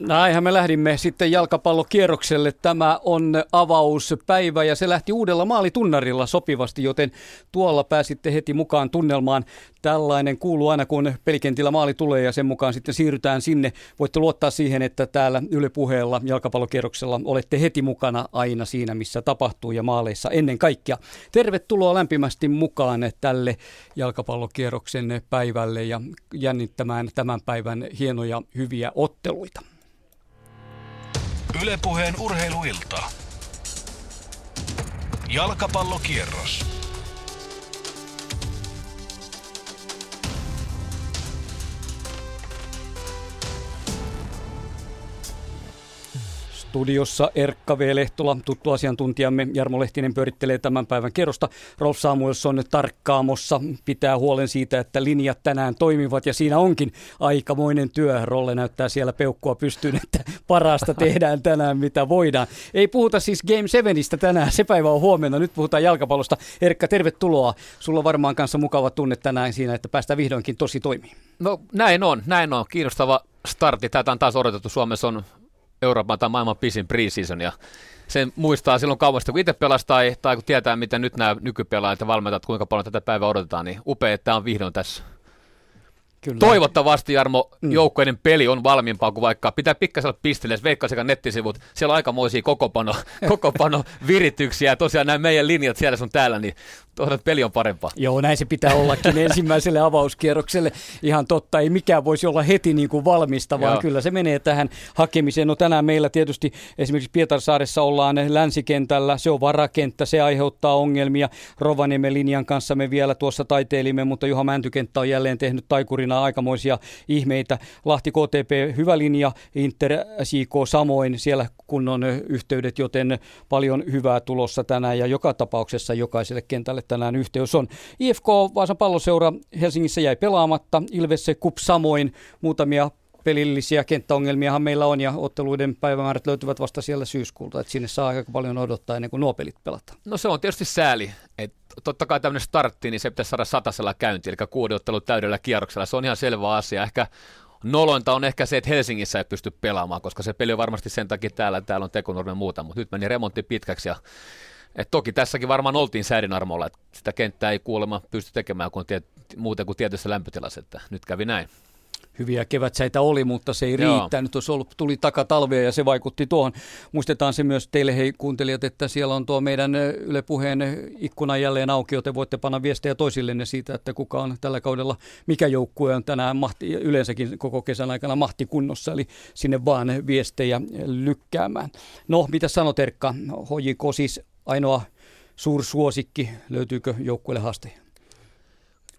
Näinhän me lähdimme sitten jalkapallokierrokselle. Tämä on avauspäivä ja se lähti uudella maalitunnarilla sopivasti, joten tuolla pääsitte heti mukaan tunnelmaan. Tällainen kuuluu aina, kun pelikentillä maali tulee ja sen mukaan sitten siirrytään sinne. Voitte luottaa siihen, että täällä Yle Puheella jalkapallokierroksella olette heti mukana aina siinä, missä tapahtuu ja maaleissa ennen kaikkea. Tervetuloa lämpimästi mukaan tälle jalkapallokierroksen päivälle ja jännittämään tämän päivän hienoja hyviä otteluita. Ylepuheen urheiluilta. Jalkapallokierros. Studiossa Erkka V. Lehtola, tuttu asiantuntijamme Jarmo Lehtinen pyörittelee tämän päivän kerrosta. Rolf Samuelson tarkkaamossa pitää huolen siitä, että linjat tänään toimivat ja siinä onkin aikamoinen työ. Rolle näyttää siellä peukkua pystyyn, että parasta tehdään tänään mitä voidaan. Ei puhuta siis Game 7 tänään, se päivä on huomenna, nyt puhutaan jalkapallosta. Erkka, tervetuloa. Sulla on varmaan kanssa mukava tunne tänään siinä, että päästään vihdoinkin tosi toimii. No näin on, näin on. Kiinnostava startti. Tätä on taas odotettu. Suomessa on Euroopan tai maailman pisin preseason ja sen muistaa silloin kauasta, kun itse pelasi tai, tai kun tietää, miten nyt nämä nykypelaajat ja valmentajat, kuinka paljon tätä päivää odotetaan, niin upea, että tämä on vihdoin tässä. Kyllä. Toivottavasti, Jarmo, mm. joukkueiden peli on valmiimpaa kuin vaikka pitää pikkaisella pisteellä, veikkaa sekä nettisivut, siellä on aikamoisia kokopano, kokopano virityksiä, ja tosiaan nämä meidän linjat siellä sun täällä, niin tuohon peli on parempaa. Joo, näin se pitää ollakin ensimmäiselle avauskierrokselle. Ihan totta, ei mikään voisi olla heti niin kuin valmista, vaan Joo. kyllä se menee tähän hakemiseen. No tänään meillä tietysti esimerkiksi Pietarsaaressa ollaan länsikentällä, se on varakenttä, se aiheuttaa ongelmia. Rovaniemen linjan kanssa me vielä tuossa taiteilimme, mutta Juha Mäntykenttä on jälleen tehnyt taikurina aikamoisia ihmeitä. Lahti KTP hyvä linja, Inter SIK samoin, siellä kunnon yhteydet, joten paljon hyvää tulossa tänään ja joka tapauksessa jokaiselle kentälle tänään yhteys on. IFK Vaasan palloseura Helsingissä jäi pelaamatta, Ilves Kup samoin, muutamia pelillisiä kenttäongelmiahan meillä on ja otteluiden päivämäärät löytyvät vasta siellä syyskuulta, että sinne saa aika paljon odottaa ennen kuin nuo pelit pelataan. No se on tietysti sääli, että totta kai tämmöinen startti, niin se pitäisi saada satasella käyntiin, eli kuuden ottelu täydellä kierroksella, se on ihan selvä asia. Ehkä nolointa on ehkä se, että Helsingissä ei pysty pelaamaan, koska se peli on varmasti sen takia täällä, täällä on tekonurmen muuta, mutta nyt meni remontti pitkäksi ja et toki tässäkin varmaan oltiin säädin armolla, että sitä kenttää ei kuulemma pysty tekemään kun tiet, muuten kuin tietyssä lämpötilassa, että nyt kävi näin hyviä kevätsäitä oli, mutta se ei riittänyt. Olisi ollut, tuli takatalvea ja se vaikutti tuohon. Muistetaan se myös teille, hei kuuntelijat, että siellä on tuo meidän Yle Puheen ikkuna jälleen auki, joten voitte panna viestejä toisillenne siitä, että kuka on tällä kaudella, mikä joukkue on tänään mahti, yleensäkin koko kesän aikana mahti kunnossa, eli sinne vaan viestejä lykkäämään. No, mitä sanot Erkka? HJK siis ainoa suursuosikki, löytyykö joukkueelle haasteja?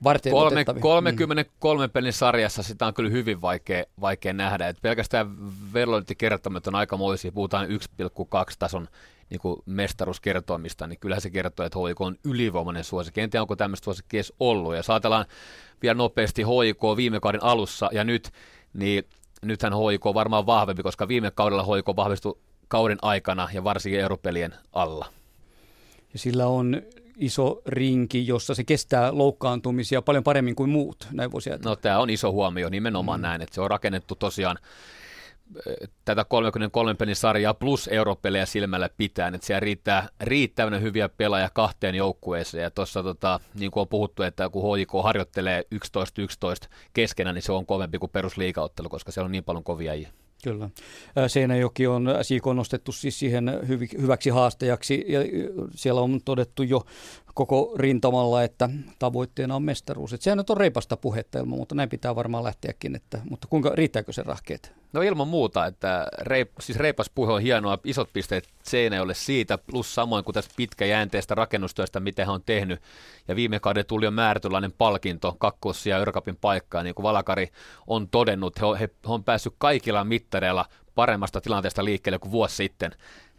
varten Kolme, 33 mm. pelin sarjassa sitä on kyllä hyvin vaikea, vaikea nähdä. Et pelkästään verlointikertoimet on aikamoisia, puhutaan 1,2 tason niin kuin mestaruuskertoimista, niin kyllähän se kertoo, että HIK on ylivoimainen suosikki. En tiedä, onko tämmöistä suosikki edes ollut. Ja saatellaan vielä nopeasti HIK viime kauden alussa ja nyt, niin nythän HIK on varmaan vahvempi, koska viime kaudella HIK vahvistui kauden aikana ja varsinkin europelien alla. Ja sillä on iso rinki, jossa se kestää loukkaantumisia paljon paremmin kuin muut, näin voisi No tämä on iso huomio, nimenomaan mm. näin, että se on rakennettu tosiaan eh, tätä 33 pelin sarjaa plus europelejä silmällä pitää, että siellä riittää riittävän hyviä pelaajia kahteen joukkueeseen, ja tuossa tota, niin kuin on puhuttu, että kun HJK harjoittelee 11-11 keskenään, niin se on kovempi kuin perusliikaottelu, koska siellä on niin paljon kovia Kyllä. Seinäjoki on SIK nostettu siis siihen hyväksi haastajaksi ja siellä on todettu jo koko rintamalla, että tavoitteena on mestaruus. Että sehän nyt on reipasta puhetta ilman, mutta näin pitää varmaan lähteäkin. Että, mutta kuinka, riittääkö se rahkeet? No ilman muuta, että reip, siis reipas puhe on hienoa, isot pisteet Seinäjoelle siitä, plus samoin kuin tästä pitkäjänteestä rakennustyöstä, mitä hän on tehnyt. Ja viime kauden tuli jo määrätynlainen palkinto kakkos- ja Eurokapin paikkaan, niin kuin Valakari on todennut, he, he, he on päässyt kaikilla mittareilla paremmasta tilanteesta liikkeelle kuin vuosi sitten.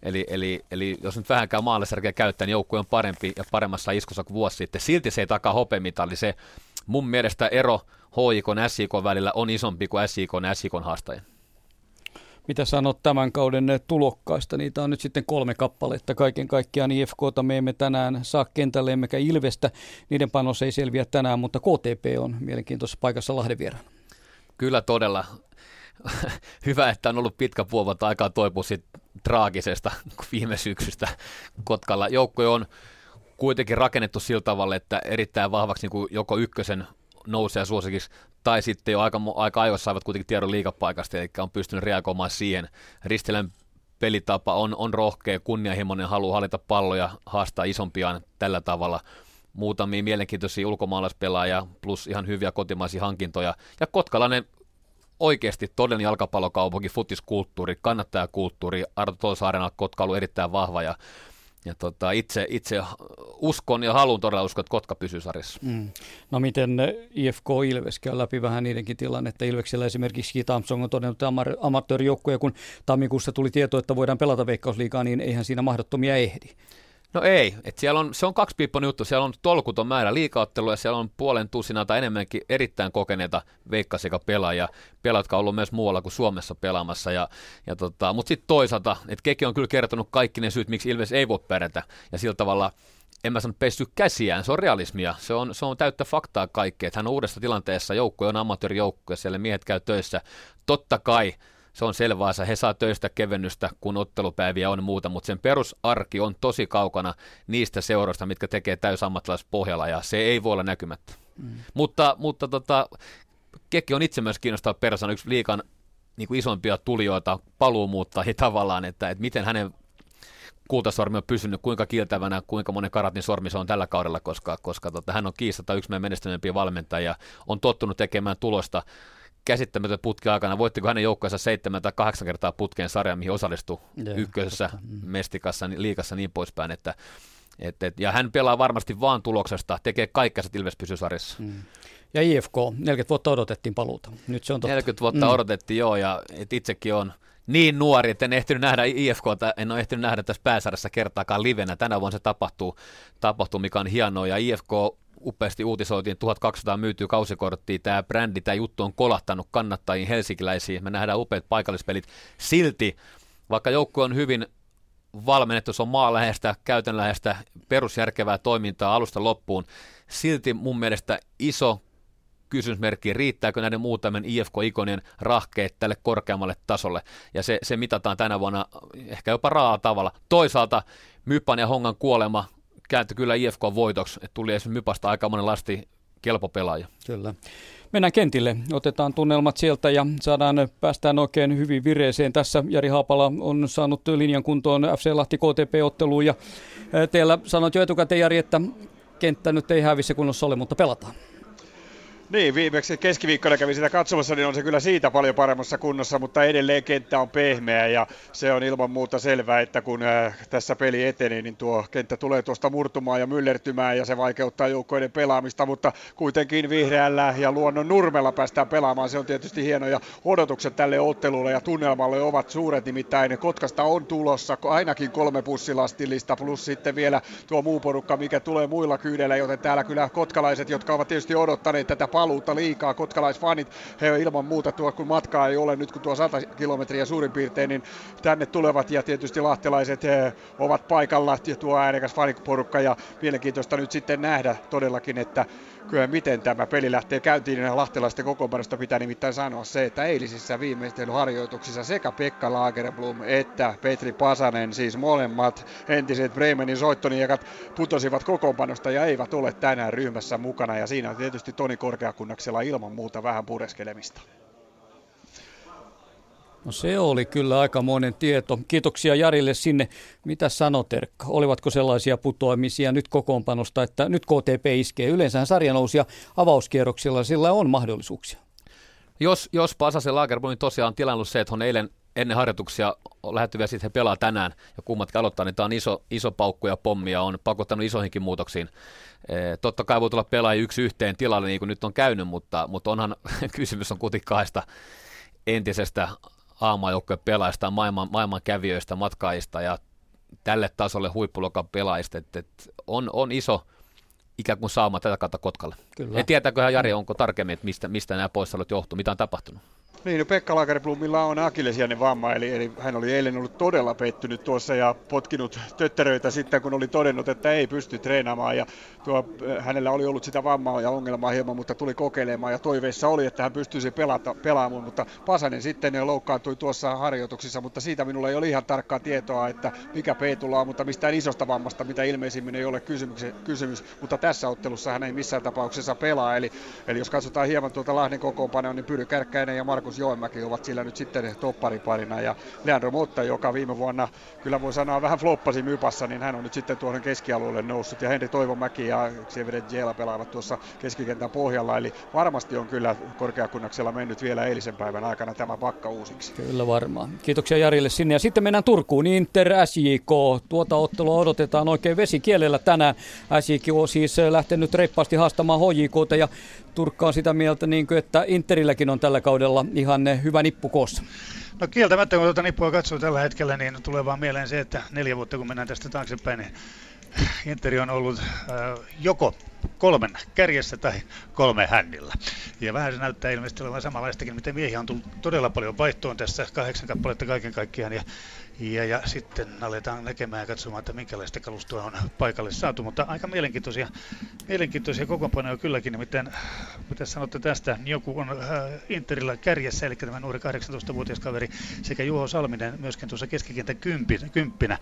Eli, eli, eli jos nyt vähänkään maalisärkeä käyttää, niin joukkue on parempi ja paremmassa iskussa kuin vuosi sitten. Silti se ei takaa hopeamitali. Se mun mielestä ero HIK ja SIK välillä on isompi kuin SIK ja SIK haastajan. Mitä sanot tämän kauden tulokkaista? Niitä on nyt sitten kolme kappaletta kaiken kaikkiaan. IFKta me emme tänään saa kentälle emmekä Ilvestä. Niiden panos ei selviä tänään, mutta KTP on mielenkiintoisessa paikassa Lahden vieraan. Kyllä todella. hyvä, että on ollut pitkä puolta aikaa toipua siitä traagisesta viime syksystä Kotkalla. Joukkue on kuitenkin rakennettu sillä tavalla, että erittäin vahvaksi niin kuin joko ykkösen nousee suosikiksi, tai sitten jo aika, aika ajoissa saivat kuitenkin tiedon liikapaikasta, eli on pystynyt reagoimaan siihen. Ristelän pelitapa on, on rohkea, kunnianhimoinen, halu hallita palloja, haastaa isompiaan tällä tavalla. Muutamia mielenkiintoisia ulkomaalaispelaajia plus ihan hyviä kotimaisia hankintoja. Ja kotkalainen oikeasti todellinen jalkapallokaupunki, futiskulttuuri, kannattajakulttuuri. Arto Tolsaarena Kotka on ollut erittäin vahva ja ja tota, itse, itse uskon ja haluan todella uskoa, että Kotka pysyy sarjassa. Mm. No miten IFK Ilves käy läpi vähän niidenkin tilannetta? Ilveksellä esimerkiksi Keith Armstrong on todennut amatöörijoukkoja, kun tammikuussa tuli tieto, että voidaan pelata veikkausliikaa, niin eihän siinä mahdottomia ehdi. No ei, että siellä on, se on kaksipiippoinen juttu, siellä on tolkuton määrä liikaotteluja, siellä on puolen tusina tai enemmänkin erittäin kokeneita veikkasika pelaajia, pelaajat, jotka on ollut myös muualla kuin Suomessa pelaamassa, ja, ja tota, mutta sitten toisaalta, että Keki on kyllä kertonut kaikki ne syyt, miksi Ilves ei voi pärjätä, ja sillä tavalla en mä sano pesty käsiään, se on realismia, se on, se on täyttä faktaa kaikkea, että hän on uudessa tilanteessa, joukko on amatöörijoukko, ja siellä miehet käy töissä, totta kai se on selvää, että he saa töistä kevennystä, kun ottelupäiviä on muuta, mutta sen perusarki on tosi kaukana niistä seuroista, mitkä tekee täysammattilaispohjalla, ja se ei voi olla näkymättä. Mm. Mutta, mutta tota, Kekki on itse myös kiinnostava persona, yksi liikan niin kuin isompia tulijoita, paluumuuttajia tavallaan, että, että miten hänen kultasormi on pysynyt, kuinka kiiltävänä, kuinka monen karatin sormi se on tällä kaudella, koska, koska tota, hän on kiistata yksi meidän menestyneempiä valmentajia, on tottunut tekemään tulosta käsittämätön putki aikana. Voittiko hänen joukkojensa seitsemän tai kahdeksan kertaa putkeen sarjaan, mihin osallistui yeah, ykkösessä, mm. mestikassa, liikassa niin poispäin. Että, et, et, ja hän pelaa varmasti vaan tuloksesta, tekee kaikkensa, että Ilves pysyy sarjassa. Mm. Ja IFK, 40 vuotta odotettiin paluuta. Nyt se on totta. 40 vuotta mm. odotettiin, joo, ja et itsekin on niin nuori, että en ehtinyt nähdä IFK, en ole ehtinyt nähdä tässä pääsarjassa kertaakaan livenä. Tänä vuonna se tapahtuu, tapahtuu mikä on hienoa, ja IFK upeasti uutisoitiin, 1200 myytyy kausikorttia, tämä brändi, tämä juttu on kolahtanut kannattajiin helsinkiläisiin, me nähdään upeat paikallispelit. Silti, vaikka joukkue on hyvin valmennettu, se on maaläheistä, käytönläheistä, perusjärkevää toimintaa alusta loppuun, silti mun mielestä iso kysymysmerkki, riittääkö näiden muutamien IFK-ikonien rahkeet tälle korkeammalle tasolle, ja se, se mitataan tänä vuonna ehkä jopa raalla tavalla. Toisaalta Mypan ja Hongan kuolema kääntyi kyllä IFK voitoksi, että tuli esimerkiksi Mypasta aika monen lasti kelpo pelaaja. Kyllä. Mennään kentille, otetaan tunnelmat sieltä ja saadaan, päästään oikein hyvin vireeseen. Tässä Jari Haapala on saanut linjan kuntoon FC Lahti KTP-otteluun ja teillä sanoit jo etukäteen Jari, että kenttä nyt ei hävissä kunnossa ole, mutta pelataan. Niin, viimeksi keskiviikkona kävin sitä katsomassa, niin on se kyllä siitä paljon paremmassa kunnossa, mutta edelleen kenttä on pehmeä ja se on ilman muuta selvää, että kun äh, tässä peli etenee, niin tuo kenttä tulee tuosta murtumaan ja myllertymään ja se vaikeuttaa joukkoiden pelaamista, mutta kuitenkin vihreällä ja luonnon nurmella päästään pelaamaan, se on tietysti hieno ja odotukset tälle ottelulle ja tunnelmalle ovat suuret, nimittäin Kotkasta on tulossa ainakin kolme pussilastillista plus sitten vielä tuo muu porukka, mikä tulee muilla kyydeillä, joten täällä kyllä kotkalaiset, jotka ovat tietysti odottaneet tätä paluuta liikaa. Kotkalaisfanit, he ilman muuta tuo, kun matkaa ei ole nyt kun tuo 100 kilometriä suurin piirtein, niin tänne tulevat ja tietysti lahtelaiset he ovat paikalla ja tuo äänekäs faniporukka ja mielenkiintoista nyt sitten nähdä todellakin, että kyllä miten tämä peli lähtee käyntiin, niin lahtelaisten kokoonpanosta pitää nimittäin sanoa se, että eilisissä viimeistelyharjoituksissa sekä Pekka Lagerblom että Petri Pasanen, siis molemmat entiset Bremenin soittonijakat putosivat kokoonpanosta ja eivät ole tänään ryhmässä mukana ja siinä tietysti Toni Korkeakunnaksella ilman muuta vähän pureskelemista. No se oli kyllä aikamoinen tieto. Kiitoksia Jarille sinne. Mitä sanot Erkka? Olivatko sellaisia putoamisia nyt kokoonpanosta, että nyt KTP iskee? Yleensähän sarjanousia avauskierroksilla sillä on mahdollisuuksia. Jos, jos Pasasen Lagerbonin tosiaan on tilannut se, että on eilen ennen harjoituksia lähdetty vielä sitten he pelaa tänään ja kummatkin aloittaa, niin tämä on iso, iso paukku ja pommi ja on pakottanut isoihinkin muutoksiin. E, totta kai voi tulla pelaajia yksi yhteen tilalle niin kuin nyt on käynyt, mutta, mutta onhan kysymys on kuitenkin kahdesta entisestä aamajoukkojen pelaajista, maailman, maailman kävijöistä, matkaajista ja tälle tasolle huippuluokan pelaajista, että, että on, on iso ikään kuin saama tätä kautta Kotkalle. Kyllä. En tietääköhän Jari, onko tarkemmin, että mistä, mistä nämä poissaolot johtuu, mitä on tapahtunut? Niin, no Pekka Lagerblomilla on akillesiainen vamma, eli, eli hän oli eilen ollut todella pettynyt tuossa ja potkinut tötteröitä sitten, kun oli todennut, että ei pysty treenaamaan. Ja tuo, äh, hänellä oli ollut sitä vammaa ja ongelmaa hieman, mutta tuli kokeilemaan ja toiveissa oli, että hän pystyisi pelata, pelaamaan, mutta Pasanen sitten loukkaantui tuossa harjoituksissa, mutta siitä minulla ei ole ihan tarkkaa tietoa, että mikä Peetulla on, mutta mistään isosta vammasta, mitä ilmeisimmin ei ole kysymys, kysymys. Mutta tässä ottelussa hän ei missään tapauksessa pelaa, eli, eli jos katsotaan hieman tuota Lahden kokoonpanoa, niin Pyry Kärkkäinen ja Markus Joenmäki ovat sillä nyt sitten toppariparina, ja Leandro Motta, joka viime vuonna kyllä voi sanoa vähän floppasi mypassa, niin hän on nyt sitten tuohon keskialueelle noussut, ja Henri Toivomäki ja Xavier Jela pelaavat tuossa keskikentän pohjalla, eli varmasti on kyllä korkeakunnaksella mennyt vielä eilisen päivän aikana tämä pakka uusiksi. Kyllä varmaan. Kiitoksia Jarille sinne. Ja sitten mennään Turkuun. Inter SJK. Tuota ottelua odotetaan oikein vesikielellä tänään. SJK on siis lähtenyt reippaasti haastamaan HJK ja Turkka on sitä mieltä, niin kuin, että Interilläkin on tällä kaudella ihan hyvä nippu koossa. No kieltämättä, kun tuota nippua katsoo tällä hetkellä, niin tulee vaan mieleen se, että neljä vuotta kun mennään tästä taaksepäin, niin Interi on ollut äh, joko kolmen kärjessä tai kolme hännillä. Ja vähän se näyttää ilmeisesti olevan samanlaistakin, miten miehiä on tullut todella paljon vaihtoon tässä, kahdeksan kappaletta kaiken kaikkiaan. Ja ja, ja sitten aletaan näkemään ja katsomaan, että minkälaista kalustoa on paikalle saatu. Mutta aika mielenkiintoisia, mielenkiintoisia kokoonpanoja kylläkin. Nimittäin, mitä sanotte tästä, niin joku on äh, Interillä kärjessä, eli tämä nuori 18-vuotias kaveri, sekä Juho Salminen myöskin tuossa keskikentän kymppinä.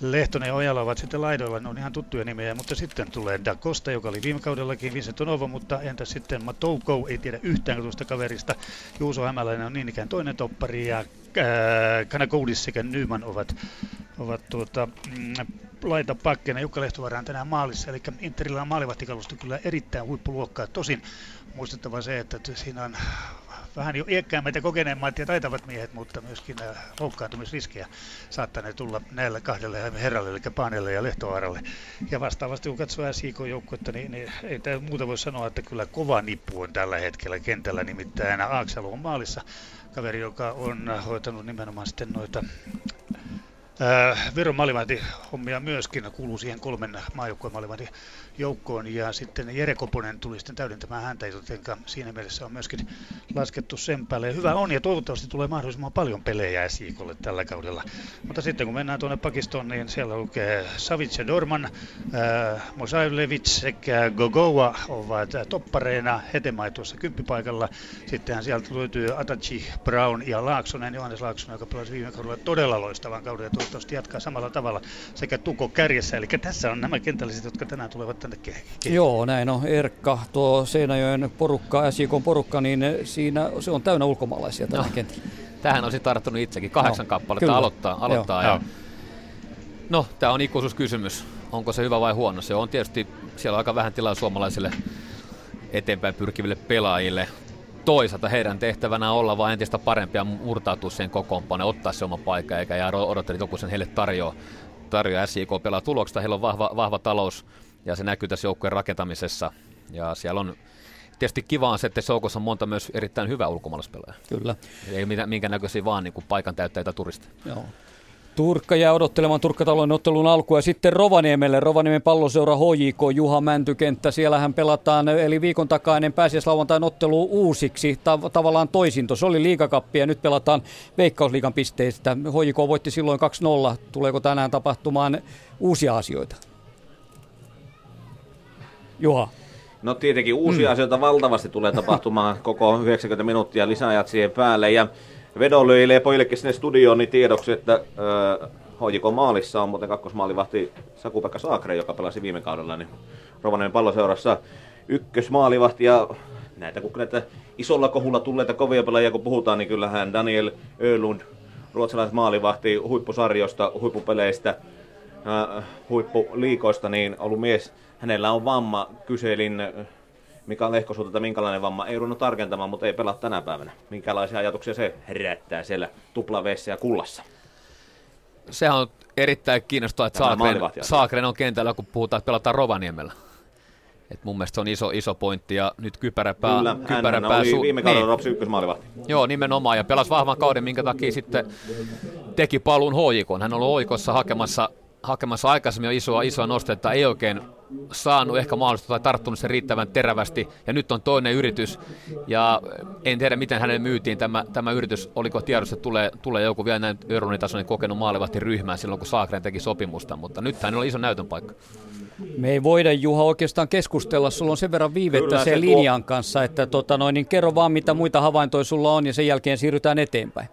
Lehtonen ja Ojala ovat sitten laidoilla, ne on ihan tuttuja nimiä, mutta sitten tulee Da Costa, joka oli viime kaudellakin Vincent Novo, mutta entä sitten Matouko, ei tiedä yhtään tuosta kaverista. Juuso Hämäläinen on niin ikään toinen toppari ja Kanakoudis sekä Nyman ovat, ovat tuota, mm, laita pakkena. Jukka Lehtovaara on tänään maalissa, eli Interillä on maalivahtikalusto kyllä erittäin huippuluokkaa. Tosin muistettava se, että siinä on vähän jo iäkkäämmät ja kokeneemmat ja taitavat miehet, mutta myöskin äh, loukkaantumisriskejä saattaa tulla näille kahdelle herralle, eli Paanelle ja Lehtovaaralle. Ja vastaavasti kun katsoo SIK-joukkuetta, niin, niin ei tämä muuta voi sanoa, että kyllä kova nippu on tällä hetkellä kentällä, nimittäin Aaksalo on maalissa kaveri, joka on hoitanut nimenomaan sitten noita Äh, Viron hommia myöskin kuuluu siihen kolmen maajoukkueen maalivahti joukkoon ja sitten Jere Koponen tuli sitten täydentämään häntä, joten siinä mielessä on myöskin laskettu sen päälle. Hyvä on ja toivottavasti tulee mahdollisimman paljon pelejä SJKlle tällä kaudella. Mutta sitten kun mennään tuonne Pakistoon, niin siellä lukee Savic ja Dorman, äh, sekä Gogoa ovat toppareina, Hetemai tuossa kymppipaikalla. Sittenhän sieltä löytyy Atachi, Brown ja Laaksonen, Johannes Laaksonen, joka pelasi viime kaudella todella loistavan kauden ja toivottavasti jatkaa samalla tavalla sekä Tuko kärjessä. Eli tässä on nämä kentälliset, jotka tänään tulevat tänne kehiin. Joo, näin on. Erkka, tuo Seinäjoen porukka, SJK porukka, niin siinä se on täynnä ulkomaalaisia tällä no, kentällä. Tähän olisi tarttunut itsekin. Kahdeksan no, kappaletta kyllä. aloittaa. aloittaa Joo. ja... No, tämä on ikuisuuskysymys. Onko se hyvä vai huono? Se on tietysti, siellä on aika vähän tilaa suomalaisille eteenpäin pyrkiville pelaajille. Toisaalta heidän tehtävänä on olla vain entistä parempia murtautua sen kokoonpanoon, ottaa se oma paikka, eikä jää odottaa, että joku sen heille tarjoaa. Tarjoaa SIK pelaa tuloksesta, heillä on vahva, vahva talous, ja se näkyy tässä joukkueen rakentamisessa. Ja siellä on tietysti kiva on se, että joukossa on monta myös erittäin hyvää ulkomaalaispelaajaa. Kyllä. Ei minkä näköisiä vaan niin kuin paikan täyttäjitä turisteja. Joo. Turkka jää odottelemaan Turkkatalon ottelun alkua. Ja sitten Rovaniemelle, Rovaniemen palloseura HJK Juha Mäntykenttä. Siellähän pelataan, eli viikon takainen pääsiäislauantain ottelu uusiksi, tav- tavallaan toisinto. Se oli liikakappi ja nyt pelataan Veikkausliigan pisteistä. HJK voitti silloin 2-0. Tuleeko tänään tapahtumaan uusia asioita? Juha. No tietenkin uusia mm. asioita valtavasti tulee tapahtumaan koko 90 minuuttia lisäajat siihen päälle. Ja vedonlyöjille ja pojillekin sinne studioon niin tiedoksi, että äh, HJK maalissa on muuten kakkosmaalivahti Saku-Pekka Saakre, joka pelasi viime kaudella niin Rovaniemen palloseurassa ykkösmaalivahti. Ja näitä kun näitä isolla kohulla tulleita kovia pelaajia kun puhutaan, niin kyllähän Daniel Ölund, ruotsalaiset maalivahti huippusarjoista, huippupeleistä, huippuliikoista, niin ollut mies hänellä on vamma. Kyselin Mika Lehkosulta, minkälainen vamma. Ei ruvennut tarkentamaan, mutta ei pelaa tänä päivänä. Minkälaisia ajatuksia se herättää siellä tuplaveessa ja kullassa? Se on erittäin kiinnostavaa, että Saakren, Saakren on kentällä, kun puhutaan, että pelataan Rovaniemellä. Et mun mielestä se on iso, iso pointti ja nyt kypäräpää, Kyllä, kypäräpää oli su- viime kaudella niin. ykkösmaalivahti. Joo, nimenomaan ja pelasi vahvan kauden, minkä takia sitten teki paluun HJK. Hän on ollut oikossa hakemassa, hakemassa aikaisemmin jo isoa, isoa nostetta, ei oikein saanut ehkä mahdollista tai tarttunut sen riittävän terävästi, ja nyt on toinen yritys, ja en tiedä, miten hänelle myytiin tämä, tämä yritys, oliko tiedossa, että tulee, tulee joku vielä näin Örunitasoinen kokenut maalevahti ryhmään silloin, kun Saakren teki sopimusta, mutta nyt hän oli iso näytön paikka. Me ei voida, Juha, oikeastaan keskustella. Sulla on sen verran viivettä Kyllä, sen se linjan tuo... kanssa, että tota noin, niin kerro vaan, mitä muita havaintoja sulla on, ja sen jälkeen siirrytään eteenpäin.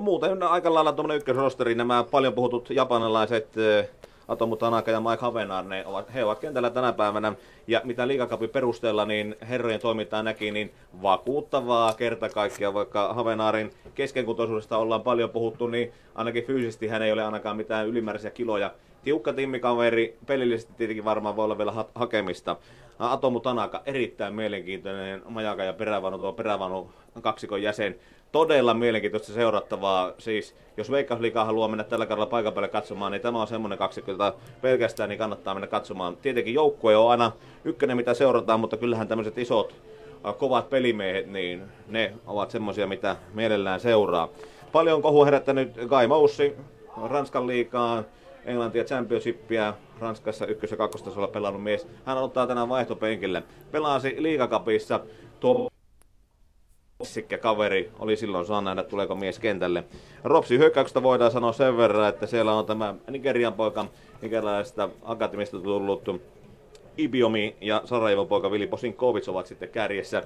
Muuten aika lailla tuommoinen ykkösrosteri, nämä paljon puhutut japanilaiset Atomu Tanaka ja Mike Havenar, ne ovat, he ovat kentällä tänä päivänä. Ja mitä liikakapin perusteella niin herrojen toimintaa näki, niin vakuuttavaa kerta kaikkiaan, vaikka Havenarin keskenkutoisuudesta ollaan paljon puhuttu, niin ainakin fyysisesti hän ei ole ainakaan mitään ylimääräisiä kiloja. Tiukka timmikaveri, pelillisesti tietenkin varmaan voi olla vielä ha- hakemista. Atomu Tanaka, erittäin mielenkiintoinen majaka ja perävanu, tuo perävanu kaksikon jäsen todella mielenkiintoista seurattavaa. Siis, jos Veikkausliikaa haluaa mennä tällä kaudella paikan päälle katsomaan, niin tämä on semmoinen kaksikko, jota pelkästään niin kannattaa mennä katsomaan. Tietenkin joukkue on aina ykkönen, mitä seurataan, mutta kyllähän tämmöiset isot, äh, kovat pelimiehet, niin ne ovat semmoisia, mitä mielellään seuraa. Paljon kohu herättänyt Guy Moussi, Ranskan liikaa, Englantia Championshipia, Ranskassa ykkös- ja kakkostasolla pelannut mies. Hän ottaa tänään vaihtopenkille. Pelasi liigakapissa. Tuo Sikkä kaveri oli silloin, saa nähdä tuleeko mies kentälle. Ropsi hyökkäyksestä voidaan sanoa sen verran, että siellä on tämä Nigerian poika, nigerialaisesta akatemista tullut Ibiomi ja Sarajevon poika Vili Posinkovic ovat sitten kärjessä.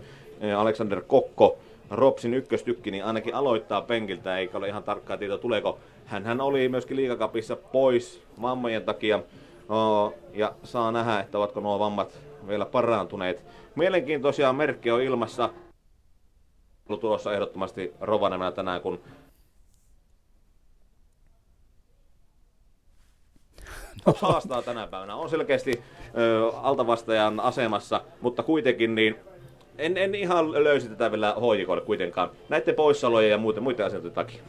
Alexander Kokko, Ropsin ykköstykki, niin ainakin aloittaa penkiltä, eikä ole ihan tarkkaa tietoa, tuleeko. Hän, hän oli myöskin liikakapissa pois vammojen takia, ja saa nähdä, että ovatko nuo vammat vielä parantuneet. Mielenkiintoisia merkkejä on ilmassa tulossa ehdottomasti Rovaniemelä tänään, kun no. haastaa tänä päivänä. On selkeästi ö, altavastajan asemassa, mutta kuitenkin niin en, en ihan löysi tätä vielä hoijikolle kuitenkaan. Näiden poissaolojen ja muuten, muiden asioiden takia.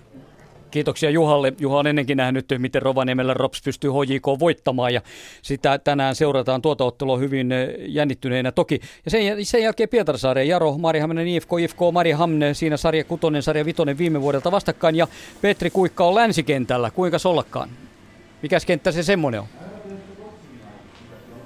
Kiitoksia Juhalle. Juha on ennenkin nähnyt, miten Rovaniemellä Rops pystyy HJK voittamaan ja sitä tänään seurataan tuota ottelua hyvin eh, jännittyneenä toki. Ja sen, sen jälkeen Pietarsaaren Jaro, Hamnen, IFK, IFK, Hamne, siinä sarja kutonen, sarja vitonen viime vuodelta vastakkain ja Petri Kuikka on länsikentällä. Kuinka ollakaan? Mikäs kenttä se semmoinen on?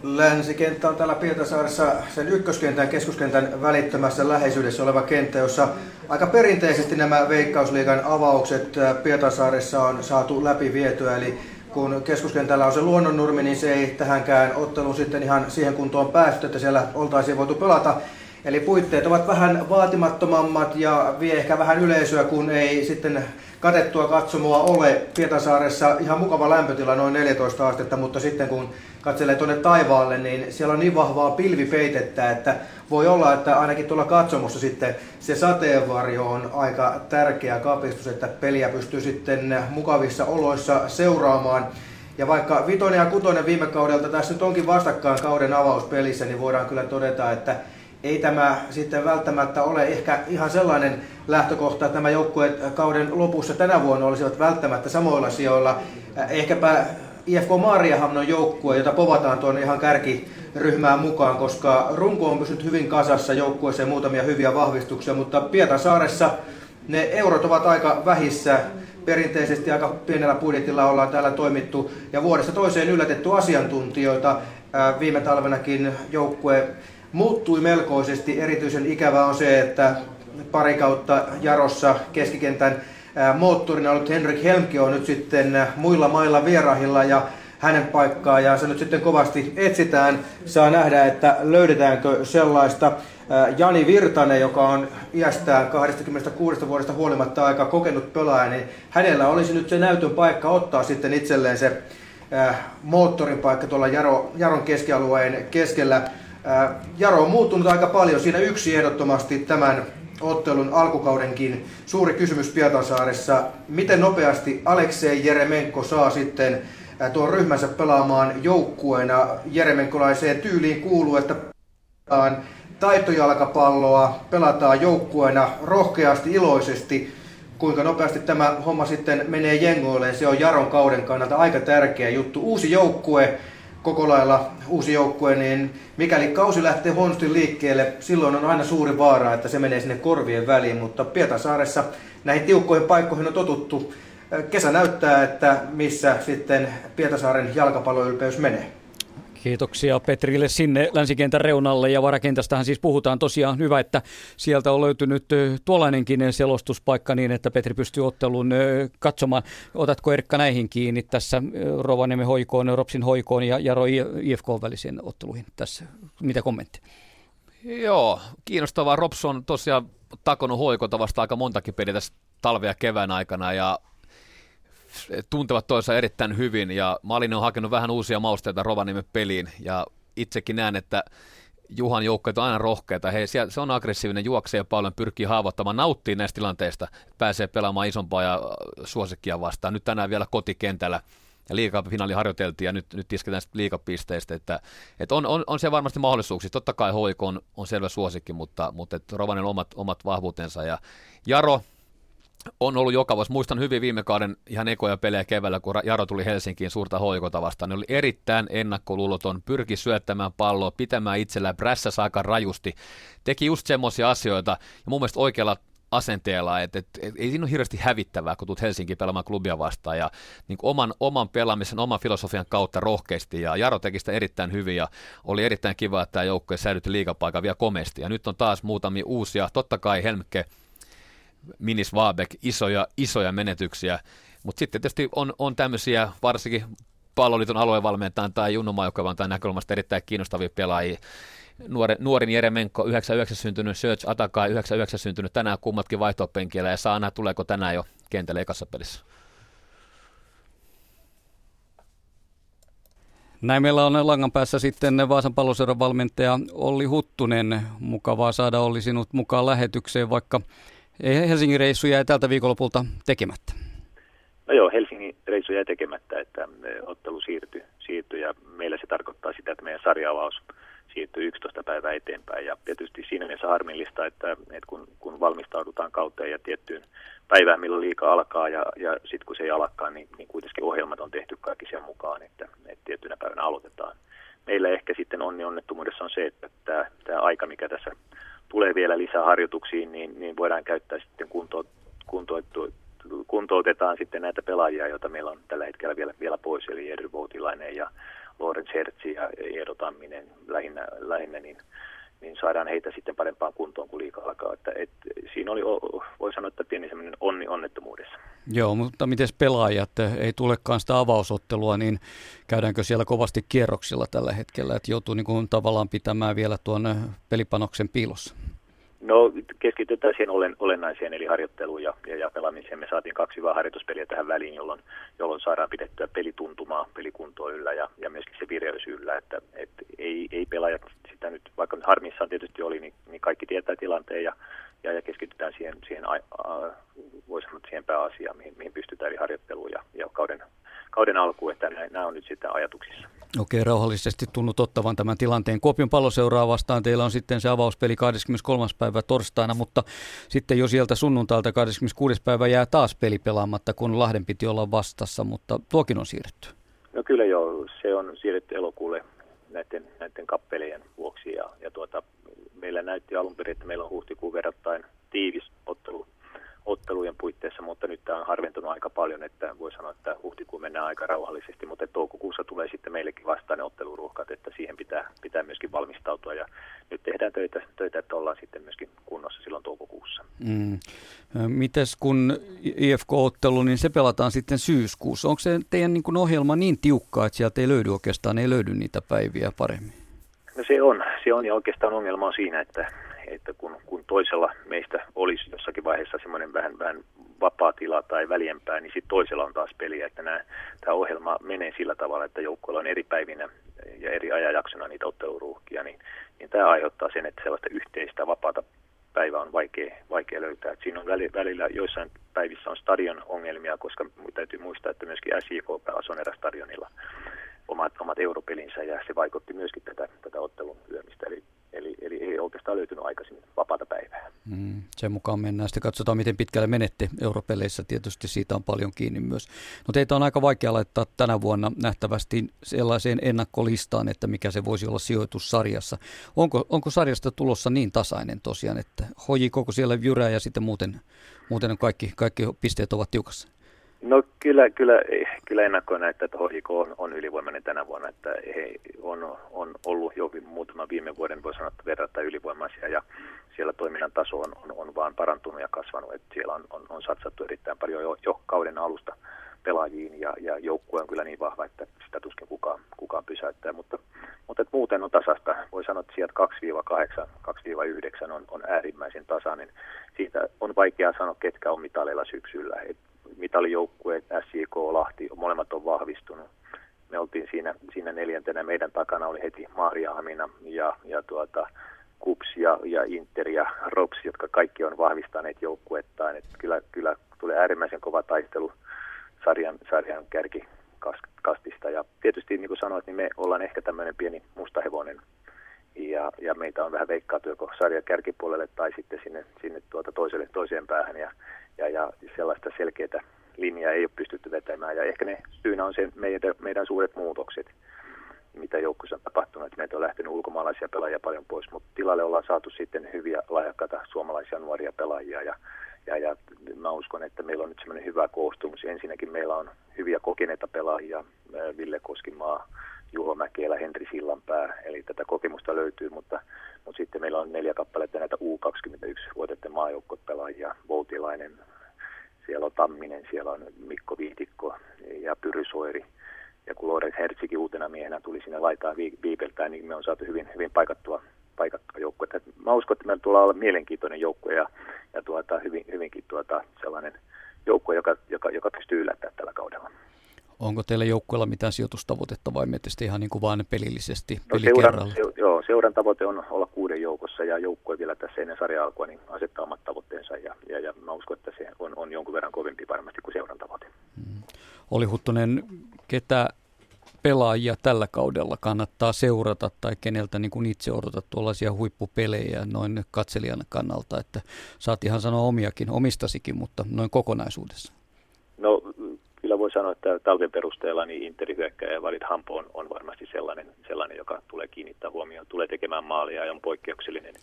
Länsikenttä on täällä Pietasaaressa sen ykköskentän keskuskentän välittömässä läheisyydessä oleva kenttä, jossa aika perinteisesti nämä Veikkausliigan avaukset Pietasaaressa on saatu läpi vietyä. Eli kun keskuskentällä on se luonnonnurmi, niin se ei tähänkään otteluun sitten ihan siihen kuntoon päästy, että siellä oltaisiin voitu pelata. Eli puitteet ovat vähän vaatimattomammat ja vie ehkä vähän yleisöä, kun ei sitten katettua katsomoa ole. Pietasaaressa ihan mukava lämpötila, noin 14 astetta, mutta sitten kun katselee tuonne taivaalle, niin siellä on niin vahvaa pilvipeitettä, että voi olla, että ainakin tuolla katsomossa sitten se sateenvarjo on aika tärkeä kapistus, että peliä pystyy sitten mukavissa oloissa seuraamaan. Ja vaikka vitonen ja kutonen viime kaudelta tässä nyt onkin vastakkain kauden avauspelissä, niin voidaan kyllä todeta, että ei tämä sitten välttämättä ole ehkä ihan sellainen lähtökohta, että nämä joukkueet kauden lopussa tänä vuonna olisivat välttämättä samoilla sijoilla. Ehkäpä IFK Maariahamnon joukkue, jota povataan tuonne ihan kärkiryhmään mukaan, koska runko on pysynyt hyvin kasassa joukkueeseen muutamia hyviä vahvistuksia, mutta Pietasaaressa ne eurot ovat aika vähissä. Perinteisesti aika pienellä budjetilla ollaan täällä toimittu ja vuodesta toiseen yllätetty asiantuntijoita. Viime talvenakin joukkue muuttui melkoisesti. Erityisen ikävä on se, että pari kautta Jarossa keskikentän moottorina ollut Henrik Helmke on nyt sitten muilla mailla vierahilla ja hänen paikkaa ja se nyt sitten kovasti etsitään. Saa nähdä, että löydetäänkö sellaista. Jani Virtanen, joka on iästään 26 vuodesta huolimatta aika kokenut pelaaja, niin hänellä olisi nyt se näytön paikka ottaa sitten itselleen se moottorin paikka tuolla Jaro, Jaron keskialueen keskellä. Jaro on muuttunut aika paljon. Siinä yksi ehdottomasti tämän ottelun alkukaudenkin suuri kysymys Pietasaaressa. Miten nopeasti Aleksei Jeremenko saa sitten tuon ryhmänsä pelaamaan joukkueena Jeremenkolaiseen tyyliin kuuluu, että pelataan taitojalkapalloa, pelataan joukkueena rohkeasti, iloisesti. Kuinka nopeasti tämä homma sitten menee jengoille, se on Jaron kauden kannalta aika tärkeä juttu. Uusi joukkue, koko lailla uusi joukkue, niin mikäli kausi lähtee huonosti liikkeelle, silloin on aina suuri vaara, että se menee sinne korvien väliin, mutta Pietasaaressa näihin tiukkoihin paikkoihin on totuttu. Kesä näyttää, että missä sitten Pietasaaren jalkapalloylpeys menee. Kiitoksia Petrille sinne länsikentän reunalle ja varakentästähän siis puhutaan tosiaan hyvä, että sieltä on löytynyt tuollainenkin selostuspaikka niin, että Petri pystyy ottelun katsomaan. Otatko Erkka näihin kiinni tässä Rovaniemen hoikoon, Ropsin hoikoon ja Jaro IFK välisiin otteluihin tässä? Mitä kommentteja? Joo, kiinnostavaa. Rops on tosiaan takonut hoikota vasta aika montakin peliä tässä talvea kevään aikana ja tuntevat toisa erittäin hyvin ja Malinen on hakenut vähän uusia mausteita Rovaniemen peliin ja itsekin näen, että Juhan joukkueet on aina rohkeita. He, se on aggressiivinen, juoksee paljon, pyrkii haavoittamaan, nauttii näistä tilanteista, pääsee pelaamaan isompaa ja suosikkia vastaan. Nyt tänään vielä kotikentällä ja liikafinaali harjoiteltiin ja nyt, nyt isketään liikapisteistä, että, että on, on, on siellä varmasti mahdollisuuksia. Totta kai HIK on, on selvä suosikki, mutta, mutta Rovanen omat, omat vahvuutensa ja Jaro on ollut joka vuosi. Muistan hyvin viime kauden ihan ekoja pelejä keväällä, kun Jaro tuli Helsinkiin suurta hoikota vastaan. Ne oli erittäin ennakkoluuloton, pyrki syöttämään palloa, pitämään itsellään. Prässässä aika rajusti. Teki just semmoisia asioita, ja mun mielestä oikealla asenteella, että, että, että ei siinä ole hirveästi hävittävää, kun tulet Helsinkiin pelaamaan klubia vastaan. Ja niin oman, oman pelaamisen, oman filosofian kautta rohkeasti. Ja Jaro teki sitä erittäin hyvin ja oli erittäin kiva, että tämä joukkue säilytti liigapaikan vielä komesti ja nyt on taas muutamia uusia, totta kai Helmke, Minis Vaabek, isoja, isoja menetyksiä, mutta sitten tietysti on, on tämmöisiä varsinkin palloliiton aluevalmentajan tai Junnumajoukkovan tai näkökulmasta erittäin kiinnostavia pelaajia, nuori, nuorin Jeremenko, 99 syntynyt, Search Atakai, 99 syntynyt, tänään kummatkin vaihtopenkillä ja saa tuleeko tänään jo kentälle ekassa pelissä. Näin meillä on langan päässä sitten Vaasan palloseuran valmentaja Olli Huttunen. Mukavaa saada Olli sinut mukaan lähetykseen, vaikka Helsingin reissu jäi tältä viikonlopulta tekemättä. No joo, Helsingin reissu jäi tekemättä, että ottelu siirtyi, siirtyi ja meillä se tarkoittaa sitä, että meidän sarjaavaus siirtyy 11 päivää eteenpäin. Ja tietysti siinä mielessä harmillista, että, että kun, kun valmistaudutaan kauteen ja tiettyyn päivään, milloin liika alkaa ja, ja sitten kun se ei alkaa, niin, niin kuitenkin ohjelmat on tehty kaikki sen mukaan, että, että tiettynä päivänä aloitetaan. Meillä ehkä sitten onni onnettomuudessa on se, että tämä, tämä aika, mikä tässä tulee vielä lisää harjoituksiin, niin, niin voidaan käyttää sitten kunto, kunto, kuntoutetaan sitten näitä pelaajia, joita meillä on tällä hetkellä vielä, vielä pois, eli Edry Voutilainen ja Lorenz Hertzi ja Eero Tamminen lähinnä, lähinnä niin, niin saadaan heitä sitten parempaan kuntoon, kuin liikaa alkaa. Että, et, siinä oli, voi sanoa, että pieni semmoinen onni onnettomuudessa. Joo, mutta miten pelaajat, ei tulekaan sitä avausottelua, niin käydäänkö siellä kovasti kierroksilla tällä hetkellä, että joutuu niin kuin tavallaan pitämään vielä tuon pelipanoksen piilossa? No keskitytään siihen olen, olennaiseen eli harjoitteluun ja, ja, ja pelaamiseen. Me saatiin kaksi hyvää harjoituspeliä tähän väliin, jolloin, jolloin saadaan pidettyä pelituntumaa, pelikuntoa yllä ja, ja myöskin se vireys yllä. Että, et ei, ei pelaajat sitä nyt, vaikka harmissaan tietysti oli, niin, niin kaikki tietää tilanteen ja, ja, ja keskitytään siihen, siihen a, a, voi sanoa, siihen pääasiaan, mihin, mihin pystytään, eli harjoitteluun ja, ja kauden, kauden alkuun, että nämä on nyt sitten ajatuksissa. Okei, rauhallisesti tunnut ottavan tämän tilanteen. Kuopion palloseuraa vastaan teillä on sitten se avauspeli 23. päivä torstaina, mutta sitten jo sieltä sunnuntailta 26. päivä jää taas peli pelaamatta, kun Lahden piti olla vastassa, mutta tuokin on siirretty. No kyllä joo, se on siirretty elokuulle näiden, näiden kappelien vuoksi ja, ja tuota, meillä näytti alun perin, että meillä on huhtikuun verrattain tiivis ottelu ottelujen puitteissa, mutta nyt tämä on harventunut aika paljon, että voi sanoa, että huhtikuun mennään aika rauhallisesti, mutta toukokuussa tulee sitten meillekin vastaan ne otteluruuhkat, että siihen pitää, pitää myöskin valmistautua ja nyt tehdään töitä, töitä, että ollaan sitten myöskin kunnossa silloin toukokuussa. Mm. Mites kun IFK-ottelu, niin se pelataan sitten syyskuussa. Onko se teidän niin ohjelma niin tiukka, että sieltä ei löydy oikeastaan, ei löydy niitä päiviä paremmin? No se on, se on ja oikeastaan ongelma on siinä, että, että kun, kun toisella meistä olisi jossakin vaiheessa semmoinen vähän, vähän vapaa tila tai väljempää, niin sitten toisella on taas peliä, että tämä ohjelma menee sillä tavalla, että joukkueella on eri päivinä ja eri ajanjaksona niitä otteluruuhkia, niin, niin tämä aiheuttaa sen, että sellaista yhteistä vapaata päivää on vaikea, vaikea löytää. Et siinä on välillä joissain päivissä on stadion ongelmia, koska täytyy muistaa, että myöskin SJK on erästadionilla omat, omat europelinsä ja se vaikutti myöskin tätä, tätä ottelun lyömistä. Eli Eli, eli ei oikeastaan löytynyt aikaisin vapaata päivää. Mm, sen mukaan mennään. Sitten katsotaan, miten pitkälle menette europeleissä. Tietysti siitä on paljon kiinni myös. No teitä on aika vaikea laittaa tänä vuonna nähtävästi sellaiseen ennakkolistaan, että mikä se voisi olla sijoitus sarjassa. Onko, onko sarjasta tulossa niin tasainen tosiaan, että hoji koko siellä jyrää ja sitten muuten, muuten kaikki, kaikki pisteet ovat tiukassa? No kyllä, kyllä, kyllä ennakkoon näyttää, että HJK on, on ylivoimainen tänä vuonna, että he on, on ollut jo muutaman viime vuoden, voi sanoa, että verrattain ylivoimaisia ja siellä toiminnan taso on, on, on vaan parantunut ja kasvanut, että siellä on, on, on satsattu erittäin paljon jo, jo kauden alusta pelaajiin ja, ja joukkue on kyllä niin vahva, että sitä tuskin kukaan, kukaan pysäyttää, mutta, mutta että muuten on tasasta. Voi sanoa, että sieltä 2-8, 2-9 on, on äärimmäisen tasainen. Siitä on vaikea sanoa, ketkä on mitaleilla syksyllä. Et mitalijoukkueet, SJK, Lahti, molemmat on vahvistunut. Me oltiin siinä, siinä neljäntenä. Meidän takana oli heti Maria Hamina ja, ja tuota, Kups ja, ja Inter ja Rops, jotka kaikki on vahvistaneet joukkuettaan. Et kyllä, kyllä tulee äärimmäisen kova taistelu sarjan, sarjan kärkikastista. Ja tietysti niin kuin sanoit, niin me ollaan ehkä tämmöinen pieni mustahevonen ja, ja meitä on vähän veikkaatu joko sarjan kärkipuolelle tai sitten sinne, sinne tuota toiselle, toiseen päähän ja, ja, ja sellaista selkeää linjaa ei ole pystytty vetämään ja ehkä ne syynä on se meidän, meidän suuret muutokset mitä joukkueessa on tapahtunut. Että meitä on lähtenyt ulkomaalaisia pelaajia paljon pois, mutta tilalle ollaan saatu sitten hyviä lahjakkaita suomalaisia nuoria pelaajia ja ja, ja mä uskon, että meillä on nyt semmoinen hyvä koostumus. Ensinnäkin meillä on hyviä kokeneita pelaajia, Ville Koskimaa, Juho Mäkelä, Henri Sillanpää, eli tätä kokemusta löytyy, mutta, mutta sitten meillä on neljä kappaletta näitä U21-vuoteiden maajoukkuepelaajia, Voutilainen, siellä on Tamminen, siellä on Mikko Viitikko ja Pyrysoiri. Ja kun Lorenz Hertsikin uutena miehenä tuli sinne laitaan viipeltään, niin me on saatu hyvin, hyvin paikattua paikattua joukkue. Mä uskon, että meillä tulee olla mielenkiintoinen joukkue ja, ja tuota, hyvin, hyvinkin tuota, sellainen joukkue, joka, joka, joka pystyy yllättämään tällä kaudella. Onko teillä joukkueella mitään sijoitustavoitetta vai mietitte ihan niin kuin vain pelillisesti no, seuran, se, joo, seuran tavoite on olla kuuden joukossa ja joukkue vielä tässä ennen sarja alkua niin asettaa omat tavoitteensa ja, ja, ja mä uskon, että se on, on jonkun verran kovempi varmasti kuin seuran tavoite. Hmm. Oli Huttunen, ketä pelaajia tällä kaudella kannattaa seurata tai keneltä niin kuin itse odotat tuollaisia huippupelejä noin katselijan kannalta, että saat ihan sanoa omiakin, omistasikin, mutta noin kokonaisuudessa? No voi sanoa, että talven perusteella niin Interin hyökkäjä Valit Hampo on, on varmasti sellainen, sellainen, joka tulee kiinnittää huomioon, tulee tekemään maalia ja on poikkeuksellinen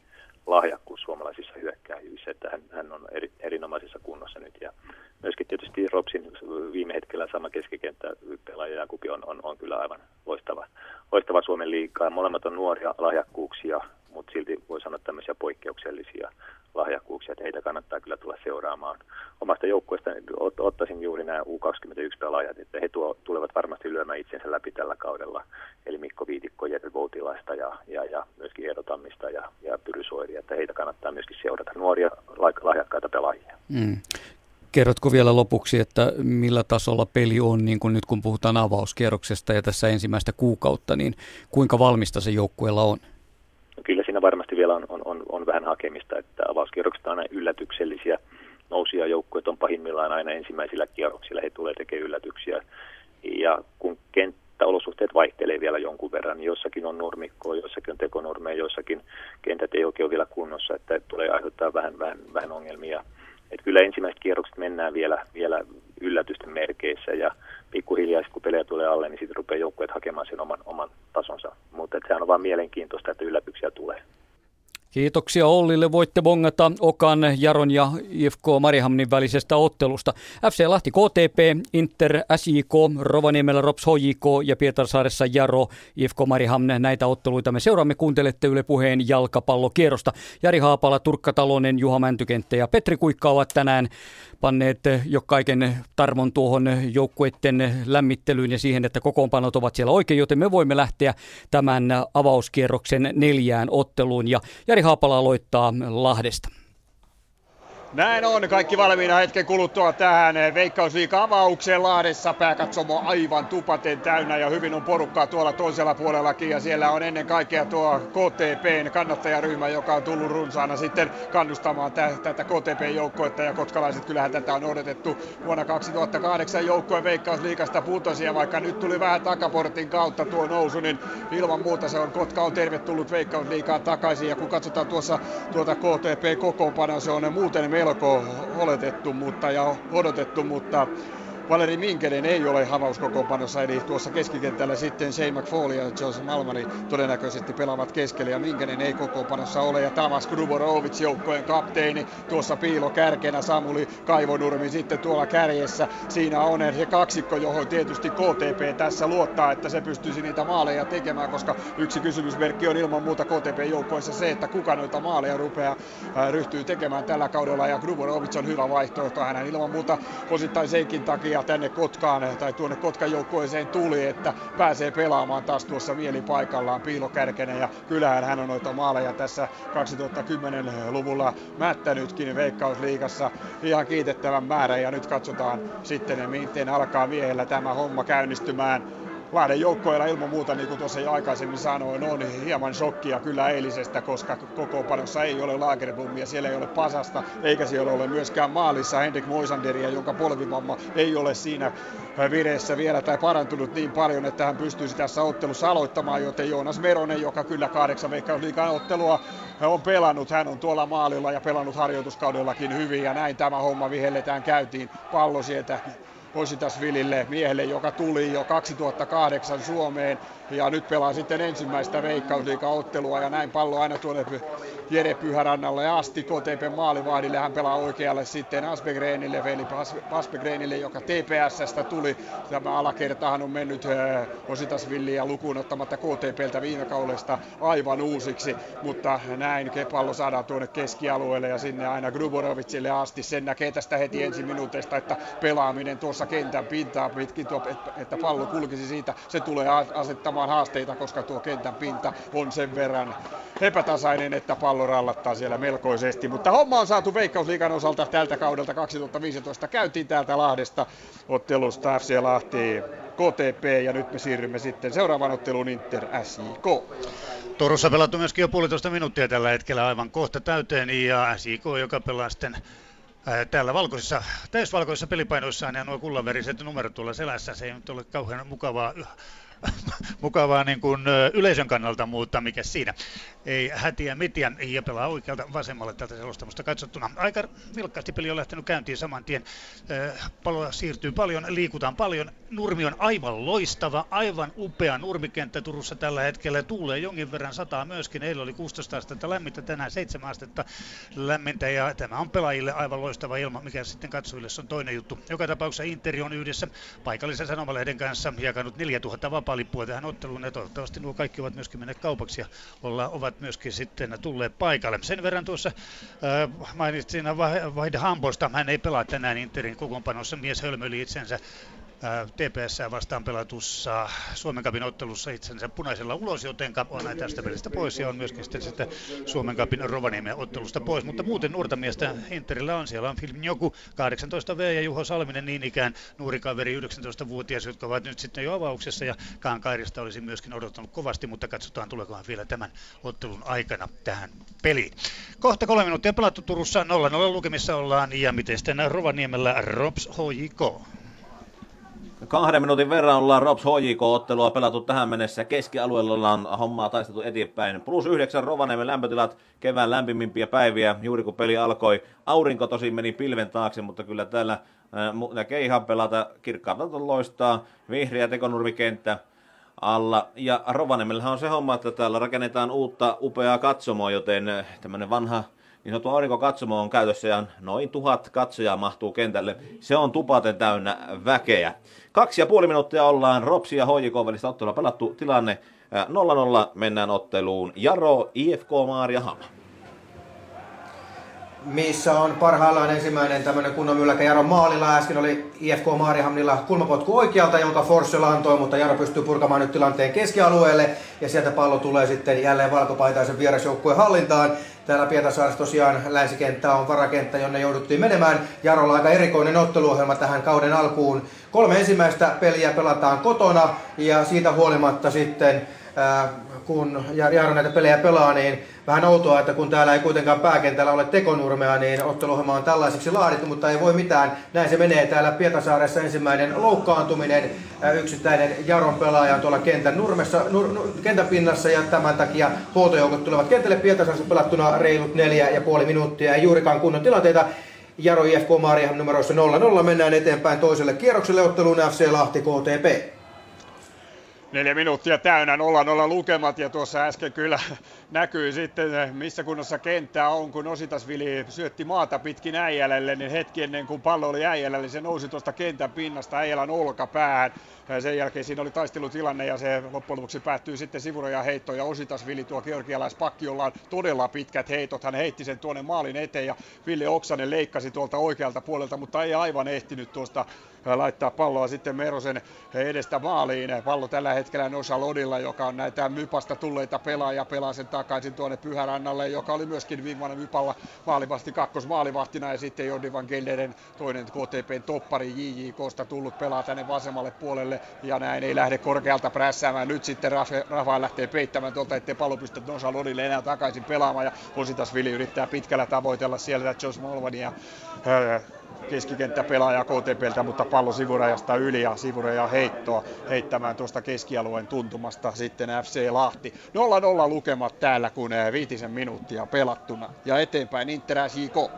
lahjakkuus suomalaisissa hyökkäjissä, että hän, hän on eri, erinomaisessa kunnossa nyt ja myöskin tietysti Ropsin viime hetkellä sama keskikenttä pelaaja Jakubi on, on, on kyllä aivan loistava, loistava Suomen liikaa. Molemmat on nuoria lahjakkuuksia, mutta silti voi sanoa tämmöisiä poikkeuksellisia lahjakkuuksia, että heitä kannattaa kyllä tulla seuraamaan. Omasta joukkueesta ot, ottaisin juuri nämä U21-pelaajat, että he tuo, tulevat varmasti lyömään itsensä läpi tällä kaudella. Eli Mikko Viitikko, Jere Voutilaista ja, ja, ja myöskin Eero Tammista ja, ja Pyrysoiri, että heitä kannattaa myöskin seurata nuoria lahjakkaita pelaajia. Mm. Kerrotko vielä lopuksi, että millä tasolla peli on, niin kuin nyt kun puhutaan avauskierroksesta ja tässä ensimmäistä kuukautta, niin kuinka valmista se joukkueella on? Varmasti vielä on, on, on, on vähän hakemista, että avauskierrokset on aina yllätyksellisiä. Nousia joukkueet on pahimmillaan aina ensimmäisillä kierroksilla, he tulee tekemään yllätyksiä. Ja kun kenttäolosuhteet vaihtelee vielä jonkun verran, niin jossakin on nurmikkoa, jossakin on tekonormeja, jossakin kentät ei oikein ole vielä kunnossa, että tulee aiheuttaa vähän, vähän, vähän ongelmia että kyllä ensimmäiset kierrokset mennään vielä, vielä yllätysten merkeissä ja pikkuhiljaa kun pelejä tulee alle, niin sitten rupeaa joukkueet hakemaan sen oman, oman tasonsa. Sehän on vain mielenkiintoista, että yllätyksiä tulee. Kiitoksia Ollille. Voitte bongata Okan, Jaron ja IFK Marihamnin välisestä ottelusta. FC Lahti KTP, Inter SJK, Rovaniemellä Rops HJK ja Pietarsaaressa Jaro, IFK Marihamn. Näitä otteluita me seuraamme. Kuuntelette Yle Puheen jalkapallokierrosta. Jari Haapala, Turkka Talonen, Juha Mäntykenttä ja Petri Kuikka ovat tänään panneet jo kaiken tarmon tuohon joukkueiden lämmittelyyn ja siihen, että kokoonpanot ovat siellä oikein, joten me voimme lähteä tämän avauskierroksen neljään otteluun. Ja Jari Haapala aloittaa Lahdesta. Näin on, kaikki valmiina hetken kuluttua tähän Veikkausliikan avaukseen Lahdessa. Pääkatsomo aivan tupaten täynnä ja hyvin on porukkaa tuolla toisella puolellakin. Ja siellä on ennen kaikkea tuo KTPn kannattajaryhmä, joka on tullut runsaana sitten kannustamaan tä- tätä KTP-joukkoetta. Ja kotkalaiset, kyllähän tätä on odotettu vuonna 2008 joukkojen Veikkausliikasta putosi. Ja vaikka nyt tuli vähän takaportin kautta tuo nousu, niin ilman muuta se on Kotka on tervetullut Veikkausliikaan takaisin. Ja kun katsotaan tuossa tuota KTP-kokoonpanoa, se on muuten melko oletettu mutta, ja odotettu, mutta Valeri Minkelen ei ole havauskokoonpanossa, eli tuossa keskikentällä sitten Shane McFall ja Joseph Malmani todennäköisesti pelaavat keskellä, ja Minkelen ei kokoonpanossa ole, ja Tamas Gruborovic joukkojen kapteeni tuossa piilo kärkenä, Samuli Kaivonurmi sitten tuolla kärjessä. Siinä on se kaksikko, johon tietysti KTP tässä luottaa, että se pystyisi niitä maaleja tekemään, koska yksi kysymysmerkki on ilman muuta KTP-joukkoissa se, että kuka noita maaleja rupeaa ryhtyy tekemään tällä kaudella, ja Gruborovic on hyvä vaihtoehto hänen ilman muuta osittain senkin takia, tänne Kotkaan tai tuonne Kotkan joukkueeseen tuli, että pääsee pelaamaan taas tuossa mielipaikallaan piilokärkenä ja kyllähän hän on noita maaleja tässä 2010-luvulla mättänytkin Veikkausliigassa. Ihan kiitettävän määrän ja nyt katsotaan sitten, miten alkaa miehellä tämä homma käynnistymään Lahden joukkoilla ilman muuta, niin kuin tuossa jo aikaisemmin sanoin, on hieman shokkia kyllä eilisestä, koska kokoonpanossa ei ole Lagerblomia, siellä ei ole Pasasta, eikä siellä ole myöskään maalissa Henrik Moisanderia, jonka polvivamma ei ole siinä vireessä vielä tai parantunut niin paljon, että hän pystyisi tässä ottelussa aloittamaan, joten Joonas Meronen, joka kyllä kahdeksan veikkausliikan ottelua on pelannut, hän on tuolla maalilla ja pelannut harjoituskaudellakin hyvin ja näin tämä homma vihelletään käyntiin. Pallo sieltä Positasvilille, miehelle, joka tuli jo 2008 Suomeen. Ja nyt pelaa sitten ensimmäistä veikkausliiga-ottelua ja näin pallo aina tuonne Jere Pyhärannalle asti KTP maalivahdille. Hän pelaa oikealle sitten Asbegrenille, veli Asbegrenille, joka TPSstä tuli. Tämä alakertahan on mennyt äh, Ositasvilliä lukuun ottamatta KTPltä viime kaudesta aivan uusiksi, mutta näin pallo saadaan tuonne keskialueelle ja sinne aina Gruborovicille asti. Sen näkee tästä heti ensi minuuteista, että pelaaminen tuossa kentän pintaa pitkin, tuo, että pallo kulkisi siitä, se tulee asettamaan haasteita, koska tuo kentän pinta on sen verran epätasainen, että pallo rallattaa siellä melkoisesti. Mutta homma on saatu Veikkausliikan osalta tältä kaudelta 2015. Käytiin täältä Lahdesta ottelusta FC Lahti KTP ja nyt me siirrymme sitten seuraavaan otteluun Inter SJK. Turussa pelattu myöskin jo puolitoista minuuttia tällä hetkellä aivan kohta täyteen ja SJK, joka pelaa sitten täällä valkoisissa, täysvalkoisissa pelipainoissaan ja nuo kullanveriset numerot tuolla selässä, se ei nyt ole kauhean mukavaa mukavaa niin kuin yleisön kannalta, mutta mikä siinä. Ei hätiä mitiä ja pelaa oikealta vasemmalle tältä selostamusta katsottuna. Aika vilkkaasti peli on lähtenyt käyntiin saman tien. Paloa siirtyy paljon, liikutaan paljon. Nurmi on aivan loistava, aivan upea nurmikenttä Turussa tällä hetkellä. Tuulee jonkin verran sataa myöskin. Eilen oli 16 astetta lämmintä, tänään 7 astetta lämmintä ja tämä on pelaajille aivan loistava ilma, mikä sitten katsojille on toinen juttu. Joka tapauksessa Interi on yhdessä paikallisen sanomalehden kanssa jakanut 4000 vapaa lippua tähän otteluun. Ja toivottavasti nuo kaikki ovat myöskin menneet kaupaksi ja olla, ovat myöskin sitten tulleet paikalle. Sen verran tuossa äh, mainitsin Vaihde Hamposta, hän ei pelaa tänään Interin kokoonpanossa, mies hölmöili itsensä TPS vastaan pelatussa Suomen Cupin ottelussa itsensä punaisella ulos, joten on näin tästä pelistä pois ja on myöskin sitten, sitten Suomen Cupin Rovaniemen ottelusta pois. Mutta muuten nuorta miestä Interillä on. Siellä on Film Joku, 18V ja Juho Salminen niin ikään nuori kaveri 19-vuotias, jotka ovat nyt sitten jo avauksessa ja Kaankairista olisi myöskin odottanut kovasti, mutta katsotaan tuleekohan vielä tämän ottelun aikana tähän peliin. Kohta kolme minuuttia pelattu Turussa, 0-0 lukemissa ollaan ja miten sitten Rovaniemellä Rops HJK. Kahden minuutin verran ollaan Rops HJK-ottelua pelattu tähän mennessä. Keskialueella ollaan hommaa taisteltu eteenpäin. Plus yhdeksän Rovaniemen lämpötilat, kevään lämpimimpiä päiviä, juuri kun peli alkoi. Aurinko tosi meni pilven taakse, mutta kyllä täällä näkee ihan pelata. Kirkkaalta loistaa, vihreä tekonurmikenttä alla. Ja Rovaniemellähän on se homma, että täällä rakennetaan uutta upeaa katsomoa, joten tämmöinen vanha niin sanottu aurinkokatsomo on käytössä ja noin tuhat katsojaa mahtuu kentälle. Se on tupaten täynnä väkeä. Kaksi ja puoli minuuttia ollaan Ropsi ja HJK välistä ottelua pelattu tilanne 0-0 mennään otteluun. Jaro, IFK Maariahama missä on parhaillaan ensimmäinen tämmöinen kunnon mylläkä Jaro maalilla. Äsken oli IFK Maarihamnilla kulmapotku oikealta, jonka Forssell antoi, mutta Jaro pystyy purkamaan nyt tilanteen keskialueelle. Ja sieltä pallo tulee sitten jälleen valkopaitaisen vierasjoukkueen hallintaan. Täällä Pietasaaressa tosiaan länsikenttä on varakenttä, jonne jouduttiin menemään. Jarolla aika erikoinen otteluohjelma tähän kauden alkuun. Kolme ensimmäistä peliä pelataan kotona ja siitä huolimatta sitten kun Jaaro näitä pelejä pelaa, niin vähän outoa, että kun täällä ei kuitenkaan pääkentällä ole tekonurmea, niin otteluohjelma on tällaiseksi laadittu, mutta ei voi mitään. Näin se menee täällä Pietasaaressa ensimmäinen loukkaantuminen. Yksittäinen Jaron pelaaja on tuolla kentän, nurmessa, nur, nur, kentän pinnassa ja tämän takia huoltojoukot tulevat kentälle Pietasaaressa pelattuna reilut neljä ja puoli minuuttia. Ei juurikaan kunnon tilanteita. Jaro IFK Maariahan numeroissa 0-0 mennään eteenpäin toiselle kierrokselle otteluun FC Lahti KTP. Neljä minuuttia täynnä, nolla nolla lukemat ja tuossa äsken kyllä näkyy sitten, missä kunnossa kenttä on, kun Ositasvili syötti maata pitkin Äijälälle, niin hetki ennen kuin pallo oli Äijälälle, niin se nousi tuosta kentän pinnasta Äijälän olkapäähän. Sen jälkeen siinä oli taistelutilanne ja se loppujen lopuksi päättyi sitten sivurajan heittoon ja Ositasvili tuo georgialaispakki, jolla on todella pitkät heitot. Hän heitti sen tuonne maalin eteen ja Ville Oksanen leikkasi tuolta oikealta puolelta, mutta ei aivan ehtinyt tuosta laittaa palloa sitten Merosen edestä maaliin. Pallo tällä hetkellä Nosa Lodilla, joka on näitä Mypasta tulleita pelaajia, pelaa sen takaisin tuonne Pyhärannalle, joka oli myöskin viimeinen Mypalla maalivahti kakkosmaalivahtina ja sitten Jordi Van Gelderen toinen KTPn toppari JJKsta tullut pelaa tänne vasemmalle puolelle ja näin ei lähde korkealta prässäämään. Nyt sitten Rafael lähtee peittämään tuolta, ettei pallo pysty Nosa Lodille enää takaisin pelaamaan ja Vili yrittää pitkällä tavoitella siellä Jos Molvania keskikenttäpelaaja KTPltä, mutta pallo sivurajasta yli ja sivuraja heittoa heittämään tuosta keskialueen tuntumasta sitten FC Lahti. 0-0 lukemat täällä, kun eh, viitisen minuuttia pelattuna ja eteenpäin Inter JK.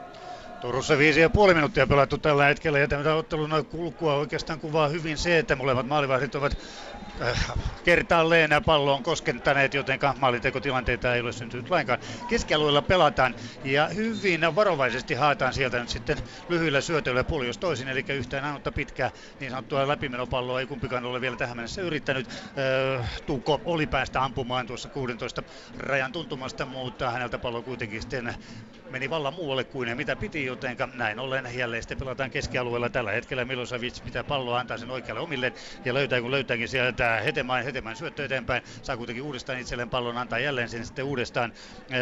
Turussa viisi ja puoli minuuttia pelattu tällä hetkellä ja tämä ottelun kulkua oikeastaan kuvaa hyvin se, että molemmat maalivahdit ovat äh, kertaalleen palloon koskettaneet, joten maalintekotilanteita ei ole syntynyt lainkaan. Keskialueella pelataan ja hyvin varovaisesti haetaan sieltä nyt sitten lyhyillä syötöillä puoli jos toisin, eli yhtään ainutta pitkää niin sanottua läpimenopalloa ei kumpikaan ole vielä tähän mennessä yrittänyt. Äh, Tuukko oli päästä ampumaan tuossa 16 rajan tuntumasta, mutta häneltä pallo kuitenkin sitten meni vallan muualle kuin mitä piti, joten näin ollen jälleen sitten pelataan keskialueella tällä hetkellä. Milosevic pitää palloa antaa sen oikealle omille ja löytää kun löytääkin sieltä Hetemäen, Hetemäen syöttö eteenpäin. Saa kuitenkin uudestaan itselleen pallon antaa jälleen sen sitten uudestaan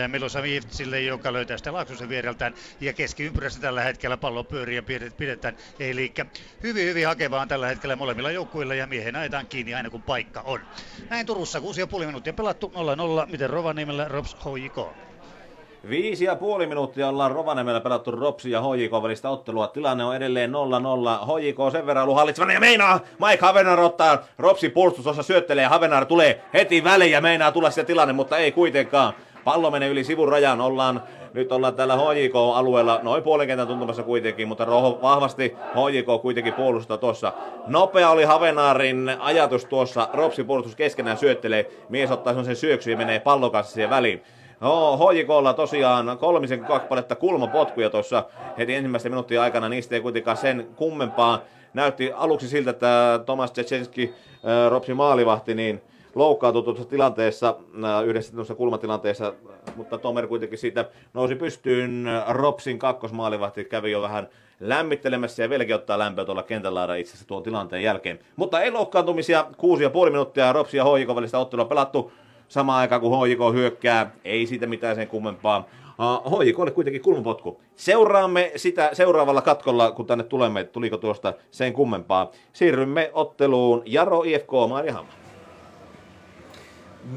Milosevicille, joka löytää sitä Laaksosen viereltään ja keskiympyrässä tällä hetkellä pallo pyörii ja pidetään. Eli hyvin hyvin hakevaa tällä hetkellä molemmilla joukkueilla ja miehen ajetaan kiinni aina kun paikka on. Näin Turussa 6,5 minuuttia pelattu 0-0, miten Rovaniemellä Rops HJK. Viisi ja puoli minuuttia ollaan Rovaniemellä pelattu Ropsi ja HJK välistä ottelua. Tilanne on edelleen 0-0. HJK sen verran ollut hallitsevana ja meinaa Mike Havenar ottaa Ropsi puolustusossa syöttelee. Havenar tulee heti väliin ja meinaa tulla sitä tilanne, mutta ei kuitenkaan. Pallo menee yli sivun rajan. Ollaan nyt ollaan täällä HJK-alueella noin puolen kentän tuntumassa kuitenkin, mutta roho, vahvasti HJK kuitenkin puolustaa tuossa. Nopea oli Havenaarin ajatus tuossa. Ropsi puolustus keskenään syöttelee. Mies ottaa sen syöksy ja menee pallon kanssa siihen väliin. No, HJKlla tosiaan kolmisen kappaletta kulmapotkuja tuossa heti ensimmäisten minuuttien aikana. Niistä ei kuitenkaan sen kummempaa. Näytti aluksi siltä, että Tomas Tsechenski, Ropsi maalivahti, niin loukkaantui tuossa tilanteessa, yhdessä tuossa kulmatilanteessa, mutta Tomer kuitenkin siitä nousi pystyyn. Ropsin kakkosmaalivahti kävi jo vähän lämmittelemässä ja vieläkin ottaa lämpöä tuolla kentällä itse asiassa tuon tilanteen jälkeen. Mutta ei loukkaantumisia, kuusi ja puoli minuuttia Ropsi ja HJK välistä ottelua pelattu samaan aikaan kun HJK hyökkää, ei siitä mitään sen kummempaa. HJK oli kuitenkin kulmapotku. Seuraamme sitä seuraavalla katkolla, kun tänne tulemme, tuliko tuosta sen kummempaa. Siirrymme otteluun Jaro IFK Maarihamma.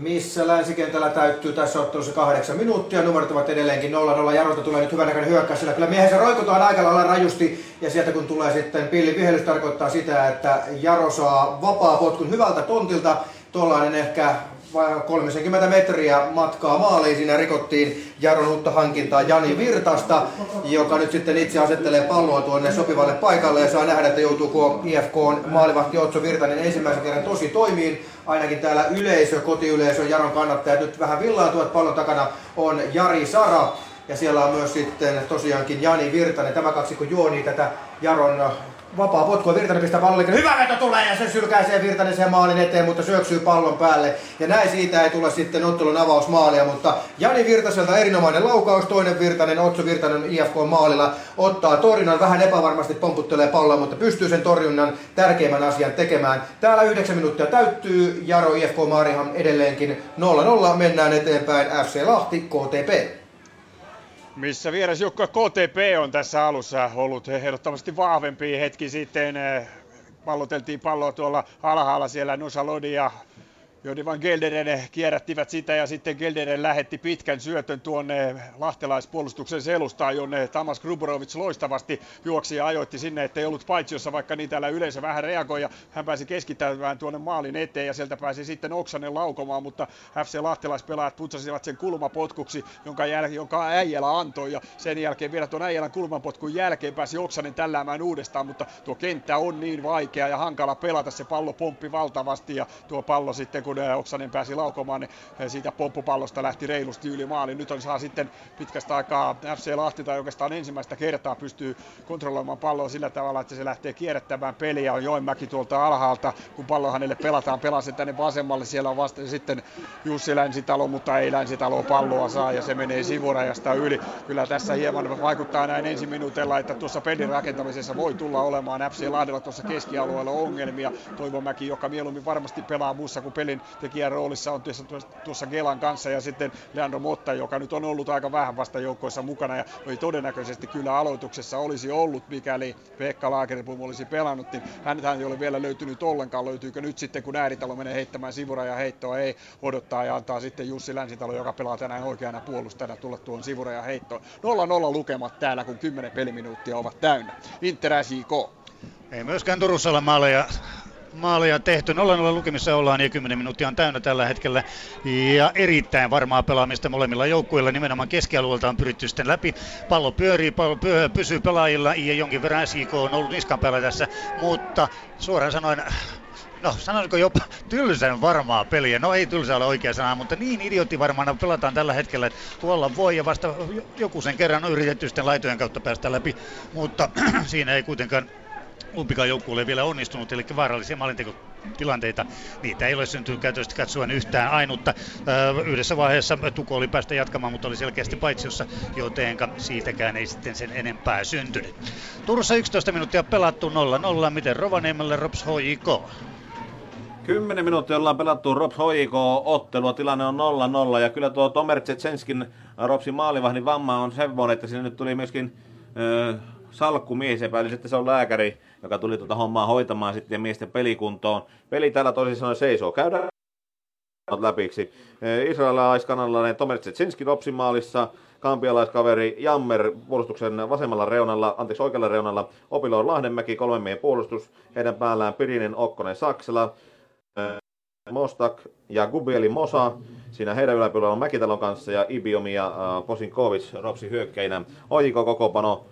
Missä länsikentällä täyttyy tässä ottelussa kahdeksan minuuttia. Numerot ovat edelleenkin 0-0. Jarolta tulee nyt hyvänäköinen hyökkäys, sillä kyllä miehensä roikutaan aika lailla rajusti. Ja sieltä kun tulee sitten pilli vihellys, tarkoittaa sitä, että Jaro saa vapaa potkun hyvältä tontilta. Tuollainen ehkä 30 metriä matkaa maaliin. Siinä rikottiin Jaron uutta hankintaa Jani Virtasta, joka nyt sitten itse asettelee palloa tuonne sopivalle paikalle ja saa nähdä, että joutuuko IFK maalivahti Otso Virtanen ensimmäisen kerran tosi toimiin. Ainakin täällä yleisö, kotiyleisö, Jaron kannattajat nyt vähän villaantuvat. Pallon takana on Jari Sara ja siellä on myös sitten tosiaankin Jani Virtanen. Tämä kaksikko juoni tätä Jaron vapaa potku Virtanen pistää pallon Hyvä veto tulee ja se sylkäisee Virtanen sen maalin eteen, mutta syöksyy pallon päälle. Ja näin siitä ei tule sitten ottelun avausmaalia, mutta Jani Virtaselta erinomainen laukaus, toinen Virtanen, Otso Virtanen IFK maalilla ottaa torjunnan, vähän epävarmasti pomputtelee palloa, mutta pystyy sen torjunnan tärkeimmän asian tekemään. Täällä 9 minuuttia täyttyy, Jaro IFK Maarihan edelleenkin 0-0, mennään eteenpäin FC Lahti, KTP missä vierasjoukko KTP on tässä alussa ollut ehdottomasti vahvempi hetki sitten. Palloteltiin palloa tuolla alhaalla siellä Nusa Lodi ja Joni Van Gelderen kierrättivät sitä ja sitten Gelderen lähetti pitkän syötön tuonne lahtelaispuolustuksen selustaan, jonne Tamas Gruborovic loistavasti juoksi ja ajoitti sinne, ettei ollut paitsiossa, vaikka niin täällä yleensä vähän reagoi ja hän pääsi keskittämään tuonne maalin eteen ja sieltä pääsi sitten Oksanen laukomaan, mutta FC lahtelaispelaajat putsasivat sen kulmapotkuksi, jonka, jäl- jonka Äijälä antoi ja sen jälkeen vielä tuon Äijälän kulmapotkun jälkeen pääsi Oksanen tälläämään uudestaan, mutta tuo kenttä on niin vaikea ja hankala pelata, se pallo pomppi valtavasti ja tuo pallo sitten kun Oksanen pääsi laukomaan, niin siitä pomppupallosta lähti reilusti yli maali. Nyt on saa sitten pitkästä aikaa FC Lahti tai oikeastaan ensimmäistä kertaa pystyy kontrolloimaan palloa sillä tavalla, että se lähtee kierrättämään peliä. On Joenmäki tuolta alhaalta, kun pallo hänelle pelataan, pelaa sen tänne vasemmalle. Siellä on vasta sitten Jussi Länsitalo, mutta ei Länsitalo palloa saa ja se menee sivurajasta yli. Kyllä tässä hieman vaikuttaa näin ensi minuutella, että tuossa pelin rakentamisessa voi tulla olemaan FC Lahdella tuossa keskialueella ongelmia. Toivomäki, joka mieluummin varmasti pelaa muussa kuin pelin tekijän roolissa on tuossa, tuossa Gelan kanssa ja sitten Leandro Motta, joka nyt on ollut aika vähän vasta joukkoissa mukana ja ei todennäköisesti kyllä aloituksessa olisi ollut, mikäli Pekka Laakeripum olisi pelannut, niin hän ei ole vielä löytynyt ollenkaan. Löytyykö nyt sitten, kun Ääritalo menee heittämään sivuraja heittoa, ei odottaa ja antaa sitten Jussi Länsitalo, joka pelaa tänään oikeana puolustajana, tulla tuon sivuraja heittoon. 0-0 lukemat täällä, kun 10 peliminuuttia ovat täynnä. Inter SJK. Ei myöskään Turussa ole maaleja maalia tehty. 0-0 lukemissa ollaan ja 10 minuuttia on täynnä tällä hetkellä. Ja erittäin varmaa pelaamista molemmilla joukkueilla. Nimenomaan keskialueelta on pyritty sitten läpi. Pallo pyörii, pallo pyö, pysyy pelaajilla ja jonkin verran SIK on ollut niskan päällä tässä. Mutta suoraan sanoen no sanoinko jopa tylsän varmaa peliä. No ei tylsä ole oikea sana, mutta niin idioottivarmana pelataan tällä hetkellä, että tuolla voi ja vasta joku sen kerran on yritetty sitten laitojen kautta päästä läpi, mutta siinä ei kuitenkaan kumpikaan joukkueelle vielä onnistunut, eli vaarallisia maalintekotilanteita. Niitä ei ole syntynyt käytöstä katsoen yhtään ainutta. Yhdessä vaiheessa Tuko oli päästä jatkamaan, mutta oli selkeästi paitsiossa, jotenka siitäkään ei sitten sen enempää syntynyt. Turussa 11 minuuttia pelattu 0-0. Miten Rovaniemelle Rops HJK? 10 minuuttia ollaan pelattu Rops HJK ottelua, tilanne on 0-0 ja kyllä tuo Tomer Tsetsenskin Ropsin maalivahdin vamma on semmoinen, että sinne nyt tuli myöskin äh, salkkumies, epäilisi, että se on lääkäri, joka tuli tuota hommaa hoitamaan sitten miesten pelikuntoon. Peli täällä tosi sanoen seisoo. Käydään läpiksi. Israelilais-kanalainen Tomer Tsetsinski Ropsin maalissa, kampialaiskaveri Jammer puolustuksen vasemmalla reunalla, anteeksi oikealla reunalla, Opiloon Lahdenmäki, kolmen miehen puolustus, heidän päällään Pirinen, Okkonen, Saksela, Mostak ja Gubieli Mosa. Siinä heidän yläpuolella on Mäkitalon kanssa ja Ibiomi ja Posinkovic Ropsi hyökkäinä. Ojiko kokopano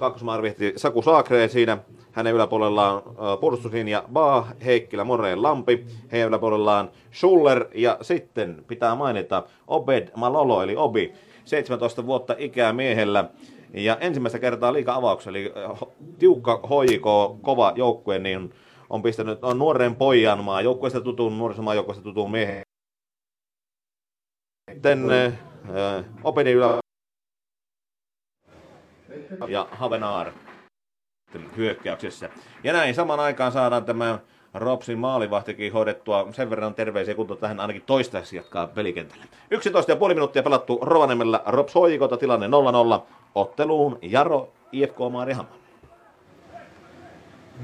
kakkosmaarvihti Saku Saakreen siinä. Hänen yläpuolellaan puolustuslinja Ba, Heikkilä, Moreen, Lampi. Heidän yläpuolellaan Schuller ja sitten pitää mainita Obed Malolo eli Obi. 17 vuotta ikää miehellä. Ja ensimmäistä kertaa liika avauksessa, eli tiukka hoiko, kova joukkue, niin on pistänyt on nuoren pojan maa, joukkueesta tutun, nuorisomaan joukkueesta tutun miehen. Sitten äh, Opedin ja Havenaar hyökkäyksessä. Ja näin saman aikaan saadaan tämä Ropsin maalivahtikin hoidettua sen verran terveisiä kunto tähän ainakin toistaiseksi jatkaa pelikentällä. 11,5 minuuttia pelattu Rovaniemellä Rops Hoikota tilanne 0-0. Otteluun Jaro IFK Maarihamma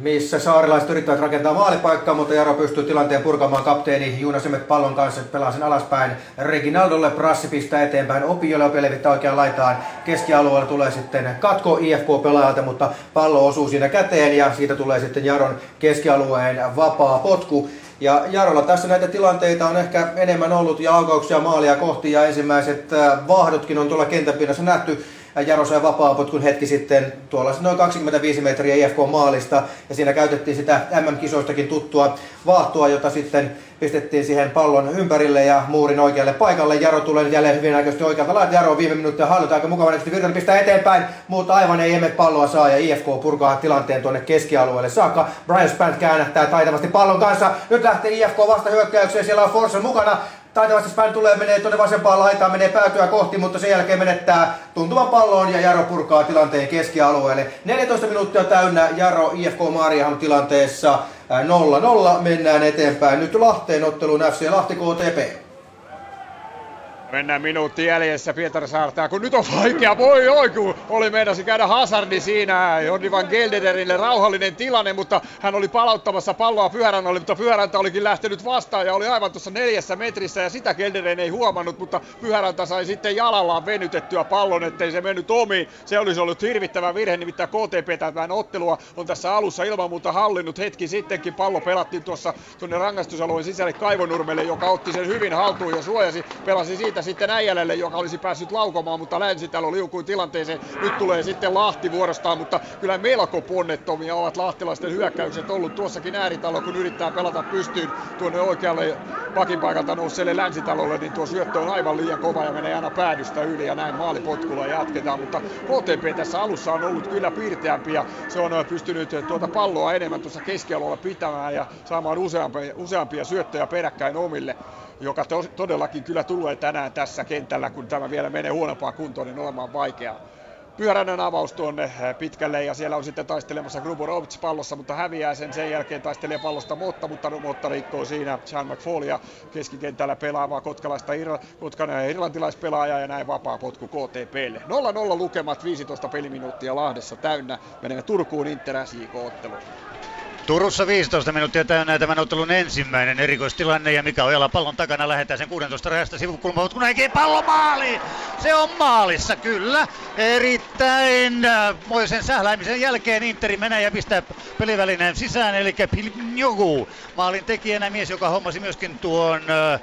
missä saarilaiset yrittävät rakentaa maalipaikkaa, mutta Jaro pystyy tilanteen purkamaan kapteeni Juuna Semet pallon kanssa, pelaa sen alaspäin. Reginaldolle Prassi pistää eteenpäin, Opiolle Opi levittää oikeaan laitaan. Keskialueella tulee sitten katko IFK-pelaajalta, mutta pallo osuu siinä käteen ja siitä tulee sitten Jaron keskialueen vapaa potku. Ja Jarolla tässä näitä tilanteita on ehkä enemmän ollut ja aukauksia maalia kohti ja ensimmäiset äh, vahdotkin on tuolla kentän pinnassa nähty. Jaro sai vapaapotkun hetki sitten tuolla noin 25 metriä IFK-maalista ja siinä käytettiin sitä MM-kisoistakin tuttua vaahtoa, jota sitten pistettiin siihen pallon ympärille ja muurin oikealle paikalle. Jaro tulee jälleen hyvin näköisesti oikealta laita. Jaro on viime minuuttia hallita aika mukava näköisesti Virtanen pistää eteenpäin, mutta aivan ei emme palloa saa ja IFK purkaa tilanteen tuonne keskialueelle saakka. Brian Spann käännättää taitavasti pallon kanssa. Nyt lähtee IFK vasta hyökkäykseen, siellä on Forsen mukana taitavasti Span tulee, menee tuonne vasempaan laitaan, menee päätyä kohti, mutta sen jälkeen menettää tuntuvan palloon ja Jaro purkaa tilanteen keskialueelle. 14 minuuttia täynnä Jaro IFK Maariaham tilanteessa 0-0. Mennään eteenpäin nyt Lahteen otteluun FC Lahti KTP. Mennään minuutti jäljessä Pietarsaarta, kun nyt on vaikea, voi oi, kun oli meinasi käydä Hazardi siinä, Jordi van Geldederille rauhallinen tilanne, mutta hän oli palauttamassa palloa Pyhärannalle, mutta Pyhäranta olikin lähtenyt vastaan ja oli aivan tuossa neljässä metrissä ja sitä Gelderen ei huomannut, mutta Pyhäranta sai sitten jalallaan venytettyä pallon, ettei se mennyt omiin. Se olisi ollut hirvittävä virhe, nimittäin KTP tämän ottelua on tässä alussa ilman muuta hallinnut hetki sittenkin. Pallo pelattiin tuossa tuonne rangaistusalueen sisälle Kaivonurmelle, joka otti sen hyvin haltuun ja suojasi, pelasi siitä sitten Äijälälle, joka olisi päässyt laukomaan, mutta Länsitalo liukui tilanteeseen. Nyt tulee sitten Lahti vuorostaan, mutta kyllä melko ponnettomia ovat lahtilaisten hyökkäykset ollut tuossakin ääritalo, kun yrittää pelata pystyyn tuonne oikealle pakin paikalta nousseelle Länsitalolle, niin tuo syöttö on aivan liian kova ja menee aina päädystä yli ja näin maalipotkulla jatketaan, mutta KTP tässä alussa on ollut kyllä piirteämpi ja se on pystynyt tuota palloa enemmän tuossa keskialueella pitämään ja saamaan useampia, useampia syöttöjä peräkkäin omille joka to, todellakin kyllä tulee tänään tässä kentällä, kun tämä vielä menee huonompaan kuntoon, niin olemaan vaikeaa. Pyöräinen avaus tuonne eh, pitkälle ja siellä on sitten taistelemassa Gruborovic pallossa, mutta häviää sen. Sen jälkeen taistelee pallosta Motta, mutta Motta rikkoo siinä Sean McFallia keskikentällä pelaavaa kotkalaista ir- kotkan irlantilaispelaajaa ja näin vapaa potku KTPlle. 0-0 lukemat, 15 peliminuuttia Lahdessa täynnä. Menemme Turkuun Inter ottelu Turussa 15 minuuttia täynnä tämän ottelun ensimmäinen erikoistilanne ja Mika Ojala pallon takana lähettää sen 16 rajasta sivukulma, mutta kun näkee pallo maali! Se on maalissa, kyllä. Erittäin äh, moisen sähläämisen jälkeen Interi menee ja pistää pelivälineen sisään, eli Pilnjogu. Maalin tekijänä mies, joka hommasi myöskin tuon äh,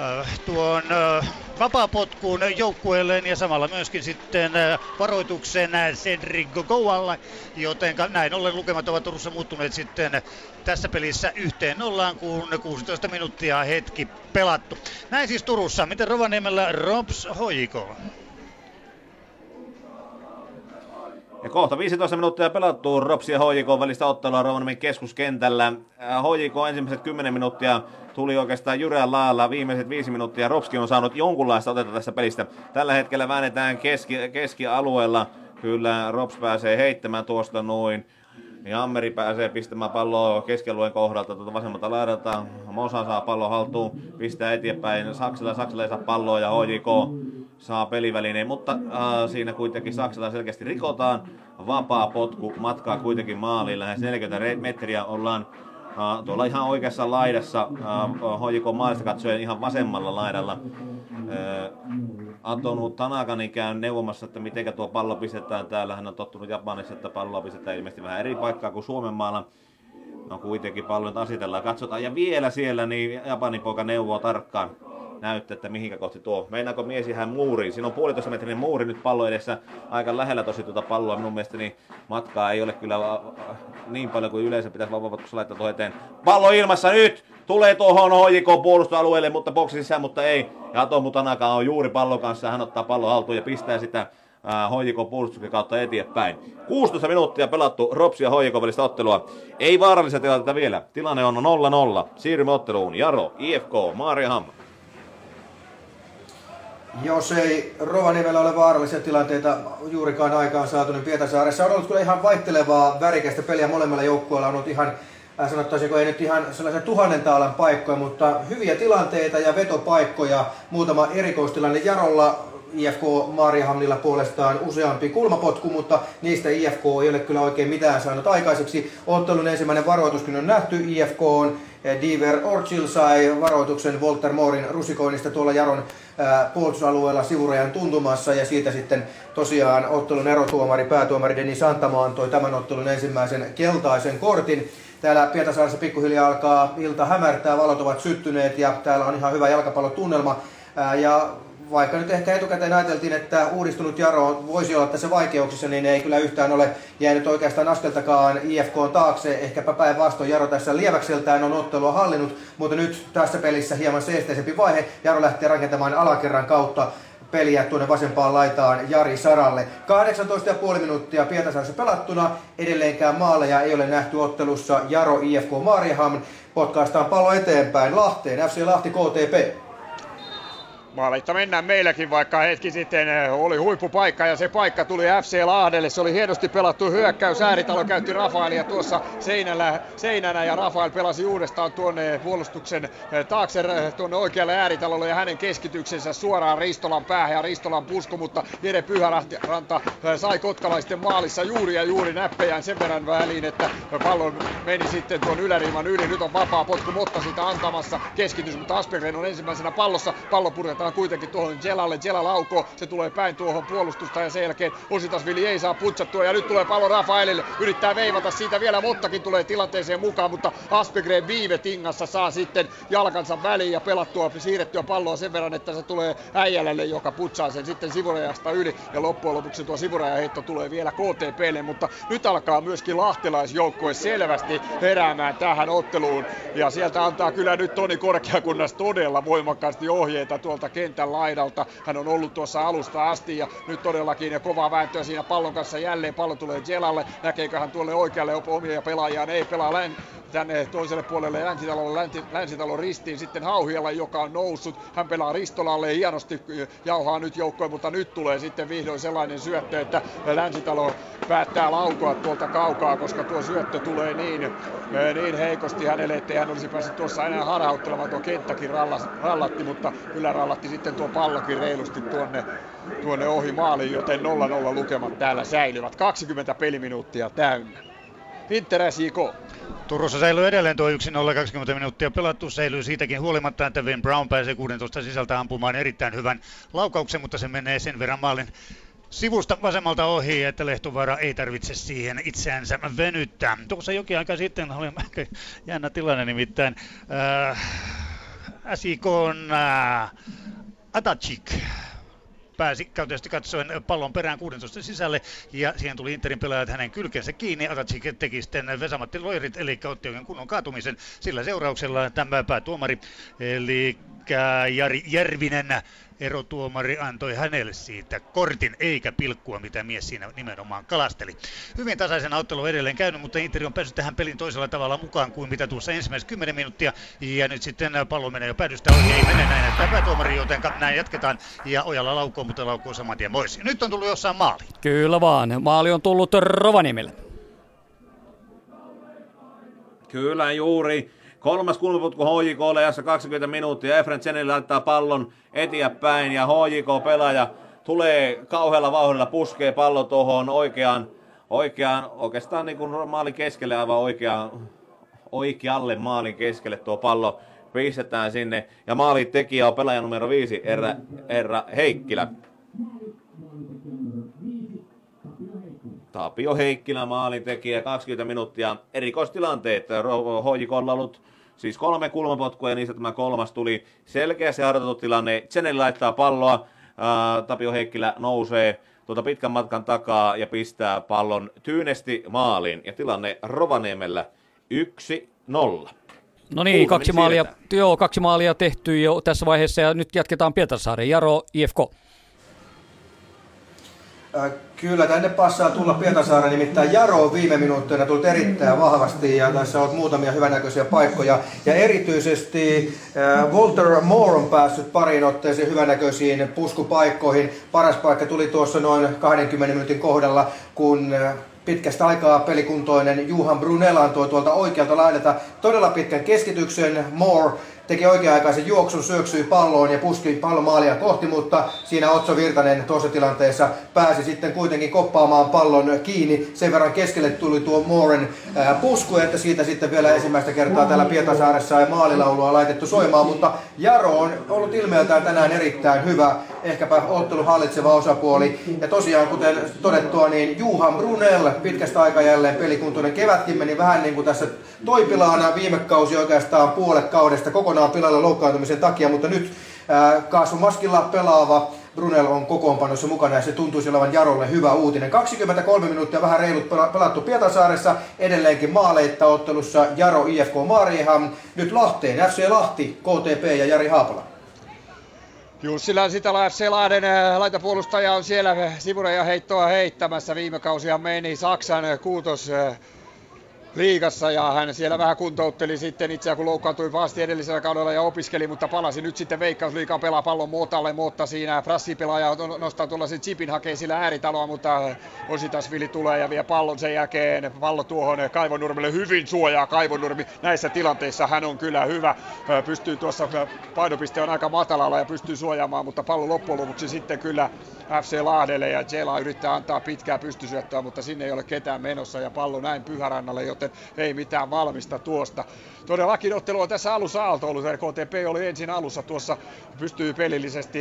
Äh, tuon äh, vapaapotkuun joukkueelleen ja samalla myöskin sitten varoituksen Cedric Gogoalla, joten näin ollen lukemat ovat Turussa muuttuneet sitten tässä pelissä yhteen nollaan, kun 16 minuuttia hetki pelattu. Näin siis Turussa. Miten Rovaniemellä Robs Hoiko? Ja kohta 15 minuuttia pelattu Ropsi ja HJK välistä ottelua Rovaniemen keskuskentällä. HJK ensimmäiset 10 minuuttia tuli oikeastaan jyrään laalla. Viimeiset viisi minuuttia Ropski on saanut jonkunlaista otetta tässä pelistä. Tällä hetkellä väännetään keski, keskialueella. Kyllä Rops pääsee heittämään tuosta noin. Ja Ammeri pääsee pistämään palloa keskialueen kohdalta tuota vasemmalta laidalta. Mosa saa pallon haltuun, pistää eteenpäin. Saksella, Saksella ei saa palloa ja HJK saa pelivälineen, mutta äh, siinä kuitenkin Saksalla selkeästi rikotaan. Vapaa potku matkaa kuitenkin maaliin, lähes 40 metriä ollaan tuolla ihan oikeassa laidassa, hoiko maalista katsoen ihan vasemmalla laidalla. Antonu Tanakani käy neuvomassa, että miten tuo pallo pistetään täällä. Hän on tottunut Japanissa, että palloa pistetään ilmeisesti vähän eri paikkaa kuin Suomen maalla. No kuitenkin pallon asitellaan. Katsotaan. Ja vielä siellä niin Japanin poika neuvoo tarkkaan näyttää, että mihinkä kohti tuo. Meinaako mies ihan muuriin? Siinä on puolitoista metrinen muuri nyt pallo edessä. Aika lähellä tosi tuota palloa. Minun mielestäni matkaa ei ole kyllä niin paljon kuin yleensä pitäisi vapautuksessa laittaa tuohon eteen. Pallo ilmassa nyt! Tulee tuohon HJK puolustusalueelle, mutta boksi sisään, mutta ei. Ja Tomu Tanaka on juuri pallon kanssa. Hän ottaa pallon haltuun ja pistää sitä HJK puolustuksen kautta eteenpäin. 16 minuuttia pelattu Ropsi ja välistä ottelua. Ei vaarallisia tilanteita vielä. Tilanne on 0-0. Siirrymme otteluun. Jaro, IFK, Maariahamn. Jos ei Rovaniemellä ole vaarallisia tilanteita juurikaan aikaan saatu, niin Pietasaaressa on ollut kyllä ihan vaihtelevaa värikästä peliä molemmilla joukkueilla. On ollut ihan, äh, sanottaisiko ei nyt ihan sellaisen tuhannen taalan paikkoja, mutta hyviä tilanteita ja vetopaikkoja. Muutama erikoistilanne Jarolla IFK Maariahamnilla puolestaan useampi kulmapotku, mutta niistä IFK ei ole kyllä oikein mitään saanut aikaiseksi. Ottelun ensimmäinen varoituskin on nähty. IFK on Diver Orchil sai varoituksen Walter Moorin rusikoinnista tuolla Jaron eh, puolustusalueella sivurajan tuntumassa ja siitä sitten tosiaan ottelun erotuomari, päätuomari Denis Santama antoi tämän ottelun ensimmäisen keltaisen kortin. Täällä Pietasaaressa pikkuhiljaa alkaa ilta hämärtää, valot ovat syttyneet ja täällä on ihan hyvä jalkapallotunnelma. Eh, ja vaikka nyt ehkä etukäteen ajateltiin, että uudistunut Jaro voisi olla tässä vaikeuksissa, niin ei kyllä yhtään ole jäänyt oikeastaan askeltakaan IFK taakse. Ehkäpä päinvastoin Jaro tässä lieväkseltään on ottelua hallinnut, mutta nyt tässä pelissä hieman seesteisempi vaihe. Jaro lähtee rakentamaan alakerran kautta peliä tuonne vasempaan laitaan Jari Saralle. 18,5 minuuttia Pietasaarissa pelattuna. Edelleenkään maaleja ei ole nähty ottelussa. Jaro IFK Maariaham. Potkaistaan pallo eteenpäin Lahteen. FC Lahti KTP. Maalitta mennään meilläkin, vaikka hetki sitten eh, oli huippupaikka ja se paikka tuli FC Lahdelle. Se oli hienosti pelattu hyökkäys. Ääritalo käytti Rafaelia tuossa seinällä, seinänä ja Rafael pelasi uudestaan tuonne puolustuksen eh, taakse eh, tuonne oikealle Ääritalolle ja hänen keskityksensä suoraan Ristolan päähän ja Ristolan pusku, mutta Jere Pyhäranta sai kotkalaisten maalissa juuri ja juuri näppejään sen verran väliin, että pallo meni sitten tuon yläriiman yli. Nyt on vapaa potku Motta sitä antamassa keskitys, mutta Aspergren on ensimmäisenä pallossa. Pallo purjetaan annetaan kuitenkin tuohon Jelalle. Jela laukoo, se tulee päin tuohon puolustusta ja sen jälkeen Ositasvili ei saa putsattua. Ja nyt tulee pallo Rafaelille, yrittää veivata siitä vielä, Mottakin tulee tilanteeseen mukaan, mutta Aspegren viive tingassa saa sitten jalkansa väliin ja pelattua, siirrettyä palloa sen verran, että se tulee Äijälälle, joka putsaa sen sitten sivurajasta yli. Ja loppujen lopuksi tuo sivurajaheitto tulee vielä KTPlle, mutta nyt alkaa myöskin lahtelaisjoukkue selvästi heräämään tähän otteluun. Ja sieltä antaa kyllä nyt Toni Korkeakunnas todella voimakkaasti ohjeita tuolta kentän laidalta. Hän on ollut tuossa alusta asti ja nyt todellakin ja kovaa vääntöä siinä pallon kanssa jälleen. Pallo tulee Jelalle. Näkeekö hän tuolle oikealle omia pelaajia? Ei pelaa län, tänne toiselle puolelle Länsitalon, länsi, Länsitalon ristiin sitten Hauhialla, joka on noussut. Hän pelaa Ristolalle hienosti jauhaa nyt joukkoja, mutta nyt tulee sitten vihdoin sellainen syöttö, että Länsitalo päättää laukoa tuolta kaukaa, koska tuo syöttö tulee niin, niin heikosti hänelle, ettei hän olisi päässyt tuossa enää harhauttelemaan. Tuo kenttäkin rallatti, mutta kyllä rallatti sitten tuo pallokin reilusti tuonne, tuonne ohi maaliin, joten 0-0 lukemat täällä säilyvät. 20 peliminuuttia täynnä. Inter SJK. Turussa säilyy edelleen tuo 1-0 20 minuuttia pelattu. Säilyy siitäkin huolimatta, että Vin Brown pääsee 16 sisältä ampumaan erittäin hyvän laukauksen, mutta se menee sen verran maalin sivusta vasemmalta ohi, että Lehtovaara ei tarvitse siihen itseänsä venyttää. Tuossa jokin aika sitten oli jännä tilanne nimittäin. Äh, SIK on äh, Atachik pääsi käytännössä katsoen pallon perään 16 sisälle ja siihen tuli Interin pelaajat hänen kylkensä kiinni. Atachik teki sitten Vesamatti Loirit, eli otti oikein kunnon kaatumisen. Sillä seurauksella tämä päätuomari, eli Jari Järvinen erotuomari antoi hänelle siitä kortin eikä pilkkua, mitä mies siinä nimenomaan kalasteli. Hyvin tasaisen ottelu edelleen käynyt, mutta Inter on päässyt tähän pelin toisella tavalla mukaan kuin mitä tuossa ensimmäiset 10 minuuttia. Ja nyt sitten pallo menee jo päädystä ohi, ei mene näin, että päätuomari, joten näin jatketaan. Ja Ojalla laukoo, mutta laukoo saman tien pois. Nyt on tullut jossain maali. Kyllä vaan, maali on tullut Rovaniemelle. Kyllä juuri. Kolmas kulmaputku HJK ajassa 20 minuuttia. Efren Tseneli laittaa pallon eteenpäin ja HJK-pelaaja tulee kauhealla vauhdilla, puskee pallon tuohon oikeaan, oikeaan, oikeastaan niin kuin maalin keskelle aivan oikeaan, oikealle maalin keskelle tuo pallo pistetään sinne. Ja maalin tekijä on pelaaja numero 5, Erra, Erra Heikkilä. Tapio Heikkilä maalintekijä, 20 minuuttia erikoistilanteet. HJK on ollut Siis kolme kulmapotkua ja niistä tämä kolmas tuli selkeä se harjoitettu tilanne. Tseneli laittaa palloa, ää, Tapio Heikkilä nousee tuota pitkän matkan takaa ja pistää pallon tyynesti maaliin. Ja tilanne Rovaniemellä 1-0. No niin, kaksi maalia, joo, kaksi maalia tehty jo tässä vaiheessa ja nyt jatketaan Pietarsaaren. Jaro, IFK. Äh, kyllä, tänne passaa tulla Pietasaaren, nimittäin Jaro on viime minuutteina tullut erittäin vahvasti ja tässä on muutamia hyvänäköisiä paikkoja. Ja erityisesti äh, Walter Moore on päässyt pariin otteeseen hyvänäköisiin puskupaikkoihin. Paras paikka tuli tuossa noin 20 minuutin kohdalla, kun äh, pitkästä aikaa pelikuntoinen Juhan Brunel antoi tuolta oikealta laidalta todella pitkän keskityksen. Moore teki oikea-aikaisen juoksun, syöksyi palloon ja puski pallon maalia kohti, mutta siinä Otso Virtanen tuossa tilanteessa pääsi sitten kuitenkin koppaamaan pallon kiinni. Sen verran keskelle tuli tuo Mooren pusku, että siitä sitten vielä ensimmäistä kertaa täällä Pietasaaressa ei maalilaulua laitettu soimaan, mutta Jaro on ollut ilmeeltään tänään erittäin hyvä, ehkäpä ottelu hallitseva osapuoli. Ja tosiaan, kuten todettua, niin Juhan Brunel pitkästä aikaa jälleen pelikuntoinen kevätkin meni vähän niin kuin tässä toipilaana viime kausi oikeastaan puolet kaudesta kokonaan kokonaan pilalla loukkaantumisen takia, mutta nyt kaasumaskilla pelaava Brunel on kokoonpanossa mukana ja se tuntuisi olevan Jarolle hyvä uutinen. 23 minuuttia vähän reilut pelattu Pietasaaressa, edelleenkin maaleitta ottelussa Jaro IFK Maarieham, nyt Lahteen, FC Lahti, KTP ja Jari Haapala. Jussi Länsitalo FC Lahden laitapuolustaja on siellä sivureja heittoa heittämässä. Viime kausia meni Saksan kuutos liigassa ja hän siellä vähän kuntoutteli sitten itseään kun loukkaantui pahasti edellisellä kaudella ja opiskeli, mutta palasi nyt sitten Veikkausliigaan pelaa pallon Mootalle, mutta siinä Frassi pelaaja nostaa tuollaisen chipin hakee sillä ääritaloa, mutta Ositasvili tulee ja vie pallon sen jälkeen pallo tuohon Kaivonurmelle hyvin suojaa Kaivonurmi. Näissä tilanteissa hän on kyllä hyvä, pystyy tuossa painopiste on aika matalalla ja pystyy suojaamaan, mutta pallo loppujen lopuksi sitten kyllä FC Lahdelle ja Jela yrittää antaa pitkää pystysyöttöä, mutta sinne ei ole ketään menossa ja pallo näin Pyhärannalle, joten ei mitään valmista tuosta. Todellakin ottelu on tässä alussa aalto ollut, KTP oli ensin alussa tuossa, pystyy pelillisesti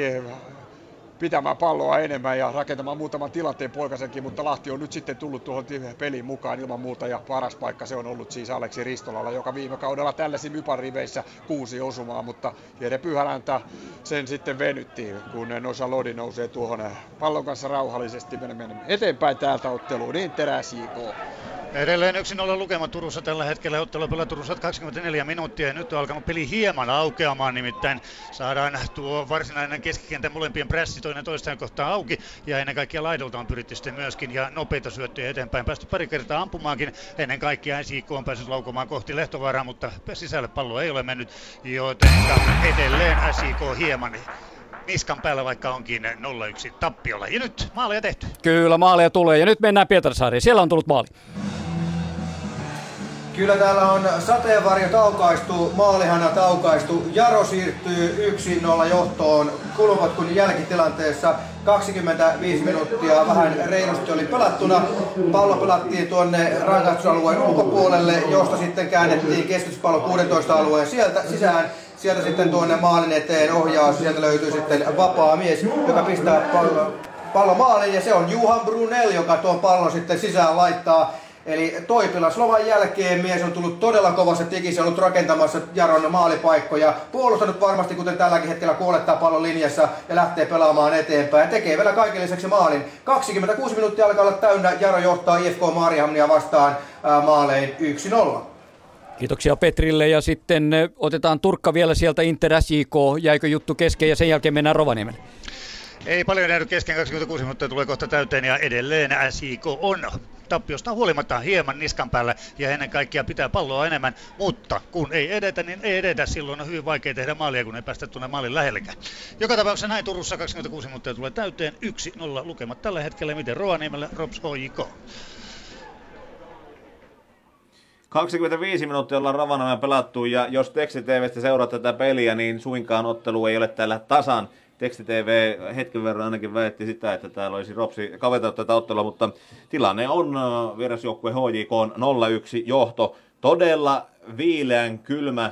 pitämään palloa enemmän ja rakentamaan muutaman tilanteen poikasenkin, mutta Lahti on nyt sitten tullut tuohon peliin mukaan ilman muuta ja paras paikka se on ollut siis Aleksi Ristolalla, joka viime kaudella tällaisi Mypan riveissä kuusi osumaa, mutta Jere Pyhäläntä sen sitten venytti, kun Nosa Lodi nousee tuohon pallon kanssa rauhallisesti menemme eteenpäin täältä otteluun, niin teräs JK. Edelleen 1-0 lukema Turussa tällä hetkellä. Ottelu pelaa Turussa 24 minuuttia ja nyt on alkanut peli hieman aukeamaan. Nimittäin saadaan tuo varsinainen keskikentän molempien pressi toinen toistaan kohtaan auki. Ja ennen kaikkea laidolta on pyritty sitten myöskin ja nopeita syöttöjä eteenpäin. Päästy pari kertaa ampumaankin. Ennen kaikkea SIK on päässyt laukomaan kohti Lehtovaaraa, mutta sisälle pallo ei ole mennyt. Joten edelleen SIK hieman niskan päällä, vaikka onkin 0-1 tappiolla. Ja nyt maaleja tehty. Kyllä, maaleja tulee. Ja nyt mennään Pietarsaariin. Siellä on tullut maali. Kyllä täällä on sateenvarjo taukaistu, maalihana taukaistu. Jaro siirtyy 1-0 johtoon kulmapotkun jälkitilanteessa. 25 minuuttia vähän reilusti oli pelattuna. Pallo pelattiin tuonne rangaistusalueen ulkopuolelle, josta sitten käännettiin keskityspallo 16 alueen sieltä sisään. Sieltä sitten tuonne maalin eteen ohjaus, sieltä löytyy sitten vapaa mies, joka pistää pallo, pallo maaliin ja se on Juhan Brunel, joka tuon pallon sitten sisään laittaa. Eli Toipilaslovan jälkeen mies on tullut todella kovassa tikissä, ollut rakentamassa Jaron maalipaikkoja, puolustanut varmasti kuten tälläkin hetkellä kuolettaa pallon linjassa ja lähtee pelaamaan eteenpäin. Tekee vielä kaiken lisäksi maalin. 26 minuuttia alkaa olla täynnä, Jaro johtaa IFK Maarihamnia vastaan maalein 1-0. Kiitoksia Petrille ja sitten otetaan Turkka vielä sieltä Inter SJK. Jäikö juttu kesken ja sen jälkeen mennään Rovaniemen? Ei paljon jäänyt kesken, 26 minuuttia tulee kohta täyteen ja edelleen SIK on tappiosta huolimatta hieman niskan päällä ja ennen kaikkea pitää palloa enemmän, mutta kun ei edetä, niin ei edetä. Silloin on hyvin vaikea tehdä maalia, kun ei päästä tuonne maalin lähellekään. Joka tapauksessa näin Turussa 26 minuuttia tulee täyteen 1-0 lukemat tällä hetkellä. Miten Rovaniemellä Rops HJK? 25 minuuttia ollaan Rovaniemellä pelattu ja jos tekstitvstä seuraa tätä peliä, niin suinkaan ottelu ei ole täällä tasan. TV hetken verran ainakin väitti sitä, että täällä olisi Ropsi kavettanut tätä ottelua, mutta tilanne on äh, vierasjoukkue HJK on 0-1 johto. Todella viileän kylmä,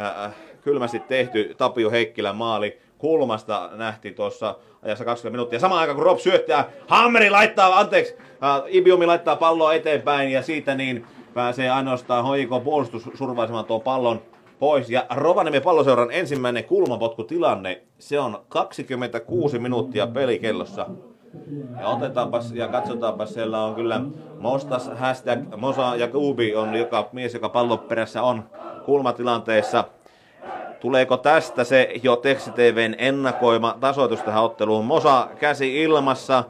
äh, kylmästi tehty Tapio Heikkilän maali. Kulmasta nähtiin tuossa ajassa 20 minuuttia. Samaan aikaan kun Rob syöttää, Hammeri laittaa, anteeksi, äh, Ibiumi laittaa palloa eteenpäin ja siitä niin pääsee ainoastaan HJK puolustus survaisemaan tuon pallon pois. Ja Rovaniemen palloseuran ensimmäinen kulmapotkutilanne, se on 26 minuuttia pelikellossa. Ja otetaanpas ja katsotaanpas, siellä on kyllä Mostas, hashtag Mosa ja Kubi on joka mies, joka pallon perässä on kulmatilanteessa. Tuleeko tästä se jo Teksti TVn ennakoima tasoitus tähän otteluun? Mosa käsi ilmassa.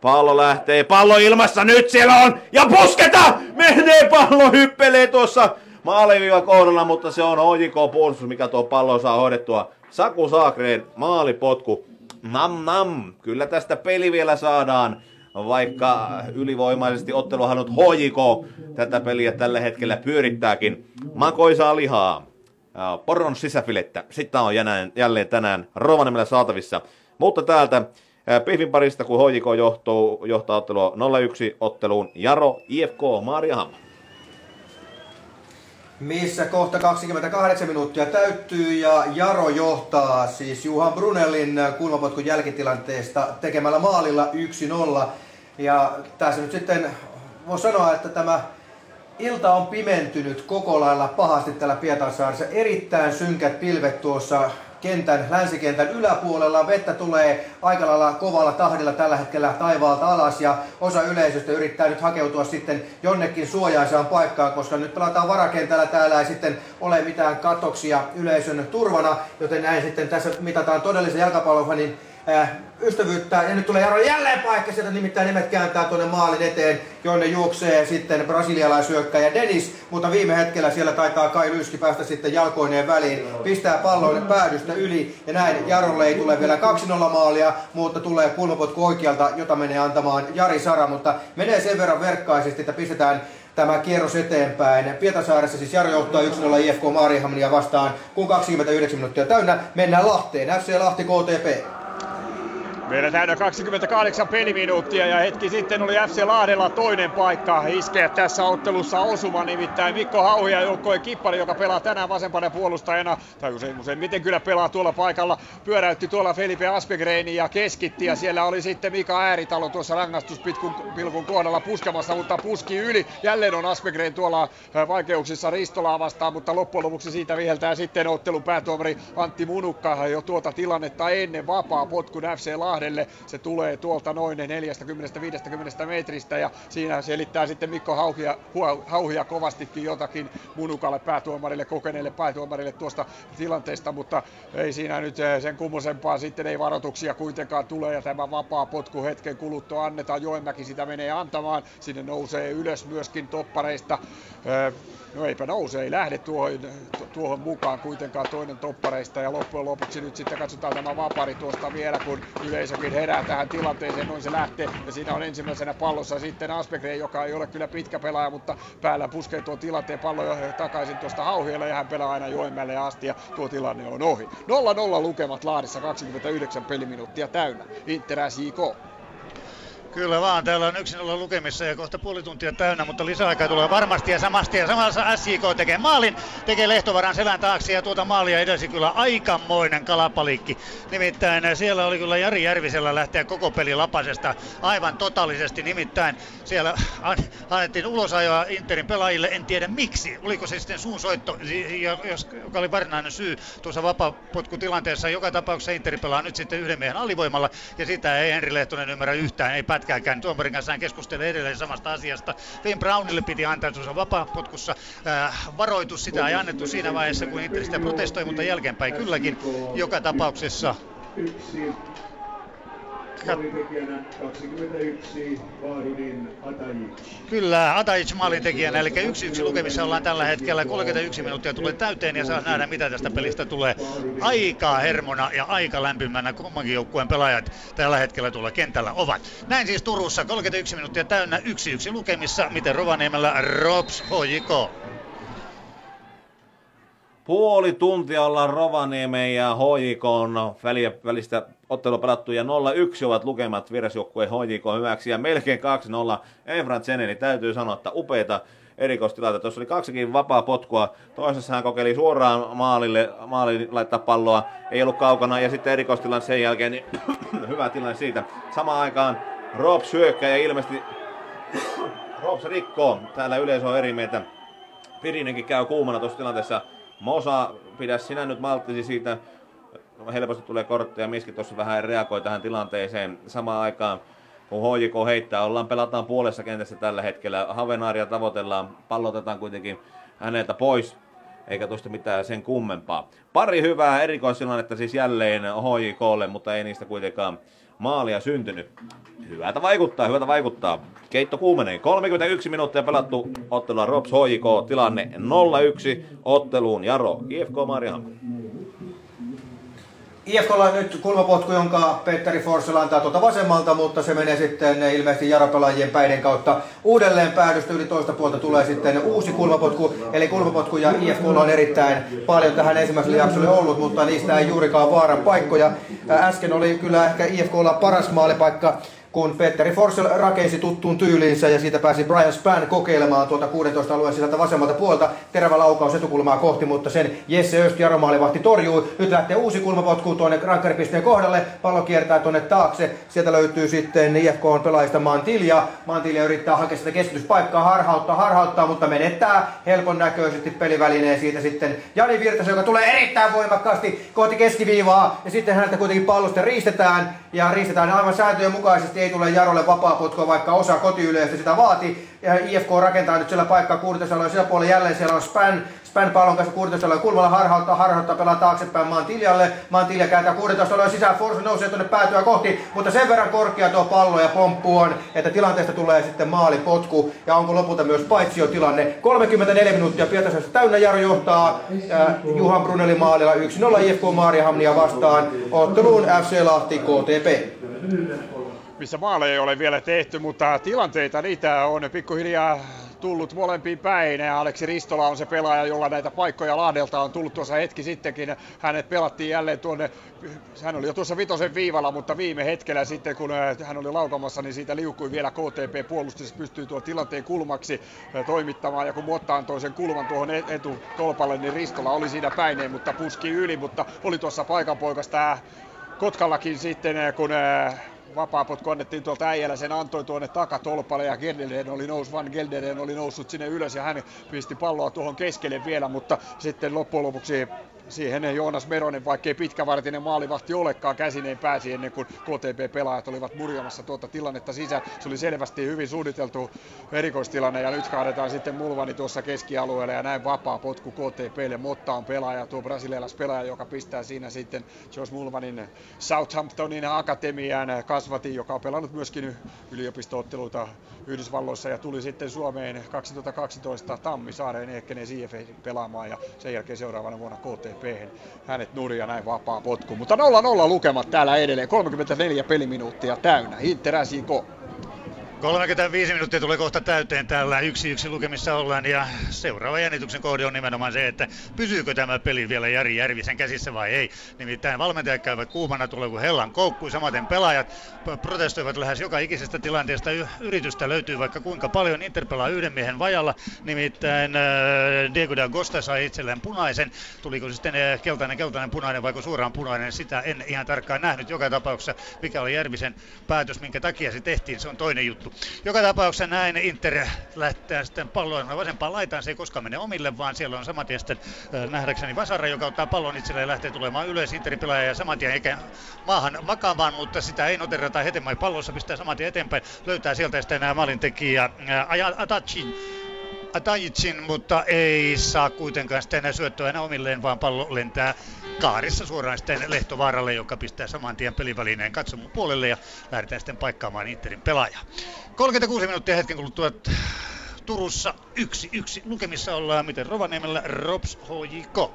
Pallo lähtee, pallo ilmassa, nyt siellä on, ja pusketa! Menee pallo, hyppelee tuossa maaliviiva kohdalla, mutta se on OJK puolustus, mikä tuo pallon saa hoidettua. Saku Saakreen maalipotku. Nam nam, kyllä tästä peli vielä saadaan, vaikka ylivoimaisesti ottelu halunnut HJK tätä peliä tällä hetkellä pyörittääkin. Makoisaa lihaa, poron sisäfilettä, sitä on jälleen tänään Rovaniemellä saatavissa. Mutta täältä Pihvin parista, kun HJK johtuu, johtaa ottelua 0-1 otteluun Jaro IFK Maariahamma missä kohta 28 minuuttia täyttyy ja Jaro johtaa siis Juhan Brunellin kulmapotkun jälkitilanteesta tekemällä maalilla 1-0. Ja tässä nyt sitten voi sanoa, että tämä ilta on pimentynyt koko lailla pahasti täällä Pietarsaarissa. Erittäin synkät pilvet tuossa kentän, länsikentän yläpuolella. Vettä tulee aika lailla kovalla tahdilla tällä hetkellä taivaalta alas ja osa yleisöstä yrittää nyt hakeutua sitten jonnekin suojaisaan paikkaan, koska nyt pelataan varakentällä. Täällä ei sitten ole mitään katoksia yleisön turvana, joten näin sitten tässä mitataan todellisen jalkapallofanin äh, ystävyyttä. Ja nyt tulee Jaro jälleen paikka, sieltä nimittäin nimet kääntää tuonne maalin eteen, jonne juoksee sitten brasilialaisyökkäjä Dennis, mutta viime hetkellä siellä taitaa Kai Lyski päästä sitten jalkoineen väliin, pistää pallon päädystä yli ja näin Jarolle ei tule vielä 2-0 maalia, mutta tulee kulmapotku oikealta, jota menee antamaan Jari Sara, mutta menee sen verran verkkaisesti, että pistetään tämä kierros eteenpäin. Pietasaaressa siis Jaro johtaa 1-0 IFK Maarihamnia vastaan, kun 29 minuuttia täynnä. Mennään Lahteen, FC Lahti KTP. Meillä täynnä 28 peliminuuttia ja hetki sitten oli FC Lahdella toinen paikka. Iskeä tässä ottelussa osuma, nimittäin Mikko Hauhia joukkojen kippari, joka pelaa tänään vasempana puolustajana, tai usein, usein miten kyllä pelaa tuolla paikalla, pyöräytti tuolla Felipe Aspegreeni ja keskitti ja siellä oli sitten Mika Ääritalo tuossa rangaistuspilkun kohdalla puskemassa, mutta puski yli. Jälleen on Aspegren tuolla äh, vaikeuksissa Ristolaa vastaan, mutta loppujen lopuksi siitä viheltää sitten ottelun päätuomari Antti Munukka. Jo tuota tilannetta ennen vapaa potkun FC Lahdella Lahdelle. Se tulee tuolta noin 40-50 metristä ja siinä selittää sitten Mikko Hauhia, Hauhia kovastikin jotakin Munukalle päätuomarille, kokeneelle päätuomarille tuosta tilanteesta, mutta ei siinä nyt eh, sen kummosempaa sitten ei varoituksia kuitenkaan tule ja tämä vapaa potku hetken kuluttua annetaan. Joenmäki sitä menee antamaan, sinne nousee ylös myöskin toppareista. No eipä nouse, ei lähde tuohon, tuohon mukaan kuitenkaan toinen toppareista ja loppujen lopuksi nyt sitten katsotaan tämä vapari tuosta vielä, kun yleisökin herää tähän tilanteeseen, noin se lähtee ja siinä on ensimmäisenä pallossa sitten Aspegren, joka ei ole kyllä pitkä pelaaja, mutta päällä puskee tuon tilanteen pallo takaisin tuosta Hauhiella ja hän pelaa aina Joenmäelle asti ja tuo tilanne on ohi. 0-0 lukemat Laadissa 29 peliminuuttia täynnä. Inter SJK. Kyllä vaan, täällä on yksin olla lukemissa ja kohta puoli tuntia täynnä, mutta lisäaikaa tulee varmasti ja samasti. Ja samassa SJK tekee maalin, tekee Lehtovaran selän taakse ja tuota maalia edesi kyllä aikamoinen kalapalikki. Nimittäin siellä oli kyllä Jari Järvisellä lähteä koko peli lapasesta aivan totaalisesti. Nimittäin siellä annettiin ulosajoa Interin pelaajille, en tiedä miksi. Oliko se sitten suun soitto, joka oli varsinainen syy tuossa vapapotkutilanteessa. Joka tapauksessa Interi pelaa nyt sitten yhden miehen alivoimalla ja sitä ei Henri Lehtonen ymmärrä yhtään, ei pätkääkään. Tuomarin kanssa hän keskustelee edelleen samasta asiasta. Finn Brownille piti antaa tuossa vapaa-potkussa äh, varoitus. Sitä ei annettu siinä vaiheessa, kun Inter sitä protestoi, mutta jälkeenpäin kylläkin. Joka tapauksessa maalintekijänä 21 Vaarunin Atajic. Kyllä, Atajic maalintekijänä, eli 1-1 lukemissa ollaan tällä hetkellä. 31 minuuttia tulee täyteen ja saa nähdä mitä tästä pelistä tulee. Aika hermona ja aika lämpimänä kummankin joukkueen pelaajat tällä hetkellä tuolla kentällä ovat. Näin siis Turussa, 31 minuuttia täynnä, 1-1 lukemissa. Miten Rovaniemellä Rops HJK? Puoli tuntia ollaan Rovaniemen ja HJK on välistä ottelua pelattu ja 0-1 ovat lukemat vierasjoukkueen HJK hyväksi ja melkein 2-0 Efran Zeneli. Täytyy sanoa, että upeita erikoistilanteita. Tuossa oli kaksikin vapaa potkua. Toisessa hän kokeili suoraan maalille, maalille laittaa palloa. Ei ollut kaukana ja sitten erikoistilanne sen jälkeen. Niin hyvä tilanne siitä. Samaan aikaan Robs hyökkää ja ilmeisesti Robs rikkoo. Täällä yleisö on eri mieltä. Pirinenkin käy kuumana tuossa tilanteessa. Mosa, pidä sinä nyt malttisi siitä. Helposti tulee kortteja, Miski tuossa vähän reagoi tähän tilanteeseen. Samaan aikaan kun HJK heittää, ollaan pelataan puolessa kentässä tällä hetkellä. Havenaaria tavoitellaan, pallotetaan kuitenkin häneltä pois, eikä tuosta mitään sen kummempaa. Pari hyvää erikoistilannetta siis jälleen HJKlle, mutta ei niistä kuitenkaan maalia syntynyt. Hyvältä vaikuttaa, hyvältä vaikuttaa. Keitto kuumenee. 31 minuuttia pelattu ottelua Rops HJK. Tilanne 0-1 otteluun. Jaro, IFK Mariahamn. IFKlla on nyt kulmapotku, jonka Petteri Forsell antaa tuolta vasemmalta, mutta se menee sitten ilmeisesti jaropelaajien päiden kautta uudelleen päädystä. Yli toista puolta tulee sitten uusi kulmapotku, eli kulmapotku ja IFKlla on erittäin paljon tähän ensimmäiselle jaksolle ollut, mutta niistä ei juurikaan vaaran paikkoja. Äsken oli kyllä ehkä IFKlla paras maalipaikka kun Petteri Forsell rakensi tuttuun tyyliinsä ja siitä pääsi Brian Span kokeilemaan tuota 16 alueen sisältä vasemmalta puolta. Terävä laukaus etukulmaa kohti, mutta sen Jesse Öst Jaromaalivahti torjuu. Nyt lähtee uusi kulmapotku tuonne rankkaripisteen kohdalle. Pallo kiertää tuonne taakse. Sieltä löytyy sitten IFK on pelaajista Mantilja. Mantilja yrittää hakea sitä keskityspaikkaa, harhauttaa, harhauttaa, mutta menettää helpon näköisesti pelivälineen siitä sitten Jani Virtasen, joka tulee erittäin voimakkaasti kohti keskiviivaa. Ja sitten häneltä kuitenkin pallosta riistetään ja riistetään aivan sääntöjen mukaisesti ei tule Jarolle vapaa vaikka osa kotiyleistä sitä vaati. Ja IFK rakentaa nyt siellä paikkaa Kuuritasalon sisäpuolella jälleen siellä on Span, Span pallon kanssa Kuuritasalon kulmalla harhauttaa, harhauttaa pelaa taaksepäin Maan Tiljalle. Maan Tilja kääntää sisään, Force nousee tuonne päätyä kohti, mutta sen verran korkea tuo pallo ja pomppu on, että tilanteesta tulee sitten maalipotku ja onko lopulta myös paitsio tilanne. 34 minuuttia Pietarsaaressa täynnä Jaro johtaa äh, Juhan Bruneli maalilla 1-0 IFK Maariahamnia vastaan otteluun FC Lahti KTP missä maaleja ei ole vielä tehty, mutta tilanteita niitä on pikkuhiljaa tullut molempiin päin. Aleksi Ristola on se pelaaja, jolla näitä paikkoja Lahdelta on tullut tuossa hetki sittenkin. Hänet pelattiin jälleen tuonne, hän oli jo tuossa vitosen viivalla, mutta viime hetkellä sitten kun hän oli laukamassa, niin siitä liukui vielä KTP puolustus pystyy tuon tilanteen kulmaksi toimittamaan. Ja kun Motta antoi sen kulman tuohon e- etutolpalle, niin Ristola oli siinä päineen, mutta puski yli, mutta oli tuossa paikan poikas tämä Kotkallakin sitten, kun vapaapotku annettiin tuolta äijällä, sen antoi tuonne takatolpalle ja Gelderen oli noussut, Van Gelderen oli noussut sinne ylös ja hän pisti palloa tuohon keskelle vielä, mutta sitten loppujen lopuksi siihen Joonas Meronen, vaikkei pitkävartinen maalivahti olekaan, käsineen pääsi ennen kuin KTP-pelaajat olivat murjamassa tuota tilannetta sisään. Se oli selvästi hyvin suunniteltu erikoistilanne ja nyt kaadetaan sitten Mulvani tuossa keskialueella ja näin vapaa potku KTPlle. Motta on pelaaja, tuo brasilialais pelaaja, joka pistää siinä sitten Jos Mulvanin Southamptonin akatemian kasvatin, joka on pelannut myöskin yliopistootteluita Yhdysvalloissa ja tuli sitten Suomeen 2012 Tammisaareen Ehkenen CF pelaamaan ja sen jälkeen seuraavana vuonna KTP. Hänet nuria näin vapaa potku. Mutta 0-0 lukemat täällä edelleen. 34 peliminuuttia täynnä. Inter. 35 minuuttia tulee kohta täyteen täällä yksi yksi lukemissa ollaan ja seuraava jännityksen kohde on nimenomaan se, että pysyykö tämä peli vielä Jari Järvisen käsissä vai ei. Nimittäin valmentajat käyvät kuumana tulee kuin hellan koukku, samaten pelaajat protestoivat lähes joka ikisestä tilanteesta. Yritystä löytyy vaikka kuinka paljon. Inter pelaa yhden miehen vajalla, nimittäin Diego da Costa sai itselleen punaisen. Tuliko sitten keltainen, keltainen, punainen vai suoraan punainen, sitä en ihan tarkkaan nähnyt. Joka tapauksessa mikä oli Järvisen päätös, minkä takia se tehtiin, se on toinen juttu juttu. Joka tapauksessa näin Inter lähtee sitten pallon vasempaan laitaan. Se ei koskaan mene omille, vaan siellä on saman tien sitten nähdäkseni Vasara, joka ottaa pallon itselleen ja lähtee tulemaan ylös. Interin pelaaja ja saman tien eikä maahan makaamaan, mutta sitä ei noterata hetemai pallossa, pistää saman tien eteenpäin. Löytää sieltä sitten nämä maalintekijä Atachin Atajitsin, mutta ei saa kuitenkaan sitten enää syöttöä enää omilleen, vaan pallo lentää kaarissa suoraan sitten Lehtovaaralle, joka pistää saman tien pelivälineen katsomon puolelle ja lähdetään sitten paikkaamaan Interin pelaajaa. 36 minuuttia hetken kuluttua Turussa yksi yksi lukemissa ollaan, miten Rovaniemellä Rops HJK.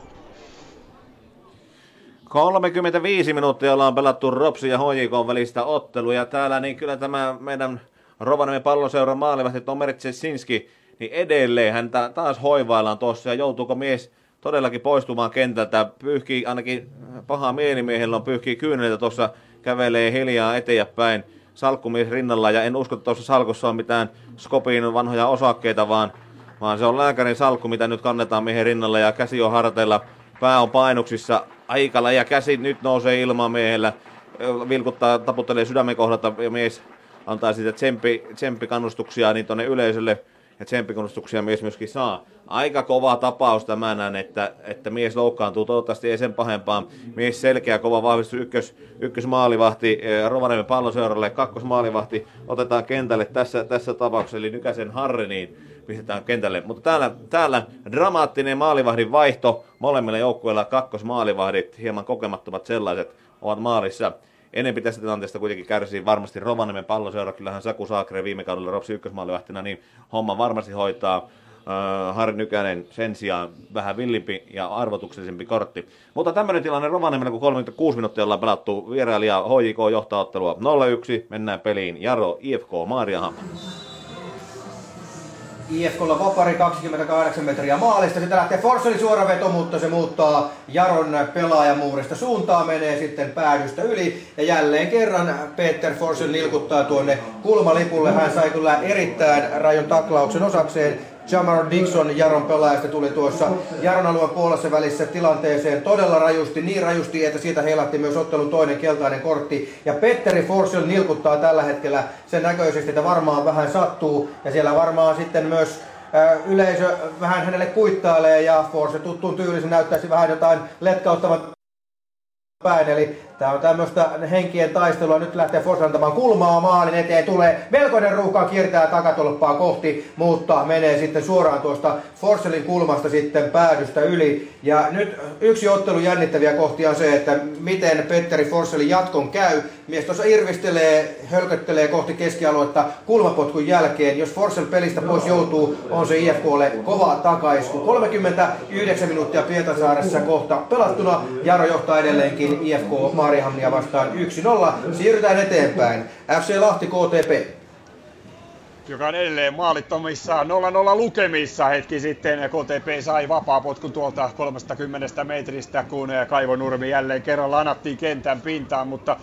35 minuuttia ollaan pelattu Ropsi ja HJK välistä otteluja täällä, niin kyllä tämä meidän Rovaniemen palloseuran maalivahti Tomer Sinski niin edelleen hän taas hoivaillaan tuossa ja joutuuko mies todellakin poistumaan kentältä. Pyyhkii ainakin paha mielimiehellä on pyyhkii kyyneltä tuossa kävelee hiljaa eteenpäin salkkumies rinnalla. Ja en usko, että tuossa salkussa on mitään Skopin vanhoja osakkeita, vaan, vaan se on lääkärin salkku, mitä nyt kannetaan miehen rinnalla. Ja käsi on harteilla, pää on painuksissa aikalla ja käsi nyt nousee ilmaan miehellä, vilkuttaa, taputtelee sydämen kohdalta ja mies antaa sitten tsemppi, tsemppikannustuksia niin tuonne yleisölle ja tsemppikannustuksia mies myöskin saa. Aika kova tapaus tämä näin, että, että mies loukkaantuu, toivottavasti ei sen pahempaan. Mies selkeä, kova vahvistus, ykkös, ykkösmaalivahti eh, Rovaniemen palloseuralle, kakkosmaalivahti otetaan kentälle tässä, tässä tapauksessa, eli Nykäsen Harri, niin pistetään kentälle. Mutta täällä, täällä dramaattinen maalivahdin vaihto molemmilla joukkueilla, kakkosmaalivahdit, hieman kokemattomat sellaiset, ovat maalissa. Enempi tästä tilanteesta kuitenkin kärsii varmasti Rovaniemen palloseura. Kyllähän Saku Saakre viime kaudella Ropsi ykkösmaalivahtina, niin homma varmasti hoitaa. Uh, Harri Nykänen sen sijaan vähän villimpi ja arvotuksellisempi kortti. Mutta tämmöinen tilanne Rovaniemellä, kun 36 minuuttia ollaan pelattu vierailija HJK johtaa ottelua 0-1. Mennään peliin Jaro IFK Maariahamn. IFKlla Vapari 28 metriä maalista. Sitten lähtee Forseli suora veto, mutta se muuttaa Jaron pelaajamuurista suuntaa, menee sitten päädystä yli. Ja jälleen kerran Peter Forsell nilkuttaa tuonne kulmalipulle. Hän sai kyllä erittäin rajon taklauksen osakseen. Jamar Dixon Jaron pelaajasta tuli tuossa Jaron alueen puolessa välissä tilanteeseen todella rajusti, niin rajusti, että siitä heilatti myös ottelun toinen keltainen kortti. Ja Petteri Forsell nilkuttaa tällä hetkellä sen näköisesti, että varmaan vähän sattuu. Ja siellä varmaan sitten myös yleisö vähän hänelle kuittailee ja Forse tuttuun tyyliin näyttäisi vähän jotain letkauttavat päin. Eli Tämä on tämmöistä henkien taistelua. Nyt lähtee Forsell antamaan kulmaa maalin eteen. Tulee melkoinen ruuhka kiertää takatolppaa kohti, mutta menee sitten suoraan tuosta Forsellin kulmasta sitten päädystä yli. Ja nyt yksi ottelu jännittäviä kohtia on se, että miten Petteri Forsellin jatkon käy. Mies tuossa irvistelee, hölköttelee kohti keskialuetta kulmapotkun jälkeen. Jos Forsell pelistä pois joutuu, on se IFKlle kova takaisku. 39 minuuttia Pietasaaressa kohta pelattuna. Jaro johtaa edelleenkin IFK Maarihamnia vastaan 1-0. Siirrytään eteenpäin. FC Lahti KTP joka on edelleen maalittomissa 0-0 lukemissa. Hetki sitten KTP sai vapaa-potkun tuolta 30 metristä, kun Kaivonurmi jälleen kerran lanattiin kentän pintaan, mutta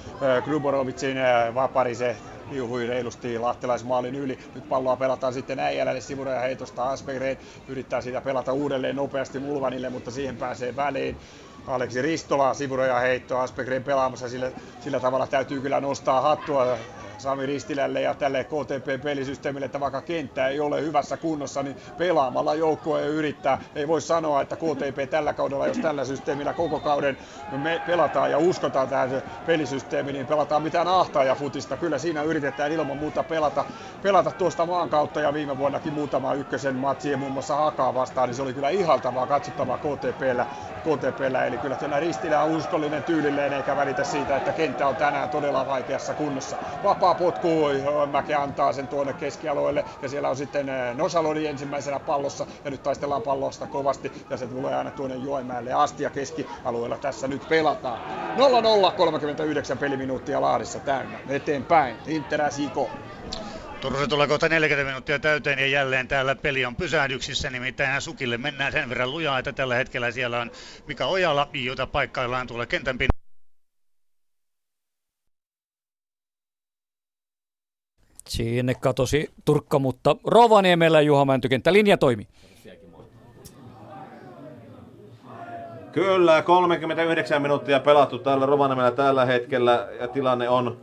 Gruborovicin vapari se hiuhui reilusti lahtelaismaalin yli. Nyt palloa pelataan sitten äijälälle sivureja heitosta Aspegren yrittää sitä pelata uudelleen nopeasti Mulvanille, mutta siihen pääsee väliin. Aleksi Ristola sivureja heitto Aspegren pelaamassa, sillä, sillä tavalla täytyy kyllä nostaa hattua Sami Ristilälle ja tälle KTP-pelisysteemille, että vaikka kenttä ei ole hyvässä kunnossa, niin pelaamalla joukkue yrittää. Ei voi sanoa, että KTP tällä kaudella, jos tällä systeemillä koko kauden me pelataan ja uskotaan tähän pelisysteemiin, niin pelataan mitään ja futista. Kyllä siinä yritetään ilman muuta pelata, pelata tuosta maan kautta ja viime vuonnakin muutama ykkösen matsi muun muassa Hakaa vastaan, niin se oli kyllä ihaltavaa katsottavaa KTPllä. KTPllä. Eli kyllä tämä Ristilä on uskollinen tyylilleen eikä välitä siitä, että kenttä on tänään todella vaikeassa kunnossa. Vapaa potku, Mäke antaa sen tuonne keskialueelle ja siellä on sitten eh, Nosalodi ensimmäisenä pallossa ja nyt taistellaan pallosta kovasti ja se tulee aina tuonne Joenmäelle asti ja keskialueella tässä nyt pelataan. 0-0, 39 peliminuuttia Laarissa täynnä. Eteenpäin, Inter Siko. Turussa tulee kohta 40 minuuttia täyteen ja jälleen täällä peli on pysähdyksissä, nimittäin Sukille mennään sen verran lujaa, että tällä hetkellä siellä on Mika Ojala, jota paikkaillaan tuolla kentän pinnalla. Sinne katosi Turkka, mutta Rovaniemellä Juha Mäntykenttä linja toimi. Kyllä, 39 minuuttia pelattu täällä Rovaniemellä tällä hetkellä ja tilanne on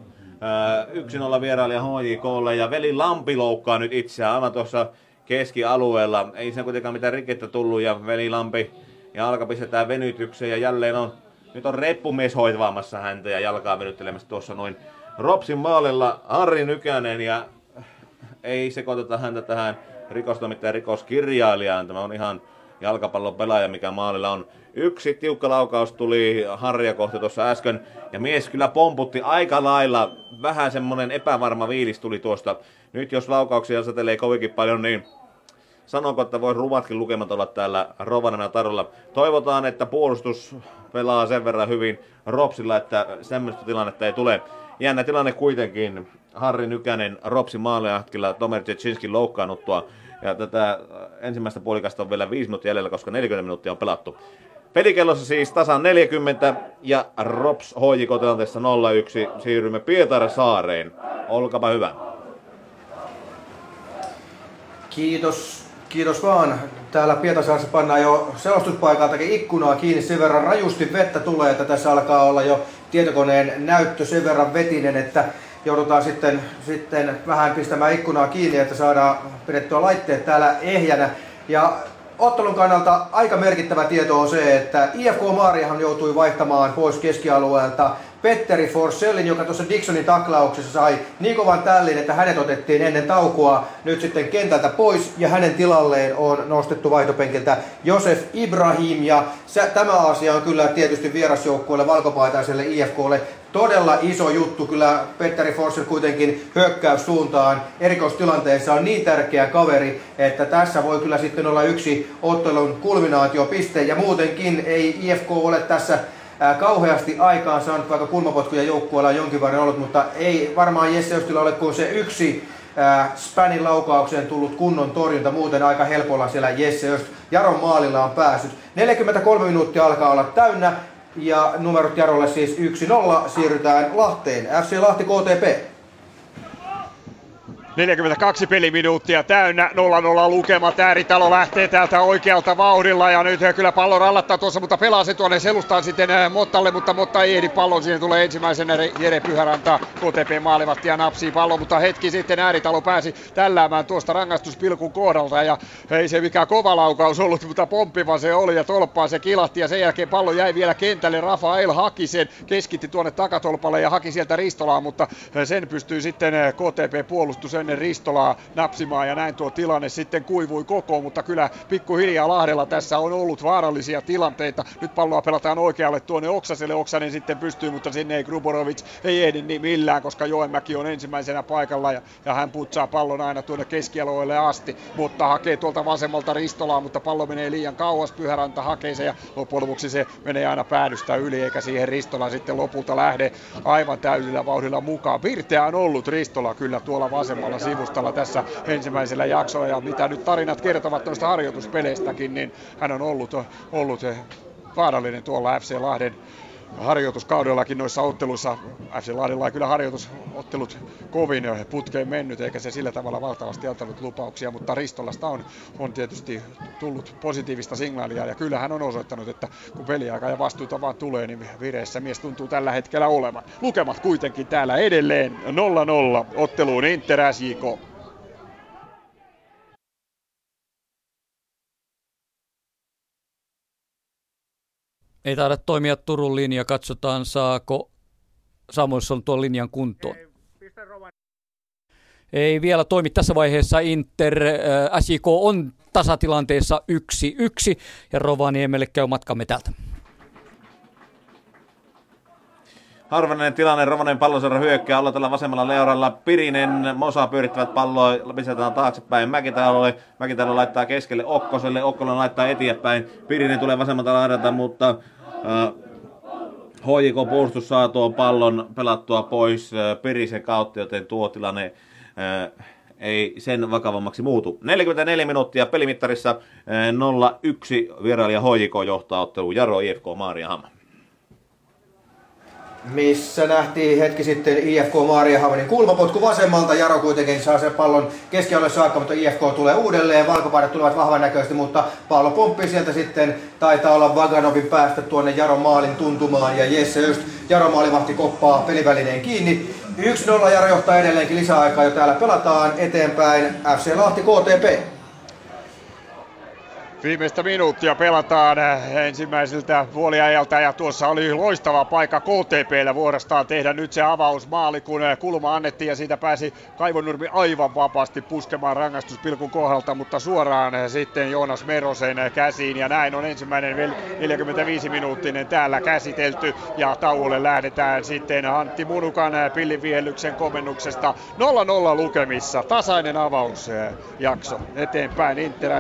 yksin olla vierailija HJKlle ja veli Lampi loukkaa nyt itseään aivan tuossa keskialueella. Ei sen kuitenkaan mitään rikettä tullut ja veli Lampi ja alka pistetään venytykseen ja jälleen on, nyt on reppumies hoitvaamassa häntä ja jalkaa venyttelemässä tuossa noin Ropsin maalilla Harri Nykänen ja ei sekoiteta häntä tähän rikostoimittajan rikoskirjailijaan. Tämä on ihan jalkapallon pelaaja, mikä maalilla on. Yksi tiukka laukaus tuli Harria kohti tuossa äsken, ja mies kyllä pomputti aika lailla. Vähän semmonen epävarma viilis tuli tuosta. Nyt jos laukauksia satelee kovinkin paljon, niin sanonko, että voi ruvatkin lukemat olla täällä Rovanena tarulla. Toivotaan, että puolustus pelaa sen verran hyvin Ropsilla, että semmoista tilannetta ei tule. Jännä tilanne kuitenkin. Harri Nykänen Ropsin maaleahtkilla Tomer Tchetsinski loukkaannuttua. Ja tätä ensimmäistä puolikasta on vielä 5 minuuttia jäljellä, koska 40 minuuttia on pelattu. Pelikellossa siis tasan 40 ja Rops HJK tilanteessa 0-1. Siirrymme Saareen. Olkapa hyvä. Kiitos, kiitos vaan. Täällä Pietasaaressa pannaan jo selostuspaikaltakin ikkunaa kiinni. Sen verran rajusti vettä tulee, että tässä alkaa olla jo tietokoneen näyttö sen verran vetinen, että joudutaan sitten, sitten vähän pistämään ikkunaa kiinni, että saadaan pidettyä laitteet täällä ehjänä. Ja ottelun kannalta aika merkittävä tieto on se, että IFK Maariahan joutui vaihtamaan pois keskialueelta Petteri Forsellin, joka tuossa Dixonin taklauksessa sai niin kovan tällin, että hänet otettiin ennen taukoa nyt sitten kentältä pois ja hänen tilalleen on nostettu vaihtopenkiltä Josef Ibrahim ja tämä asia on kyllä tietysti vierasjoukkueelle valkopaitaiselle IFKlle todella iso juttu. Kyllä Petteri Forsell kuitenkin hyökkäyssuuntaan erikoistilanteessa on niin tärkeä kaveri, että tässä voi kyllä sitten olla yksi ottelun kulminaatiopiste. Ja muutenkin ei IFK ole tässä kauheasti aikaan saanut, vaikka kulmapotkuja joukkueella on jonkin verran ollut, mutta ei varmaan Jesse Östillä ole kuin se yksi Spanin laukaukseen tullut kunnon torjunta, muuten aika helpolla siellä Jesse Öst Jaron maalilla on päässyt. 43 minuuttia alkaa olla täynnä, ja numerot Jarolle siis 1-0. Siirrytään Lahteen. FC Lahti KTP. 42 peliminuuttia täynnä, 0-0 lukemat. Ääritalo lähtee täältä oikealta vauhdilla ja nyt kyllä pallo rallattaa tuossa, mutta pelaa se tuonne selustaan sitten äh, Mottalle, mutta Motta ei ehdi pallon. Siihen tulee ensimmäisenä Jere Pyhäranta, KTP maalivahti ja napsii pallon, mutta hetki sitten Ääritalo pääsi tälläämään tuosta rangaistuspilkun kohdalta ja ei se mikä kova laukaus ollut, mutta pomppiva se oli ja tolppaan se kilahti ja sen jälkeen pallo jäi vielä kentälle. Rafael haki sen, keskitti tuonne takatolpalle ja haki sieltä Ristolaa, mutta sen pystyy sitten KTP puolustus ennen Ristolaa napsimaan ja näin tuo tilanne sitten kuivui koko, mutta kyllä pikkuhiljaa Lahdella tässä on ollut vaarallisia tilanteita. Nyt palloa pelataan oikealle tuonne Oksaselle, Oksanen sitten pystyy, mutta sinne ei Gruborovic ei ehdi niin millään, koska Joenmäki on ensimmäisenä paikalla ja, ja hän putsaa pallon aina tuonne keskialueelle asti, mutta hakee tuolta vasemmalta Ristolaa, mutta pallo menee liian kauas, Pyhäranta hakee se ja loppujen lopuksi se menee aina päädystä yli, eikä siihen Ristola sitten lopulta lähde aivan täysillä vauhdilla mukaan. Virteä on ollut Ristola kyllä tuolla vasemmalla sivustalla tässä ensimmäisellä jaksolla. Ja mitä nyt tarinat kertovat noista harjoituspeleistäkin, niin hän on ollut, ollut vaarallinen tuolla FC Lahden harjoituskaudellakin noissa otteluissa. FC Lahdella ei kyllä harjoitusottelut kovin putkeen mennyt, eikä se sillä tavalla valtavasti antanut lupauksia, mutta Ristolasta on, on tietysti tullut positiivista signaalia, ja kyllä hän on osoittanut, että kun peliaika ja vastuuta vaan tulee, niin vireessä mies tuntuu tällä hetkellä olevan. Lukemat kuitenkin täällä edelleen 0-0 otteluun Inter SJK. Ei taida toimia Turun linja. Katsotaan, saako Samuelson tuon linjan kuntoon. Ei vielä toimi tässä vaiheessa Inter. Äh, SJK on tasatilanteessa 1-1 ja Rovaniemelle käy matkamme täältä. Harvinainen tilanne, Rovanen palloseuran hyökkää olla tällä vasemmalla leuralla. Pirinen, Mosa pyörittävät palloa, pistetään taaksepäin Mäkitalolle. Mäkitalo laittaa keskelle Okkoselle, Okkonen laittaa eteenpäin. Pirinen tulee vasemmalta laidalta, mutta äh, HJK puolustus saa tuon pallon pelattua pois äh, Pirisen kautta, joten tuo tilanne äh, ei sen vakavammaksi muutu. 44 minuuttia pelimittarissa äh, 0-1 vierailija HJK johtaa ottelu Jaro IFK Maariahamma missä nähtiin hetki sitten IFK Maariahamanin kulmapotku vasemmalta. Jaro kuitenkin saa sen pallon keskialueelle saakka, mutta IFK tulee uudelleen. Valkopaidat tulevat vahvan näköisesti, mutta pallo pomppii sieltä sitten. Taitaa olla Vaganovin päästä tuonne Jaro maalin tuntumaan ja Jesse Öst Jaro maalivahti koppaa pelivälineen kiinni. 1-0 Jaro johtaa edelleenkin lisäaikaa jo täällä pelataan eteenpäin. FC Lahti KTP. Viimeistä minuuttia pelataan ensimmäiseltä puoliajalta. Ja tuossa oli loistava paikka KTPllä vuorostaan tehdä nyt se avausmaali, kun kulma annettiin ja siitä pääsi Kaivonurmi aivan vapaasti puskemaan rangaistuspilkun kohdalta, mutta suoraan sitten Joonas Merosen käsiin. Ja näin on ensimmäinen 45 minuuttinen täällä käsitelty. Ja tauolle lähdetään sitten Antti Munukan pillivihellyksen komennuksesta 0-0 lukemissa. Tasainen avausjakso eteenpäin. Inter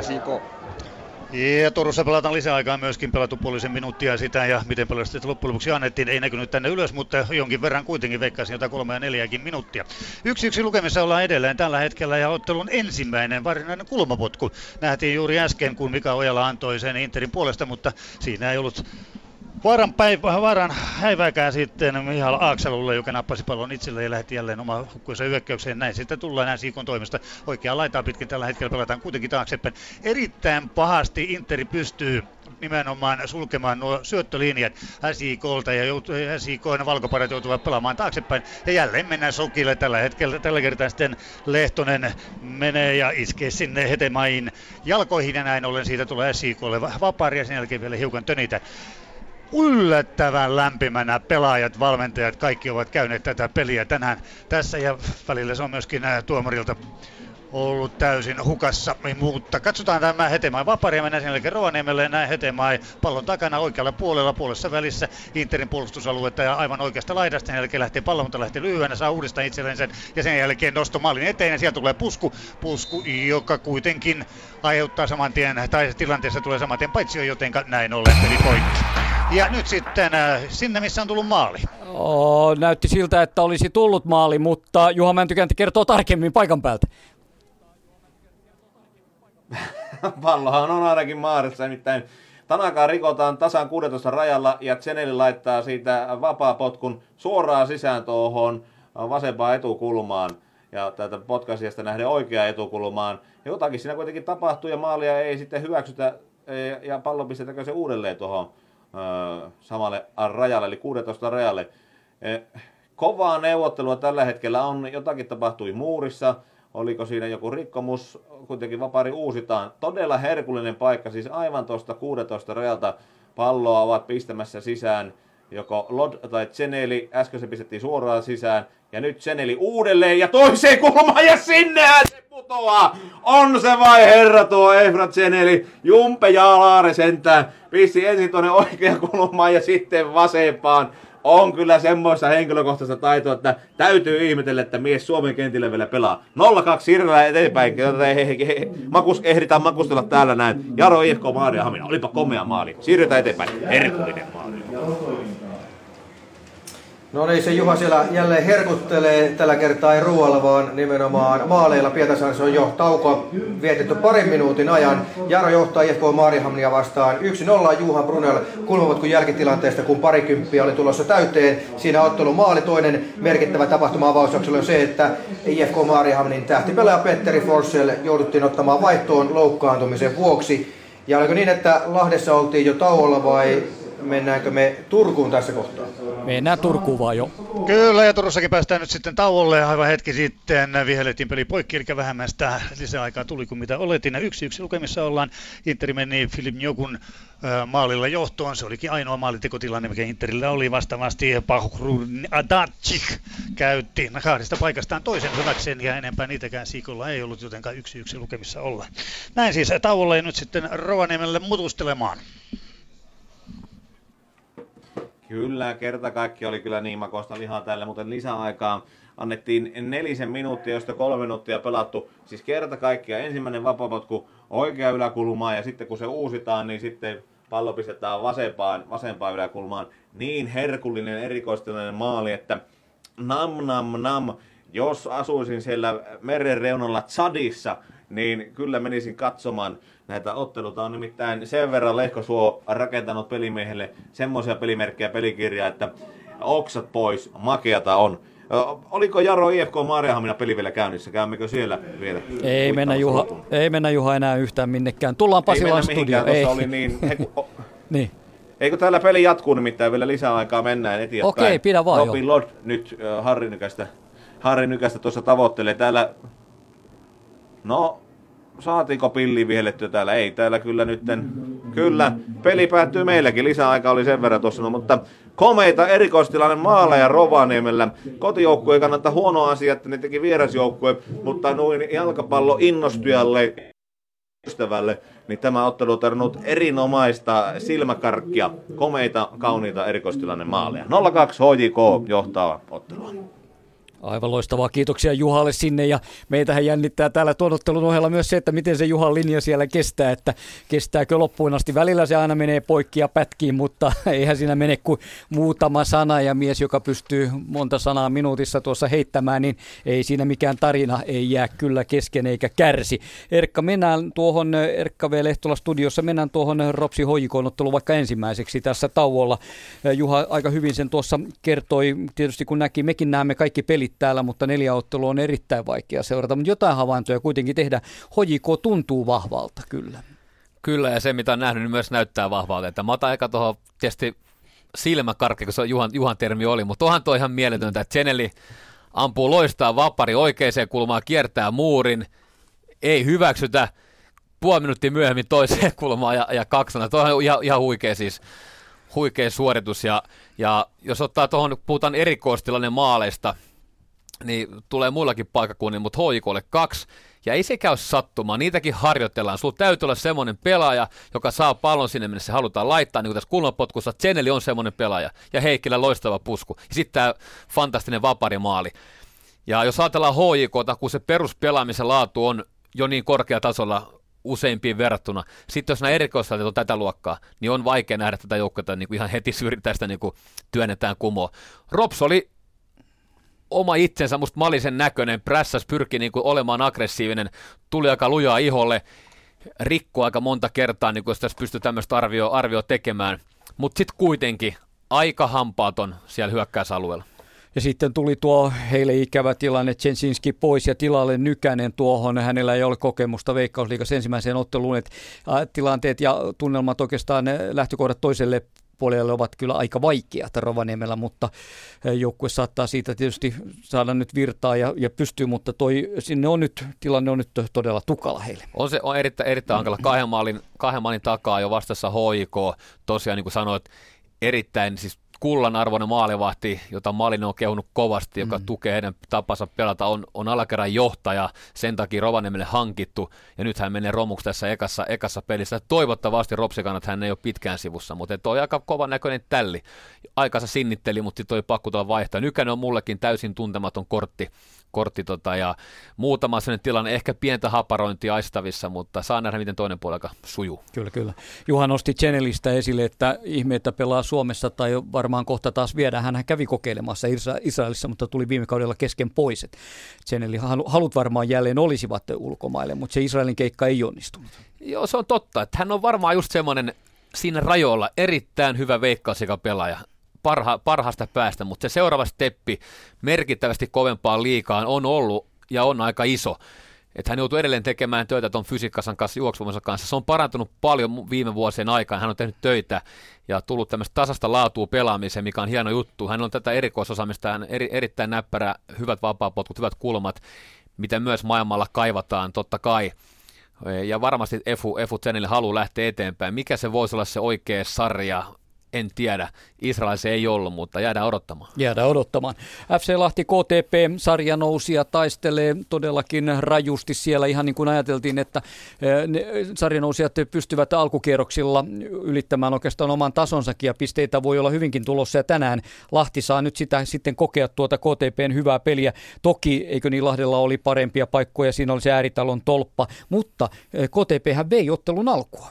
ja Turussa pelataan lisäaikaa myöskin pelattu puolisen minuuttia sitä ja miten paljon sitten loppujen lopuksi annettiin. Ei näkynyt tänne ylös, mutta jonkin verran kuitenkin veikkaisin jotain kolme ja neljäkin minuuttia. Yksi yksi lukemissa ollaan edelleen tällä hetkellä ja ottelun ensimmäinen varsinainen kulmapotku nähtiin juuri äsken, kun Mika Ojala antoi sen Interin puolesta, mutta siinä ei ollut Vaaran, päivä, vaaran häivääkään sitten Mihal Aakselulle, joka nappasi pallon itselle ja lähti jälleen oma hukkuisen hyökkäykseen. Näin sitten tullaan näin Siikon toimesta. Oikea laitaa pitkin tällä hetkellä pelataan kuitenkin taaksepäin. Erittäin pahasti Interi pystyy nimenomaan sulkemaan nuo syöttölinjat SIKlta ja SIK valkoparat joutuvat pelaamaan taaksepäin. Ja jälleen mennään sokille tällä hetkellä. Tällä kertaa sitten Lehtonen menee ja iskee sinne Hetemain jalkoihin ja näin ollen siitä tulee SIKlle vapaari ja sen jälkeen vielä hiukan tönitä yllättävän lämpimänä pelaajat, valmentajat, kaikki ovat käyneet tätä peliä tänään tässä ja välillä se on myöskin tuomarilta ollut täysin hukassa, mutta katsotaan tämä Hetemai Vapari ja mennään sen jälkeen Rovaniemelle näin Hetemai pallon takana oikealla puolella, puolessa välissä Interin puolustusaluetta ja aivan oikeasta laidasta, sen jälkeen lähtee pallon, mutta lähtee lyhyenä, saa uudestaan itselleen sen ja sen jälkeen nosto maalin eteen ja sieltä tulee pusku, pusku, joka kuitenkin aiheuttaa saman tien, tai tilanteessa tulee saman tien paitsi joten näin ollen peli poikki. Ja nyt sitten äh, sinne, missä on tullut maali. Oh, näytti siltä, että olisi tullut maali, mutta Juha Mäntykääntä kertoo tarkemmin paikan päältä. Pallohan on ainakin maarissa, nimittäin Tanakaa rikotaan tasan 16 rajalla ja Tseneli laittaa siitä vapaa potkun suoraan sisään tuohon vasempaan etukulmaan. ja täältä potkaisijasta nähden oikeaan etukulmaan. Ja jotakin siinä kuitenkin tapahtuu ja maalia ei sitten hyväksytä ja pallo pistetäänkö se uudelleen tuohon samalle rajalle, eli 16 rajalle. Kovaa neuvottelua tällä hetkellä on, jotakin tapahtui muurissa, oliko siinä joku rikkomus, kuitenkin vapari uusitaan. Todella herkullinen paikka, siis aivan tuosta 16 rajalta palloa ovat pistämässä sisään. Joko Lod tai Zeneli, äsken se pistettiin suoraan sisään, ja nyt Zeneli uudelleen ja toiseen kulmaan ja sinnehän se putoaa. On se vai herra tuo Efrat Zeneli, Jumpe Jalaare sentään, pisti ensin tuonne oikean kulmaan ja sitten vasempaan on kyllä semmoista henkilökohtaista taitoa, että täytyy ihmetellä, että mies Suomen kentillä vielä pelaa. 0-2 Sirrellä eteenpäin, makus, ehditään makustella täällä näin. Jaro IFK Maaria Hamina, olipa komea maali. Siirrytään eteenpäin, herkullinen maali. No niin, se Juha siellä jälleen herkuttelee. Tällä kertaa ei ruoalla, vaan nimenomaan maaleilla. Pietasaarissa on jo taukoa vietetty parin minuutin ajan. Jaro johtaa IFK Maarihamnia vastaan 1-0 Juha Brunel kulmavat jälkitilanteesta, kun parikymppiä oli tulossa täyteen. Siinä ottelu maali. Toinen merkittävä tapahtuma avauksella on se, että IFK Maarihamnin tähtipelaaja Petteri Forssell jouduttiin ottamaan vaihtoon loukkaantumisen vuoksi. Ja oliko niin, että Lahdessa oltiin jo tauolla vai mennäänkö me Turkuun tässä kohtaa? Mennään Turkuun vaan jo. Kyllä, ja Turussakin päästään nyt sitten tauolle. Aivan hetki sitten vihellettiin peli poikki, eli vähemmän sitä lisäaikaa tuli kuin mitä oletin. Yksi yksi lukemissa ollaan. Interi meni Filip Njokun maalilla johtoon. Se olikin ainoa maalitekotilanne, mikä Interillä oli vastaavasti. Pahrun Adacik käytti kahdesta paikastaan toisen hyväkseen ja enempää niitäkään Siikolla ei ollut, jotenkaan yksi yksi lukemissa olla. Näin siis tauolle nyt sitten Rovaniemelle mutustelemaan. Kyllä, kerta kaikki oli kyllä niin makoista lihaa tällä, mutta lisäaikaa annettiin nelisen minuuttia, josta kolme minuuttia pelattu. Siis kerta kaikkia ensimmäinen vapapotku oikea yläkulmaan ja sitten kun se uusitaan, niin sitten pallo pistetään vasempaan, vasempaan yläkulmaan. Niin herkullinen erikoistilainen maali, että nam nam nam, jos asuisin siellä meren reunalla Chadissa, niin kyllä menisin katsomaan näitä otteluita. On nimittäin sen verran Lehkosuo rakentanut pelimiehelle semmoisia pelimerkkejä pelikirjaa, että oksat pois, makeata on. Oliko Jaro IFK Maariahamina peli vielä käynnissä? Käymmekö siellä vielä? Ei mennä, Juha, ei mennä Juha enää yhtään minnekään. Tullaan Pasilan studioon. Ei. Oli niin, he, o, niin. Eikö täällä peli jatkuu nimittäin vielä lisäaikaa mennään eteenpäin? Okei, pidä vaan Robin Lord nyt Harri Nykästä, Harri Nykästä tuossa tavoittelee. Täällä, no saatiinko pilli vihellettyä täällä? Ei täällä kyllä nytten. Kyllä, peli päättyy meilläkin. Lisäaika oli sen verran tuossa, no, mutta komeita erikoistilanne maalla ja Rovaniemellä. Kotijoukkue ei kannata huono asia, että ne teki vierasjoukkue, mutta noin jalkapallo innostujalle ystävälle, niin tämä ottelu on tarvinnut erinomaista silmäkarkkia, komeita, kauniita erikoistilanne maaleja. 0-2 HJK johtaa ottelua. Aivan loistavaa. Kiitoksia Juhalle sinne ja meitähän jännittää täällä tuotottelun ohella myös se, että miten se Juhan linja siellä kestää, että kestääkö loppuun asti. Välillä se aina menee poikki ja pätkiin, mutta eihän siinä mene kuin muutama sana ja mies, joka pystyy monta sanaa minuutissa tuossa heittämään, niin ei siinä mikään tarina ei jää kyllä kesken eikä kärsi. Erkka, mennään tuohon, Erkka V. Lehtola studiossa, mennään tuohon Ropsi Hoijikoon vaikka ensimmäiseksi tässä tauolla. Juha aika hyvin sen tuossa kertoi, tietysti kun näki, mekin näemme kaikki pelit pelit täällä, mutta neljä ottelua on erittäin vaikea seurata. Mutta jotain havaintoja kuitenkin tehdä. Hojiko tuntuu vahvalta kyllä. Kyllä, ja se mitä on nähnyt, niin myös näyttää vahvalta. Että mä otan aika tuohon tietysti silmäkarkki, kun se Juhan, Juhan termi oli, mutta onhan toi ihan mieletöntä, että Cheneli ampuu loistaa vapari oikeaan kulmaan, kiertää muurin, ei hyväksytä, puoli minuuttia myöhemmin toiseen kulmaan ja, ja kaksana. Tuo on ihan, ihan huikea siis huikea suoritus ja, ja jos ottaa tuohon, puhutaan erikoistilanne maaleista, niin tulee muillakin paikakunnilla, mutta HJKlle kaksi. Ja ei se käy sattumaan, niitäkin harjoitellaan. Sulla täytyy olla semmoinen pelaaja, joka saa pallon sinne, minne se halutaan laittaa, niin kuin tässä kulmapotkussa. Zeneli on semmoinen pelaaja, ja Heikkilä loistava pusku. Ja sitten tämä fantastinen vaparimaali. Ja jos ajatellaan HJKta, kun se peruspelaamisen laatu on jo niin korkeatasolla useimpiin verrattuna. Sitten jos nämä erikoislaitteet on tätä luokkaa, niin on vaikea nähdä tätä joukkoa niin ihan heti syrjitäistä niin kuin työnnetään kumoa. Rops oli oma itsensä, musta malisen näköinen, prässäs pyrki niin kuin olemaan aggressiivinen, tuli aika lujaa iholle, rikko aika monta kertaa, niin kuin jos tässä pystyy tämmöistä arvio, arvio tekemään, mutta sitten kuitenkin aika hampaaton siellä hyökkäysalueella. Ja sitten tuli tuo heille ikävä tilanne, Jensinski pois ja tilalle Nykänen tuohon. Hänellä ei ole kokemusta Veikkausliigassa ensimmäiseen otteluun. Että tilanteet ja tunnelmat oikeastaan lähtökohdat toiselle puolelle ovat kyllä aika vaikeat Rovaniemellä, mutta joukkue saattaa siitä tietysti saada nyt virtaa ja, ja pystyy, mutta toi, sinne on nyt, tilanne on nyt todella tukala heille. On se on erittäin, erittäin hankala. Kahden maalin, kahden maalin takaa jo vastassa HIK, tosiaan niin kuin sanoit, erittäin siis kullan arvoinen maalivahti, jota Malinen on kehunut kovasti, joka mm. tukee heidän tapansa pelata, on, on alakerran johtaja, sen takia Rovaniemelle hankittu, ja nyt hän menee romuksi tässä ekassa, ekassa pelissä. Toivottavasti Ropsikanat hän ei ole pitkään sivussa, mutta toi aika kovan näköinen tälli. Aikansa sinnitteli, mutta sitten oli pakko tuolla vaihtaa. Nykänen on mullekin täysin tuntematon kortti, kortti tota, ja muutama sellainen tilanne, ehkä pientä haparointia aistavissa, mutta saa nähdä, miten toinen puolella sujuu. Kyllä, kyllä. Juha nosti Channelista esille, että ihme, että pelaa Suomessa tai varmaan kohta taas viedään. Hän kävi kokeilemassa Israelissa, mutta tuli viime kaudella kesken pois. Channelin halut varmaan jälleen olisivat ulkomaille, mutta se Israelin keikka ei onnistunut. Joo, se on totta. Että hän on varmaan just semmoinen siinä rajoilla erittäin hyvä veikkaus pelaaja parha, parhaasta päästä, mutta se seuraava steppi merkittävästi kovempaan liikaan on ollut ja on aika iso. Että hän joutuu edelleen tekemään töitä tuon fysiikkasan kanssa, juoksumansa kanssa. Se on parantunut paljon viime vuosien aikana. Hän on tehnyt töitä ja tullut tämmöistä tasasta laatua pelaamiseen, mikä on hieno juttu. Hän on tätä erikoisosaamista, hän eri, erittäin näppärä, hyvät vapaapotkut, hyvät kulmat, mitä myös maailmalla kaivataan, totta kai. Ja varmasti Efu, Efu Zenille haluaa lähteä eteenpäin. Mikä se voisi olla se oikea sarja? En tiedä. Israel se ei ollut, mutta jäädään odottamaan. Jäädään odottamaan. FC Lahti KTP sarja nousi ja taistelee todellakin rajusti siellä ihan niin kuin ajateltiin, että eh, ne sarjanousijat pystyvät alkukierroksilla ylittämään oikeastaan oman tasonsakin ja pisteitä voi olla hyvinkin tulossa ja tänään Lahti saa nyt sitä sitten kokea tuota KTPn hyvää peliä. Toki eikö niin Lahdella oli parempia paikkoja, siinä oli se ääritalon tolppa, mutta eh, KTP hän vei ottelun alkua.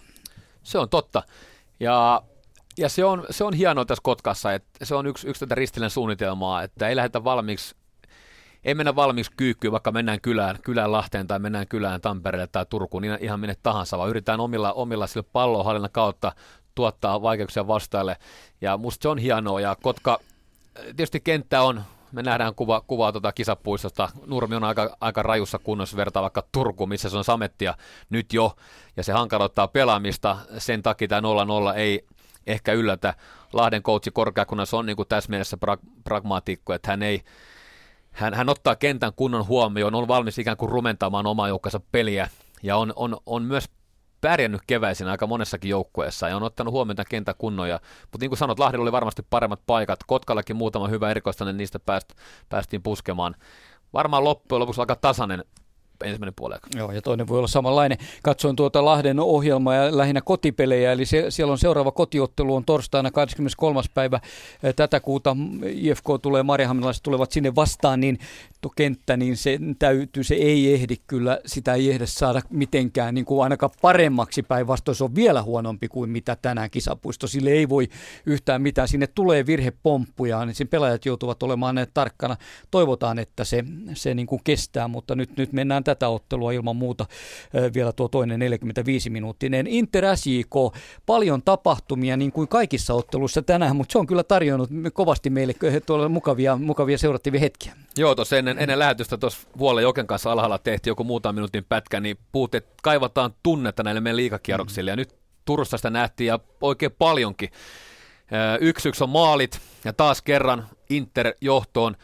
Se on totta. Ja ja se on, se on hienoa tässä Kotkassa, että se on yksi, yksi tätä ristilän suunnitelmaa, että ei lähdetä valmiiksi ei mennä valmiiksi kyykkyyn, vaikka mennään kylään, kylään Lahteen tai mennään kylään Tampereelle tai Turkuun, niin ihan minne tahansa, vaan yritetään omilla, omilla sille pallohallinnan kautta tuottaa vaikeuksia vastaille. Ja musta se on hienoa, ja Kotka, tietysti kenttä on, me nähdään kuva, kuvaa tuota kisapuistosta. Nurmi on aika, aika rajussa kunnossa vertaa vaikka Turku, missä se on samettia nyt jo, ja se hankaloittaa pelaamista. Sen takia tämä 0-0 ei, ehkä yllätä. Lahden coachi korkeakunnassa on niin kuin tässä mielessä pra- pragmaatikko, että hän ei, hän, hän ottaa kentän kunnon huomioon, on valmis ikään kuin rumentamaan omaa joukkansa peliä ja on, on, on myös pärjännyt keväisin aika monessakin joukkueessa ja on ottanut huomioon tämän kentän kunnon. Ja, mutta niin kuin sanot, Lahdella oli varmasti paremmat paikat. Kotkallakin muutama hyvä erikoistainen, niistä pääst, päästiin puskemaan. Varmaan loppujen lopuksi aika tasainen ensimmäinen puoli Joo, ja toinen voi olla samanlainen. Katsoin tuota Lahden ohjelmaa ja lähinnä kotipelejä, eli se, siellä on seuraava kotiottelu on torstaina 23. päivä tätä kuuta. IFK tulee, Marjahaminalaiset tulevat sinne vastaan, niin tuo kenttä, niin se täytyy, se ei ehdi kyllä, sitä ei ehdi saada mitenkään niin kuin ainakaan paremmaksi päinvastoin. Se on vielä huonompi kuin mitä tänään kisapuisto. Sille ei voi yhtään mitään. Sinne tulee virhepomppuja, niin siinä pelaajat joutuvat olemaan tarkkana. Toivotaan, että se, se niin kuin kestää, mutta nyt, nyt mennään tätä ottelua ilman muuta vielä tuo toinen 45-minuuttinen. Inter SJK, paljon tapahtumia niin kuin kaikissa otteluissa tänään, mutta se on kyllä tarjonnut kovasti meille tuolla mukavia, mukavia seurattavia hetkiä. Joo, tuossa ennen, ennen lähetystä tuossa Vuolle Joken kanssa alhaalla tehtiin joku muutaman minuutin pätkä, niin puhuttiin, että kaivataan tunnetta näille meidän liikakierroksille, mm. ja nyt Turussa sitä nähtiin ja oikein paljonkin. Yksi yksi on maalit, ja taas kerran Inter johtoon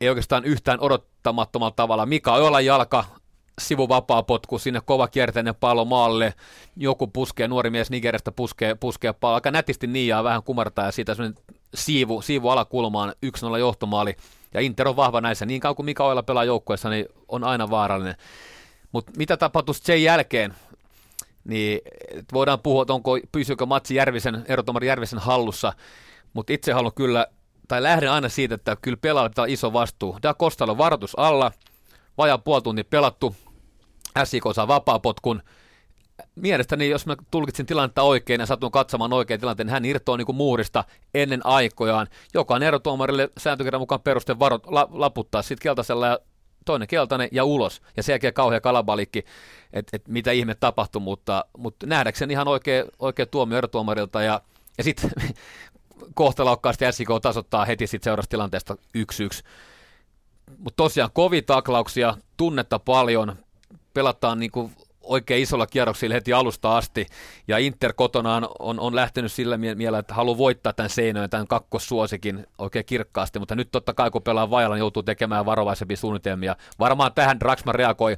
ei oikeastaan yhtään odottamattomalla tavalla. Mika Oilan jalka, sivuvapaa potku, sinne kova kierteinen pallo maalle, joku puskee, nuori mies Nigeristä puskee, puskee pallo, aika nätisti niijaa vähän kumartaa ja siitä siivu, siivu alakulmaan, 1-0 johtomaali, ja Inter on vahva näissä, niin kauan kuin Mika Oila pelaa joukkueessa, niin on aina vaarallinen. Mutta mitä tapahtui sen jälkeen, niin voidaan puhua, että onko, pysyykö Matsi Järvisen, erotomari Järvisen hallussa, mutta itse haluan kyllä tai lähden aina siitä, että kyllä pelaajalla pitää iso vastuu. Da Costalla varoitus alla, vajaa puoli tuntia pelattu, SIK saa vapaapotkun. Mielestäni, jos mä tulkitsin tilannetta oikein ja satun katsomaan oikein tilanteen, hän irtoaa niin kuin muurista ennen aikojaan. Jokainen erotuomarille sääntökirjan mukaan peruste varot, la, laputtaa sitten keltaisella ja toinen keltainen ja ulos. Ja sen jälkeen kauhea kalabalikki, että et mitä ihme tapahtui, mutta, mutta nähdäkseni ihan oikea, oikea tuomio erotuomarilta. Ja, ja sitten kohtalokkaasti SIK tasoittaa heti sitten seuraavasta tilanteesta 1-1. Mutta tosiaan kovia taklauksia, tunnetta paljon, pelataan niin kuin oikein isolla kierroksilla heti alusta asti, ja Inter kotonaan on, on lähtenyt sillä mielellä, että haluaa voittaa tämän Seinöön, tämän kakkossuosikin oikein kirkkaasti, mutta nyt totta kai kun pelaa vajalla, niin joutuu tekemään varovaisempia suunnitelmia. Varmaan tähän Draxman reagoi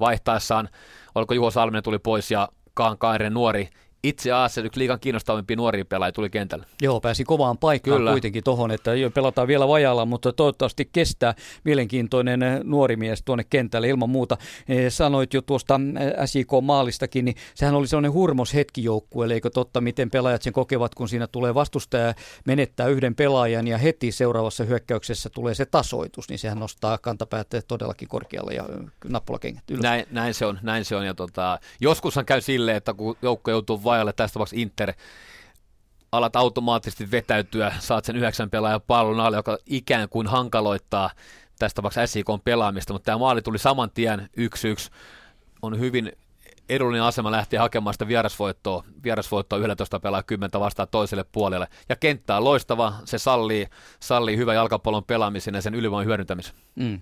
vaihtaessaan, oliko Juho Salminen tuli pois ja Kaan Kaaren nuori itse asiassa yksi liikan kiinnostavimpia nuoria pelaajia tuli kentälle. Joo, pääsi kovaan paikkaan Kyllä. kuitenkin tuohon, että pelataan vielä vajalla, mutta toivottavasti kestää mielenkiintoinen nuori mies tuonne kentälle ilman muuta. E, sanoit jo tuosta SIK-maalistakin, niin sehän oli sellainen hurmos hetki joukkueelle, eikö totta, miten pelaajat sen kokevat, kun siinä tulee vastustaja menettää yhden pelaajan ja heti seuraavassa hyökkäyksessä tulee se tasoitus, niin sehän nostaa kantapäät todellakin korkealle ja nappulakengät ylös. Näin, näin, se on, näin se on ja tota, joskushan käy silleen, että kun joukko joutuu vajalle, tästä tapauksessa Inter, alat automaattisesti vetäytyä, saat sen yhdeksän pelaajan pallon alle, joka ikään kuin hankaloittaa tästä tapauksessa SIK pelaamista, mutta tämä maali tuli saman tien 1-1, on hyvin edullinen asema lähteä hakemaan sitä vierasvoittoa, vierasvoittoa 11 pelaa 10 vastaan toiselle puolelle. Ja kenttä on loistava, se sallii, sallii hyvän jalkapallon pelaamisen ja sen ylivoiman hyödyntämisen. Mm.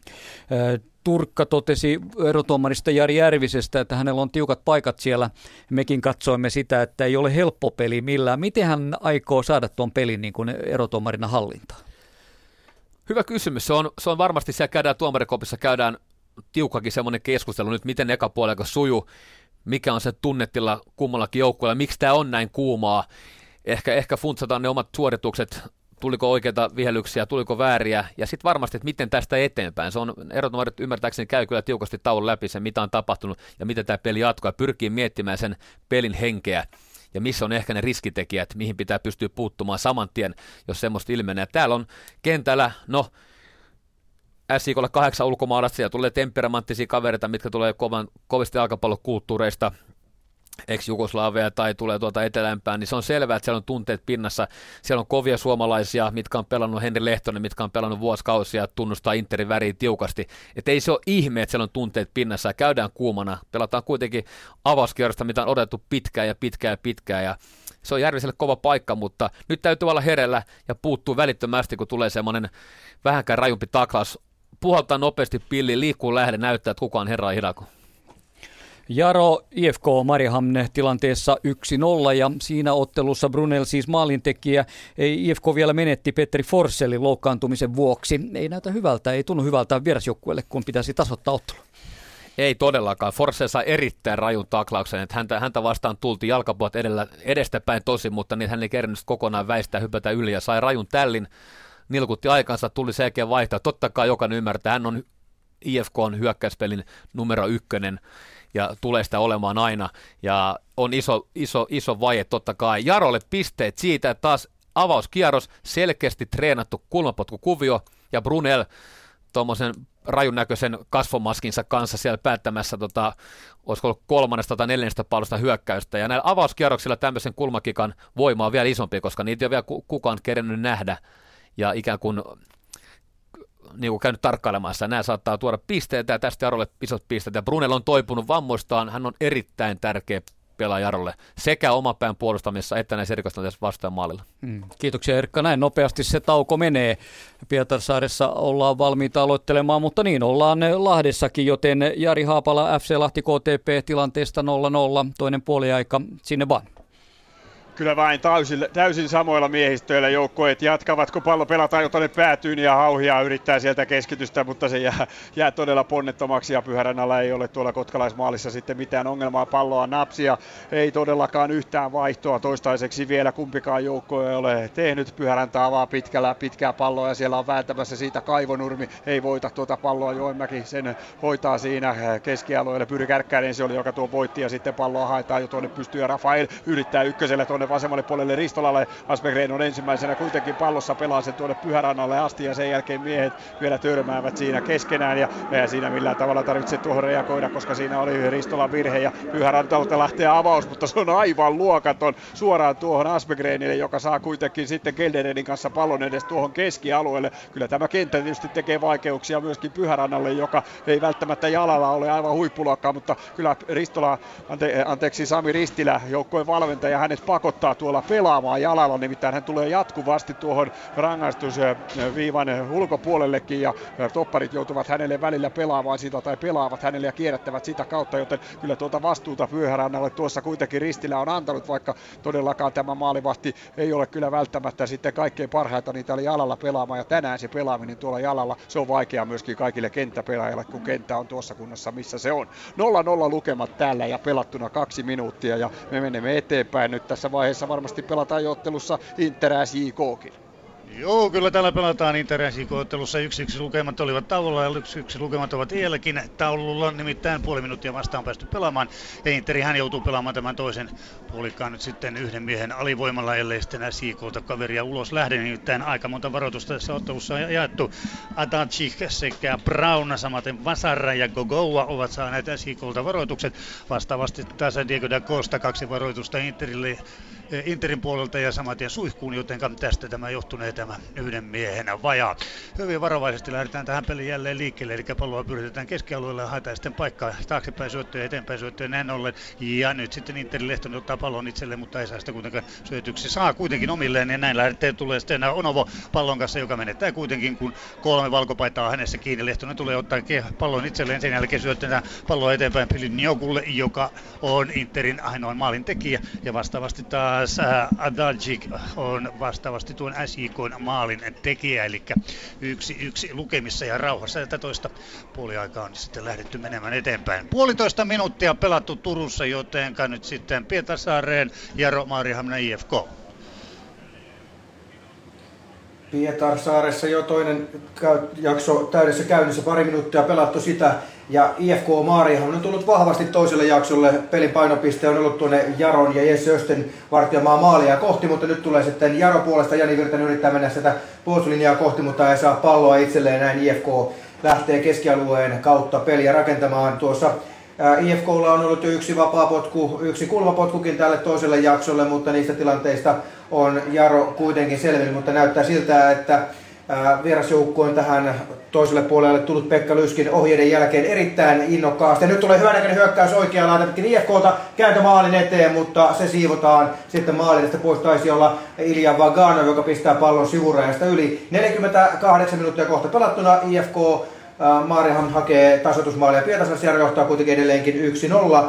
Turkka totesi erotuomarista Jari Järvisestä, että hänellä on tiukat paikat siellä. Mekin katsoimme sitä, että ei ole helppo peli millään. Miten hän aikoo saada tuon pelin niin kuin erotuomarina hallintaan? Hyvä kysymys. Se on, se on varmasti, siellä käydään tuomarikopissa, käydään tiukkakin semmoinen keskustelu nyt, miten eka puolella sujuu mikä on se tunnetila kummallakin joukkueella, miksi tämä on näin kuumaa. Ehkä, ehkä funtsataan ne omat suoritukset, tuliko oikeita vihelyksiä, tuliko vääriä, ja sitten varmasti, että miten tästä eteenpäin. Se on erotumarit ymmärtääkseni käy kyllä tiukasti taulun läpi sen, mitä on tapahtunut ja miten tämä peli jatkuu, ja pyrkii miettimään sen pelin henkeä ja missä on ehkä ne riskitekijät, mihin pitää pystyä puuttumaan saman tien, jos semmoista ilmenee. Täällä on kentällä, no SIKlle kahdeksan ulkomaalaista, siellä tulee temperamenttisia kavereita, mitkä tulee kovan, kovista jalkapallokulttuureista, ex-Jugoslavia tai tulee tuolta etelämpään, niin se on selvää, että siellä on tunteet pinnassa. Siellä on kovia suomalaisia, mitkä on pelannut Henri Lehtonen, mitkä on pelannut vuosikausia tunnustaa Interin väriin tiukasti. Että ei se ole ihme, että siellä on tunteet pinnassa ja käydään kuumana. Pelataan kuitenkin avauskierrosta, mitä on odotettu pitkään ja pitkään ja pitkään ja se on Järviselle kova paikka, mutta nyt täytyy olla herellä ja puuttuu välittömästi, kun tulee semmoinen vähänkään rajumpi taklaus puhaltaa nopeasti pilli, liikkuu lähde, näyttää, että kukaan herra hidako. Jaro IFK Marihamne tilanteessa 1-0 ja siinä ottelussa Brunel siis maalintekijä. Ei IFK vielä menetti Petri Forsellin loukkaantumisen vuoksi. Ei näytä hyvältä, ei tunnu hyvältä vierasjoukkueelle, kun pitäisi tasoittaa ottelu. Ei todellakaan. Forse sai erittäin rajun taklauksen, että häntä, häntä vastaan tultiin jalkapuot edellä, edestäpäin tosi, mutta niin hän ei kerännyt kokonaan väistää hypätä yli ja sai rajun tällin nilkutti aikansa, tuli selkeä vaihtaa. Totta kai jokainen ymmärtää, hän on IFK on hyökkäyspelin numero ykkönen ja tulee sitä olemaan aina. Ja on iso, iso, iso vaje totta kai. Jarolle pisteet siitä, että taas avauskierros, selkeästi treenattu kulmapotkukuvio ja Brunel tuommoisen rajun näköisen kasvomaskinsa kanssa siellä päättämässä, tota, olisiko ollut kolmannesta tai neljännestä pallosta hyökkäystä. Ja näillä avauskierroksilla tämmöisen kulmakikan voima on vielä isompi, koska niitä ei ole vielä kukaan kerennyt nähdä ikään kuin niin kuin käynyt tarkkailemassa. Nämä saattaa tuoda pisteitä ja tästä Jarolle isot pisteet. Ja Brunel on toipunut vammoistaan. Hän on erittäin tärkeä pelaa Jarolle sekä pään puolustamisessa että näissä erikoistilanteissa vastaan maalilla. Mm. Kiitoksia Erkka. Näin nopeasti se tauko menee. Pietarsaaressa ollaan valmiita aloittelemaan, mutta niin ollaan Lahdessakin, joten Jari Haapala FC Lahti KTP tilanteesta 0-0. Toinen puoliaika sinne vaan kyllä vain täysin, täysin samoilla miehistöillä joukkueet jatkavat, kun pallo pelataan jo tuonne päätyyn ja hauhia yrittää sieltä keskitystä, mutta se jää, jää todella ponnettomaksi ja Pyhäränällä ei ole tuolla kotkalaismaalissa sitten mitään ongelmaa palloa napsia. Ei todellakaan yhtään vaihtoa toistaiseksi vielä kumpikaan joukko ei ole tehnyt. Pyhäräntä avaa pitkällä pitkää palloa ja siellä on vääntämässä siitä Kaivonurmi. Ei voita tuota palloa, Joenmäki sen hoitaa siinä keskialueelle. Pyri se oli, joka tuo voitti ja sitten palloa haetaan jo tuonne pystyy Rafael yrittää ykköselle tuonne tuonne vasemmalle puolelle Ristolalle. Aspegren on ensimmäisenä kuitenkin pallossa pelaa sen tuonne Pyhärannalle asti ja sen jälkeen miehet vielä törmäävät siinä keskenään ja ei siinä millään tavalla tarvitse tuohon reagoida, koska siinä oli Ristolan virhe ja Pyhärannalta lähtee avaus, mutta se on aivan luokaton suoraan tuohon Aspegrenille, joka saa kuitenkin sitten Gelderenin kanssa pallon edes tuohon keskialueelle. Kyllä tämä kenttä tietysti tekee vaikeuksia myöskin Pyhärannalle, joka ei välttämättä jalalla ole aivan huippuluokkaa, mutta kyllä Ristola, ante, anteeksi Sami Ristilä, joukkojen valmentaja, hänet pakottaa pakottaa tuolla pelaamaan jalalla, nimittäin hän tulee jatkuvasti tuohon rangaistusviivan ulkopuolellekin ja topparit joutuvat hänelle välillä pelaamaan sitä tai pelaavat hänelle ja kierrättävät sitä kautta, joten kyllä tuota vastuuta Pyöhärannalle tuossa kuitenkin Ristillä on antanut, vaikka todellakaan tämä maalivahti ei ole kyllä välttämättä sitten kaikkein parhaita niitä oli jalalla pelaamaan. Ja tänään se pelaaminen tuolla jalalla, se on vaikeaa myöskin kaikille kenttäpelaajille, kun kenttä on tuossa kunnossa, missä se on. 0-0 lukemat täällä ja pelattuna kaksi minuuttia ja me menemme eteenpäin nyt tässä vaiheessa varmasti pelataan jo ottelussa Inter SJKkin. Joo, kyllä täällä pelataan Interensikoottelussa. Yksi yksi lukemat olivat taululla ja yksi yksi lukemat ovat vieläkin taululla. Nimittäin puoli minuuttia vastaan päästy pelaamaan. Ja Interi hän joutuu pelaamaan tämän toisen puolikkaan nyt sitten yhden miehen alivoimalla, ellei sitten SJKlta kaveria ulos lähde. Nimittäin aika monta varoitusta tässä ottelussa on jaettu. Adacic sekä Braun, samaten Vasara ja Gogoa ovat saaneet SJKlta varoitukset. Vastaavasti tässä Diego da Costa kaksi varoitusta Interille Interin puolelta ja samatien suihkuun, joten tästä tämä johtunee tämä yhden miehen vajaa. Hyvin varovaisesti lähdetään tähän peliin jälleen liikkeelle, eli palloa pyritetään keskialueelle ja haetaan sitten paikkaa taaksepäin syöttöä eteenpäin syöttöä näin ollen. Ja nyt sitten Interin Lehtonen ottaa pallon itselleen, mutta ei saa sitä kuitenkaan syötyksi. Saa kuitenkin omilleen ja näin lähtee tulee sitten Onovo pallon kanssa, joka menettää kuitenkin, kun kolme valkopaitaa hänessä kiinni. Lehtonen tulee ottaa pallon itselleen, sen jälkeen syöttää palloa eteenpäin Piliniokulle, joka on Interin ainoan maalin tekijä. Ja vastaavasti taas taas äh, Adaljic on vastaavasti tuon SJK maalin tekijä, eli yksi, yksi lukemissa ja rauhassa. Ja toista puoliaikaa on sitten lähdetty menemään eteenpäin. Puolitoista minuuttia pelattu Turussa, joten nyt sitten Pietarsaareen Jaro Maarihamnen IFK. Pietarsaaressa jo toinen jakso täydessä käynnissä, pari minuuttia pelattu sitä. Ja IFK Maarihan on tullut vahvasti toiselle jaksolle. Pelin painopiste on ollut tuonne Jaron ja Jesse Östen vartiomaan maalia kohti, mutta nyt tulee sitten Jaro puolesta. Jani Virtanen yrittää mennä sitä puolustuslinjaa kohti, mutta ei saa palloa itselleen. Näin IFK lähtee keskialueen kautta peliä rakentamaan. Tuossa IFKlla on ollut yksi vapaapotku, yksi kulmapotkukin tälle toiselle jaksolle, mutta niistä tilanteista on Jaro kuitenkin selvinnyt, mutta näyttää siltä, että vierasjoukko on tähän toiselle puolelle tullut Pekka Lyskin ohjeiden jälkeen erittäin innokkaasti. Ja nyt tulee hyvänäköinen hyökkäys oikeaan laita pitkin IFKlta kääntö maalin eteen, mutta se siivotaan sitten maalin. pois taisi olla Ilja Vagano, joka pistää pallon sivurajasta yli. 48 minuuttia kohta pelattuna IFK Maarihan hakee tasoitusmaalia. Pietarsaaressa johtaa kuitenkin edelleenkin 1-0.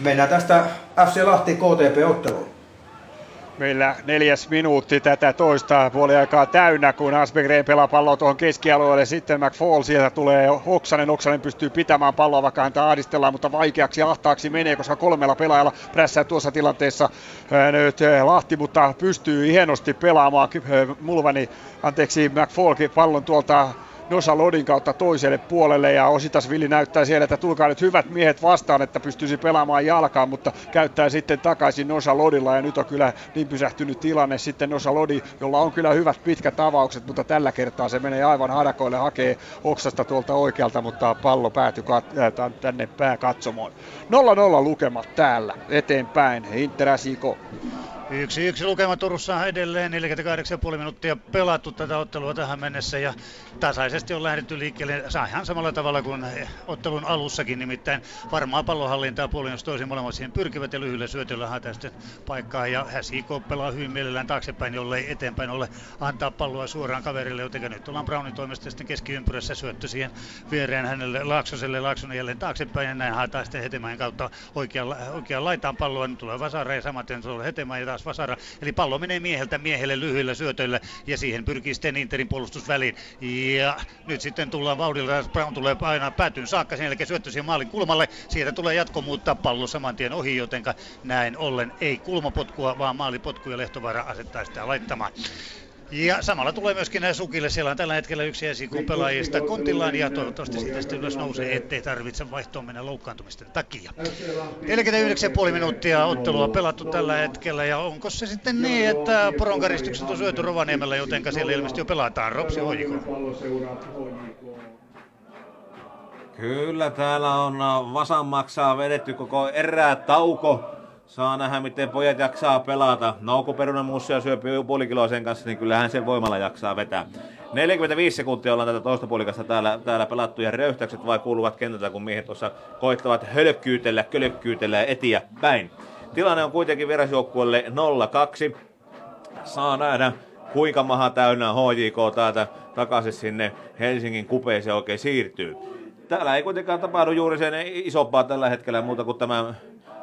Mennään tästä FC Lahti KTP-otteluun. Meillä neljäs minuutti tätä toista puoliaikaa täynnä, kun Asbegren pelaa palloa tuohon keskialueelle. Sitten McFall sieltä tulee Oksanen. Oksanen pystyy pitämään palloa, vaikka häntä ahdistellaan, mutta vaikeaksi ja ahtaaksi menee, koska kolmella pelaajalla prässää tuossa tilanteessa nyt Lahti, mutta pystyy hienosti pelaamaan. Mulvani, anteeksi, McFall pallon tuolta Nosa Lodin kautta toiselle puolelle ja Ositasvilli näyttää siellä, että tulkaa nyt hyvät miehet vastaan, että pystyisi pelaamaan jalkaan, mutta käyttää sitten takaisin Nosa Lodilla ja nyt on kyllä niin pysähtynyt tilanne sitten Nosa Lodi, jolla on kyllä hyvät pitkät avaukset, mutta tällä kertaa se menee aivan harakoille, hakee Oksasta tuolta oikealta, mutta pallo päätyy kat- äh, tänne pääkatsomoon. 0-0 lukemat täällä eteenpäin, Inter Yksi yksi lukema Turussa edelleen, 48,5 minuuttia pelattu tätä ottelua tähän mennessä ja tasaisesti on lähdetty liikkeelle. Saa ihan samalla tavalla kuin ottelun alussakin, nimittäin varmaa pallonhallintaa puolin jos toisin molemmat siihen pyrkivät ja lyhyellä syötöllä haetaan paikkaa. Ja SIK pelaa hyvin mielellään taaksepäin, jollei eteenpäin ole antaa palloa suoraan kaverille, joten nyt ollaan Brownin toimesta sitten keskiympyrässä syöttö siihen viereen hänelle Laaksoselle, Laaksonen jälleen taaksepäin ja näin haetaan sitten Hetemäen kautta oikean, oikean laitaan palloa, nyt tulee Vasara ja samaten tulee Hetemäen ja taas Vasara. Eli pallo menee mieheltä miehelle lyhyillä syötöillä ja siihen pyrkii sitten Interin puolustusväliin. Ja nyt sitten tullaan vauhdilla, Brown tulee aina päätyyn saakka, sen jälkeen syöttö siihen maalin kulmalle. Sieltä tulee jatko, mutta pallo saman tien ohi, jotenka näin ollen ei kulmapotkua, vaan maalipotku ja Lehtovara asettaa sitä laittamaan. Ja samalla tulee myöskin näin Sukille. Siellä on tällä hetkellä yksi esikun pelaajista kontillaan ja toivottavasti siitä sitten ylös nousee, ettei tarvitse vaihtoon mennä loukkaantumisten takia. 49,5 minuuttia ottelua pelattu tällä hetkellä ja onko se sitten niin, että poronkaristykset on syöty Rovaniemellä, jotenka siellä ilmeisesti jo pelataan. Ropsi Hoijiko. Kyllä, täällä on Vasan maksaa vedetty koko erää tauko. Saa nähdä, miten pojat jaksaa pelata. No, syö puoli kiloa sen kanssa, niin kyllähän sen voimalla jaksaa vetää. 45 sekuntia ollaan tätä toista puolikasta täällä, täällä pelattu ja röyhtäykset vai kuuluvat kentältä, kun miehet tuossa koittavat hölkkyytellä, kölkkyytellä ja etiä päin. Tilanne on kuitenkin vierasjoukkueelle 0-2. Saa nähdä, kuinka maha täynnä HJK täältä takaisin sinne Helsingin kupeeseen oikein siirtyy. Täällä ei kuitenkaan tapahdu juuri sen isompaa tällä hetkellä muuta kuin tämä,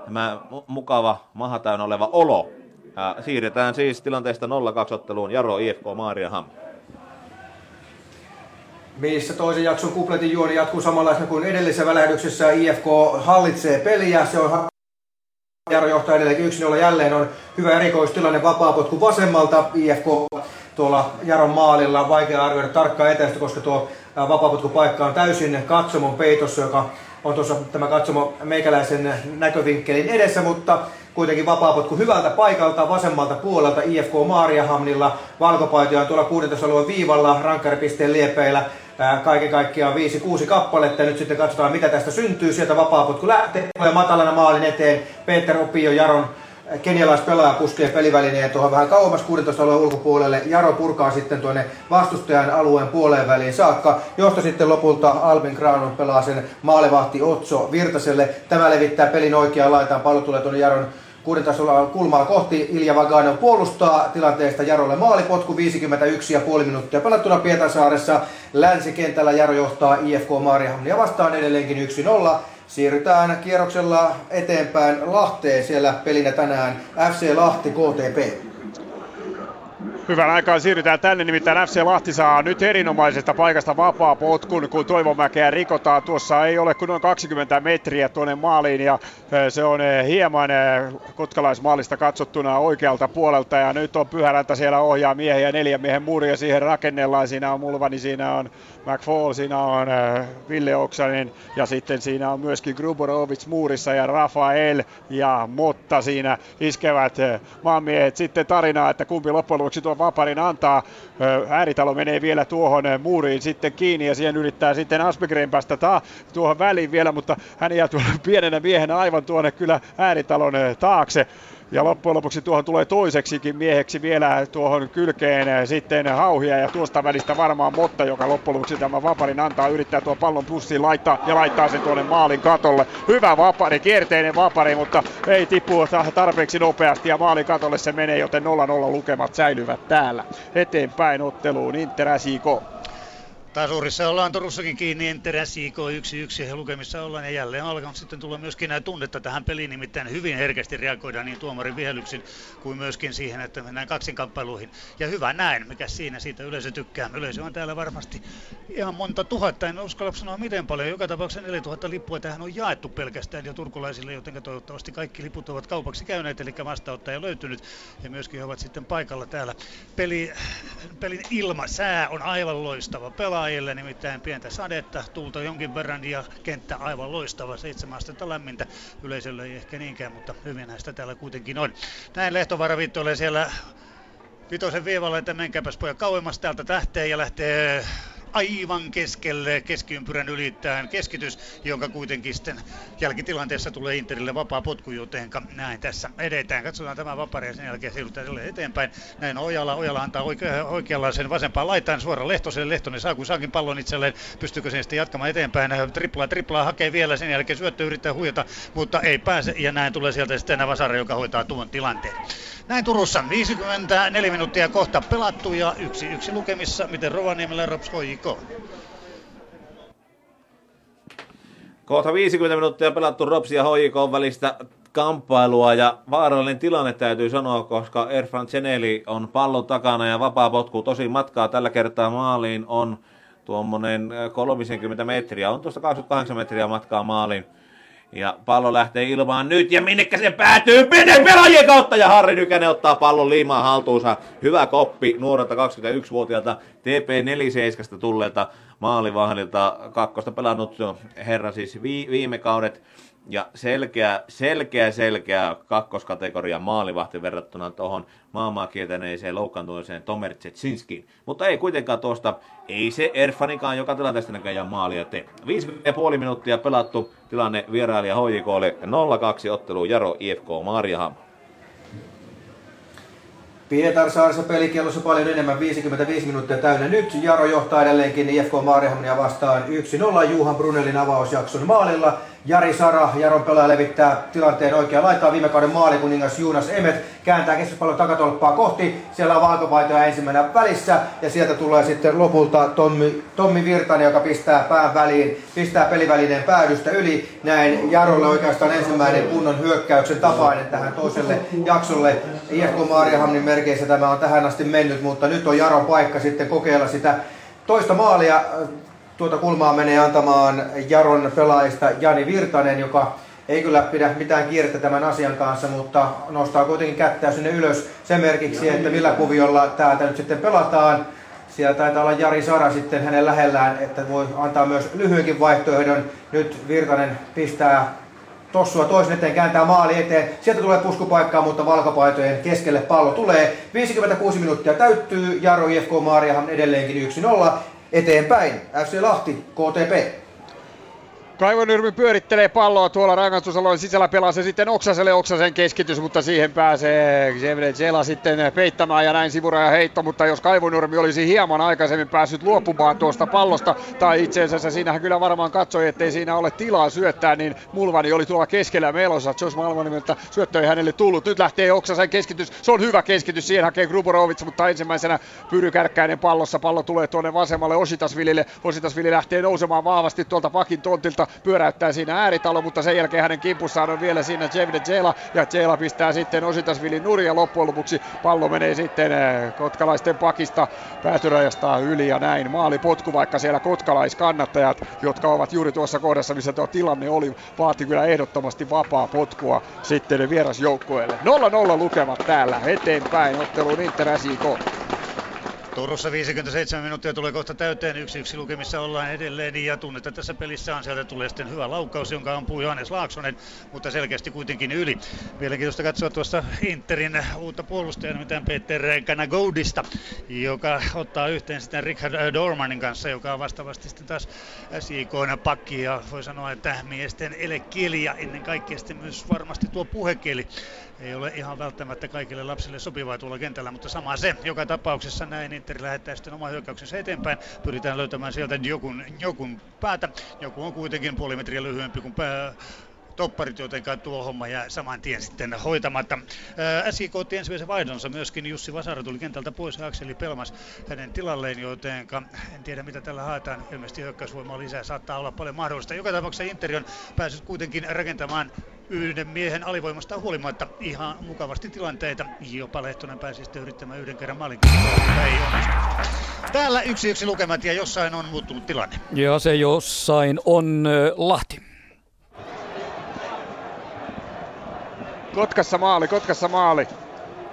tämä mukava maha oleva olo. Ja siirretään siis tilanteesta 0-2 otteluun Jaro IFK Maariaham missä toisen jakson kupletin juoni jatkuu samanlaisena kuin edellisessä välähdyksessä. IFK hallitsee peliä, se on Jaro johtaa edelleen 1-0 jälleen on hyvä erikoistilanne vapaapotku vasemmalta. IFK tuolla Jaron maalilla, vaikea arvioida tarkkaa etäistä, koska tuo vapaapotkupaikka on täysin katsomon peitossa, joka on tuossa tämä katsomo meikäläisen näkövinkkelin edessä, mutta kuitenkin vapaapotku hyvältä paikalta vasemmalta puolelta IFK Maariahamnilla. Valkopaitoja on tuolla 16 alueen viivalla rankkaripisteen liepeillä kaiken kaikkiaan 5-6 kappaletta. Ja nyt sitten katsotaan, mitä tästä syntyy. Sieltä vapaapotku lähtee matalana maalin eteen. Peter Opio Jaron kenialaispelaaja puskee pelivälineen tuohon vähän kauemmas 16 alueen ulkopuolelle. Jaro purkaa sitten tuonne vastustajan alueen puoleen väliin saakka, josta sitten lopulta Albin Granon pelaa sen maalevahti Otso Virtaselle. Tämä levittää pelin oikeaan laitaan, pallo tulee tuonne Jaron Kuuden tasolla kulmaa kohti Ilja Vaganen puolustaa tilanteesta Jarolle maalipotku 51,5 minuuttia pelattuna Pietarsaaressa. Länsikentällä Jaro johtaa IFK Maarihamnia vastaan edelleenkin 1-0. Siirrytään kierroksella eteenpäin Lahteen siellä pelinä tänään FC Lahti KTP. Hyvän aikaa siirrytään tänne, nimittäin FC Lahti saa nyt erinomaisesta paikasta vapaa potkun, kun Toivomäkeä rikotaan. Tuossa ei ole kuin noin 20 metriä tuonne maaliin ja se on hieman kotkalaismaalista katsottuna oikealta puolelta ja nyt on Pyhäräntä siellä ohjaa miehiä neljän miehen muuria siihen rakennellaan. Siinä on Mulvani, siinä on McFall, siinä on Ville Oksanen ja sitten siinä on myöskin Gruborovic muurissa ja Rafael ja Motta siinä iskevät maanmiehet. Sitten tarinaa, että kumpi loppujen lopuksi tuo Vaparin antaa. Ääritalo menee vielä tuohon muuriin sitten kiinni ja siihen yrittää sitten Asbegren päästä ta- tuohon väliin vielä, mutta hän jää tuolla pienenä miehenä aivan tuonne kyllä ääritalon taakse. Ja loppujen lopuksi tuohon tulee toiseksikin mieheksi vielä tuohon kylkeen sitten hauhia ja tuosta välistä varmaan Motta, joka loppujen lopuksi tämä Vaparin antaa, yrittää tuon pallon pussiin laittaa ja laittaa sen tuonne maalin katolle. Hyvä Vapari, kierteinen Vapari, mutta ei tippu tarpeeksi nopeasti ja maalin katolle se menee, joten 0-0 lukemat säilyvät täällä. Eteenpäin otteluun Inter SIK. Tasurissa ollaan Turussakin kiinni, Enter SIK 1-1 ja lukemissa ollaan ja jälleen alkanut sitten tulla myöskin näitä tunnetta tähän peliin, nimittäin hyvin herkästi reagoidaan niin tuomarin vihellyksin kuin myöskin siihen, että mennään kaksinkamppailuihin. Ja hyvä näin, mikä siinä siitä yleisö tykkää. Yleisö on täällä varmasti ihan monta tuhatta, en uskalla sanoa miten paljon. Joka tapauksessa 4000 lippua tähän on jaettu pelkästään jo turkulaisille, joten toivottavasti kaikki liput ovat kaupaksi käyneet, eli vastaanottaja löytynyt ja myöskin he ovat sitten paikalla täällä. Peli, pelin ilma, sää on aivan loistava. Pelaa pelaajille, nimittäin pientä sadetta, tulta jonkin verran ja kenttä aivan loistava, seitsemän astetta lämmintä. Yleisölle ei ehkä niinkään, mutta hyvin näistä täällä kuitenkin on. Näin Lehtovara Vittoille siellä vitosen viivalla, että menkääpäs pojat kauemmas täältä tähteen ja lähtee aivan keskelle keskiympyrän ylittäen keskitys, jonka kuitenkin sitten jälkitilanteessa tulee Interille vapaa potku, joten näin tässä edetään. Katsotaan tämä vapari ja sen jälkeen siirrytään eteenpäin. Näin Ojala, Ojala antaa oikea, oikeanlaisen vasempaan laitaan suoraan Lehtoselle. Lehtonen saa kun saakin pallon itselleen. Pystyykö sen sitten jatkamaan eteenpäin? Triplaa, triplaa hakee vielä, sen jälkeen syöttö yrittää huijata, mutta ei pääse. Ja näin tulee sieltä sitten Vasara, joka hoitaa tuon tilanteen. Näin Turussa 54 minuuttia kohta pelattu ja yksi yksi lukemissa. Miten Rovaniemellä Rops HJK? Kohta 50 minuuttia pelattu Rops ja HJK välistä kamppailua ja vaarallinen tilanne täytyy sanoa, koska Erfran Ceneli on pallon takana ja vapaa potku tosi matkaa tällä kertaa maaliin on tuommoinen 30 metriä, on tuosta 28 metriä matkaa maaliin. Ja pallo lähtee ilmaan nyt ja minnekä se päätyy? Menen pelaajien kautta ja Harri Nykänen ottaa pallon liimaa haltuunsa. Hyvä koppi nuorelta 21-vuotiaalta TP47 tulleelta maalivahdilta. Kakkosta pelannut herra siis viime kaudet ja selkeä, selkeä, selkeä kakkoskategoria maalivahti verrattuna tuohon maailmaa loukkaantuneeseen Tomer Tsetsinskiin. Mutta ei kuitenkaan tuosta, ei se Erfanikaan joka tilanteesta näköjään maalia tee. 5,5 minuuttia pelattu tilanne vierailija HJKlle 0-2 ottelu Jaro IFK Maariaham. Pietarsaarissa pelikielossa paljon enemmän, 55 minuuttia täynnä nyt. Jaro johtaa edelleenkin IFK Maarihamnia vastaan 1-0 Juhan Brunelin avausjakson maalilla. Jari Sara, Jaron pelaaja levittää tilanteen oikea laitaa viime kauden maalikuningas Juunas Emet, kääntää keskuspallon takatolppaa kohti, siellä on valkopaitoja ensimmäinen välissä ja sieltä tulee sitten lopulta Tommi, Tommi Virtanen, joka pistää pään väliin, pistää pelivälineen päädystä yli, näin Jarolle oikeastaan ensimmäinen kunnon hyökkäyksen tapainen tähän toiselle jaksolle. IFK Maariahamnin merkeissä tämä on tähän asti mennyt, mutta nyt on Jaron paikka sitten kokeilla sitä toista maalia tuota kulmaa menee antamaan Jaron pelaajista Jani Virtanen, joka ei kyllä pidä mitään kiirettä tämän asian kanssa, mutta nostaa kuitenkin kättä sinne ylös sen merkiksi, että millä kuviolla täältä nyt sitten pelataan. Siellä taitaa olla Jari Sara sitten hänen lähellään, että voi antaa myös lyhyenkin vaihtoehdon. Nyt Virtanen pistää tossua toisen eteen, kääntää maali eteen. Sieltä tulee puskupaikkaa, mutta valkopaitojen keskelle pallo tulee. 56 minuuttia täyttyy. Jaro IFK Maariahan edelleenkin 1-0 eteenpäin. FC Lahti, KTP. Kaivonyrmi pyörittelee palloa tuolla rangaistusalueen sisällä, pelaa se sitten Oksaselle, Oksasen keskitys, mutta siihen pääsee Zela sitten peittämään ja näin sivuraja heitto, mutta jos Kaivonyrmi olisi hieman aikaisemmin päässyt luopumaan tuosta pallosta, tai itse asiassa siinähän kyllä varmaan katsoi, ettei siinä ole tilaa syöttää, niin Mulvani oli tuolla keskellä melossa, Jos Malmanimelta syöttö ei hänelle tullut. Nyt lähtee Oksasen keskitys, se on hyvä keskitys, siihen hakee Gruborovic, mutta ensimmäisenä Pyry Kärkkäinen pallossa, pallo tulee tuonne vasemmalle Ositasvilille, Ositasvili lähtee nousemaan vahvasti tuolta pakin tontilta, pyöräyttää siinä ääritalo, mutta sen jälkeen hänen kimpussaan on vielä siinä Jevne Jela, ja Jela pistää sitten Ositasvilin nurin, ja loppujen lopuksi pallo menee sitten eh, kotkalaisten pakista päätyrajasta yli, ja näin maali potku, vaikka siellä kotkalaiskannattajat, jotka ovat juuri tuossa kohdassa, missä tuo tilanne oli, vaati kyllä ehdottomasti vapaa potkua sitten vierasjoukkueelle. 0-0 lukemat täällä eteenpäin otteluun Inter SIK. Turussa 57 minuuttia tulee kohta täyteen, yksi yksi lukemissa ollaan edelleen ja tunnetta tässä pelissä on. Sieltä tulee sitten hyvä laukkaus, jonka ampuu Johannes Laaksonen, mutta selkeästi kuitenkin yli. Mielenkiintoista katsoa tuosta Interin uutta puolustajaa, nimittäin Peter Kanagoudista, joka ottaa yhteen sitten Richard Dormanin kanssa, joka on vastaavasti sitten taas SIK pakki ja voi sanoa, että miesten elekieli ja ennen kaikkea sitten myös varmasti tuo puhekieli ei ole ihan välttämättä kaikille lapsille sopivaa tuolla kentällä, mutta sama se. Joka tapauksessa näin Inter lähettää sitten oma hyökkäyksensä eteenpäin. Pyritään löytämään sieltä Jokun, Jokun päätä. Joku on kuitenkin puoli metriä lyhyempi kuin pää, topparit, joten tuo homma jää saman tien sitten hoitamatta. SIK otti ensimmäisen vaihdonsa myöskin Jussi Vasara tuli kentältä pois ja Akseli Pelmas hänen tilalleen, joten en tiedä mitä tällä haetaan. Ilmeisesti hyökkäysvoimaa lisää saattaa olla paljon mahdollista. Joka tapauksessa Inter on päässyt kuitenkin rakentamaan yhden miehen alivoimasta huolimatta ihan mukavasti tilanteita. Jopa Lehtonen pääsi sitten yrittämään yhden kerran maalin. Täällä yksi yksi lukemat ja jossain on muuttunut tilanne. Ja se jossain on Lahti. Kotkassa maali, Kotkassa maali.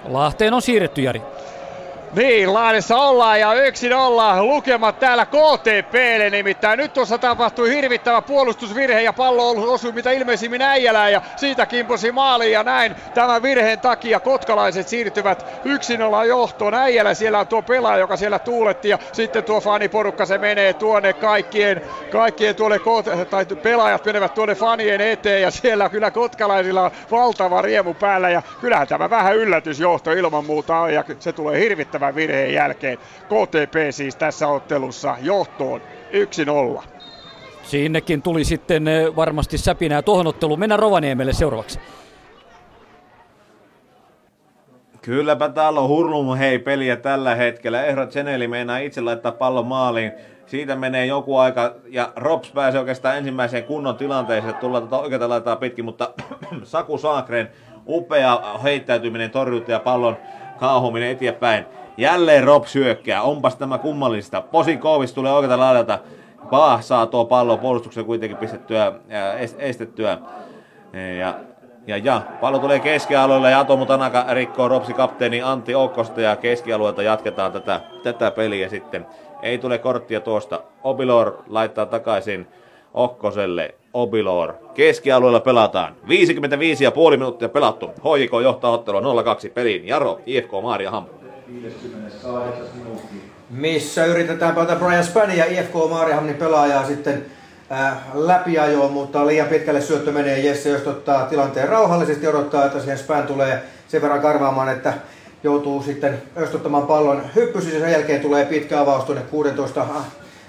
Lahteen on siirretty Jari. Niin, Lahdessa ollaan ja yksin ollaan lukemat täällä KTPlle nimittäin. Nyt tuossa tapahtui hirvittävä puolustusvirhe ja pallo osui mitä ilmeisimmin äijälään ja siitä kimposi maaliin ja näin. Tämän virheen takia kotkalaiset siirtyvät yksin ollaan johtoon. Äijälä siellä on tuo pelaaja, joka siellä tuuletti ja sitten tuo faniporukka se menee tuonne kaikkien, kaikkien tuonne, tai pelaajat menevät tuonne fanien eteen ja siellä kyllä kotkalaisilla on valtava riemu päällä ja kyllähän tämä vähän yllätysjohto ilman muuta on ja se tulee hirvittävä merkittävän virheen jälkeen. KTP siis tässä ottelussa johtoon 1-0. Sinnekin tuli sitten eh, varmasti säpinää tuohon otteluun. Mennään Rovaniemelle seuraavaksi. Kylläpä täällä on hurlum hei peliä tällä hetkellä. Ehra Zeneli meinaa itse laittaa pallon maaliin. Siitä menee joku aika ja Rops pääsee oikeastaan ensimmäiseen kunnon tilanteeseen. Tullaan tuota oikealta laittaa pitkin, mutta Saku Saakren upea heittäytyminen torjunta ja pallon kaahuminen eteenpäin. Jälleen Rob syökkää. Onpas tämä kummallista. Kovis tulee oikealta laidalta. Baah saa tuo pallo puolustuksen kuitenkin pistettyä ja estettyä. Ja, ja, ja pallo tulee keskialueelle ja Atomu Tanaka rikkoo Ropsi kapteeni Antti Okkosta ja keskialueelta jatketaan tätä, tätä peliä sitten. Ei tule korttia tuosta. Obilor laittaa takaisin Okkoselle. Obilor. Keskialueella pelataan. 55,5 minuuttia pelattu. HJK johtaa ottelua 0-2 peliin. Jaro, IFK Maaria Hampu. 58 Missä yritetään pelata Brian Spann ja IFK Maarihamnin pelaajaa sitten äh, läpiajoon, mutta liian pitkälle syöttö menee. Jesse jos ottaa tilanteen rauhallisesti odottaa, että siihen Span tulee sen verran karvaamaan, että joutuu sitten östottamaan pallon hyppysi sen jälkeen tulee pitkä avaus tuonne 16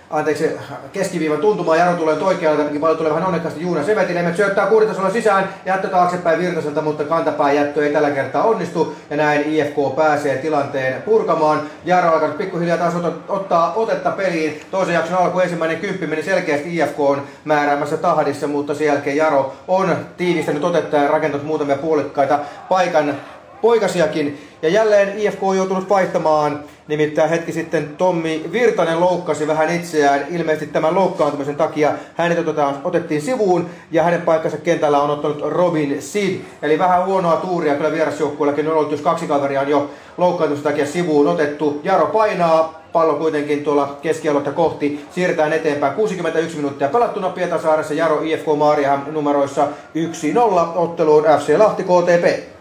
anteeksi, keskiviivan tuntumaan. Jaro tulee oikealta, paljon tulee vähän onnekkaasti Juuna Sevetinemet syöttää kuuditasolla sisään, jättö taaksepäin Virtaselta, mutta kantapään jättö ei tällä kertaa onnistu. Ja näin IFK pääsee tilanteen purkamaan. Jaro alkaa pikkuhiljaa taas ottaa otetta peliin. Toisen jakson alku ensimmäinen kymppi meni selkeästi IFK on määräämässä tahdissa, mutta sen jälkeen Jaro on tiivistänyt otetta ja rakentanut muutamia puolikkaita paikan poikasiakin. Ja jälleen IFK on joutunut vaihtamaan, nimittäin hetki sitten Tommi Virtanen loukkasi vähän itseään, ilmeisesti tämän loukkaantumisen takia hänet otetaan, otettiin sivuun ja hänen paikkansa kentällä on ottanut Robin Sid. Eli vähän huonoa tuuria kyllä vierasjoukkueellakin on ollut, jos kaksi kaveria on jo loukkaantumisen takia sivuun otettu. Jaro painaa, pallo kuitenkin tuolla keskialuetta kohti, siirretään eteenpäin. 61 minuuttia pelattuna Pietasaaressa, Jaro IFK Maariahan numeroissa 1-0 otteluun FC Lahti KTP.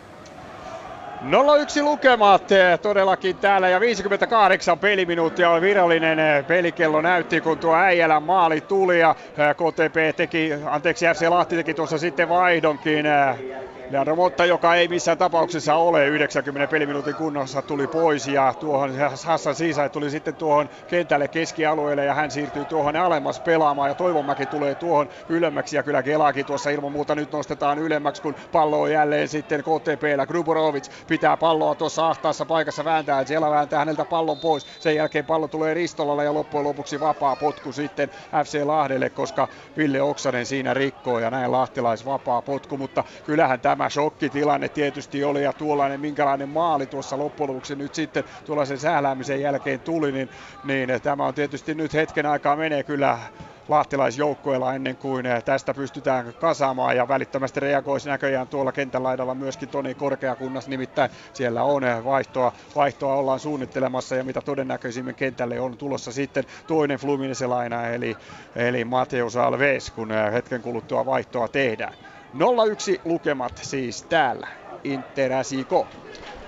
0-1 lukemat eh, todellakin täällä ja 58 peliminuuttia on virallinen eh, pelikello näytti, kun tuo Äijälän maali tuli ja eh, KTP teki, anteeksi FC Lahti teki tuossa sitten vaihdonkin Leandro Motta, joka ei missään tapauksessa ole 90 peliminuutin kunnossa, tuli pois ja tuohon Hassan Siisai tuli sitten tuohon kentälle keskialueelle ja hän siirtyy tuohon alemmas pelaamaan ja Toivomäki tulee tuohon ylemmäksi ja kyllä Kelakin tuossa ilman muuta nyt nostetaan ylemmäksi, kun pallo on jälleen sitten KTPllä. Gruborovic pitää palloa tuossa ahtaassa paikassa vääntää, siellä vääntää häneltä pallon pois. Sen jälkeen pallo tulee Ristolalle ja loppujen lopuksi vapaa potku sitten FC Lahdelle, koska Ville Oksanen siinä rikkoo ja näin lahtilais vapaa potku, mutta kyllähän tämä tämä shokkitilanne tietysti oli ja tuollainen minkälainen maali tuossa loppujen lopuksi nyt sitten tuollaisen sähläämisen jälkeen tuli, niin, niin tämä on tietysti nyt hetken aikaa menee kyllä lahtilaisjoukkoilla ennen kuin tästä pystytään kasaamaan ja välittömästi reagoisi näköjään tuolla kentän laidalla myöskin Toni Korkeakunnas, nimittäin siellä on vaihtoa, vaihtoa ollaan suunnittelemassa ja mitä todennäköisimmin kentälle on tulossa sitten toinen Fluminense-laina eli, eli Mateus Alves, kun hetken kuluttua vaihtoa tehdään. 0-1 lukemat siis täällä. Inter SIK.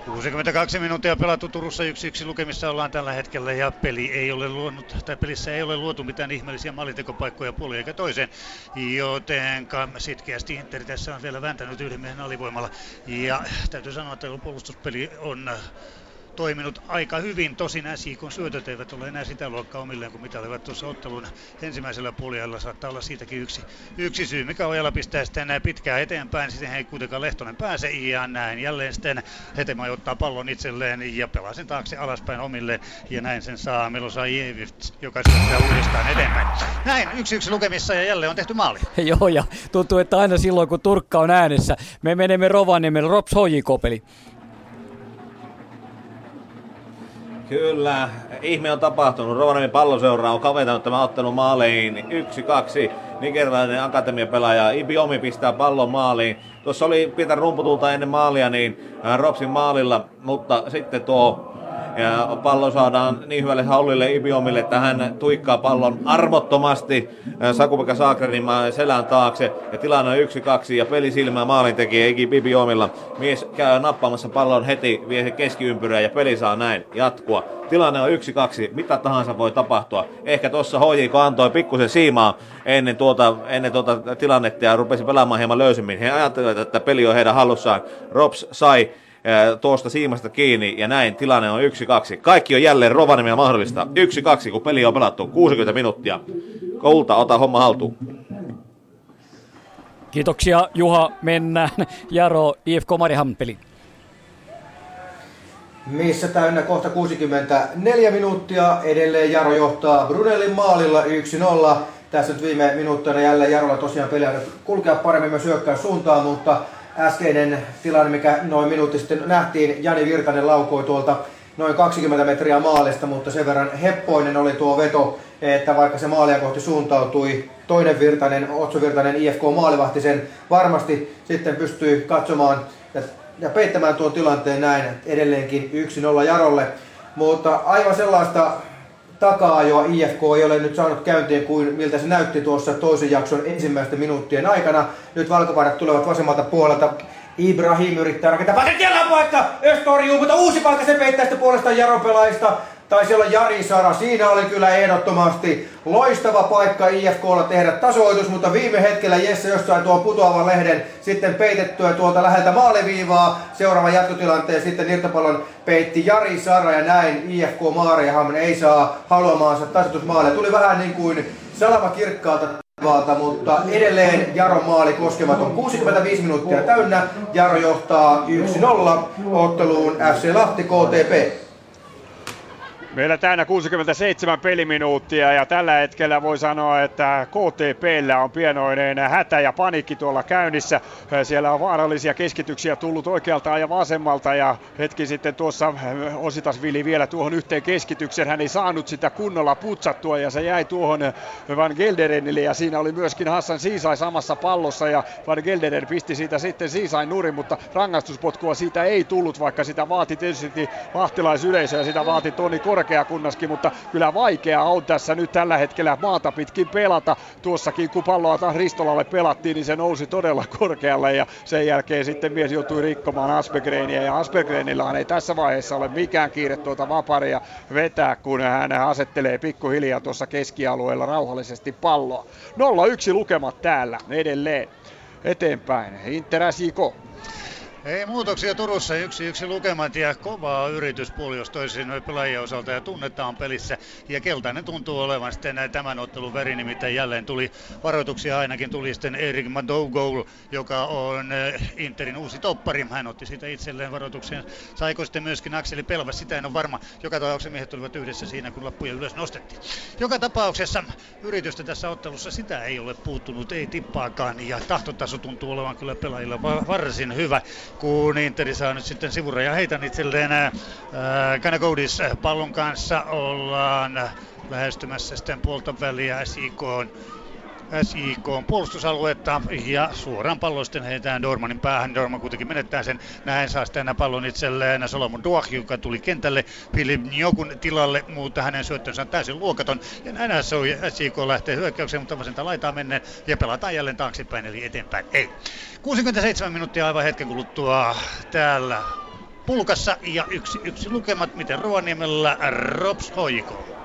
62 minuuttia pelattu Turussa 1-1 lukemissa ollaan tällä hetkellä ja peli ei ole luonut, tai pelissä ei ole luotu mitään ihmeellisiä malitekopaikkoja puoli eikä toiseen, joten sitkeästi Inter tässä on vielä vääntänyt yhden miehen alivoimalla ja täytyy sanoa, että puolustuspeli on toiminut aika hyvin. Tosin kun syötöt eivät ole enää sitä luokkaa omilleen kuin mitä olivat tuossa ottelun ensimmäisellä puolella. Saattaa olla siitäkin yksi, yksi syy, mikä Ojala pistää sitten pitkään eteenpäin. Sitten ei kuitenkaan Lehtonen pääse ja näin jälleen sitten Hetema ottaa pallon itselleen ja pelaa sen taakse alaspäin omille ja näin sen saa Melosa Jevits, joka syöttää uudestaan eteenpäin. Näin yksi yksi lukemissa ja jälleen on tehty maali. Joo ja tuntuu, että aina silloin kun Turkka on äänessä, me menemme Rovaniemelle, Rops Hojikopeli. Kyllä, ihme on tapahtunut. Rovaniemen palloseura on kaventanut tämän ottelun maaleihin. 1-2. Nigerilainen akatemiapelaaja Ibiomi pistää pallon maaliin. Tuossa oli pitää rumputulta ennen maalia, niin Ropsin maalilla, mutta sitten tuo ja pallo saadaan niin hyvälle Haulille Ibiomille, että hän tuikkaa pallon armottomasti Sakupeka Saakrenin selän taakse. Ja tilanne on 1-2 ja peli silmää maalintekijä Ibiomilla. Mies käy nappaamassa pallon heti, vie keskiympyrää ja peli saa näin jatkua. Tilanne on 1-2, mitä tahansa voi tapahtua. Ehkä tuossa HJK antoi pikkusen siimaa ennen tuota, ennen tuota tilannetta ja rupesi pelaamaan hieman löysemmin. He ajattelivat, että peli on heidän hallussaan. Rops sai tuosta siimasta kiinni ja näin tilanne on 1-2. Kaikki on jälleen Rovaniemellä mahdollista. 1-2, kun peli on pelattu 60 minuuttia. Koulta, ota homma haltuun. Kiitoksia Juha, mennään Jaro IFK Marihan peli. Missä täynnä kohta 64 minuuttia. Edelleen Jaro johtaa Brunellin maalilla 1-0. Tässä nyt viime minuuttina jälleen Jarolla tosiaan peliä kulkea paremmin myös hyökkäys suuntaan, mutta äskeinen tilanne, mikä noin minuutti sitten nähtiin, Jani Virtanen laukoi tuolta noin 20 metriä maalista, mutta sen verran heppoinen oli tuo veto, että vaikka se maalia kohti suuntautui, toinen Virtanen, Otso Virtanen IFK maalivahti sen varmasti sitten pystyi katsomaan ja, ja peittämään tuon tilanteen näin edelleenkin 1-0 Jarolle. Mutta aivan sellaista taka-ajoa IFK ei ole nyt saanut käyntiin kuin miltä se näytti tuossa toisen jakson ensimmäisten minuuttien aikana. Nyt valkopaidat tulevat vasemmalta puolelta. Ibrahim yrittää rakentaa potentiaalinen paikka, Östorjuu, mutta uusi paikka se peittää sitä puolestaan Jaro taisi olla Jari Sara. Siinä oli kyllä ehdottomasti loistava paikka IFKlla tehdä tasoitus, mutta viime hetkellä Jesse jossain tuon putoavan lehden sitten peitettyä tuolta läheltä maaliviivaa. Seuraava jatkotilanteen sitten irtopallon peitti Jari Sara ja näin IFK Maariahamn ei saa haluamaansa tasoitusmaalia. Tuli vähän niin kuin salama kirkkaalta Vaalta, mutta edelleen Jaro maali koskematon 65 minuuttia täynnä. Jaro johtaa 1-0 otteluun FC Lahti KTP. Meillä täynnä 67 peliminuuttia ja tällä hetkellä voi sanoa, että KTPllä on pienoinen hätä ja panikki tuolla käynnissä. Siellä on vaarallisia keskityksiä tullut oikealta ja vasemmalta ja hetki sitten tuossa Ositas Vili vielä tuohon yhteen keskityksen. Hän ei saanut sitä kunnolla putsattua ja se jäi tuohon Van Gelderenille ja siinä oli myöskin Hassan Siisai samassa pallossa ja Van Gelderen pisti siitä sitten Siisain nurin, mutta rangaistuspotkua siitä ei tullut, vaikka sitä vaati tietysti lahtilaisyleisö ja sitä vaati Toni Kor korkeakunnaskin, mutta kyllä vaikea on tässä nyt tällä hetkellä maata pitkin pelata. Tuossakin kun palloa taas Ristolalle pelattiin, niin se nousi todella korkealle ja sen jälkeen sitten mies joutui rikkomaan Aspergreenia ja Aspergreenillaan ei tässä vaiheessa ole mikään kiire tuota vaparia vetää, kun hän asettelee pikkuhiljaa tuossa keskialueella rauhallisesti palloa. 0-1 lukemat täällä edelleen eteenpäin. Inter ei muutoksia Turussa, yksi yksi lukemat ja kovaa yritys jos toisin pelaajien osalta ja tunnetaan pelissä. Ja keltainen tuntuu olevan sitten tämän ottelun veri, nimittäin jälleen tuli varoituksia ainakin tuli sitten Erik Madougoul, joka on eh, Interin uusi toppari. Hän otti siitä itselleen varoituksen. Saiko sitten myöskin Akseli Pelvas, sitä en ole varma. Joka tapauksessa miehet olivat yhdessä siinä, kun lappuja ylös nostettiin. Joka tapauksessa yritystä tässä ottelussa sitä ei ole puuttunut, ei tippaakaan. Ja tahtotaso tuntuu olevan kyllä pelaajilla varsin hyvä kun Interi saa nyt sitten sivuraja heitän itselleen. Kanakoudis pallon kanssa ollaan lähestymässä sitten puolta väliä SIK on SIK puolustusaluetta ja suoraan pallo sitten heitään Dormanin päähän. Dorman kuitenkin menettää sen. Näin saa sitten pallon itselleen Solomon Duach, joka tuli kentälle Philip Njokun tilalle, mutta hänen syöttönsä on täysin luokaton. Ja näin SIK lähtee hyökkäykseen, mutta vasenta laitaa menneen ja pelataan jälleen taaksepäin, eli eteenpäin ei. 67 minuuttia aivan hetken kuluttua täällä pulkassa ja yksi, yksi lukemat, miten Ruoniemellä Rops Hoiko.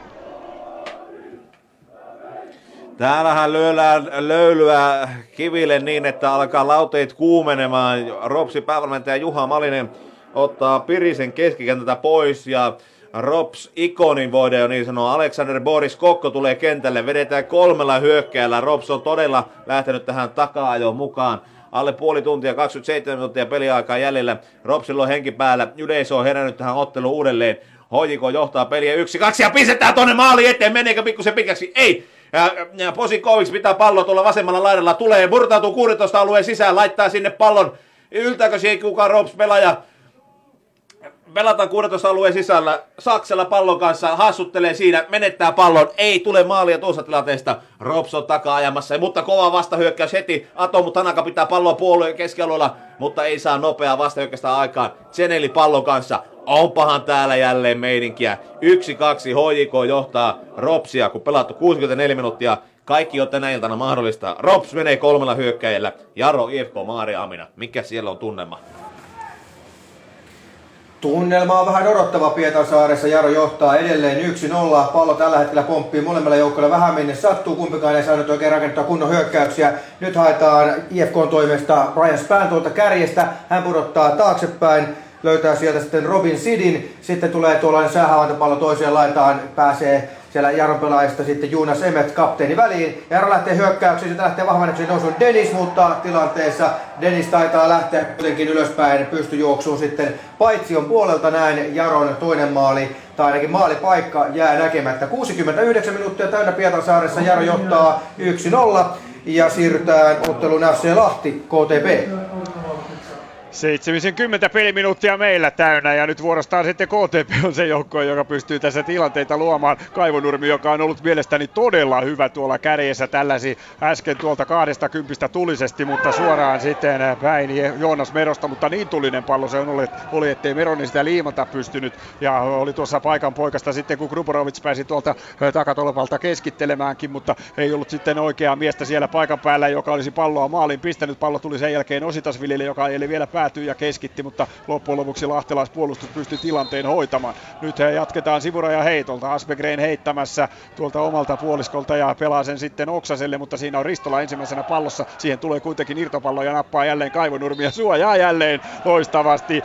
Täällähän lyödään löylyä kiville niin, että alkaa lauteet kuumenemaan. Ropsi päävalmentaja Juha Malinen ottaa Pirisen keskikentältä pois ja Rops ikonin voidaan jo niin sanoa. Alexander Boris Kokko tulee kentälle, vedetään kolmella hyökkäjällä. Rops on todella lähtenyt tähän takaa jo mukaan. Alle puoli tuntia, 27 minuuttia peliaikaa jäljellä. Ropsilla on henki päällä. Yleisö on herännyt tähän otteluun uudelleen. Hoijiko johtaa peliä yksi, kaksi ja pistetään tonne maali eteen. Meneekö pikkusen pitkäksi? Ei! Posikovics pitää pallo tuolla vasemmalla laidalla. Tulee, murtautuu 16 alueen sisään, laittaa sinne pallon. Yltääkö siihen kukaan Rops pelaaja? Pelataan 16 alueen sisällä. Saksella pallon kanssa hassuttelee siinä, menettää pallon. Ei tule maalia tuossa tilanteesta. Rops on takaa ajamassa, mutta kova vastahyökkäys heti. Atomu Tanaka pitää palloa puolueen keskialueella, mutta ei saa nopeaa vastahyökkäystä aikaan. Zeneli pallon kanssa Onpahan täällä jälleen meininkiä. Yksi, kaksi, HJK johtaa Ropsia, kun pelattu 64 minuuttia. Kaikki on tänä iltana mahdollista. Rops menee kolmella hyökkäjällä. Jaro, IFK, Maaria Amina. Mikä siellä on tunnelma? Tunnelma on vähän odottava Pietarsaaressa. Jaro johtaa edelleen 1-0. Pallo tällä hetkellä pomppii molemmilla joukkoilla vähän minne sattuu. Kumpikaan ei saanut oikein rakennettua kunnon hyökkäyksiä. Nyt haetaan IFK toimesta Brian Span tuolta kärjestä. Hän pudottaa taaksepäin löytää sieltä sitten Robin Sidin, sitten tulee tuollainen säähavaintopallo toiseen laitaan, pääsee siellä Jaron pelaajista sitten Jonas Emmet kapteeni väliin. Jaro lähtee hyökkäyksiin, sitten lähtee vahvennuksen nousuun Dennis, mutta tilanteessa Dennis taitaa lähteä kuitenkin ylöspäin pystyjuoksuun sitten Paitsion puolelta näin Jaron toinen maali, tai ainakin maalipaikka jää näkemättä. 69 minuuttia täynnä Pietarsaaressa, Jaro johtaa 1-0 ja siirrytään ottelun FC Lahti KTP. 70 peliminuuttia meillä täynnä ja nyt vuorostaan sitten KTP on se joukko, joka pystyy tässä tilanteita luomaan. Kaivonurmi, joka on ollut mielestäni todella hyvä tuolla kärjessä tälläsi äsken tuolta kahdesta kympistä tulisesti, mutta suoraan sitten päin Joonas Merosta, mutta niin tulinen pallo se on ollut, oli, ettei Meroni sitä liimata pystynyt ja oli tuossa paikan poikasta sitten, kun Gruborovic pääsi tuolta takatolvalta keskittelemäänkin, mutta ei ollut sitten oikeaa miestä siellä paikan päällä, joka olisi palloa maalin pistänyt. Pallo tuli sen jälkeen Ositasvilille, joka ei vielä päällä päätyi ja keskitti, mutta loppujen lopuksi lahtelaispuolustus pystyi tilanteen hoitamaan. Nyt he jatketaan sivuraja heitolta. Asbegren heittämässä tuolta omalta puoliskolta ja pelaa sen sitten Oksaselle, mutta siinä on Ristola ensimmäisenä pallossa. Siihen tulee kuitenkin irtopallo ja nappaa jälleen Kaivonurmi ja suojaa jälleen loistavasti.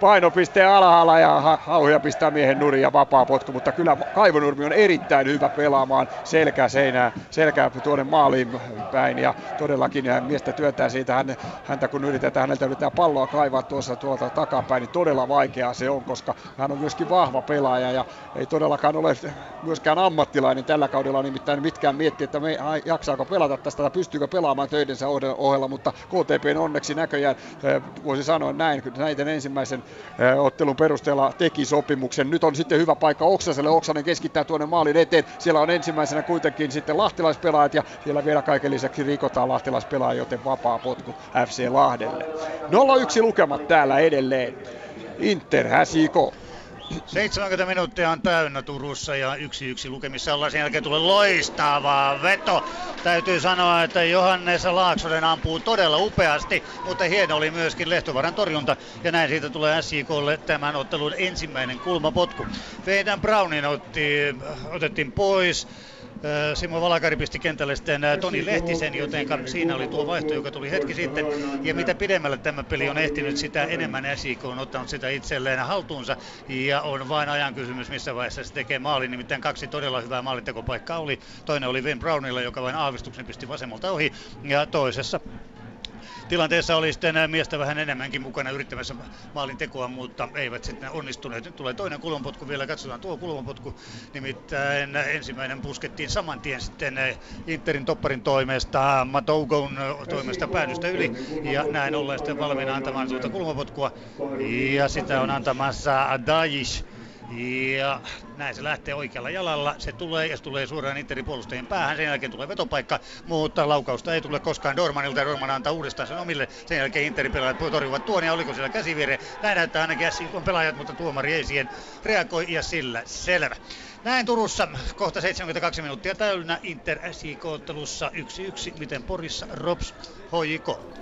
Painopiste alhaalla ja Hauhia pistää miehen nurin ja vapaa potku, mutta kyllä Kaivonurmi on erittäin hyvä pelaamaan selkää seinää, selkää tuonne maaliin päin ja todellakin miestä työntää siitä häntä, kun yritetään häneltä yritetään palloa kaivaa tuossa tuolta takapäin, niin todella vaikeaa se on, koska hän on myöskin vahva pelaaja ja ei todellakaan ole myöskään ammattilainen tällä kaudella, nimittäin mitkään miettii, että me, jaksaako pelata tästä tai pystyykö pelaamaan töidensä ohella, mutta KTP onneksi näköjään voisi sanoa näin, näiden ensimmäisen ottelun perusteella teki sopimuksen. Nyt on sitten hyvä paikka Oksaselle, Oksanen keskittää tuonne maalin eteen, siellä on ensimmäisenä kuitenkin sitten lahtilaispelaajat ja siellä vielä kaiken lisäksi rikotaan lahtilaispelaajia, joten vapaa potku FC Lahdelle. 0-1 lukemat täällä edelleen. Inter häsiko. 70 minuuttia on täynnä Turussa ja yksi yksi lukemissa ollaan. Sen jälkeen tulee loistava veto. Täytyy sanoa, että Johannes Laaksonen ampuu todella upeasti, mutta hieno oli myöskin Lehtovaran torjunta. Ja näin siitä tulee SJKlle tämän ottelun ensimmäinen kulmapotku. Veidän Brownin otti, otettiin pois. Simo Valakari pisti kentälle sitten Toni Lehtisen, joten siinä oli tuo vaihto, joka tuli hetki sitten. Ja mitä pidemmälle tämä peli on ehtinyt, sitä enemmän SIK on ottanut sitä itselleen haltuunsa. Ja on vain ajan kysymys, missä vaiheessa se tekee maalin. Nimittäin kaksi todella hyvää maalintekopaikkaa oli. Toinen oli Wayne Brownilla, joka vain aavistuksen pisti vasemmalta ohi. Ja toisessa tilanteessa oli sitten miestä vähän enemmänkin mukana yrittämässä maalin tekoa, mutta eivät sitten onnistuneet. Nyt tulee toinen kulmanpotku vielä, katsotaan tuo kulmanpotku. Nimittäin ensimmäinen puskettiin saman tien sitten Interin topparin toimesta, Matougon toimesta päädystä yli. Ja näin ollen sitten valmiina antamaan tuota kulmapotkua. Ja sitä on antamassa Dajish ja näin se lähtee oikealla jalalla. Se tulee ja se tulee suoraan Interin puolustajien päähän. Sen jälkeen tulee vetopaikka, mutta laukausta ei tule koskaan Dormanilta. Dorman antaa uudestaan sen omille. Sen jälkeen Interin pelaajat torjuvat tuon ja oliko siellä käsivire. Näin näyttää ainakin on pelaajat, mutta tuomari ei siihen reagoi ja sillä selvä. Näin Turussa kohta 72 minuuttia täynnä Inter SJK-ottelussa 1-1. Miten Porissa Rops HJK?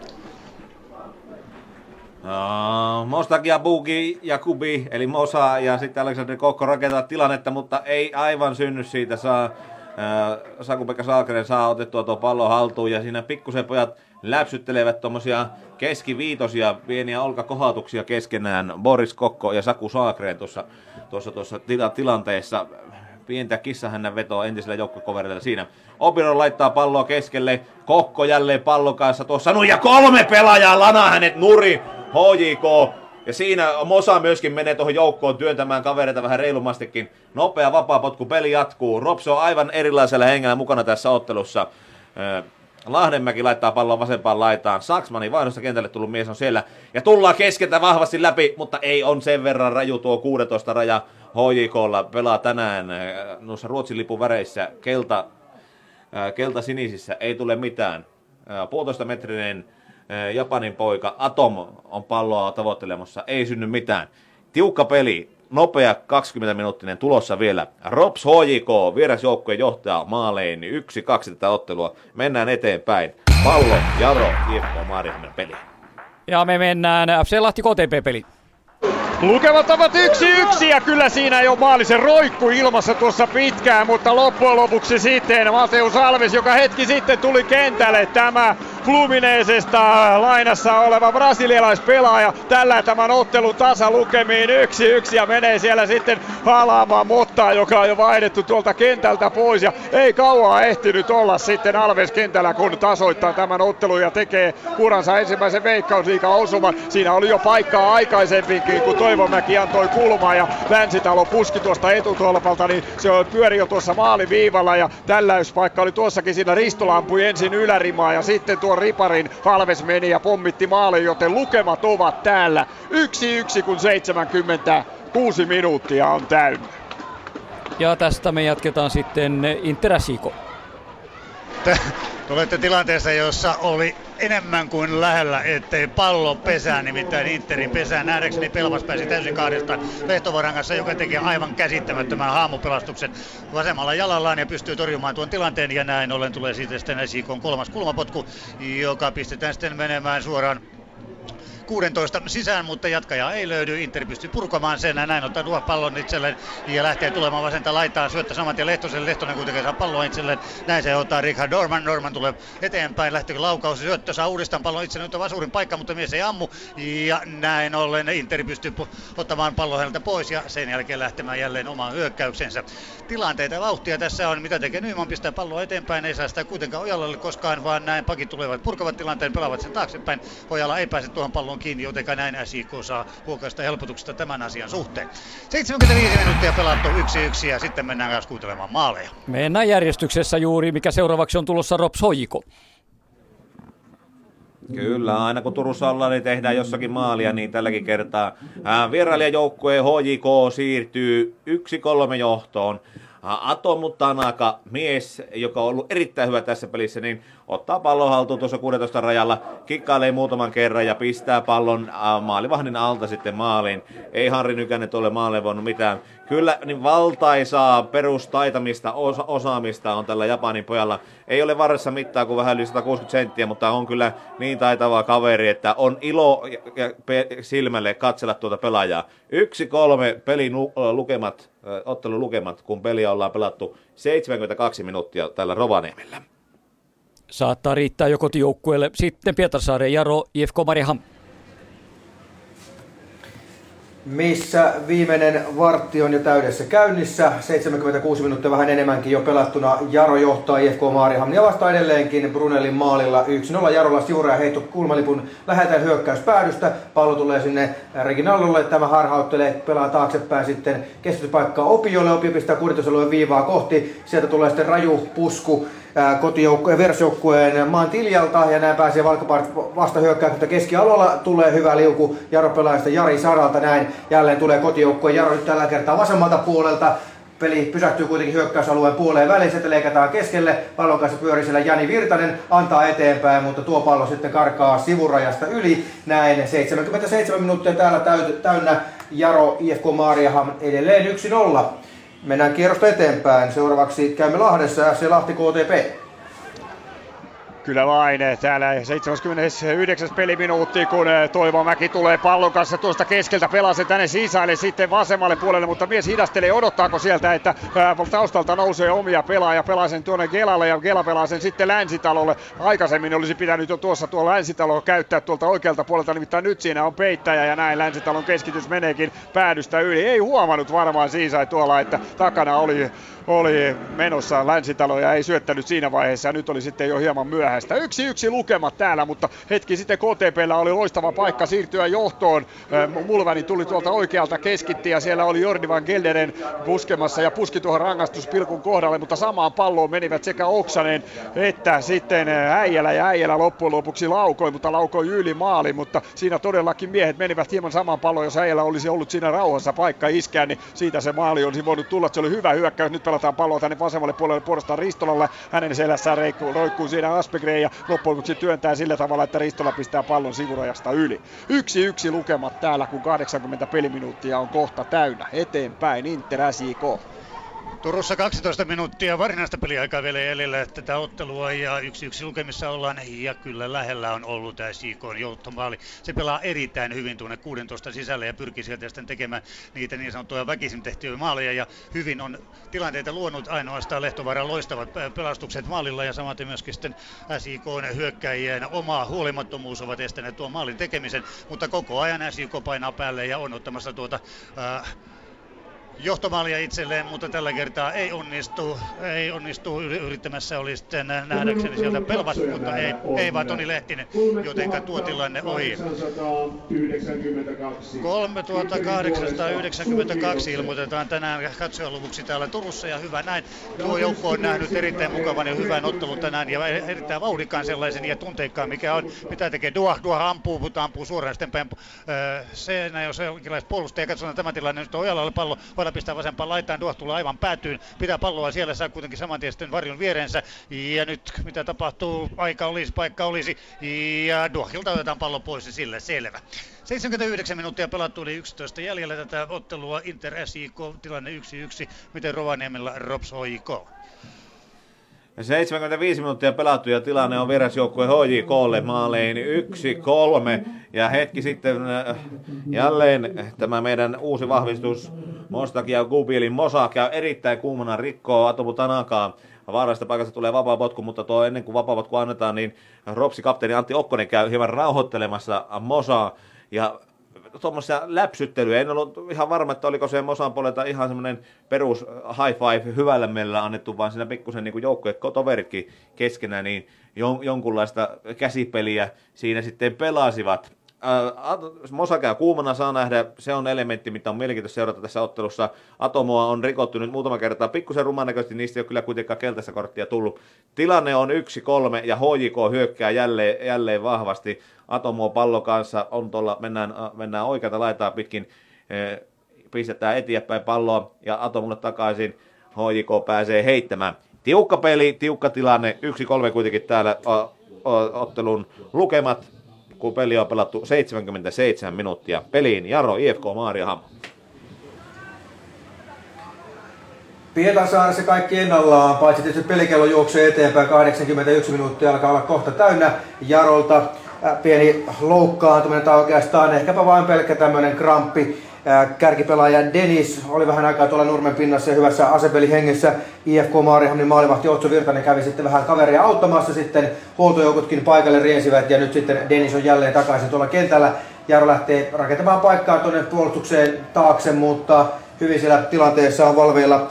Uh, Mostak ja Bugi ja Kubi, eli Mosa ja sitten Alexander Kokko rakentaa tilannetta, mutta ei aivan synny siitä. Saa, uh, Saku-Pekka Saakeren saa otettua tuo pallo haltuun ja siinä pikkusen pojat läpsyttelevät tuommoisia keskiviitosia, pieniä olkakohautuksia keskenään. Boris Kokko ja Saku Saakren tuossa, tuossa, tuossa tila, tilanteessa. Pientä kissahännän vetoa entisellä joukkokoverilla siinä. Obiro laittaa palloa keskelle. Kokko jälleen pallon kanssa tuossa. No ja kolme pelaajaa lana hänet nuri. HJK. Ja siinä Mosa myöskin menee tuohon joukkoon työntämään kavereita vähän reilumastikin. Nopea vapaa potku, peli jatkuu. Rops on aivan erilaisella hengellä mukana tässä ottelussa. Lahdenmäki laittaa pallon vasempaan laitaan. Saksmanin vaihdosta kentälle tullut mies on siellä. Ja tullaan keskeltä vahvasti läpi, mutta ei on sen verran raju tuo 16 raja. HJKlla pelaa tänään noissa Ruotsin lipun väreissä kelta, kelta sinisissä. Ei tule mitään. Puolitoista metrinen Japanin poika Atom on palloa tavoittelemassa, ei synny mitään. Tiukka peli, nopea 20-minuuttinen tulossa vielä. Rops HJK, vierasjoukkueen johtaja maaleen, yksi, kaksi tätä ottelua. Mennään eteenpäin. Pallo, Jaro, IFK Maarihammen peli. Ja me mennään FC Lahti KTP-peli. Lukemat ovat yksi yksi ja kyllä siinä jo maalisen roikku ilmassa tuossa pitkään, mutta loppujen lopuksi sitten Mateus Alves, joka hetki sitten tuli kentälle, tämä Fluminesesta lainassa oleva brasilialaispelaaja tällä tämän ottelun tasa lukemiin yksi yksi ja menee siellä sitten halaamaan Mottaa, joka on jo vaihdettu tuolta kentältä pois ja ei kauaa ehtinyt olla sitten Alves kentällä, kun tasoittaa tämän ottelun ja tekee uransa ensimmäisen veikkausliikan osuman. Siinä oli jo paikkaa aikaisemminkin, kun Toivomäki antoi kulmaa ja Länsitalo puski tuosta etutolpalta, niin se pyöri jo tuossa maaliviivalla ja tälläyspaikka oli tuossakin siinä Ristola ampui ensin ylärimaa ja sitten tuo riparin Halves meni ja pommitti maali, joten lukemat ovat täällä. Yksi yksi kun 76 minuuttia on täynnä. Ja tästä me jatketaan sitten Interasiko. Tulette tilanteessa, jossa oli enemmän kuin lähellä, ettei pallo pesää, nimittäin Interin pesää. Nähdäkseni Pelvas pääsi täysin kahdesta Lehtovaran kanssa, joka teki aivan käsittämättömän haamupelastuksen vasemmalla jalallaan ja pystyy torjumaan tuon tilanteen. Ja näin ollen tulee siitä sitten Sikon kolmas kulmapotku, joka pistetään sitten menemään suoraan 16 sisään, mutta jatkaja ei löydy. Inter pystyy purkamaan sen ja näin ottaa pallon itselleen ja lähtee tulemaan vasenta laitaa. Syöttö samat ja Lehtosen. Lehtonen kuitenkin saa pallon itselleen. Näin se ottaa Richard Dorman. Norman tulee eteenpäin. Lähtikö laukaus. Syöttö saa uudestaan pallon itselleen. Nyt on Vasurin paikka, mutta mies ei ammu. Ja näin ollen Inter pystyy ottamaan pallon häneltä pois ja sen jälkeen lähtemään jälleen omaan hyökkäyksensä. Tilanteita vauhtia tässä on. Mitä tekee Nyman? Pistää palloa eteenpäin. Ei saa sitä kuitenkaan Ojalalle koskaan, vaan näin pakit tulevat purkavat tilanteen, pelaavat sen taaksepäin. Ojala ei pääse tuohon pallon kiinni, joten näin SIK saa huokaista helpotuksesta tämän asian suhteen. 75 minuuttia pelattu 1-1 ja sitten mennään taas kuuntelemaan maaleja. Mennään järjestyksessä juuri, mikä seuraavaksi on tulossa Rob Soiko. Kyllä, aina kun Turussa ollaan, niin tehdään jossakin maalia, niin tälläkin kertaa vierailijajoukkueen HJK siirtyy 1-3 johtoon. Atomu Tanaka, mies, joka on ollut erittäin hyvä tässä pelissä, niin ottaa pallon haltuun tuossa 16 rajalla, kikkailee muutaman kerran ja pistää pallon maalivahdin alta sitten maaliin. Ei Harri Nykänen ole maalle voinut mitään. Kyllä niin valtaisaa perustaitamista, osa- osaamista on tällä Japanin pojalla. Ei ole varressa mittaa kuin vähän yli 160 senttiä, mutta on kyllä niin taitava kaveri, että on ilo ja silmälle katsella tuota pelaajaa. Yksi kolme pelin lukemat, ottelun lukemat, kun peliä ollaan pelattu 72 minuuttia tällä Rovaniemellä saattaa riittää jo kotijoukkueelle. Sitten Pietarsaaren Jaro, IFK Mariehamn missä viimeinen vartti on jo täydessä käynnissä. 76 minuuttia vähän enemmänkin jo pelattuna. Jaro johtaa IFK Maarihamnia vasta edelleenkin Brunelin maalilla 1-0. Jarolla sivuraja heitto kulmalipun lähetään hyökkäyspäädystä. Pallo tulee sinne Reginaldolle. Tämä harhauttelee, pelaa taaksepäin sitten keskityspaikkaa Opiolle. Opio pistää viivaa kohti. Sieltä tulee sitten raju pusku kotijoukkueen versjoukkueen maan Tiljalta ja näin pääsee Valkapaarit vasta hyökkäykseltä keskialueella tulee hyvä liuku Jaro pelaajasta Jari Saralta näin. Jälleen tulee kotijoukkueen Jaro nyt tällä kertaa vasemmalta puolelta. Peli pysähtyy kuitenkin hyökkäysalueen puoleen väliin, sitten leikataan keskelle, pallon kanssa pyörii siellä Jani Virtanen, antaa eteenpäin, mutta tuo pallo sitten karkaa sivurajasta yli. Näin 77 minuuttia täällä täynnä. Jaro IFK Maariaham edelleen 1-0. Mennään kierrosta eteenpäin. Seuraavaksi käymme Lahdessa FC Lahti KTP. Kyllä vain. Täällä 79. peliminuutti, kun eh, Toivo Mäki tulee pallon kanssa tuosta keskeltä, pelaa sen tänne sisälle sitten vasemmalle puolelle, mutta mies hidastelee, odottaako sieltä, että eh, taustalta nousee omia pelaaja, pelaa sen tuonne Gelalle ja Gela pelaa sen sitten Länsitalolle. Aikaisemmin olisi pitänyt jo tuossa tuolla Länsitalolla käyttää tuolta oikealta puolelta, nimittäin nyt siinä on peittäjä ja näin Länsitalon keskitys meneekin päädystä yli. Ei huomannut varmaan Siisai tuolla, että takana oli oli menossa Länsitalo ja ei syöttänyt siinä vaiheessa nyt oli sitten jo hieman myöhäistä. Yksi yksi lukemat täällä, mutta hetki sitten KTPllä oli loistava paikka siirtyä johtoon. Mulvani tuli tuolta oikealta keskitti ja siellä oli Jordi van Gelderen puskemassa ja puski tuohon rangaistuspilkun kohdalle, mutta samaan palloon menivät sekä Oksanen että sitten Äijälä ja Äijälä loppujen lopuksi laukoi, mutta laukoi yli maali, mutta siinä todellakin miehet menivät hieman samaan palloon, jos Äijälä olisi ollut siinä rauhassa paikka iskeä, niin siitä se maali olisi voinut tulla. Se oli hyvä hyökkäys, nyt pelataan palloa tänne vasemmalle puolelle puolestaan Ristolalle. Hänen selässään roikkuu siinä Aspegre ja loppujen lopuksi työntää sillä tavalla, että Ristola pistää pallon sivurajasta yli. Yksi yksi lukemat täällä, kun 80 peliminuuttia on kohta täynnä. Eteenpäin Inter SIK. Turussa 12 minuuttia varsinaista peliaikaa vielä jäljellä tätä ottelua ja yksi yksi lukemissa ollaan. Ja kyllä lähellä on ollut tämä Siikon jouttomaali. Se pelaa erittäin hyvin tuonne 16 sisälle ja pyrkii sieltä sitten tekemään niitä niin sanottuja väkisin tehtyjä maaleja. Ja hyvin on tilanteita luonut. Ainoastaan Lehtovaaran loistavat pelastukset maalilla ja samaten myöskin sitten SIK hyökkäjien oma huolimattomuus ovat estäneet tuon maalin tekemisen, mutta koko ajan SIK painaa päälle ja on ottamassa tuota äh, johtomaalia itselleen, mutta tällä kertaa ei onnistu. Ei onnistu yrittämässä oli sitten nähdäkseni sieltä Pelvas, mutta ei, ei vaan Toni Lehtinen, jotenka tuo tilanne ohi. 3892 ilmoitetaan tänään katsojaluvuksi täällä Turussa ja hyvä näin. Tuo joukko on nähnyt erittäin mukavan ja hyvän ottelun tänään ja erittäin vauhdikkaan sellaisen ja tunteikkaan, mikä on, mitä tekee Duah. Duah ampuu, mutta ampuu suoraan sitten päin. Se, jos on jonkinlaista puolustaja, katsotaan tämä tilanne, nyt on Ojalalle pallo, Voidaan pistää vasempaan laitaan, Duah tulee aivan päätyyn, pitää palloa siellä, saa kuitenkin saman tien varjon viereensä. Ja nyt mitä tapahtuu, aika olisi, paikka olisi, ja Duahilta otetaan pallo pois ja sille selvä. 79 minuuttia pelattu, oli 11 jäljellä tätä ottelua, Inter SIK, tilanne 1-1, miten Rovaniemellä Rops HIK? 75 minuuttia pelattu ja tilanne on vierasjoukkue HJKlle maalein 1-3. Ja hetki sitten äh, jälleen tämä meidän uusi vahvistus Mostak ja Gubilin Mosa käy erittäin kuumana rikkoo Atomu Tanakaa. Vaarallisesta paikasta tulee vapaa potku, mutta tuo ennen kuin vapaa potku annetaan, niin Ropsi kapteeni Antti Okkonen käy hieman rauhoittelemassa Mosaa. Ja tuommoisia läpsyttelyjä. En ollut ihan varma, että oliko se Mosan puolelta ihan semmoinen perus high five hyvällä mielellä annettu, vaan siinä pikkusen niin joukkojen toveritkin keskenään, niin jon, jonkunlaista käsipeliä siinä sitten pelasivat. Mosa käy kuumana, saa nähdä, se on elementti, mitä on mielenkiintoista seurata tässä ottelussa. Atomoa on rikottu nyt muutama kertaa, pikkusen rumanäköisesti, niistä ei ole kyllä kuitenkaan keltaista korttia tullut. Tilanne on 1-3 ja HJK hyökkää jälleen, jälleen vahvasti. Atomo pallo kanssa on tuolla, mennään, mennään oikealta laitaa pitkin, pistetään eteenpäin palloa ja Atomulle takaisin. HJK pääsee heittämään. Tiukka peli, tiukka tilanne, 1-3 kuitenkin täällä ottelun lukemat kun peli on pelattu 77 minuuttia. Peliin Jaro, IFK Maariahamn. Pietarsaaressa kaikki ennallaan, paitsi tietysti pelikello juoksee eteenpäin, 81 minuuttia alkaa olla kohta täynnä Jarolta. Pieni loukkaantuminen tai oikeastaan ehkäpä vain pelkkä tämmöinen kramppi kärkipelaaja Denis oli vähän aikaa tuolla Nurmen pinnassa ja hyvässä asepelihengessä. IFK Maarihamnin maalivahti Otso Virtanen kävi sitten vähän kaveria auttamassa. Sitten huoltojoukotkin paikalle riensivät ja nyt sitten Denis on jälleen takaisin tuolla kentällä. Jaro lähtee rakentamaan paikkaa tuonne puolustukseen taakse, mutta hyvin siellä tilanteessa on valveilla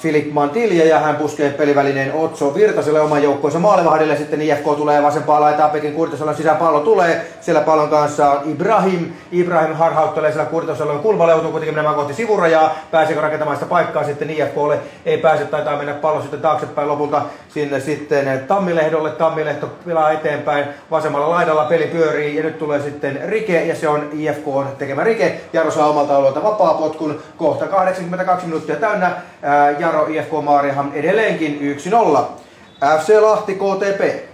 Filip Mantilja ja hän puskee pelivälineen Otso Virtaselle oman joukkoonsa maalivahdille. Sitten IFK tulee vasempaa laitaa, Pekin Kurtisalon sisään pallo tulee. Siellä pallon kanssa on Ibrahim. Ibrahim harhauttelee siellä Kurtisalon kulma leutuu kuitenkin menemään kohti sivurajaa. Pääseekö rakentamaan sitä paikkaa sitten IFKlle? Ei pääse, taitaa mennä pallo sitten taaksepäin lopulta sinne sitten Tammilehdolle. Tammilehto pelaa eteenpäin. Vasemmalla laidalla peli pyörii ja nyt tulee sitten Rike ja se on IFK on tekemä Rike. Jaro saa omalta alueelta vapaa potkun. Kohta 82 minuuttia täynnä. Jaro IFK Maarihan edelleenkin 1-0. FC Lahti KTP.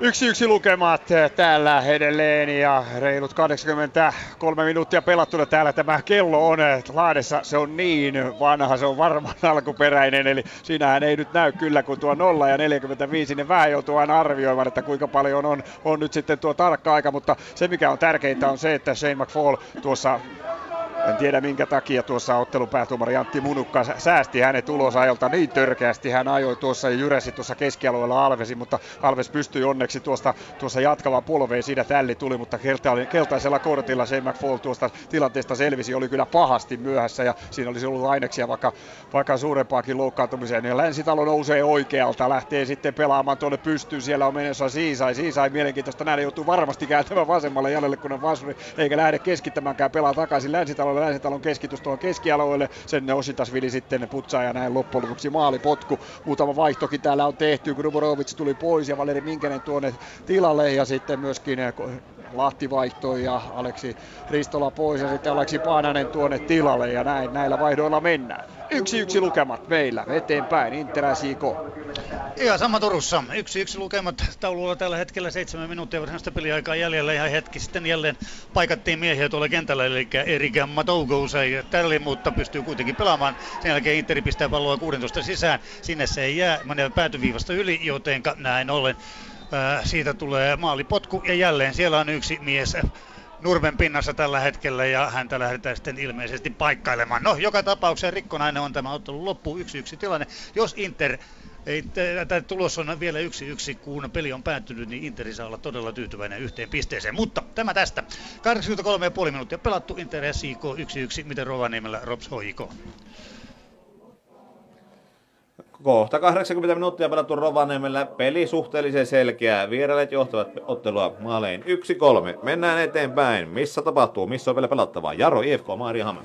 Yksi yksi lukemat täällä edelleen ja reilut 83 minuuttia pelattuna täällä tämä kello on Laadessa. Se on niin vanha, se on varmaan alkuperäinen, eli siinähän ei nyt näy kyllä kun tuo 0 ja 45, niin vähän joutuu aina arvioimaan, että kuinka paljon on, on nyt sitten tuo tarkka aika, mutta se mikä on tärkeintä on se, että Shane McFall tuossa en tiedä minkä takia tuossa ottelun päätuomari Antti Munukka säästi hänet ulos ajalta niin törkeästi. Hän ajoi tuossa ja jyräsi tuossa keskialueella Alvesi, mutta Alves pystyi onneksi tuosta, tuossa jatkavaan polveen. Siinä tälli tuli, mutta keltaisella kortilla Shane McFall tuosta tilanteesta selvisi. Oli kyllä pahasti myöhässä ja siinä olisi ollut aineksia vaikka, vaikka suurempaakin loukkaantumiseen. Ja Länsitalo nousee oikealta, lähtee sitten pelaamaan tuonne pystyyn. Siellä on menossa Siisai. Siisai mielenkiintoista nähdä, joutuu varmasti kääntämään vasemmalle jäljelle, kun on vasuri, eikä lähde keskittämäänkään pelaa takaisin Länsitalo Länsitalon, Länsitalon keskitys tuohon keskialueelle. Sen Ositasvili sitten putsaa ja näin loppujen lopuksi maalipotku. Muutama vaihtokin täällä on tehty, kun Duborovic tuli pois ja Valeri Minkänen tuonne tilalle ja sitten myöskin eh, Lahti vaihtoi ja Aleksi Ristola pois ja sitten Aleksi Paananen tuonne tilalle ja näin näillä vaihdoilla mennään. Yksi yksi lukemat meillä eteenpäin Inter SIK. Ihan sama Turussa. Yksi yksi lukemat taululla tällä hetkellä seitsemän minuuttia varsinaista peliaikaa jäljellä ja hetki sitten jälleen paikattiin miehiä tuolla kentällä, eli Erika Matougous ei tälle, mutta pystyy kuitenkin pelaamaan. Sen jälkeen Interi pistää palloa 16 sisään. Sinne se ei jää, menee päätyviivasta yli, jotenka näin ollen siitä tulee maalipotku ja jälleen siellä on yksi mies Nurmen pinnassa tällä hetkellä ja häntä lähdetään sitten ilmeisesti paikkailemaan. No, joka tapauksessa rikkonainen on tämä ottelu loppu 1-1 tilanne. Jos Inter ei, tämä tulos on vielä yksi yksi, kun peli on päättynyt, niin Interi saa olla todella tyytyväinen yhteen pisteeseen. Mutta tämä tästä. 83,5 minuuttia pelattu, Inter SIK 1-1. Miten Rovaniemellä Rops HIK? Kohta 80 minuuttia pelattu Rovaniemellä. Peli suhteellisen selkeä. Vierailijat johtavat ottelua maalein 1-3. Mennään eteenpäin. Missä tapahtuu? Missä on vielä pelattavaa? Jaro, IFK, Maariahamn.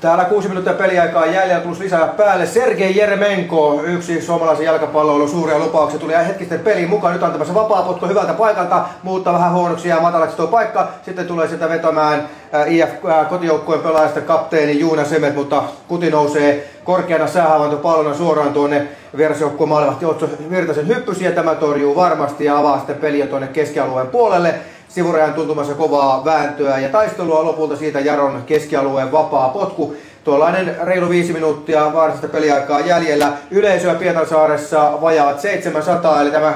Täällä kuusi minuuttia peliaikaa jäljellä plus lisää päälle. Sergei Jeremenko, yksi suomalaisen jalkapalloilun suuria lupauksia, tuli hetkisten peliin mukaan. Nyt antamassa vapaa potko hyvältä paikalta, muuttaa vähän huonoksi ja matalaksi tuo paikka. Sitten tulee sitä vetämään äh, IF äh, kotijoukkueen pelaajasta kapteeni Juuna Semet, mutta kuti nousee korkeana säähavainto pallona suoraan tuonne vierasjoukkueen maalivahti Otso Virtasen hyppysi ja tämä torjuu varmasti ja avaa sitten peliä tuonne keskialueen puolelle sivurajan tuntumassa kovaa vääntöä ja taistelua lopulta siitä Jaron keskialueen vapaa potku. Tuollainen reilu viisi minuuttia varsinaista peliaikaa jäljellä. Yleisöä Pietarsaaressa vajaat 700, eli tämä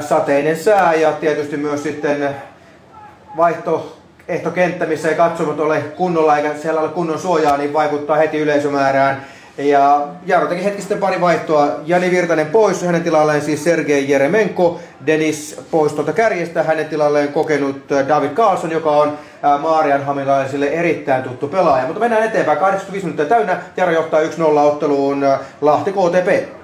sateinen sää ja tietysti myös sitten vaihtoehtokenttä, missä ei katsomot ole kunnolla eikä siellä ole kunnon suojaa, niin vaikuttaa heti yleisömäärään. Ja Jaro teki hetki sitten pari vaihtoa. Jani Virtanen pois, hänen tilalleen siis Sergei Jeremenko. Dennis pois tuolta kärjestä, hänen tilalleen kokenut äh, David Carlson, joka on äh, Maarian hamilaisille erittäin tuttu pelaaja. Mutta mennään eteenpäin, 85 minuuttia täynnä. Jaro johtaa 1-0 otteluun äh, Lahti KTP.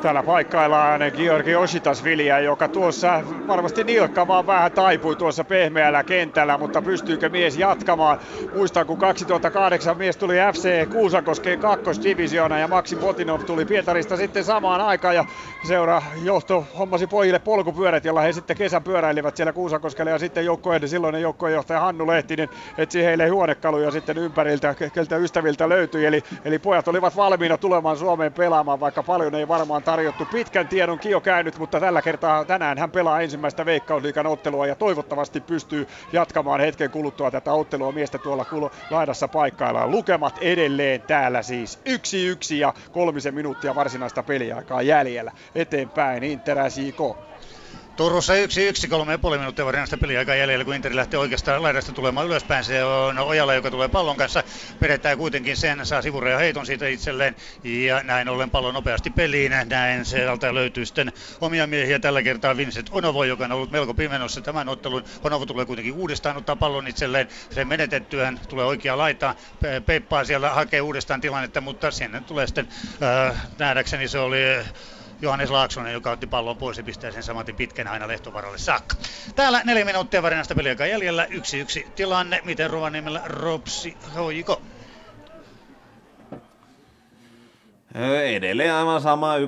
Täällä paikkaillaan Georgi Ositasviliä, joka tuossa varmasti nilkka vaan vähän taipui tuossa pehmeällä kentällä, mutta pystyykö mies jatkamaan? Muistan, kun 2008 mies tuli FC Kuusakoskeen kakkosdivisioona ja Maxi Potinov tuli Pietarista sitten samaan aikaan ja seura johto hommasi pojille polkupyörät, jolla he sitten kesän pyöräilivät siellä Kuusakoskella ja sitten joukkojen, silloinen joukkojenjohtaja Hannu Lehtinen etsi heille huonekaluja sitten ympäriltä, keltä ystäviltä löytyi. Eli, eli pojat olivat valmiina tulemaan Suomeen pelaamaan, vaikka paljon ei varmaan tarjottu. Pitkän tiedon Kio käynyt, mutta tällä kertaa tänään hän pelaa ensimmäistä Veikkausliikan ottelua ja toivottavasti pystyy jatkamaan hetken kuluttua tätä ottelua. Miestä tuolla laidassa paikkaillaan. Lukemat edelleen täällä siis yksi yksi ja kolmisen minuuttia varsinaista peliaikaa jäljellä. Eteenpäin Inter Turussa 1-1, kolme puoli minuuttia varsinaista peliaikaa jäljellä, kun Interi lähtee oikeastaan laidasta tulemaan ylöspäin. Se on Ojala, joka tulee pallon kanssa. Pedettää kuitenkin sen, saa sivureja heiton siitä itselleen. Ja näin ollen pallo nopeasti peliin. Näin sieltä löytyy sitten omia miehiä. Tällä kertaa Vincent Onovo, joka on ollut melko pimenossa tämän ottelun. Onovo tulee kuitenkin uudestaan ottaa pallon itselleen. Sen menetettyään tulee oikea laita. Peippaa siellä hakee uudestaan tilannetta, mutta sinne tulee sitten äh, nähdäkseni se oli Johannes Laaksonen, joka otti pallon pois ja pistää sen samaten pitkän aina lehtovaralle saakka. Täällä neljä minuuttia varinasta peliaikaa jäljellä. Yksi yksi tilanne. Miten Rovaniemellä Ropsi hoiko? Edelleen aivan sama 1-3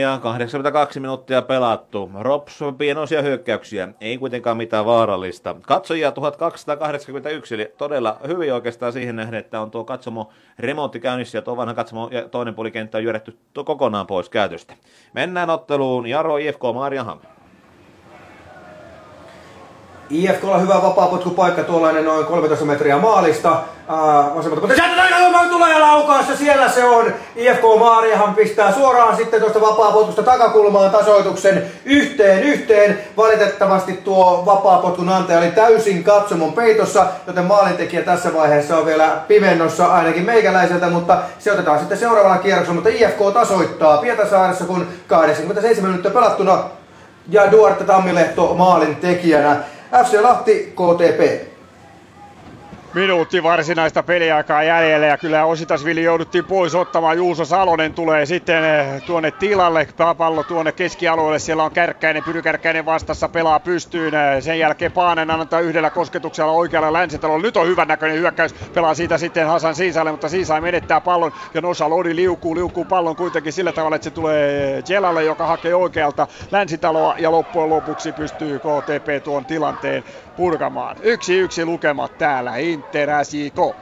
ja 82 minuuttia pelattu. Rops pienoisia hyökkäyksiä, ei kuitenkaan mitään vaarallista. Katsojia 1281, eli todella hyvin oikeastaan siihen nähden, että on tuo katsomo remontti käynnissä ja tuo vanha katsomo ja toinen puolikenttä on jyrätty kokonaan pois käytöstä. Mennään otteluun Jaro IFK Maarianham. IFK on hyvä vapaapotkupaikka, tuollainen noin 13 metriä maalista. Uh, vasemmalta, mutta sieltä tulee ja laukaassa, siellä se on. IFK Maariahan pistää suoraan sitten tuosta vapaapotkusta takakulmaan tasoituksen yhteen yhteen. Valitettavasti tuo vapaapotkun antaja oli täysin katsomon peitossa, joten maalintekijä tässä vaiheessa on vielä pimennossa ainakin meikäläiseltä, mutta se otetaan sitten seuraavalla kierroksella. Mutta IFK tasoittaa Pietasaaressa, kun 87 minuuttia pelattuna ja Duarte Tammilehto maalin tekijänä. FC Lahti, KTP. Minuutti varsinaista peliaikaa jäljellä ja kyllä Ositasvili jouduttiin pois ottamaan. Juuso Salonen tulee sitten eh, tuonne tilalle, pallo tuonne keskialueelle. Siellä on Kärkkäinen, Pyry Kärkkäinen vastassa pelaa pystyyn. Eh, sen jälkeen Paanen antaa yhdellä kosketuksella oikealla länsitalolla. Nyt on hyvän näköinen hyökkäys. Pelaa siitä sitten Hasan Siisalle, mutta Siisai menettää pallon ja Nosa Lodi liukuu, liukuu pallon kuitenkin sillä tavalla, että se tulee Jelalle, joka hakee oikealta länsitaloa ja loppujen lopuksi pystyy KTP tuon tilanteen purkamaan. Yksi yksi lukemat täällä. Inter SJK.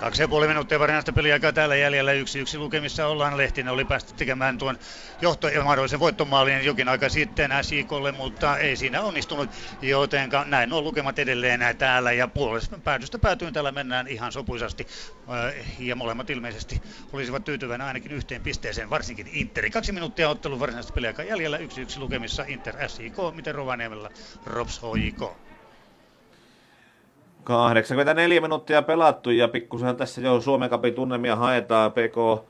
Kaksi ja puoli minuuttia varsinaista peliaikaa täällä jäljellä. Yksi yksi lukemissa ollaan. Lehtinen oli päästy tekemään tuon johto- ja mahdollisen voittomaalin jokin aika sitten SJKlle, mutta ei siinä onnistunut. Joten näin on lukemat edelleen täällä ja puolesta päädystä päätyyn täällä mennään ihan sopuisasti. Äh, ja molemmat ilmeisesti olisivat tyytyväinen ainakin yhteen pisteeseen, varsinkin Interi. Kaksi minuuttia ottelun varsinaista peliaikaa jäljellä. Yksi yksi lukemissa Inter SJK, miten Rovaniemellä Rops HJK. 84 minuuttia pelattu ja pikkusen tässä jo Suomen Cupin tunnelmia haetaan. PK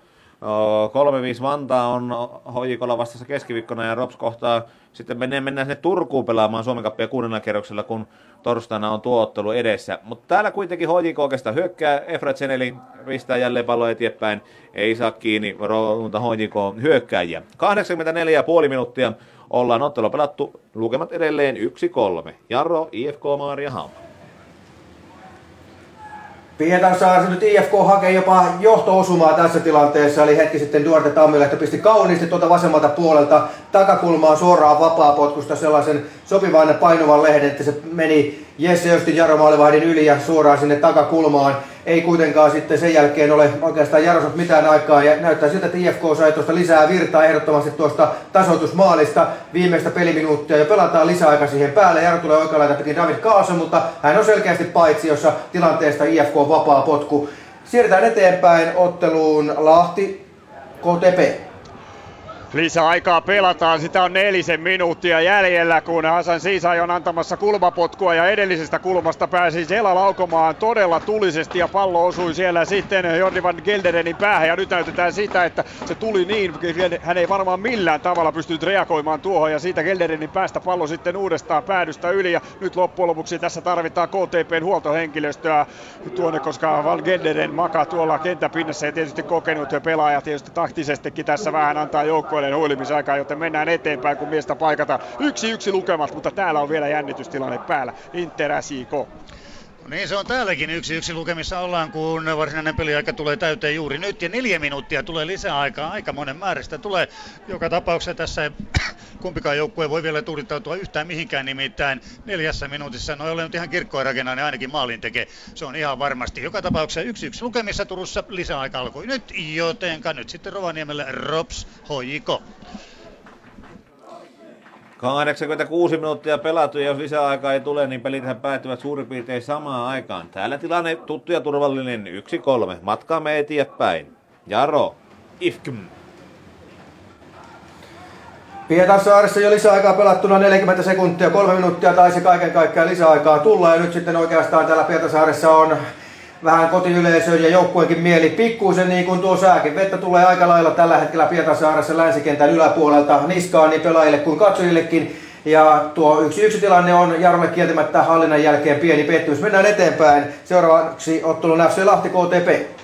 3-5 Vantaa on hoikolla vastassa keskiviikkona ja Rops kohtaa sitten mennään, mennään sinne Turkuun pelaamaan Suomen Cupia kuudennella kerroksella, kun torstaina on tuo ottelu edessä. Mutta täällä kuitenkin HJK oikeastaan hyökkää, Efra Zeneli pistää jälleen pallo eteenpäin, ei saa kiinni mutta HJK hyökkääjiä. 84,5 minuuttia ollaan ottelu pelattu, lukemat edelleen 1-3. Jarro, IFK Maaria Hamma. Pietarsaaressa nyt IFK hakee jopa johto-osumaa tässä tilanteessa, eli hetki sitten Duarte Tammilehto pisti kauniisti tuolta vasemmalta puolelta takakulmaan suoraan vapaapotkusta sellaisen sopivan painuvan lehden, että se meni Jesse Östin Jaro yli ja suoraan sinne takakulmaan. Ei kuitenkaan sitten sen jälkeen ole oikeastaan Jarosot mitään aikaa ja näyttää siltä, että IFK sai tuosta lisää virtaa ehdottomasti tuosta tasoitusmaalista. Viimeistä peliminuuttia ja pelataan lisäaika siihen päälle. Jaro tulee oikealla teki David Kaaso, mutta hän on selkeästi paitsi, jossa tilanteesta IFK vapaa potku. Siirrytään eteenpäin otteluun Lahti KTP. Lisäaikaa pelataan, sitä on nelisen minuuttia jäljellä, kun Hasan Siisai on antamassa kulmapotkua ja edellisestä kulmasta pääsi Jela laukomaan todella tulisesti ja pallo osui siellä sitten Jordi van Gelderenin päähän. Ja nyt näytetään sitä, että se tuli niin, hän ei varmaan millään tavalla pystynyt reagoimaan tuohon ja siitä Gelderenin päästä pallo sitten uudestaan päädystä yli. Ja nyt loppujen lopuksi tässä tarvitaan KTPn huoltohenkilöstöä tuonne, koska Van Gelderen makaa tuolla kenttäpinnassa ja tietysti kokenut pelaaja tietysti taktisestikin tässä vähän antaa joukkoon joukkueiden huilimisaikaa, joten mennään eteenpäin, kun miestä paikata yksi yksi lukemat, mutta täällä on vielä jännitystilanne päällä. Inter Asiko. Niin se on täälläkin yksi yksi lukemissa ollaan, kun varsinainen peliaika tulee täyteen juuri nyt. Ja neljä minuuttia tulee lisäaikaa. Aika monen määrästä tulee. Joka tapauksessa tässä kumpikaan joukkue voi vielä tuudittautua yhtään mihinkään nimittäin neljässä minuutissa. No ei ole nyt ihan kirkkoa rakennaa, niin ainakin maalin tekee. Se on ihan varmasti. Joka tapauksessa yksi yksi lukemissa Turussa lisäaika alkoi nyt, jotenka nyt sitten Rovaniemelle Rops Hojiko. 86 minuuttia pelattu ja jos lisäaikaa ei tule, niin pelit päättyvät suurin piirtein samaan aikaan. Täällä tilanne tuttu ja turvallinen 1-3. Matkaamme eteenpäin. Jaro, Ifkm. Pietarsaaressa jo lisäaikaa pelattuna 40 sekuntia, kolme minuuttia taisi kaiken kaikkiaan lisäaikaa tulla ja nyt sitten oikeastaan täällä Pietarsaaressa on vähän kotiyleisön ja joukkueenkin mieli pikkuisen niin kuin tuo sääkin. Vettä tulee aika lailla tällä hetkellä Pietarsaaressa länsikentän yläpuolelta niskaan niin pelaajille kuin katsojillekin. Ja tuo yksi yksi tilanne on Jarolle kieltämättä hallinnan jälkeen pieni pettymys. Mennään eteenpäin. Seuraavaksi ottelun FC Lahti KTP.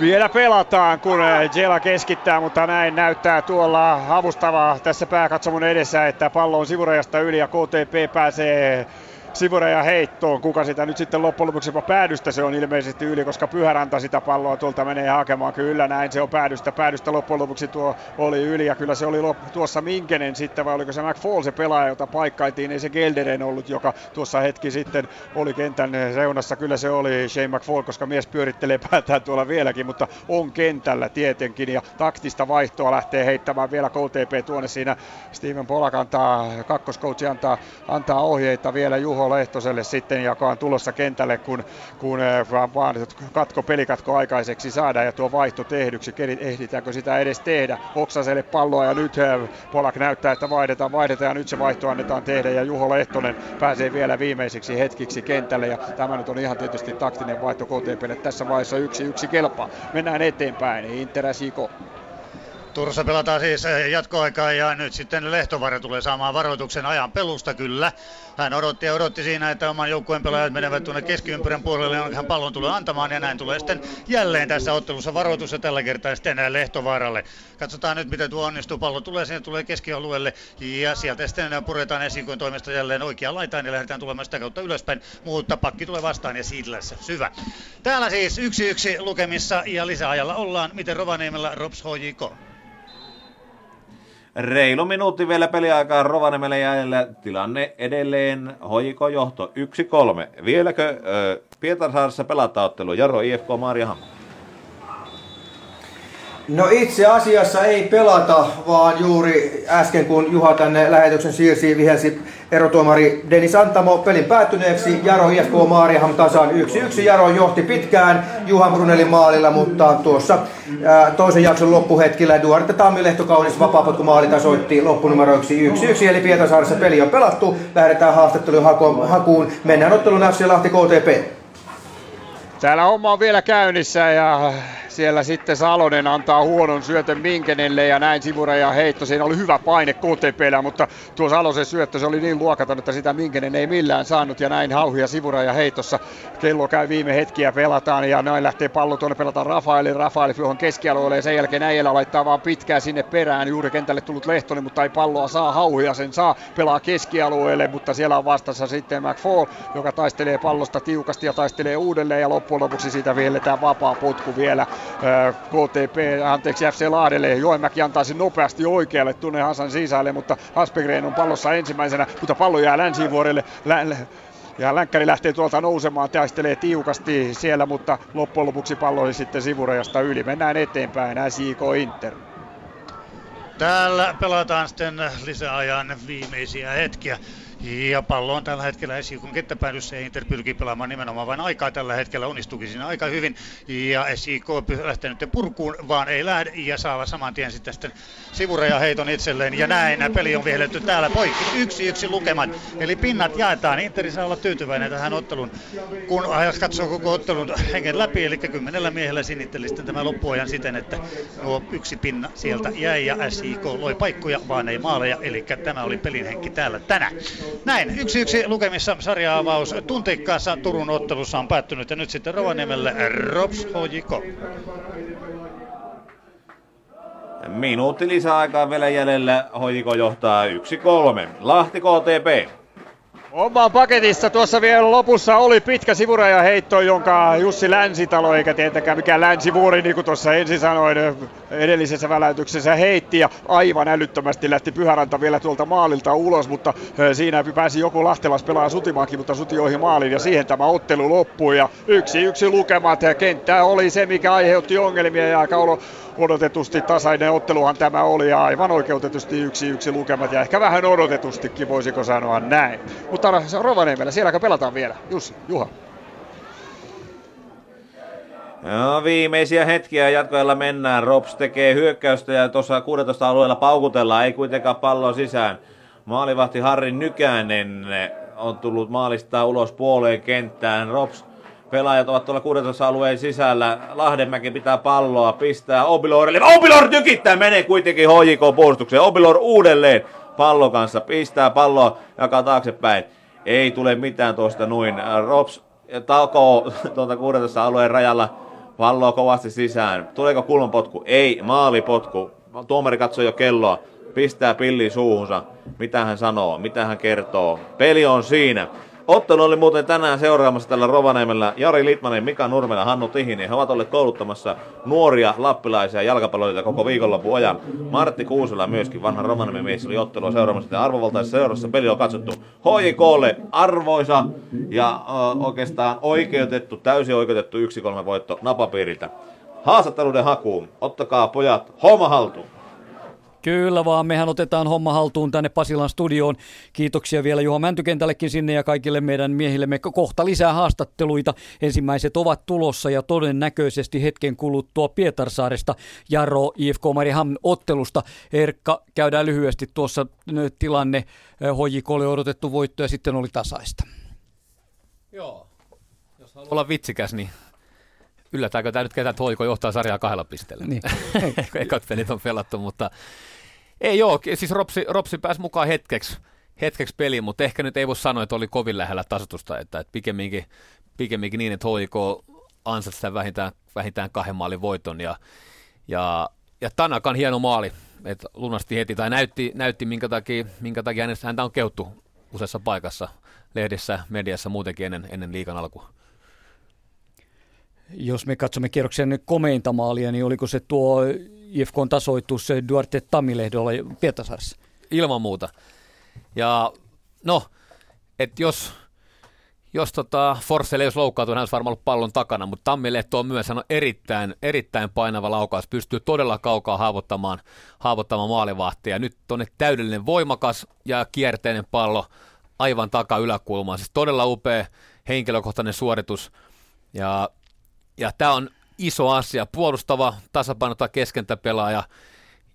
Vielä pelataan, kun Jela keskittää, mutta näin näyttää tuolla avustavaa tässä pääkatsomon edessä, että pallo on sivurajasta yli ja KTP pääsee sivuraja heittoon. Kuka sitä nyt sitten loppujen lopuksi jopa päädystä se on ilmeisesti yli, koska Pyhäranta sitä palloa tuolta menee hakemaan. Kyllä näin se on päädystä. Päädystä loppujen lopuksi tuo oli yli ja kyllä se oli lop- tuossa Minkenen sitten vai oliko se McFall se pelaaja, jota paikkailtiin. Ei se Gelderen ollut, joka tuossa hetki sitten oli kentän reunassa. Kyllä se oli Shane McFall, koska mies pyörittelee päätään tuolla vieläkin, mutta on kentällä tietenkin ja taktista vaihtoa lähtee heittämään vielä KTP tuonne siinä. Steven Polak antaa, kakkoskoutsi antaa, antaa ohjeita vielä Juho Lehtoselle sitten, joka on tulossa kentälle, kun, kun eh, vaan katko, pelikatko aikaiseksi saada ja tuo vaihto tehdyksi. Ehditäänkö sitä edes tehdä? Oksaselle palloa ja nyt eh, Polak näyttää, että vaihdetaan, vaihdetaan ja nyt se vaihto annetaan tehdä ja Juho Lehtonen pääsee vielä viimeisiksi hetkiksi kentälle ja tämä nyt on ihan tietysti taktinen vaihto KTPlle tässä vaiheessa yksi yksi kelpaa. Mennään eteenpäin. Inter Siko. Turussa pelataan siis eh, jatkoaikaa ja nyt sitten Lehtovara tulee saamaan varoituksen ajan pelusta kyllä. Hän odotti ja odotti siinä, että oman joukkueen pelaajat menevät tuonne keskiympyrän puolelle, jonka hän pallon tulee antamaan ja näin tulee sitten jälleen tässä ottelussa varoitus ja tällä kertaa sitten Lehtovaralle. Katsotaan nyt miten tuo onnistuu. Pallo tulee sinne, tulee keskialueelle ja sieltä sitten puretaan esiin toimesta jälleen oikeaan laitaan ja lähdetään tulemaan sitä kautta ylöspäin. Mutta pakki tulee vastaan ja siitä syvä. Täällä siis yksi yksi lukemissa ja lisäajalla ollaan. Miten Rovaniemellä Rops HJK? Reilu minuutti vielä peliaikaa Rovaniemelle jäljellä. Tilanne edelleen hoiko johto 1-3. Vieläkö äh, Pietarsaaressa pelataan ottelu Jaro IFK Maariahamn? No itse asiassa ei pelata, vaan juuri äsken kun Juha tänne lähetyksen siirsi, vihelsi erotuomari Denis Antamo pelin päättyneeksi. Jaro IFK Maariaham tasan 1-1. Jaro johti pitkään Juhan Brunelin maalilla, mutta tuossa ää, toisen jakson loppuhetkillä Duarte Tammilehto kaunis vapaapotkumaali tasoitti loppunumeroiksi 1-1. Eli Pietasaaressa peli on pelattu. Lähdetään haastatteluun hakuun. Mennään ottelun FC Lahti KTP. Täällä homma on vielä käynnissä ja siellä sitten Salonen antaa huonon syötön Minkenelle ja näin sivuraja heitto. Siinä oli hyvä paine KTPllä, mutta tuo Salosen syöttö se oli niin luokaton, että sitä Minkenen ei millään saanut ja näin hauhia sivuraja heitossa. Kello käy viime hetkiä pelataan ja näin lähtee pallo tuonne pelataan Rafaeli. Rafaeli tuohon keskialueelle ja sen jälkeen Äijälä laittaa vaan pitkään sinne perään. Juuri kentälle tullut Lehtonen, mutta ei palloa saa hauhia sen saa pelaa keskialueelle, mutta siellä on vastassa sitten McFall, joka taistelee pallosta tiukasti ja taistelee uudelleen ja loppujen lopuksi siitä vielä vapaa potku vielä KTP, anteeksi FC Laadelle. Joenmäki antaa sen nopeasti oikealle tunne Hasan sisälle, mutta Aspegren on pallossa ensimmäisenä, mutta pallo jää länsivuorelle. Lä- ja Länkkäri lähtee tuolta nousemaan, taistelee tiukasti siellä, mutta loppujen lopuksi pallo oli sitten sivurajasta yli. Mennään eteenpäin, SJK Inter. Täällä pelataan sitten lisäajan viimeisiä hetkiä. Ja pallo on tällä hetkellä SJK kenttäpäädyssä ja Inter pyrkii pelaamaan nimenomaan vain aikaa tällä hetkellä. Onnistukin siinä aika hyvin. Ja SJK lähtee nyt purkuun, vaan ei lähde ja saa saman tien sitten sitten heiton itselleen. Ja näin peli on vihelletty täällä poikki. Yksi yksi lukemat. Eli pinnat jaetaan. Interi saa olla tyytyväinen tähän otteluun, kun katsoo koko ottelun hengen läpi. Eli kymmenellä miehellä sinitteli sitten tämä loppuajan siten, että nuo yksi pinna sieltä jäi ja SIK loi paikkoja, vaan ei maaleja. Eli tämä oli pelin henki täällä tänään. Näin, yksi yksi lukemissa sarja-avaus tunteikkaassa Turun ottelussa on päättynyt ja nyt sitten Rovaniemelle Rops Hojiko. Minuutti lisäaikaa vielä jäljellä. Hojiko johtaa 1-3. Lahti KTP. Oman paketissa tuossa vielä lopussa oli pitkä sivurajaheitto, jonka Jussi Länsitalo, eikä tietenkään mikään länsivuori, niin kuin tuossa ensin sanoin, edellisessä väläytyksessä heitti. Ja aivan älyttömästi lähti Pyhäranta vielä tuolta maalilta ulos, mutta siinä pääsi joku Lahtelas pelaa Sutimaakin, mutta Suti ohi maalin ja siihen tämä ottelu loppui. Ja yksi yksi lukemat ja kenttä oli se, mikä aiheutti ongelmia ja kaulo odotetusti tasainen otteluhan tämä oli ja aivan oikeutetusti yksi yksi lukemat ja ehkä vähän odotetustikin voisiko sanoa näin. Mutta Rovaniemellä, sielläkö pelataan vielä? Jussi, Juha. No, viimeisiä hetkiä jatkoilla mennään. Rops tekee hyökkäystä ja tuossa 16 alueella paukutellaan, ei kuitenkaan pallo sisään. Maalivahti Harri Nykänen on tullut maalista ulos puoleen kenttään. Rops Pelaajat ovat tuolla 16 alueen sisällä. Lahdenmäki pitää palloa, pistää Obilorille. Obilor tykittää, menee kuitenkin HJK puolustukseen. Obilor uudelleen pallo kanssa, pistää palloa, jakaa taaksepäin. Ei tule mitään tuosta noin. Rops takoo tuolta 16 alueen rajalla palloa kovasti sisään. Tuleeko kulmanpotku? Ei, maalipotku. Tuomari katsoo jo kelloa. Pistää pilli suuhunsa. Mitä hän sanoo? Mitä hän kertoo? Peli on siinä. Ottelu oli muuten tänään seuraamassa tällä Rovaniemellä Jari Litmanen, Mika Nurmela, Hannu Tihinen. He ovat olleet kouluttamassa nuoria lappilaisia jalkapalloilijoita koko viikonlopun ajan. Martti Kuusela myöskin, vanha Rovaniemen mies, oli ottelua seuraamassa. Ja arvovaltaisessa seurassa peli on katsottu HJKlle arvoisa ja äh, oikeastaan oikeutettu, täysin oikeutettu 1-3 voitto napapiiriltä. Haastatteluiden hakuun. Ottakaa pojat homma haltuun. Kyllä vaan, mehän otetaan homma haltuun tänne Pasilan studioon. Kiitoksia vielä Juha Mäntykentällekin sinne ja kaikille meidän miehillemme. Kohta lisää haastatteluita. Ensimmäiset ovat tulossa ja todennäköisesti hetken kuluttua Pietarsaaresta Jaro IFK Mariham ottelusta. Erkka, käydään lyhyesti tuossa tilanne. HJK oli odotettu voitto ja sitten oli tasaista. Joo. Jos haluaa olla vitsikäs, niin yllätäänkö tämä nyt ketään, että HJK johtaa sarjaa kahdella pisteellä. Niin. Ekat pelit on pelattu, mutta ei joo, siis Ropsi, Ropsi pääsi mukaan hetkeksi, hetkeksi peliin, mutta ehkä nyt ei voi sanoa, että oli kovin lähellä tasotusta, että, että pikemminkin, pikemminkin niin, että HIK ansaitsi vähintään, vähintään kahden maalin voiton ja, ja, ja Tanakan hieno maali, että lunasti heti tai näytti, näytti minkä takia, minkä takia häntä on keuttu useassa paikassa, lehdissä, mediassa muutenkin ennen, ennen liikan alkua. Jos me katsomme kierroksen komeinta maalia, niin oliko se tuo IFKn tasoitus Duarte Tammilehdolla Pietasaaressa. Ilman muuta. Ja no, että jos, jos tota Forssell ei olisi loukkaantunut, hän olisi varmaan ollut pallon takana, mutta Tammilehto on myös on erittäin, erittäin painava laukaus, pystyy todella kaukaa haavoittamaan, haavoittamaan maalivahtia. Nyt tuonne täydellinen voimakas ja kierteinen pallo aivan taka yläkulmaan. Siis todella upea henkilökohtainen suoritus. Ja, ja tämä on iso asia. Puolustava, tasapainota keskentäpelaaja,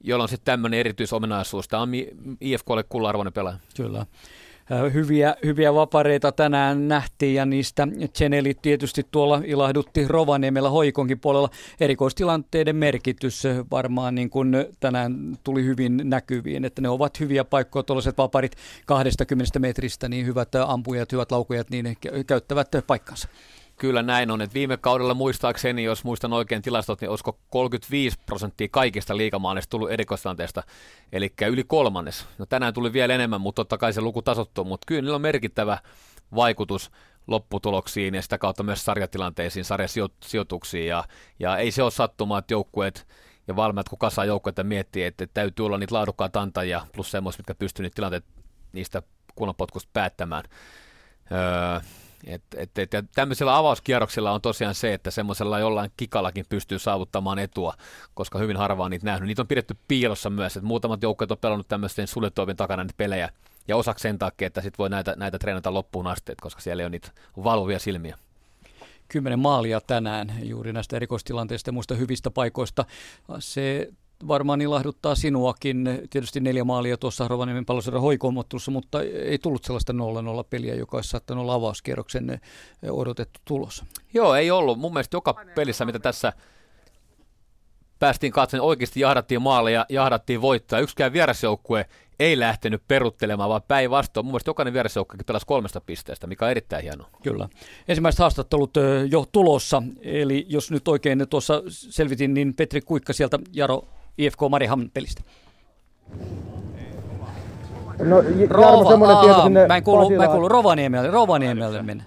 jolla on sitten tämmöinen erityisominaisuus. Tämä on IFKlle kulla-arvoinen pelaaja. Kyllä. Hyviä, hyviä vapareita tänään nähtiin ja niistä Cheneli tietysti tuolla ilahdutti Rovaniemellä hoikonkin puolella. Erikoistilanteiden merkitys varmaan niin kuin tänään tuli hyvin näkyviin, että ne ovat hyviä paikkoja, tuollaiset vaparit 20 metristä, niin hyvät ampujat, hyvät laukujat, niin ne käyttävät paikkansa. Kyllä näin on, että viime kaudella muistaakseni, jos muistan oikein tilastot, niin olisiko 35 prosenttia kaikista liikamaanista tullut erikoistanteesta, eli yli kolmannes. No tänään tuli vielä enemmän, mutta totta kai se luku tasottuu, mutta kyllä niillä on merkittävä vaikutus lopputuloksiin ja sitä kautta myös sarjatilanteisiin, sarjasijoituksiin ja, ja ei se ole sattumaa, että joukkueet ja valmennat kun kasaa joukkueita miettii, että, täytyy olla niitä laadukkaita antajia plus semmoisia, mitkä pystyy niitä tilanteet niistä kunnanpotkusta päättämään. Öö, et, et, et, ja tämmöisellä avauskierroksilla on tosiaan se, että semmoisella jollain kikallakin pystyy saavuttamaan etua, koska hyvin harvaa niitä nähnyt. Niitä on pidetty piilossa myös, että muutamat joukkueet on pelannut tämmöisten suljettuovien takana niitä pelejä, Ja osaksi sen takia, että sit voi näitä, näitä treenata loppuun asti, koska siellä ei ole niitä valvovia silmiä. Kymmenen maalia tänään juuri näistä erikoistilanteista ja muista hyvistä paikoista. Se varmaan ilahduttaa sinuakin. Tietysti neljä maalia tuossa Rovaniemen palloseura hoikoomottelussa, mutta ei tullut sellaista 0-0 peliä, joka olisi saattanut olla avauskierroksen odotettu tulos. Joo, ei ollut. Mun mielestä joka pelissä, mitä tässä päästiin katsomaan, oikeasti jahdattiin maaleja, jahdattiin voittoa. Yksikään vierasjoukkue ei lähtenyt peruttelemaan, vaan päinvastoin. Mun mielestä jokainen vierasjoukkuekin pelasi kolmesta pisteestä, mikä on erittäin hienoa. Kyllä. Ensimmäiset haastattelut jo tulossa, eli jos nyt oikein tuossa selvitin, niin Petri Kuikka sieltä Jaro IFK Mariehamn pelistä. No, Rova, aha, mä en kuulu, mä en kuulu Rovaniemelle, Rovaniemelle mennä.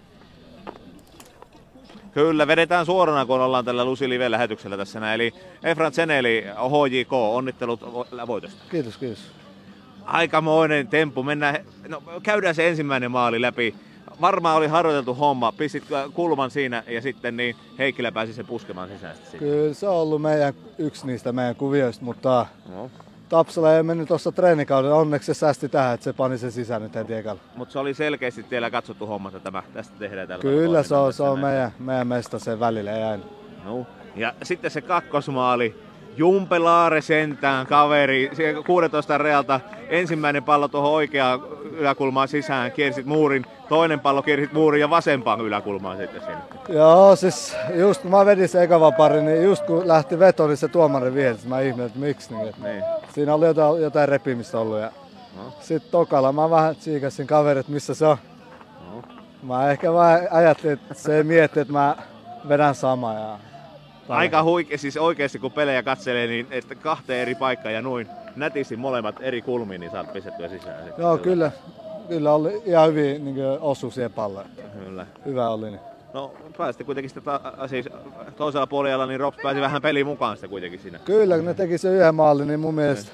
Kyllä, vedetään suorana, kun ollaan tällä Lusi Live-lähetyksellä tässä näin. Eli Efran Zeneli, HJK, onnittelut voitosta. Kiitos, kiitos. Aikamoinen temppu. Mennään, no, käydään se ensimmäinen maali läpi. Varmaan oli harjoiteltu homma. Pistit kulman siinä ja sitten niin Heikkilä pääsi sen puskemaan sisään. Kyllä se on ollut meidän, yksi niistä meidän kuvioista, mutta no. Tapsala ei mennyt tuossa treenikaudella. Onneksi se säästi tähän, että se pani sen sisään nyt heti ekalla. Mutta se oli selkeästi teillä katsottu homma, että tämä, tästä tehdään tällä Kyllä se on, se on meidän, meidän mesta sen välillä jäin. No. Ja sitten se kakkosmaali. Jumpelaare sentään kaveri, 16 realta ensimmäinen pallo tuohon oikeaan yläkulmaan sisään, kiersit muurin, toinen pallo kiersit muurin ja vasempaan yläkulmaan sitten sinne. Joo, siis just kun mä vedin se eka vapari, niin just kun lähti veto, niin se tuomari vihelsi. Mä ihmettelin, että miksi. Niin, että niin. Siinä oli jotain, jotain repimistä ollut. Ja no. Sitten tokalla mä vähän tsiikasin kaverit, missä se on. No. Mä ehkä vaan ajattelin, että se ei mietti, että mä vedän samaa. Ja... Aika huikea, siis oikeasti kun pelejä katselee, niin että kahteen eri paikkaan ja noin nätisti molemmat eri kulmiin, niin saat pistettyä sisään. Joo, kyllä. Kyllä oli ihan hyvin niin osu siihen palloon. Kyllä. Hyvä oli. Niin. No pääsitte kuitenkin sitä ta- siis toisella puolella, niin Rops pääsi vähän peliin mukaan sitten kuitenkin siinä. Kyllä, kun ne teki se yhden maalin, niin mun mielestä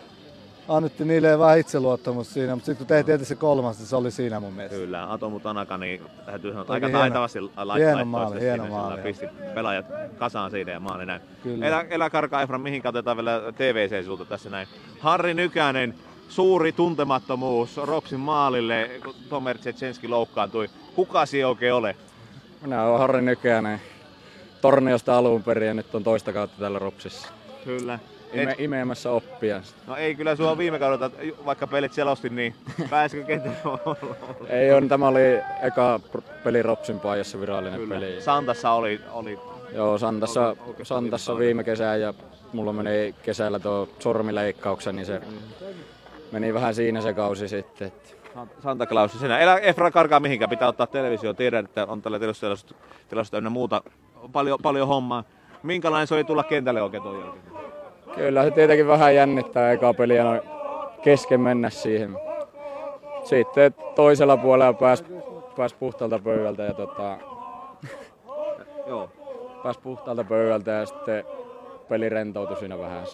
annettiin niille vähän itseluottamus siinä, mutta sitten kun tehtiin se kolmas, niin se oli siinä mun mielestä. Kyllä, Atomu Tanaka, niin täytyy sanoa, aika hieno, taitavasti laittoi hieno maali, hieno maali. Pisti pelaajat kasaan siitä ja maali näin. Kyllä. Elä, elä karkaa Efran, mihin katsotaan vielä TVC sulta tässä näin. Harri Nykänen, suuri tuntemattomuus Ropsin maalille, kun Tomer Tsetsenski loukkaantui. Kuka siellä oikein ole? Minä olen Harri Nykänen. Torniosta alun perin ja nyt on toista kautta täällä Ropsissa. Kyllä. Ime, imeämässä oppia. No ei, kyllä sulla viime kaudella, vaikka pelit selostin, niin pääsikö kentälle Ei on, tämä oli eka peli Ropsin paijassa virallinen kyllä. peli. Santassa oli, oli Joo, Santassa, Santassa viime kesää ja mulla meni kesällä tuo sormileikkauksen, niin se meni vähän siinä se kausi sitten. Että. Santa Claus sinä. Elä Efra karkaa mihinkään, pitää ottaa televisio. Tiedän, että on tällä tilastotilasto ynnä muuta paljon, paljon hommaa. Minkälainen se oli tulla kentälle oikein tuon jälkeen? Kyllä se tietenkin vähän jännittää eka peliä noin kesken mennä siihen. Sitten toisella puolella pääsi pääs puhtaalta pöydältä ja tota, Joo. pääs puhtaalta pöydältä ja sitten peli rentoutui siinä vähän.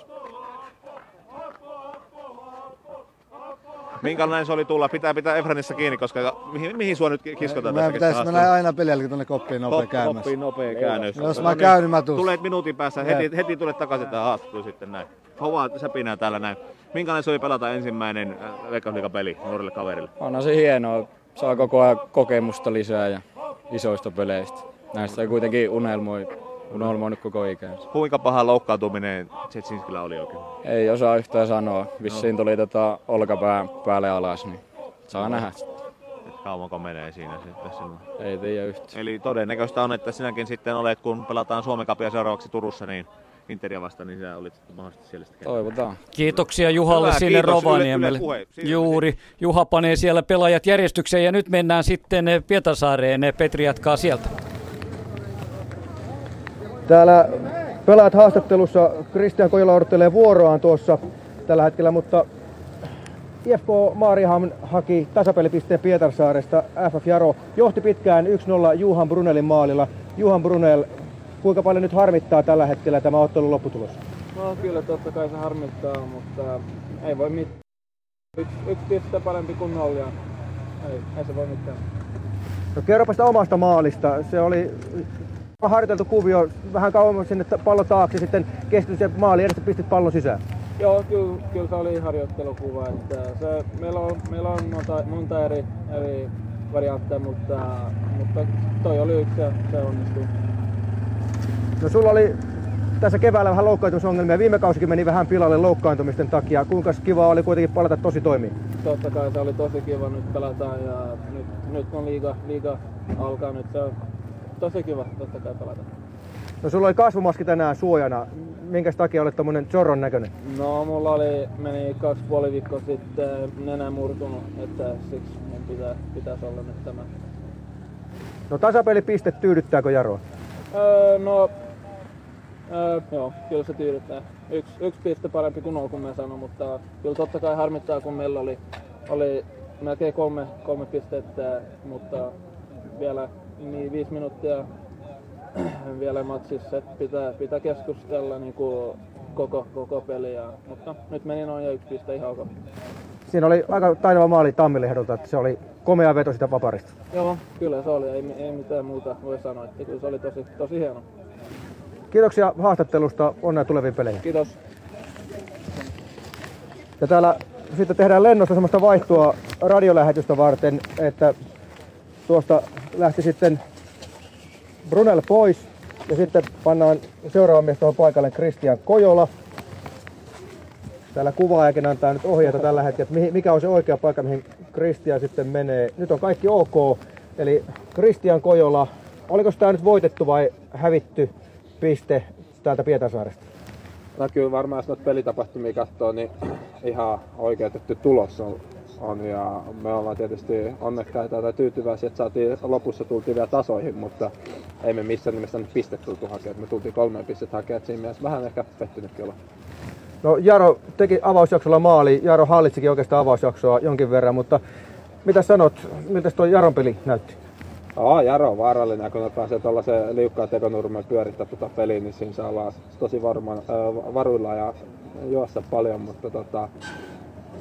Minkälainen se oli tulla? Pitää pitää Efranissa kiinni, koska mihin, mihin sua nyt kiskotaan Meidän pitäisi mennä aina pelille tuonne koppiin nopea Kop, käännös. Koppiin nopea käännös. Jos mä käyn, niin mä tuun. Tulet minuutin päässä, heti, heti tulet takaisin tähän haastatteluun sitten näin. Hovaa säpinää täällä näin. Minkälainen se oli pelata ensimmäinen äh, Veikkausliiga-peli nuorille kaverille? Onhan se hienoa. Saa koko ajan kokemusta lisää ja isoista peleistä. Näistä ei kuitenkin unelmoi unelmoinut koko ikänsä. Kuinka paha loukkaantuminen Tsetsinskillä oli oikein? Ei osaa yhtään sanoa. Vissiin tuli tota olkapää päälle alas, niin saa no. nähdä. Et kauanko menee siinä sitten silloin? Ei tiedä yhtään. Eli todennäköistä on, että sinäkin sitten olet, kun pelataan Suomen kapia seuraavaksi Turussa, niin Interia vastaan, niin sä olit mahdollisesti siellä sitten Toivotaan. Kiitoksia Juhalle Hyvä, sinne kiitos, Rovaniemelle. Yle, yle Juuri. Juha panee siellä pelaajat järjestykseen ja nyt mennään sitten Pietasaareen. Petri jatkaa sieltä. Täällä pelaat haastattelussa. Kristian Kojala odottelee vuoroaan tuossa tällä hetkellä, mutta IFK Maarihamn haki tasapelipisteen Pietarsaaresta. FF Jaro johti pitkään 1-0 Juhan Brunelin maalilla. Juhan Brunel, kuinka paljon nyt harmittaa tällä hetkellä tämä ottelun lopputulos? No kyllä totta kai se harmittaa, mutta ei voi mitään. Yksi, yksi piste parempi kuin nolla ei, ei se voi mitään. No kerropa sitä omasta maalista. Se oli harjoiteltu kuvio, vähän kauemmin sinne pallo taakse, sitten keskitys se maali, edestä pistit pallon sisään. Joo, kyllä, kyllä se oli harjoittelukuva. Että se, meillä on, meillä on monta, monta eri, eri variantteja, mutta, mutta toi oli yksi ja se onnistui. No sulla oli tässä keväällä vähän loukkaantumisongelmia. Viime kausikin meni vähän pilalle loukkaantumisten takia. Kuinka kiva oli kuitenkin palata tosi toimiin? Totta kai se oli tosi kiva nyt pelata ja nyt, nyt kun liiga, liiga alkaa nyt se tosi kiva totta kai pelata. No sulla oli kasvomaski tänään suojana. Minkä takia olet tommonen Zorron näköinen? No mulla oli, meni kaksi puoli viikkoa sitten nenä murtunut, että siksi mun pitää, pitäisi olla nyt tämä. No tasapelipiste tyydyttääkö Jaroa? Öö, no, öö, joo, kyllä se tyydyttää. Yksi, yksi piste parempi kuin on, kun mä sanon, mutta kyllä totta kai harmittaa, kun meillä oli, oli melkein kolme, kolme pistettä, mutta vielä niin viisi minuuttia vielä matsissa, että pitää, pitää keskustella niin kuin koko, koko peliä. Mutta nyt meni noin ja yksi piste ihan ok. Siinä oli aika taitava maali Tammilehdolta, että se oli komea veto sitä paparista. Joo, kyllä se oli. Ei, ei mitään muuta voi sanoa. Että kyllä se oli tosi, tosi hieno. Kiitoksia haastattelusta. Onnea tuleviin peleihin. Kiitos. Ja täällä sitten tehdään lennosta semmoista vaihtoa radiolähetystä varten, että tuosta lähti sitten Brunel pois ja sitten pannaan seuraava mies tuohon paikalle Christian Kojola. Täällä kuvaajakin antaa nyt ohjeita tällä hetkellä, että mikä on se oikea paikka, mihin Christian sitten menee. Nyt on kaikki ok, eli Christian Kojola, oliko tämä nyt voitettu vai hävitty piste täältä Pietarsaaresta? No kyllä varmaan jos noita pelitapahtumia katsoo, niin ihan oikeutettu tulos on, on ja me ollaan tietysti onnekkaita tai tyytyväisiä, että saatiin, lopussa tultiin vielä tasoihin, mutta ei me missään nimessä nyt pistet tultu hakemaan. Me tultiin kolmeen pistettä hakemaan, että siinä mielessä vähän ehkä pettynytkin olla. No Jaro teki avausjaksolla maali, Jaro hallitsikin oikeastaan avausjaksoa jonkin verran, mutta mitä sanot, miltä tuo Jaron peli näytti? Joo, Jaro on vaarallinen, kun ne pääsee tuollaiseen liukkaan tekonurmeen pyörittää tuota peliä, niin siinä saa olla tosi varma, äh, varuilla ja juossa paljon, mutta tota,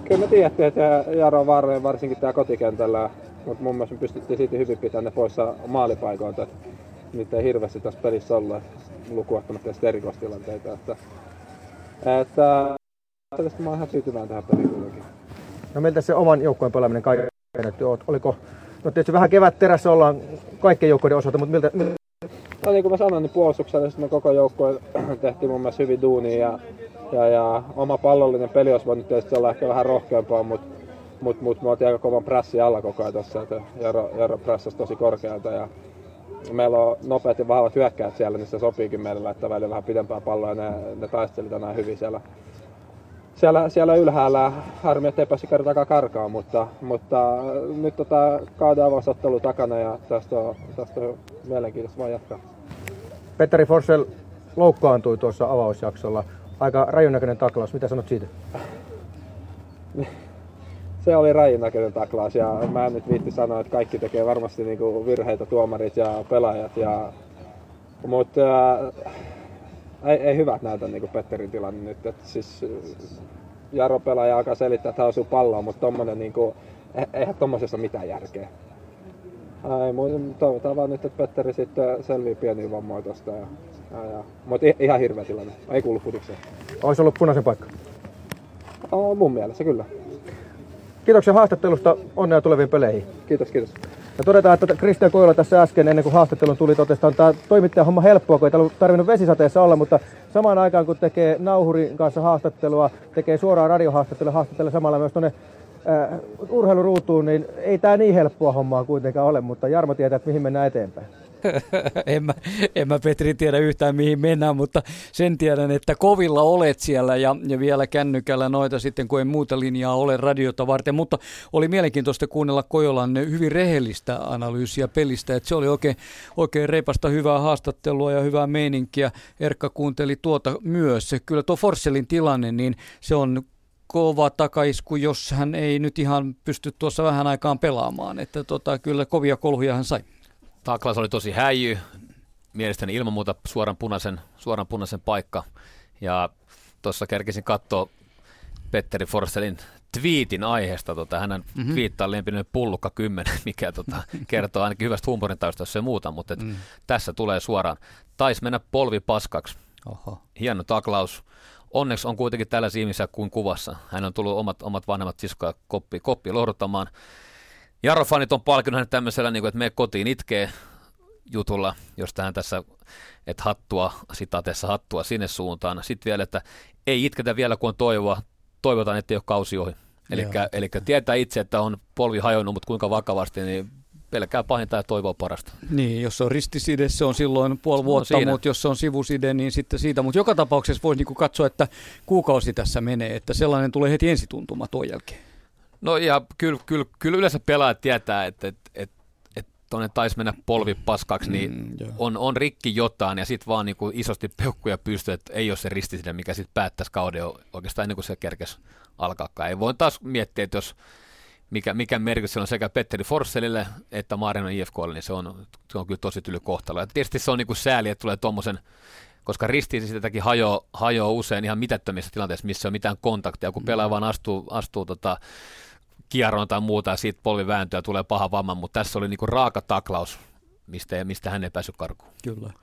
kyllä me tiedettiin, että Jaro vaarallinen varsinkin täällä kotikentällä, mutta mun mielestä me pystyttiin siitä hyvin pitämään ne poissa maalipaikoilta, että niitä ei hirveästi tässä pelissä ollut, lukuottamatta edes erikoistilanteita, että, että tästä mä oon ihan tyytyväinen tähän peliin kuitenkin. No miltä se oman joukkueen pelaaminen kaiken näytti? Oliko, no tietysti vähän kevät terässä ollaan kaikkien joukkoiden osalta, mutta miltä, miltä No niin kuin mä sanoin, niin puolustuksellisesti me koko joukkue tehtiin mun mielestä hyvin duunia ja, ja, ja oma pallollinen peli olisi voinut tietysti olla ehkä vähän rohkeampaa, mutta mut, mut me oltiin aika kovan prässi alla koko ajan tuossa, että Jaro, Jaro prässäsi tosi korkealta ja meillä on nopeat ja vahvat hyökkäät siellä, niin se sopiikin meille laittaa välillä vähän pidempää palloa ja ne, ne taisteli tänään hyvin siellä, siellä, siellä ylhäällä. Harmi, ettei päässyt kertaakaan karkaan, mutta, mutta nyt tota kauden avausottelu takana ja tästä on, tästä on mielenkiintoista vaan jatkaa. Petteri Forsell loukkaantui tuossa avausjaksolla. Aika rajunäköinen taklaus. Mitä sanot siitä? se oli rajin näköinen taklaus ja mä en nyt viitti sanoa, että kaikki tekee varmasti niinku virheitä tuomarit ja pelaajat. Ja, mutta äh, ei, ei hyvät näytä niinku Petterin tilanne nyt. Et siis, Jaro pelaaja alkaa selittää, että hän osuu palloa, mutta tommonen niinku, eihän tommosessa mitään järkeä. Mutta toivotaan vaan nyt, että Petteri sitten selvii pieniä vammoja ja, ja. Mutta ihan hirveä tilanne. Ei kuulu fudikseen. Olisi ollut punaisen paikka. Oh, mun mielestä kyllä. Kiitoksia haastattelusta. Onnea tuleviin peleihin. Kiitos, kiitos. Ja todetaan, että Kristian Koivola tässä äsken, ennen kuin haastattelun tuli, totesi, että tämä toimittajan homma helppoa, kun ei tarvinnut vesisateessa olla, mutta samaan aikaan kun tekee nauhurin kanssa haastattelua, tekee suoraan radiohaastattelua, haastattelee samalla myös tuonne äh, urheiluruutuun, niin ei tämä niin helppoa hommaa kuitenkaan ole, mutta Jarmo tietää, että mihin mennään eteenpäin. en, mä, en mä Petri tiedä yhtään mihin mennään, mutta sen tiedän, että kovilla olet siellä ja, ja vielä kännykällä noita sitten, kun ei muuta linjaa ole radiota varten. Mutta oli mielenkiintoista kuunnella Kojolan hyvin rehellistä analyysiä pelistä, että se oli oikein, oikein reipasta hyvää haastattelua ja hyvää meininkiä. Erkka kuunteli tuota myös. Kyllä tuo Forselin tilanne, niin se on kova takaisku, jos hän ei nyt ihan pysty tuossa vähän aikaan pelaamaan. Että tota, kyllä kovia kolhuja hän sai. Taklaus oli tosi häijy, mielestäni ilman muuta suoran punaisen, suoran punaisen paikka. Ja tuossa kerkisin katsoa Petteri Forsellin twiitin aiheesta. Tota, hänen mm-hmm. twiittaa lempinen pullukka 10, mikä tota, kertoo ainakin hyvästä huumorin taustasta ja muuta, mutta et mm. tässä tulee suoraan. Taisi mennä polvi paskaksi. Oho. Hieno taklaus onneksi on kuitenkin tällaisia ihmisiä kuin kuvassa. Hän on tullut omat, omat vanhemmat siskoja koppi, koppi lohduttamaan. Jaro-fanit on palkinnut hänet tämmöisellä, niin kuin, että me kotiin itkee jutulla, jos tähän tässä, että hattua, sitaateessa hattua sinne suuntaan. Sitten vielä, että ei itketä vielä, kun on toivoa, toivotaan, että ei ole kausi ohi. Eli tietää itse, että on polvi hajonnut, mutta kuinka vakavasti, niin pelkää pahinta ja toivoo parasta. Niin, jos se on ristiside, se on silloin puoli no, vuotta, no, mutta jos se on sivuside, niin sitten siitä. Mutta joka tapauksessa voisi niinku katsoa, että kuukausi tässä menee, että sellainen tulee heti ensituntuma tuon jälkeen. No ja kyllä, kyllä, kyllä yleensä pelaajat tietää, että, että, että tuonne taisi mennä polvi paskaksi, niin mm, on, on rikki jotain ja sitten vaan niin kuin isosti peukkuja pystyy, että ei ole se ristiside, mikä sitten päättäisi kauden oikeastaan ennen kuin se kerkes alkaakaan. Ei voi taas miettiä, että jos mikä, mikä merkitys on sekä Petteri Forsselille että Marino IFKlle, niin se on, se on kyllä tosi tyly kohtalo. Ja tietysti se on niin kuin sääli, että tulee tuommoisen, koska ristiin sitäkin hajoaa hajo usein ihan mitättömissä tilanteissa, missä ei ole mitään kontaktia, kun pelaaja vaan astuu, astuu tota, kierroon tai muuta ja siitä polvivääntöä tulee paha vamma, mutta tässä oli niinku raaka taklaus, mistä, mistä hän ei päässyt karkuun. Kyllä.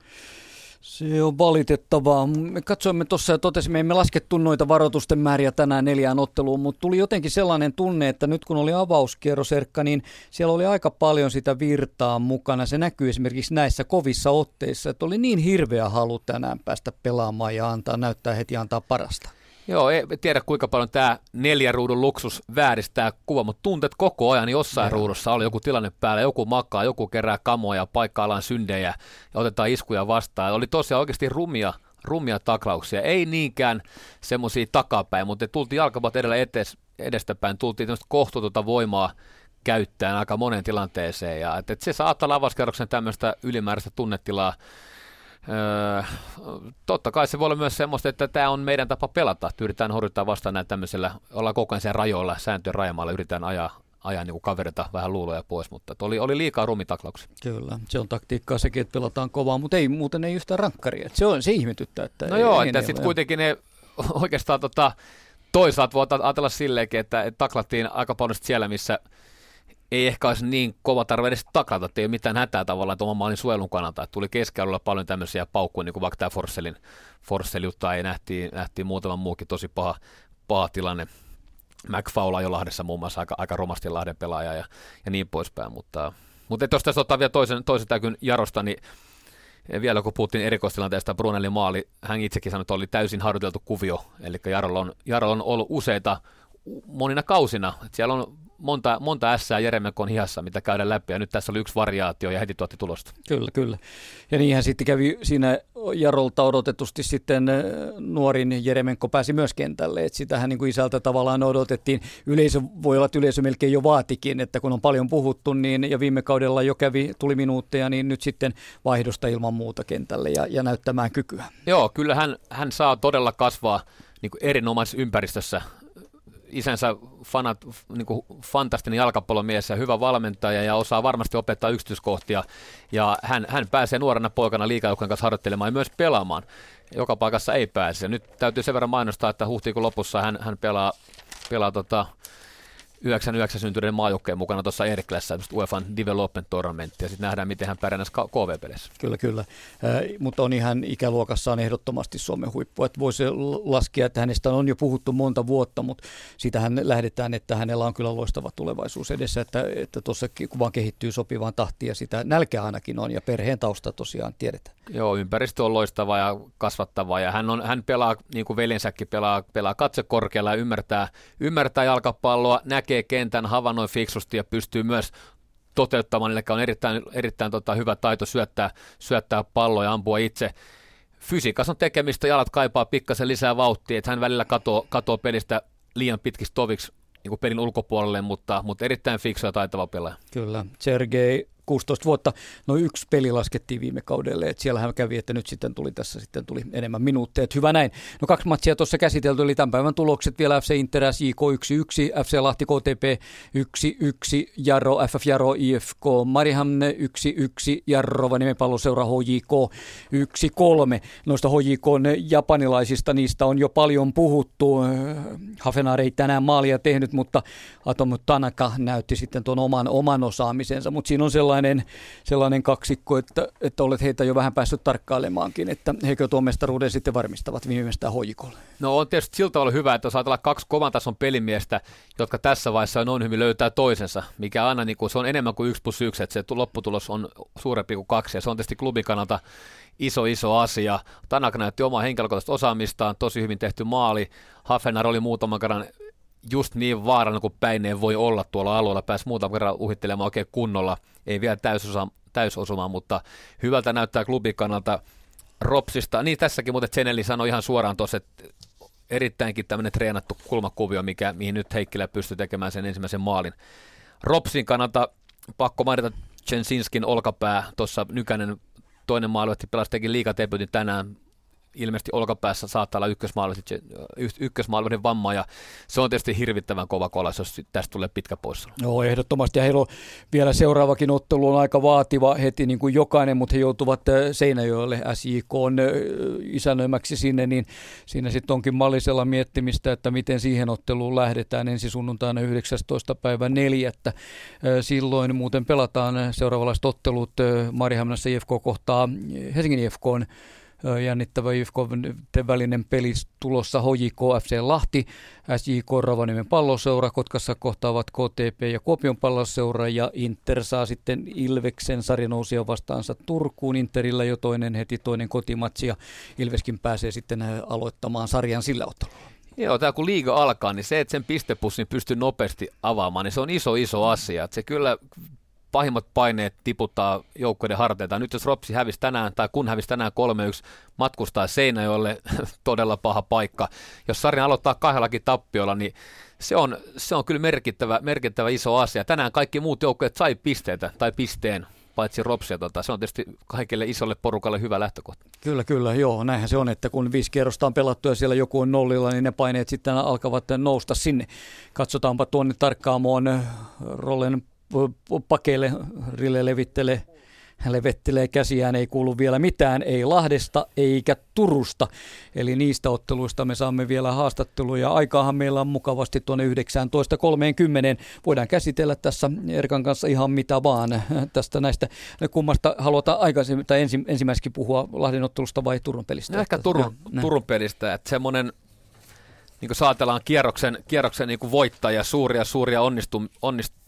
Se on valitettavaa. Me katsoimme tuossa ja totesimme, emme laskettu noita varoitusten määriä tänään neljään otteluun, mutta tuli jotenkin sellainen tunne, että nyt kun oli avauskierros Erkka, niin siellä oli aika paljon sitä virtaa mukana. Se näkyy esimerkiksi näissä kovissa otteissa, että oli niin hirveä halu tänään päästä pelaamaan ja antaa, näyttää heti antaa parasta. Joo, ei tiedä kuinka paljon tämä neljä ruudun luksus vääristää kuva, mutta tuntet koko ajan jossain Joo. ruudussa oli joku tilanne päällä, joku makaa, joku kerää kamoja, paikka-alan syndejä ja otetaan iskuja vastaan. Oli tosiaan oikeasti rumia, rumia taklauksia, ei niinkään semmoisia takapäin, mutta tultiin jalkapat edellä etes, edestäpäin, tultiin tämmöistä kohtuutonta voimaa käyttäen aika monen tilanteeseen ja että, että se saattaa lavauskerroksen tämmöistä ylimääräistä tunnetilaa Öö, totta kai se voi olla myös semmoista, että tämä on meidän tapa pelata. Yritetään horjuttaa vastaan näitä tämmöisellä, ollaan koko ajan sen rajoilla, sääntöjen rajamaalla, yritetään ajaa, ajaa niin kaverita vähän luuloja pois, mutta oli, oli liikaa rumitaklauksia. Kyllä, se on taktiikkaa sekin, että pelataan kovaa, mutta ei muuten ei yhtään rankkaria. Se, on, se ihmetyttää. Että no ei, joo, että sitten kuitenkin ne oikeastaan tota, toisaalta voi ajatella silleenkin, että, että taklattiin aika paljon siellä, missä – ei ehkä olisi niin kova tarve edes taklata, että ei ole mitään hätää tavallaan tuon maalin suojelun kannalta. Että tuli keskellä paljon tämmöisiä paukkuja, niin kuin vaikka tämä Forsellin, Forsell juttu, ei nähtiin, nähtiin muutaman muukin tosi paha, paha tilanne. McFaula jo Lahdessa muun muassa aika, aika romasti Lahden pelaaja ja, ja niin poispäin, mutta, mutta jos tässä ottaa vielä toisen, toisen täykyn Jarosta, niin vielä kun puhuttiin erikoistilanteesta, Brunelin maali, hän itsekin sanoi, että oli täysin harjoiteltu kuvio, eli Jarolla on, Jarolla on ollut useita monina kausina. Että siellä on monta, monta ässää Jeremenkon hihassa, mitä käydään läpi, ja nyt tässä oli yksi variaatio, ja heti tuotti tulosta. Kyllä, kyllä. Ja niinhän sitten kävi siinä Jarolta odotetusti sitten äh, nuorin Jeremenko pääsi myös kentälle, että sitähän niin kuin isältä tavallaan odotettiin. Yleisö, voi olla, että yleisö melkein jo vaatikin, että kun on paljon puhuttu, niin ja viime kaudella jo kävi, tuli minuutteja, niin nyt sitten vaihdosta ilman muuta kentälle ja, ja näyttämään kykyä. Joo, kyllä hän, hän saa todella kasvaa niin kuin erinomaisessa ympäristössä isänsä fanat, niin kuin fantastinen jalkapallomies ja hyvä valmentaja ja osaa varmasti opettaa yksityiskohtia. Ja hän, hän pääsee nuorena poikana liikajoukkojen kanssa harjoittelemaan ja myös pelaamaan. Joka paikassa ei pääse. Nyt täytyy sen verran mainostaa, että huhtikuun lopussa hän, hän pelaa, pelaa tota, 99 syntyneiden maajoukkojen mukana tuossa Erklässä, UEFan Development Tournament, ja sitten nähdään, miten hän pärjää KV-peleissä. Kyllä, kyllä. Äh, mutta on ihan ikäluokassaan ehdottomasti Suomen huippu. Että voisi laskea, että hänestä on jo puhuttu monta vuotta, mutta sitähän lähdetään, että hänellä on kyllä loistava tulevaisuus edessä, että, että tuossa kuva kehittyy sopivaan tahtiin, ja sitä nälkeä ainakin on, ja perheen tausta tosiaan tiedetään. Joo, ympäristö on loistava ja kasvattava, ja hän, on, hän pelaa, niin kuin veljensäkin pelaa, pelaa katse korkealla ja ymmärtää, ymmärtää jalkapalloa, näkee kentän, havainnoi fiksusti ja pystyy myös toteuttamaan, eli on erittäin, erittäin tota, hyvä taito syöttää, syöttää palloa ja ampua itse. Fysiikas on tekemistä, jalat kaipaa pikkasen lisää vauhtia, että hän välillä katoo, katoo pelistä liian pitkiksi toviksi niin pelin ulkopuolelle, mutta, mutta erittäin fiksu ja taitava pelaaja. Kyllä, Sergei 16 vuotta. No yksi peli laskettiin viime kaudelle, että siellähän kävi, että nyt sitten tuli tässä sitten tuli enemmän minuutteja. Hyvä näin. No kaksi matsia tuossa käsitelty, eli tämän päivän tulokset vielä FC Inter JK 1-1, FC Lahti KTP 1-1, Jaro, FF Jaro IFK, Marihamne 1-1, Jarrova nimipalloseura HJK 1-3. Noista HJK japanilaisista niistä on jo paljon puhuttu. Hafenar ei tänään maalia tehnyt, mutta Atomu Tanaka näytti sitten tuon oman, oman osaamisensa, mutta siinä on sellainen sellainen, sellainen kaksikko, että, että olet heitä jo vähän päässyt tarkkailemaankin, että heikö tuon mestaruuden sitten varmistavat viimeistään hoikolle? No on tietysti siltä ollut hyvä, että jos ajatellaan kaksi kovan tason pelimiestä, jotka tässä vaiheessa on hyvin löytää toisensa, mikä aina niin kuin, se on enemmän kuin 1 plus 1, että se lopputulos on suurempi kuin kaksi, ja se on tietysti klubin kannalta iso, iso asia. Tanak näytti omaa henkilökohtaista osaamistaan, tosi hyvin tehty maali. Hafenar oli muutaman kerran just niin vaarana kuin päineen voi olla tuolla alueella. Pääsi muutaman kerran uhittelemaan oikein kunnolla. Ei vielä täysosa, täysosumaan, mutta hyvältä näyttää klubin kannalta Ropsista. Niin tässäkin muuten Zeneli sanoi ihan suoraan tuossa, että erittäinkin tämmöinen treenattu kulmakuvio, mikä, mihin nyt Heikkilä pystyy tekemään sen ensimmäisen maalin. Ropsin kannalta pakko mainita Jensinskin olkapää, tuossa Nykänen toinen maalivahti pelasi teki liikadebutin tänään ilmeisesti olkapäässä saattaa olla ykkösmaalivahdin vamma ja se on tietysti hirvittävän kova kolas, jos tästä tulee pitkä pois. Joo, ehdottomasti ja heillä on vielä seuraavakin ottelu on aika vaativa heti niin kuin jokainen, mutta he joutuvat äh, Seinäjoelle SJK on äh, isännöimäksi sinne, niin siinä sitten onkin mallisella miettimistä, että miten siihen otteluun lähdetään ensi sunnuntaina 19. päivä 4. Äh, silloin muuten pelataan seuraavalaiset ottelut Marihämmässä IFK kohtaa Helsingin IFK on jännittävä IFK välinen peli tulossa HJK FC Lahti, SJK Rovaniemen palloseura, Kotkassa kohtaavat KTP ja Kuopion palloseura ja Inter saa sitten Ilveksen sarjanousia vastaansa Turkuun. Interillä jo toinen heti toinen kotimatsi ja Ilveskin pääsee sitten aloittamaan sarjan sillä ottelulla. Joo, tämä kun liiga alkaa, niin se, että sen pistepussin pystyy nopeasti avaamaan, niin se on iso, iso asia. Että se kyllä pahimmat paineet tiputtaa joukkoiden harteita. Nyt jos Ropsi hävisi tänään, tai kun hävisi tänään 3-1, matkustaa Seinäjoelle, todella paha paikka. Jos sarja aloittaa kahdellakin tappiolla, niin se on, se on kyllä merkittävä, merkittävä iso asia. Tänään kaikki muut joukkueet sai pisteitä tai pisteen paitsi Ropsia. Tota, se on tietysti kaikille isolle porukalle hyvä lähtökohta. Kyllä, kyllä, joo. Näinhän se on, että kun viisi kierrosta on pelattu ja siellä joku on nollilla, niin ne paineet sitten alkavat nousta sinne. Katsotaanpa tuonne tarkkaamoon Rollen pakeille, Rille levittelee hän levettelee käsiään, ei kuulu vielä mitään, ei Lahdesta eikä Turusta. Eli niistä otteluista me saamme vielä haastatteluja. Aikaahan meillä on mukavasti tuonne 19.30. Voidaan käsitellä tässä Erkan kanssa ihan mitä vaan tästä näistä kummasta. Halutaan aikaisemmin tai ensi, ensimmäiseksi puhua Lahden ottelusta vai Turun pelistä? No ehkä Turun, ja, Turun pelistä, että semmoinen niin kuin saatellaan kierroksen, kierroksen niin kuin voittaja, suuria suuria onnistu, onnistu,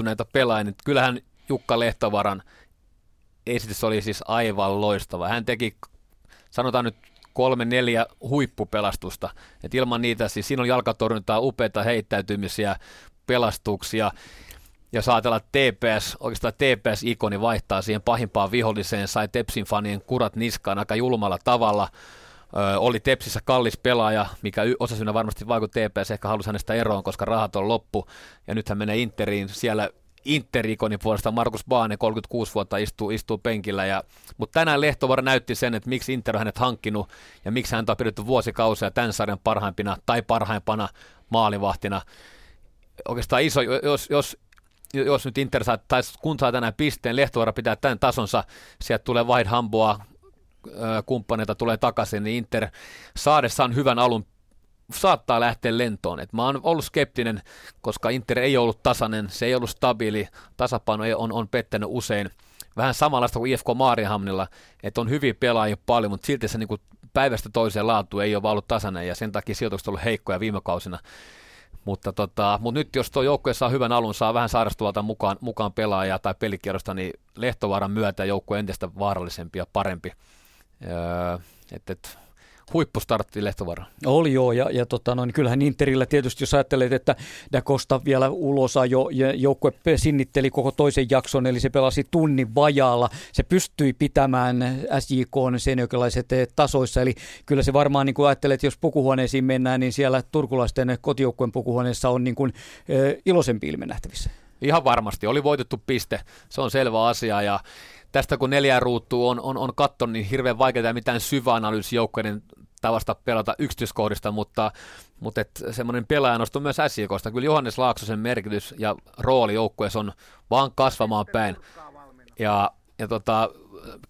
onnistuneita pelaajia, niin kyllähän Jukka Lehtovaran esitys oli siis aivan loistava. Hän teki, sanotaan nyt kolme, neljä huippupelastusta. Et ilman niitä, siis siinä on jalkatorjuntaa, upeita heittäytymisiä, pelastuksia. Ja ajatellaan, TPS, oikeastaan TPS-ikoni vaihtaa siihen pahimpaan viholliseen, sai Tepsin fanien kurat niskaan aika julmalla tavalla. Oli Tepsissä kallis pelaaja, mikä osasyynä varmasti vaikutti TPS, ehkä halusi hänestä eroon, koska rahat on loppu. Ja nyt hän menee Interiin, siellä Interikonin puolesta Markus Baane, 36 vuotta, istuu, istuu penkillä. Ja, mutta tänään Lehtovar näytti sen, että miksi Inter on hänet hankkinut ja miksi hän on pidetty vuosikausia tämän sarjan parhaimpina tai parhaimpana maalivahtina. Oikeastaan iso, jos, jos jos nyt Inter saa, tai kun saa tänään pisteen, Lehtovaara pitää tämän tasonsa, sieltä tulee White Hamboa, kumppaneita tulee takaisin, niin Inter saadessaan hyvän alun saattaa lähteä lentoon. Et mä oon ollut skeptinen, koska Inter ei ollut tasainen, se ei ollut stabiili, tasapaino on, on pettänyt usein. Vähän samanlaista kuin IFK Maarihamnilla, että on hyviä pelaajia paljon, mutta silti se niin päivästä toiseen laatu ei ole ollut tasainen ja sen takia sijoitukset on ollut heikkoja viime kausina. Mutta, tota, mutta nyt jos tuo joukkue saa hyvän alun, saa vähän sairastuvalta mukaan, mukaan pelaajaa tai pelikierrosta, niin Lehtovaaran myötä joukkue entistä vaarallisempi ja parempi. Öö, et, et, huippustartti Lehtovara. Oli joo, ja, ja tota, no, niin kyllähän Interillä tietysti, jos ajattelet, että Da Costa vielä ulosa jo, ja joukkue sinnitteli koko toisen jakson, eli se pelasi tunnin vajaalla. Se pystyi pitämään SJK seinäjokilaiset eh, tasoissa, eli kyllä se varmaan, niin kuin ajattelet, jos pukuhuoneisiin mennään, niin siellä turkulaisten kotijoukkueen pukuhuoneessa on niin kuin, äh, iloisempi ilme nähtävissä. Ihan varmasti, oli voitettu piste, se on selvä asia, ja tästä kun neljä ruutua on, on, on katto, niin hirveän vaikeaa mitään syväanalyysi tavasta pelata yksityiskohdista, mutta, mutta et semmoinen pelaaja nostui myös SJKsta. Kyllä Johannes Laaksosen merkitys ja rooli joukkueessa on vaan kasvamaan päin. Ja, ja tota,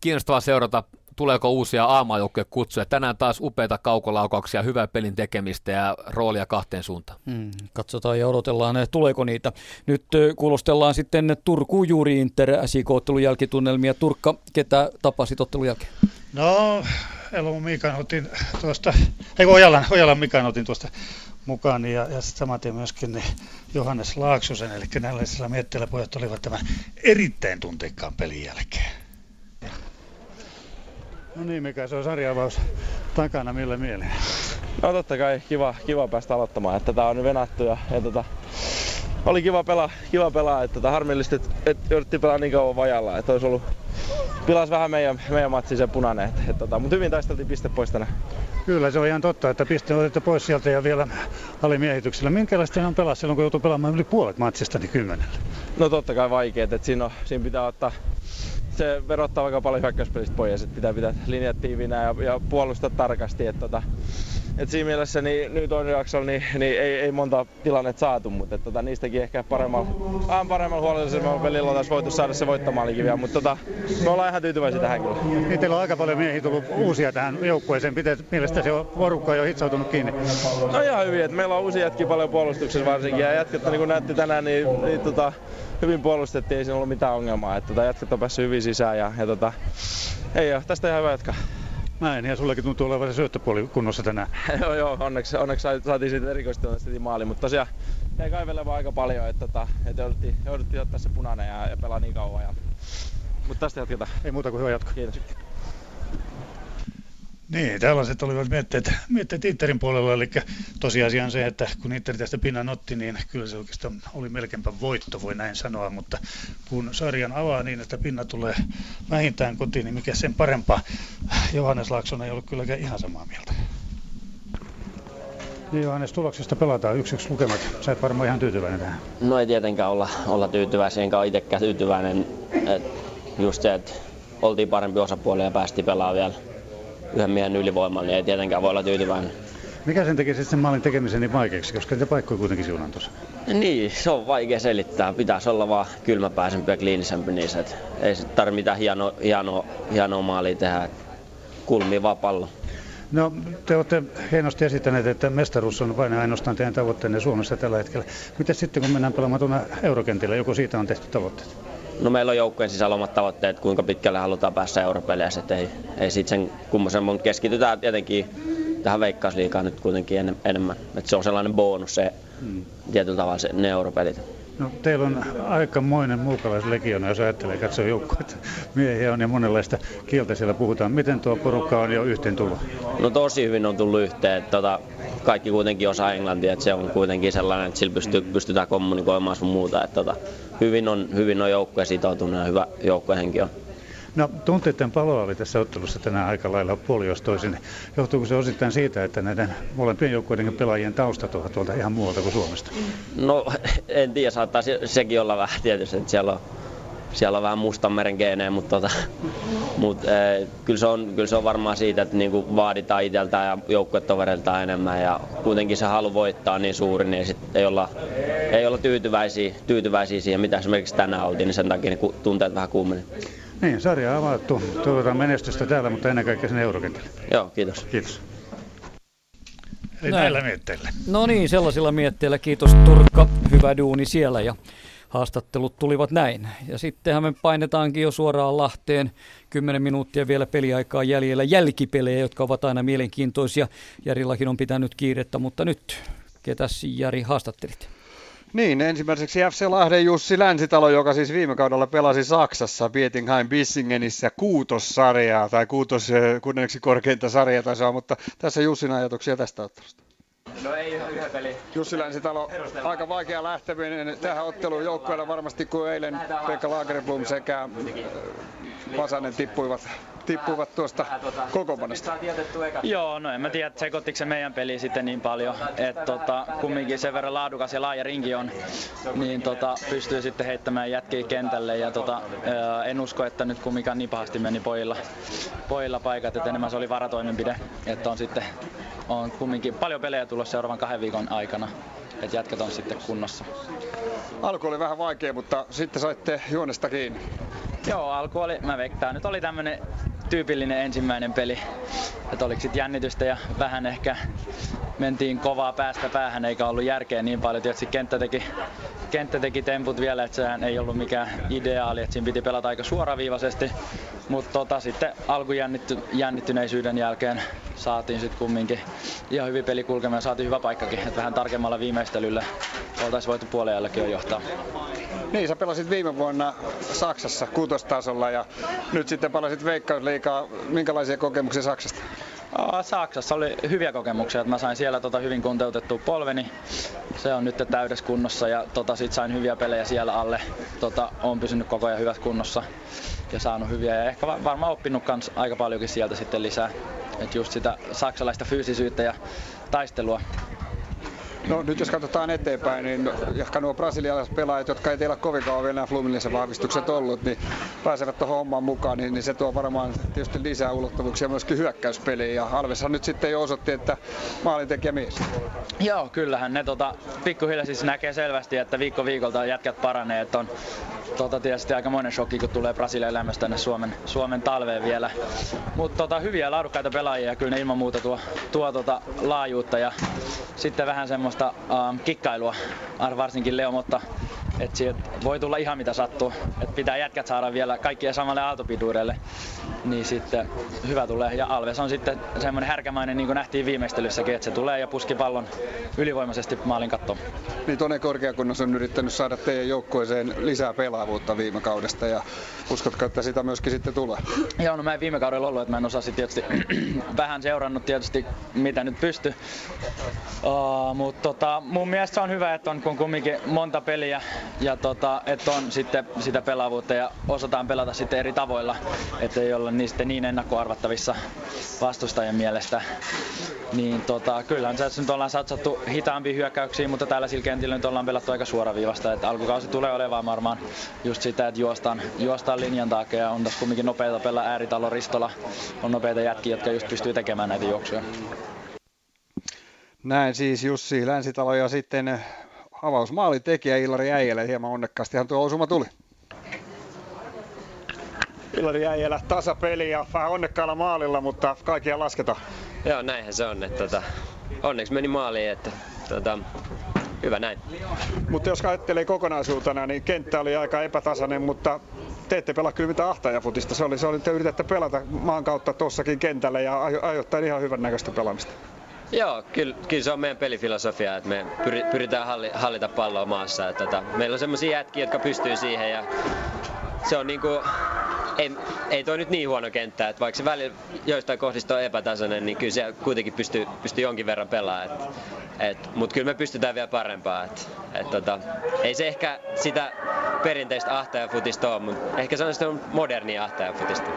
kiinnostavaa seurata tuleeko uusia aamajoukkojen kutsuja. Tänään taas upeita kaukolaukauksia, hyvää pelin tekemistä ja roolia kahteen suuntaan. Hmm, katsotaan ja odotellaan, tuleeko niitä. Nyt kuulostellaan sitten Turku juuri Inter SIK-ottelun jälkitunnelmia. Turkka, ketä tapasit ottelun jälkeen? No, Elomu Mikan otin tuosta, ei Ojalan, Ojalan Mikan otin tuosta mukaan ja, ja samaten myöskin niin Johannes Laaksosen, eli näillä mietteillä pojat olivat tämän erittäin tunteikkaan pelin jälkeen. No niin, mikä se on sarjavaus takana, millä mieleen? No totta kai kiva, kiva päästä aloittamaan, että tää on nyt venattu ja, ja tota, oli kiva pelaa, kiva pelaa että tota, harmillisesti, että et jouduttiin pelaa niin kauan vajalla, että olisi ollut pilas vähän meidän, meidän matsi sen punainen, et, et, tota, mutta hyvin taisteltiin piste pois tänään. Kyllä se on ihan totta, että piste on otettu pois sieltä ja vielä alimiehityksellä. Minkälaista on pelaa silloin, kun joutuu pelaamaan yli puolet matsista niin kymmenellä? No totta kai vaikeet, että siinä, on, siinä pitää ottaa se verottaa aika paljon hyökkäyspelistä pois, että pitää pitää linjat tiivinä ja, ja puolustaa tarkasti. Että tota, et siinä mielessä niin, nyt on jaksolla niin, niin ei, ei, monta tilannetta saatu, mutta et, tota, niistäkin ehkä paremmalla, vähän paremmalla huolellisemmalla pelillä oltaisiin voitu saada se voittomaalikin vielä, mutta tota, me ollaan ihan tyytyväisiä tähän kyllä. Niin teillä on aika paljon miehiä tullut uusia tähän joukkueeseen. Miten mielestä se on porukka jo hitsautunut kiinni? No ihan hyvin, että meillä on uusia jätkiä paljon puolustuksessa varsinkin ja jätkät niin kuin näytti tänään, niin, niin tota, hyvin puolustettiin, ei siinä ollut mitään ongelmaa. Että tota, jätkät on päässyt hyvin sisään ja, ja tota, ei ole, tästä ihan hyvä jatkaa. Näin, ja sullekin tuntuu olevan se syöttöpuoli kunnossa tänään. joo, joo, onneksi, onneksi saatiin siitä erikoistilanteesta maali, mutta tosiaan jäi kaivelemaan aika paljon, että, tota, että jouduttiin, jouduttiin ottaa se punainen ja, ja pelaa niin kauan. Ja... Mutta tästä jatketaan. Ei muuta kuin hyvä jatko. Kiitos. Niin, tällaiset olivat mietteet, mietteet Interin puolella, eli tosiasia on se, että kun Inter tästä pinnan otti, niin kyllä se oikeastaan oli melkeinpä voitto, voi näin sanoa, mutta kun sarjan avaa niin, että pinna tulee vähintään kotiin, niin mikä sen parempaa. Johannes Laakson ei ollut kylläkään ihan samaa mieltä. Niin Johannes, tuloksesta pelataan yksi yksi lukemat. Sä et varmaan ihan tyytyväinen tähän. No ei tietenkään olla, olla tyytyväisiä, enkä ole itsekään tyytyväinen. Et just se, että oltiin parempi osapuoli ja päästiin pelaamaan vielä yhden miehen ylivoimalla, niin ei tietenkään voi olla tyytyväinen. Mikä sen teki sen maalin tekemisen niin vaikeaksi, koska niitä paikkoja kuitenkin siunaan tuossa? Niin, se on vaikea selittää. Pitäisi olla vaan kylmäpäisempi ja kliinisempi niissä. Et ei se tarvitse mitään hienoa, hienoa, hienoa maalia tehdä. Kulmii vaan pallo. No, te olette hienosti esittäneet, että mestaruus on vain ainoastaan teidän tavoitteenne Suomessa tällä hetkellä. Miten sitten, kun mennään pelaamaan tuonne eurokentillä, joko siitä on tehty tavoitteet? No meillä on joukkueen sisällä omat tavoitteet, kuinka pitkälle halutaan päästä europeleissä, ei, ei sitten sen kummosen, mutta keskitytään tietenkin tähän veikkausliikaan nyt kuitenkin en, enemmän. Et se on sellainen bonus se hmm. tietyllä tavalla se, ne europelit. No, teillä on aikamoinen muukalaislegiona, jos ajattelee katsoa joukkoita. Miehiä on ja monenlaista kieltä siellä puhutaan. Miten tuo porukka on jo yhteen tullut? No tosi hyvin on tullut yhteen. Tota, kaikki kuitenkin osaa englantia, että se on kuitenkin sellainen, että sillä pystyy, pystytään kommunikoimaan sun muuta. Että tota, hyvin on, hyvin on joukkue sitoutunut ja hyvä joukkuehenki on. No tunteiden paloa oli tässä ottelussa tänään aika lailla puolios toisin. Johtuuko se osittain siitä, että näiden molempien joukkueiden pelaajien taustat ovat tuolta ihan muualta kuin Suomesta? No en tiedä, saattaa sekin olla vähän tietysti, että siellä on siellä on vähän Mustanmeren geenejä, mutta, tota, mutta e, kyllä, se on, kyllä se on varmaan siitä, että niinku vaaditaan itseltään ja joukkuetovereiltaan enemmän ja kuitenkin se halu voittaa niin suuri, niin sit ei olla, ei olla tyytyväisiä, tyytyväisiä siihen, mitä esimerkiksi tänään oltiin, niin sen takia niin tunteet vähän kuumeni. Niin, sarja avattu. Toivotaan menestystä täällä, mutta ennen kaikkea sinne eurokentälle. Joo, kiitos. Kiitos. Eli näillä mietteillä. No niin, sellaisilla mietteillä. Kiitos Turkka. Hyvä duuni siellä ja haastattelut tulivat näin. Ja sittenhän me painetaankin jo suoraan Lahteen. 10 minuuttia vielä peliaikaa jäljellä jälkipelejä, jotka ovat aina mielenkiintoisia. Jarillakin on pitänyt kiirettä, mutta nyt ketäs Jari haastattelit? Niin, ensimmäiseksi FC Lahden Jussi Länsitalo, joka siis viime kaudella pelasi Saksassa Bietingheim Bissingenissä kuutossarjaa tai kuutos kunneksi korkeinta sarjatasoa, mutta tässä Jussin ajatuksia tästä ottelusta. No ei yhden peli. Jussi Länsitalo, aika vaikea lähteminen tähän otteluun joukkueella varmasti kuin eilen Pekka Lagerblom sekä Vasanen tippuivat, tippuivat tuosta kokoonpanosta. Joo, no en mä tiedä, sekoittiko se meidän peli sitten niin paljon, että tota, kumminkin sen verran laadukas ja laaja rinki on, niin tota, pystyy sitten heittämään jätkiä kentälle ja tota, en usko, että nyt kumminkaan niin pahasti meni pojilla, pojilla paikat, että enemmän se oli varatoimenpide, että on sitten on kumminkin paljon pelejä tulossa seuraavan kahden viikon aikana, että jätkät on sitten kunnossa. Alku oli vähän vaikea, mutta sitten saitte juonesta kiinni. Joo, alku oli, mä veikkaan, nyt oli tämmönen tyypillinen ensimmäinen peli. Että oliko sitten jännitystä ja vähän ehkä mentiin kovaa päästä päähän eikä ollut järkeä niin paljon. Tietysti kenttä teki, kenttä teki temput vielä, että sehän ei ollut mikään ideaali, että siinä piti pelata aika suoraviivaisesti. Mutta tota, sitten alkujännittyneisyyden jälkeen saatiin sitten kumminkin ihan hyvin peli kulkemaan ja saatiin hyvä paikkakin. Että vähän tarkemmalla viimeistelyllä oltaisiin voitu puolen jo johtaa. Niin, sä pelasit viime vuonna Saksassa kutostasolla ja nyt sitten palasit Veikkausliikaa. Minkälaisia kokemuksia Saksasta? Saksassa oli hyviä kokemuksia, että mä sain siellä tota hyvin kuntoutettua polveni. Se on nyt täydessä kunnossa ja tota, sit sain hyviä pelejä siellä alle. Tota, on pysynyt koko ajan hyvässä kunnossa ja saanut hyviä ja ehkä varmaan oppinut kans aika paljonkin sieltä sitten lisää. Et just sitä saksalaista fyysisyyttä ja taistelua No nyt jos katsotaan eteenpäin, niin ehkä nuo brasilialaiset pelaajat, jotka ei teillä kovin kauan vielä nämä Fluminensen vahvistukset ollut, niin pääsevät tuohon hommaan mukaan, niin, niin, se tuo varmaan tietysti lisää ulottuvuuksia myöskin hyökkäyspeliin. Ja Alveshan nyt sitten jo osoitti, että maalintekijä mies. Joo, kyllähän ne tota, pikkuhiljaa siis näkee selvästi, että viikko viikolta jätkät paranee. Että on tota, tietysti aika monen shokki, kun tulee Brasilian elämästä tänne Suomen, Suomen talveen vielä. Mutta tota, hyviä laadukkaita pelaajia kyllä ne ilman muuta tuo, tuo tota, laajuutta ja sitten vähän semmoista um, kikkailua, varsinkin Leo Motta sieltä voi tulla ihan mitä sattuu. Että pitää jätkät saada vielä kaikkia samalle aaltopiduudelle. Niin sitten hyvä tulee. Ja Alves on sitten semmoinen härkämäinen, niin kuin nähtiin viimeistelyssäkin, että se tulee ja puski pallon ylivoimaisesti maalin kattoon. Niin Tone Korkeakunnassa on yrittänyt saada teidän joukkueeseen lisää pelaavuutta viime kaudesta ja uskotko, että sitä myöskin sitten tulee? Joo, no mä en viime kaudella ollut, että mä en osaa tietysti vähän seurannut tietysti mitä nyt pystyy. Uh, mutta tota, mun mielestä se on hyvä, että on kun kumminkin monta peliä ja tota, että on sitten sitä pelaavuutta ja osataan pelata sitten eri tavoilla, että ei olla niin, niin ennakkoarvattavissa vastustajien mielestä. Niin tota, kyllähän se nyt ollaan satsattu hitaampiin hyökkäyksiin, mutta täällä kentillä nyt ollaan pelattu aika suoraviivasta. Että alkukausi tulee olemaan varmaan just sitä, että juostaan, juostaan linjan taakse ja on tässä kumminkin nopeita pelaa ääritalo Ristola. On nopeita jätkiä, jotka just pystyy tekemään näitä juoksuja. Näin siis Jussi Länsitalo ja sitten avausmaalin tekijä Ilari Äijälä. Hieman onnekkaasti tuo osuma tuli. Ilari Äijälä tasapeli ja vähän onnekkaalla maalilla, mutta kaikkia lasketaan. Joo, näinhän se on. Että, tota, onneksi meni maaliin, että tota, hyvä näin. Mutta jos ajattelee kokonaisuutena, niin kenttä oli aika epätasainen, mutta te ette pelaa kyllä mitään ahtajafutista. Se oli, se oli, te yritätte pelata maan kautta tuossakin kentällä ja ajoittain ihan hyvän näköistä pelaamista. Joo, kyllä, kyllä se on meidän pelifilosofia, että me pyritään hallita palloa maassa. Että, tota, meillä on sellaisia jätkiä, jotka pystyy siihen ja se on niinku, ei, ei toi nyt niin huono kenttä, että vaikka se välillä joistain kohdista on epätasainen, niin kyllä se kuitenkin pystyy, pystyy jonkin verran pelaamaan. Mutta kyllä me pystytään vielä parempaa. Et, et, tota, ei se ehkä sitä perinteistä ahtajafutista ole, mutta ehkä se on sitä modernia ahtajafutista.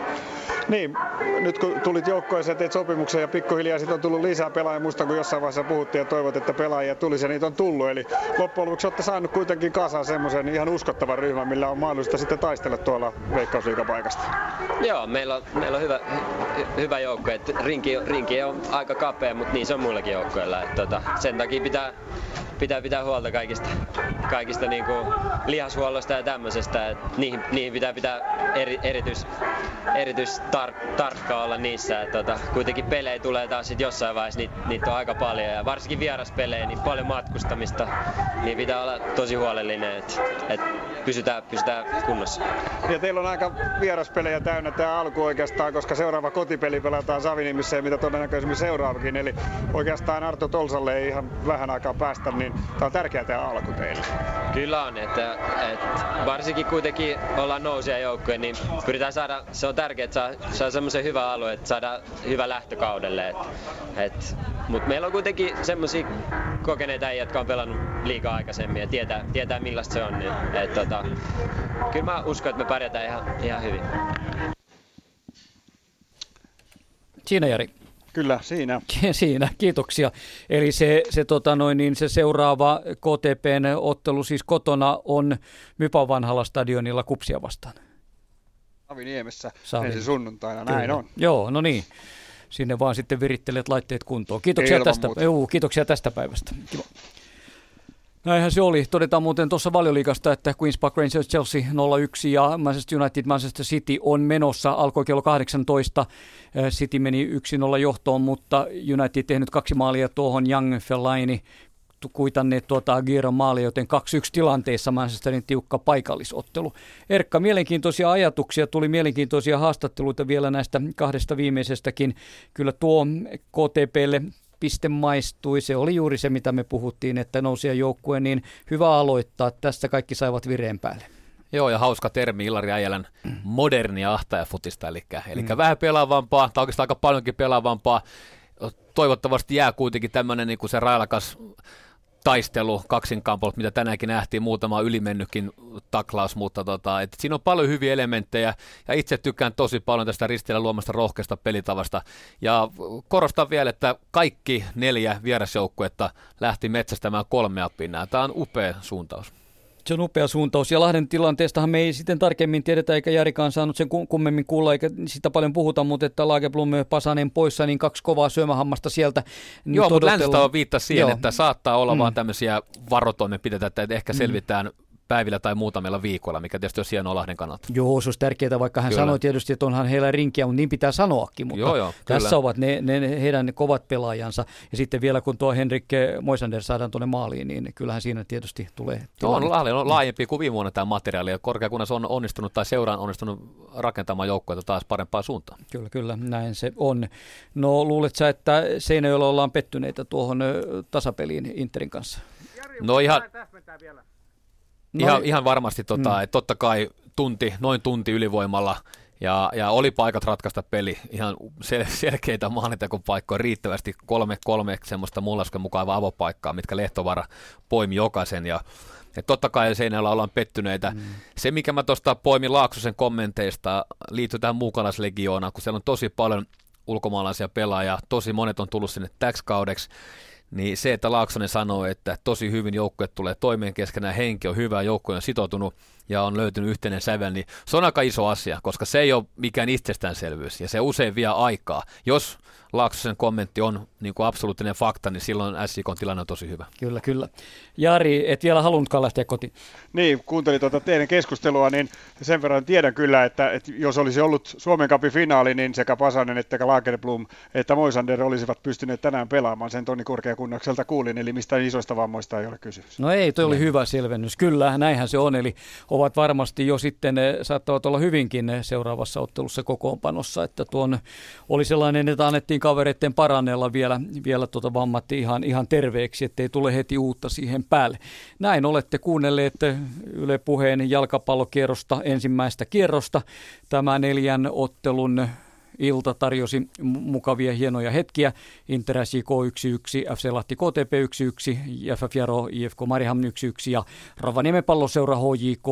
Niin, nyt kun tulit joukkoeseen, teit sopimuksen ja pikkuhiljaa sitten on tullut lisää pelaajia. Muistan, kun jossain vaiheessa puhuttiin ja toivot, että pelaajia tulisi ja niitä on tullut. Eli loppujen lopuksi olette saanut kuitenkin kasaan semmoisen ihan uskottavan ryhmän, millä on mahdollista sitten taistella tuolla veikkausliikapaikasta. Joo, meillä on, meillä on hyvä, hy, hyvä joukko. rinki, rinki on aika kapea, mutta niin se on muillakin joukkoilla. Et, tota, sen takia pitää pitää pitää huolta kaikista, kaikista niin kuin lihashuollosta ja tämmöisestä. Että niihin, niihin pitää pitää eri, erityis, erityis tar, tarkka olla niissä. Että tota, kuitenkin pelejä tulee taas sit jossain vaiheessa, niitä, niitä on aika paljon. Ja varsinkin vieraspelejä, niin paljon matkustamista, niin pitää olla tosi huolellinen, että, että pysytään, pysytään kunnossa. Ja teillä on aika vieraspelejä täynnä tämä alku oikeastaan, koska seuraava kotipeli pelataan Savinimissä ja mitä todennäköisemmin seuraavakin. Eli oikeastaan Arto Tolsalle ei ihan vähän aikaa päästä, niin tämä on tärkeä tämä alku teille. Kyllä on, että, että varsinkin kuitenkin ollaan nousia joukkoja, niin pyritään saada, se on tärkeää, että saa, saa semmoisen hyvä alue, että saadaan hyvä lähtökaudelle. Et, et, Mutta meillä on kuitenkin semmoisia kokeneita äijä, jotka on pelannut liikaa aikaisemmin ja tietää, tietää millaista se on. Niin, et, tota, kyllä mä uskon, että me pärjätään ihan, ihan hyvin. Siinä Jari. Kyllä, siinä. siinä, kiitoksia. Eli se, se, tota noin, niin se seuraava KTPn ottelu siis kotona on Mypan vanhalla stadionilla Kupsia vastaan. Saviniemessä Savi. ensi sunnuntaina, näin Kyllä. on. Joo, no niin. Sinne vaan sitten virittelet laitteet kuntoon. Kiitoksia, tästä, juu, kiitoksia tästä päivästä. Kiva. Näinhän se oli. Todetaan muuten tuossa valioliikasta, että Queen's Park Rangers Chelsea 01 ja Manchester United Manchester City on menossa. Alkoi kello 18. City meni 1-0 johtoon, mutta United tehnyt kaksi maalia tuohon Young Fellaini kuitanneet tuota Aguiron maali, joten 2-1 tilanteessa Manchesterin tiukka paikallisottelu. Erkka, mielenkiintoisia ajatuksia, tuli mielenkiintoisia haastatteluita vielä näistä kahdesta viimeisestäkin. Kyllä tuo KTPlle piste maistui. Se oli juuri se, mitä me puhuttiin, että nousia joukkue, niin hyvä aloittaa. Tästä kaikki saivat vireen päälle. Joo, ja hauska termi Ilari Äijälän modernia ahtajafutista, eli, eli mm. vähän pelaavampaa, tai oikeastaan aika paljonkin pelaavampaa. Toivottavasti jää kuitenkin tämmöinen niin kuin se railakas taistelu kaksinkampolt, mitä tänäänkin nähtiin, muutama ylimennykin taklaus, mutta tota, et siinä on paljon hyviä elementtejä ja itse tykkään tosi paljon tästä ristillä luomasta rohkeasta pelitavasta. Ja korostan vielä, että kaikki neljä vierasjoukkuetta lähti metsästämään kolmea pinnaa. Tämä on upea suuntaus. Se on upea suuntaus. Ja Lahden tilanteestahan me ei sitten tarkemmin tiedetä, eikä Jarikaan saanut sen kummemmin kuulla, eikä sitä paljon puhuta, mutta että Lagerblom Pasanen poissa, niin kaksi kovaa syömähammasta sieltä. Niin Joo, mutta Länsitalo viittasi siihen, Joo. että saattaa olla mm. vaan tämmöisiä varotoimenpiteitä, että ehkä mm. selvitään mm päivillä tai muutamilla viikoilla, mikä tietysti on hienoa Lahden kannalta. Joo, se olisi tärkeää, vaikka hän kyllä. sanoi tietysti, että onhan heillä rinkiä, mutta niin pitää sanoakin, mutta joo, joo, tässä ovat ne, ne, heidän kovat pelaajansa. Ja sitten vielä kun tuo Henrik Moisander saadaan tuonne maaliin, niin kyllähän siinä tietysti tulee no, on, Lahden on laajempi kuin viime vuonna tämä materiaali, ja korkeakunnassa on onnistunut tai seuraan onnistunut rakentamaan joukkoita taas parempaan suuntaan. Kyllä, kyllä, näin se on. No luulet sä, että Seinäjoella ollaan pettyneitä tuohon tasapeliin Interin kanssa? No ihan, Ihan, ihan varmasti, tota, mm. että totta kai tunti, noin tunti ylivoimalla ja, ja oli paikat ratkaista peli, ihan sel- selkeitä maanitekopaikkoja riittävästi, kolme, kolme semmoista mullaskan mukaavaa avopaikkaa, mitkä Lehtovara poimi jokaisen ja et totta kai seinällä ollaan pettyneitä. Mm. Se, mikä mä tuosta poimin Laaksosen kommenteista, liittyy tähän muukalaislegioonaan, kun siellä on tosi paljon ulkomaalaisia pelaajia, tosi monet on tullut sinne täksi kaudeksi, niin se, että Laaksonen sanoo, että tosi hyvin joukkue tulee toimeen keskenään, henki on hyvä, joukkue on sitoutunut ja on löytynyt yhteinen sävel, niin se on aika iso asia, koska se ei ole mikään itsestäänselvyys ja se usein vie aikaa. Jos Laaksosen kommentti on niin kuin absoluuttinen fakta, niin silloin SIK tilanne on tosi hyvä. Kyllä, kyllä. Jari, et vielä halunnutkaan lähteä kotiin. Niin, kuuntelin tuota teidän keskustelua, niin sen verran tiedän kyllä, että, että jos olisi ollut Suomen kapin finaali, niin sekä Pasanen että Lagerblom että Moisander olisivat pystyneet tänään pelaamaan. Sen Toni Korkeakunnakselta kuulin, eli mistään isoista vammoista ei ole kysymys. No ei, toi oli hyvä selvennys. Kyllä, näinhän se on. Eli ovat varmasti jo sitten, saattavat olla hyvinkin seuraavassa ottelussa kokoonpanossa, että tuon oli sellainen, että annettiin kavereiden parannella vielä, vielä tuota vammatti ihan, ihan terveeksi, ettei tule heti uutta siihen päälle. Näin olette kuunnelleet Yle Puheen jalkapallokierrosta ensimmäistä kierrosta. Tämä neljän ottelun ilta tarjosi mukavia hienoja hetkiä. Inter SJK 1-1, FC Lahti KTP 1-1, FF Jaro IFK Mariham 1-1 ja Rovaniemen palloseura HJK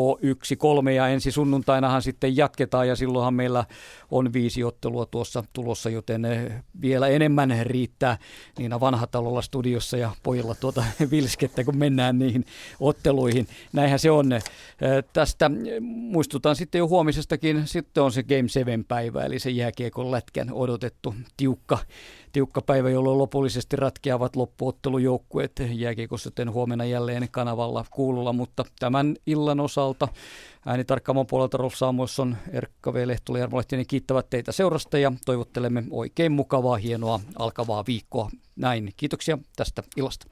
1-3 ja ensi sunnuntainahan sitten jatketaan ja silloinhan meillä on viisi ottelua tuossa tulossa, joten eh, vielä enemmän riittää Niina Vanhatalolla studiossa ja pojilla tuota vilskettä, kun mennään niihin otteluihin. Näinhän se on. Eh, tästä muistutan sitten jo huomisestakin, sitten on se Game 7 päivä, eli se jääkiekon lätkän odotettu tiukka, tiukka päivä, jolloin lopullisesti ratkeavat loppuottelujoukkueet jääkiekossa huomenna jälleen kanavalla kuululla, mutta tämän illan osalta Äänitarkkaamon puolelta Rolf Samuelson, Erkka V. Lehtola ja Jarmo kiittävät teitä seurasta ja toivottelemme oikein mukavaa, hienoa alkavaa viikkoa. Näin, kiitoksia tästä illasta.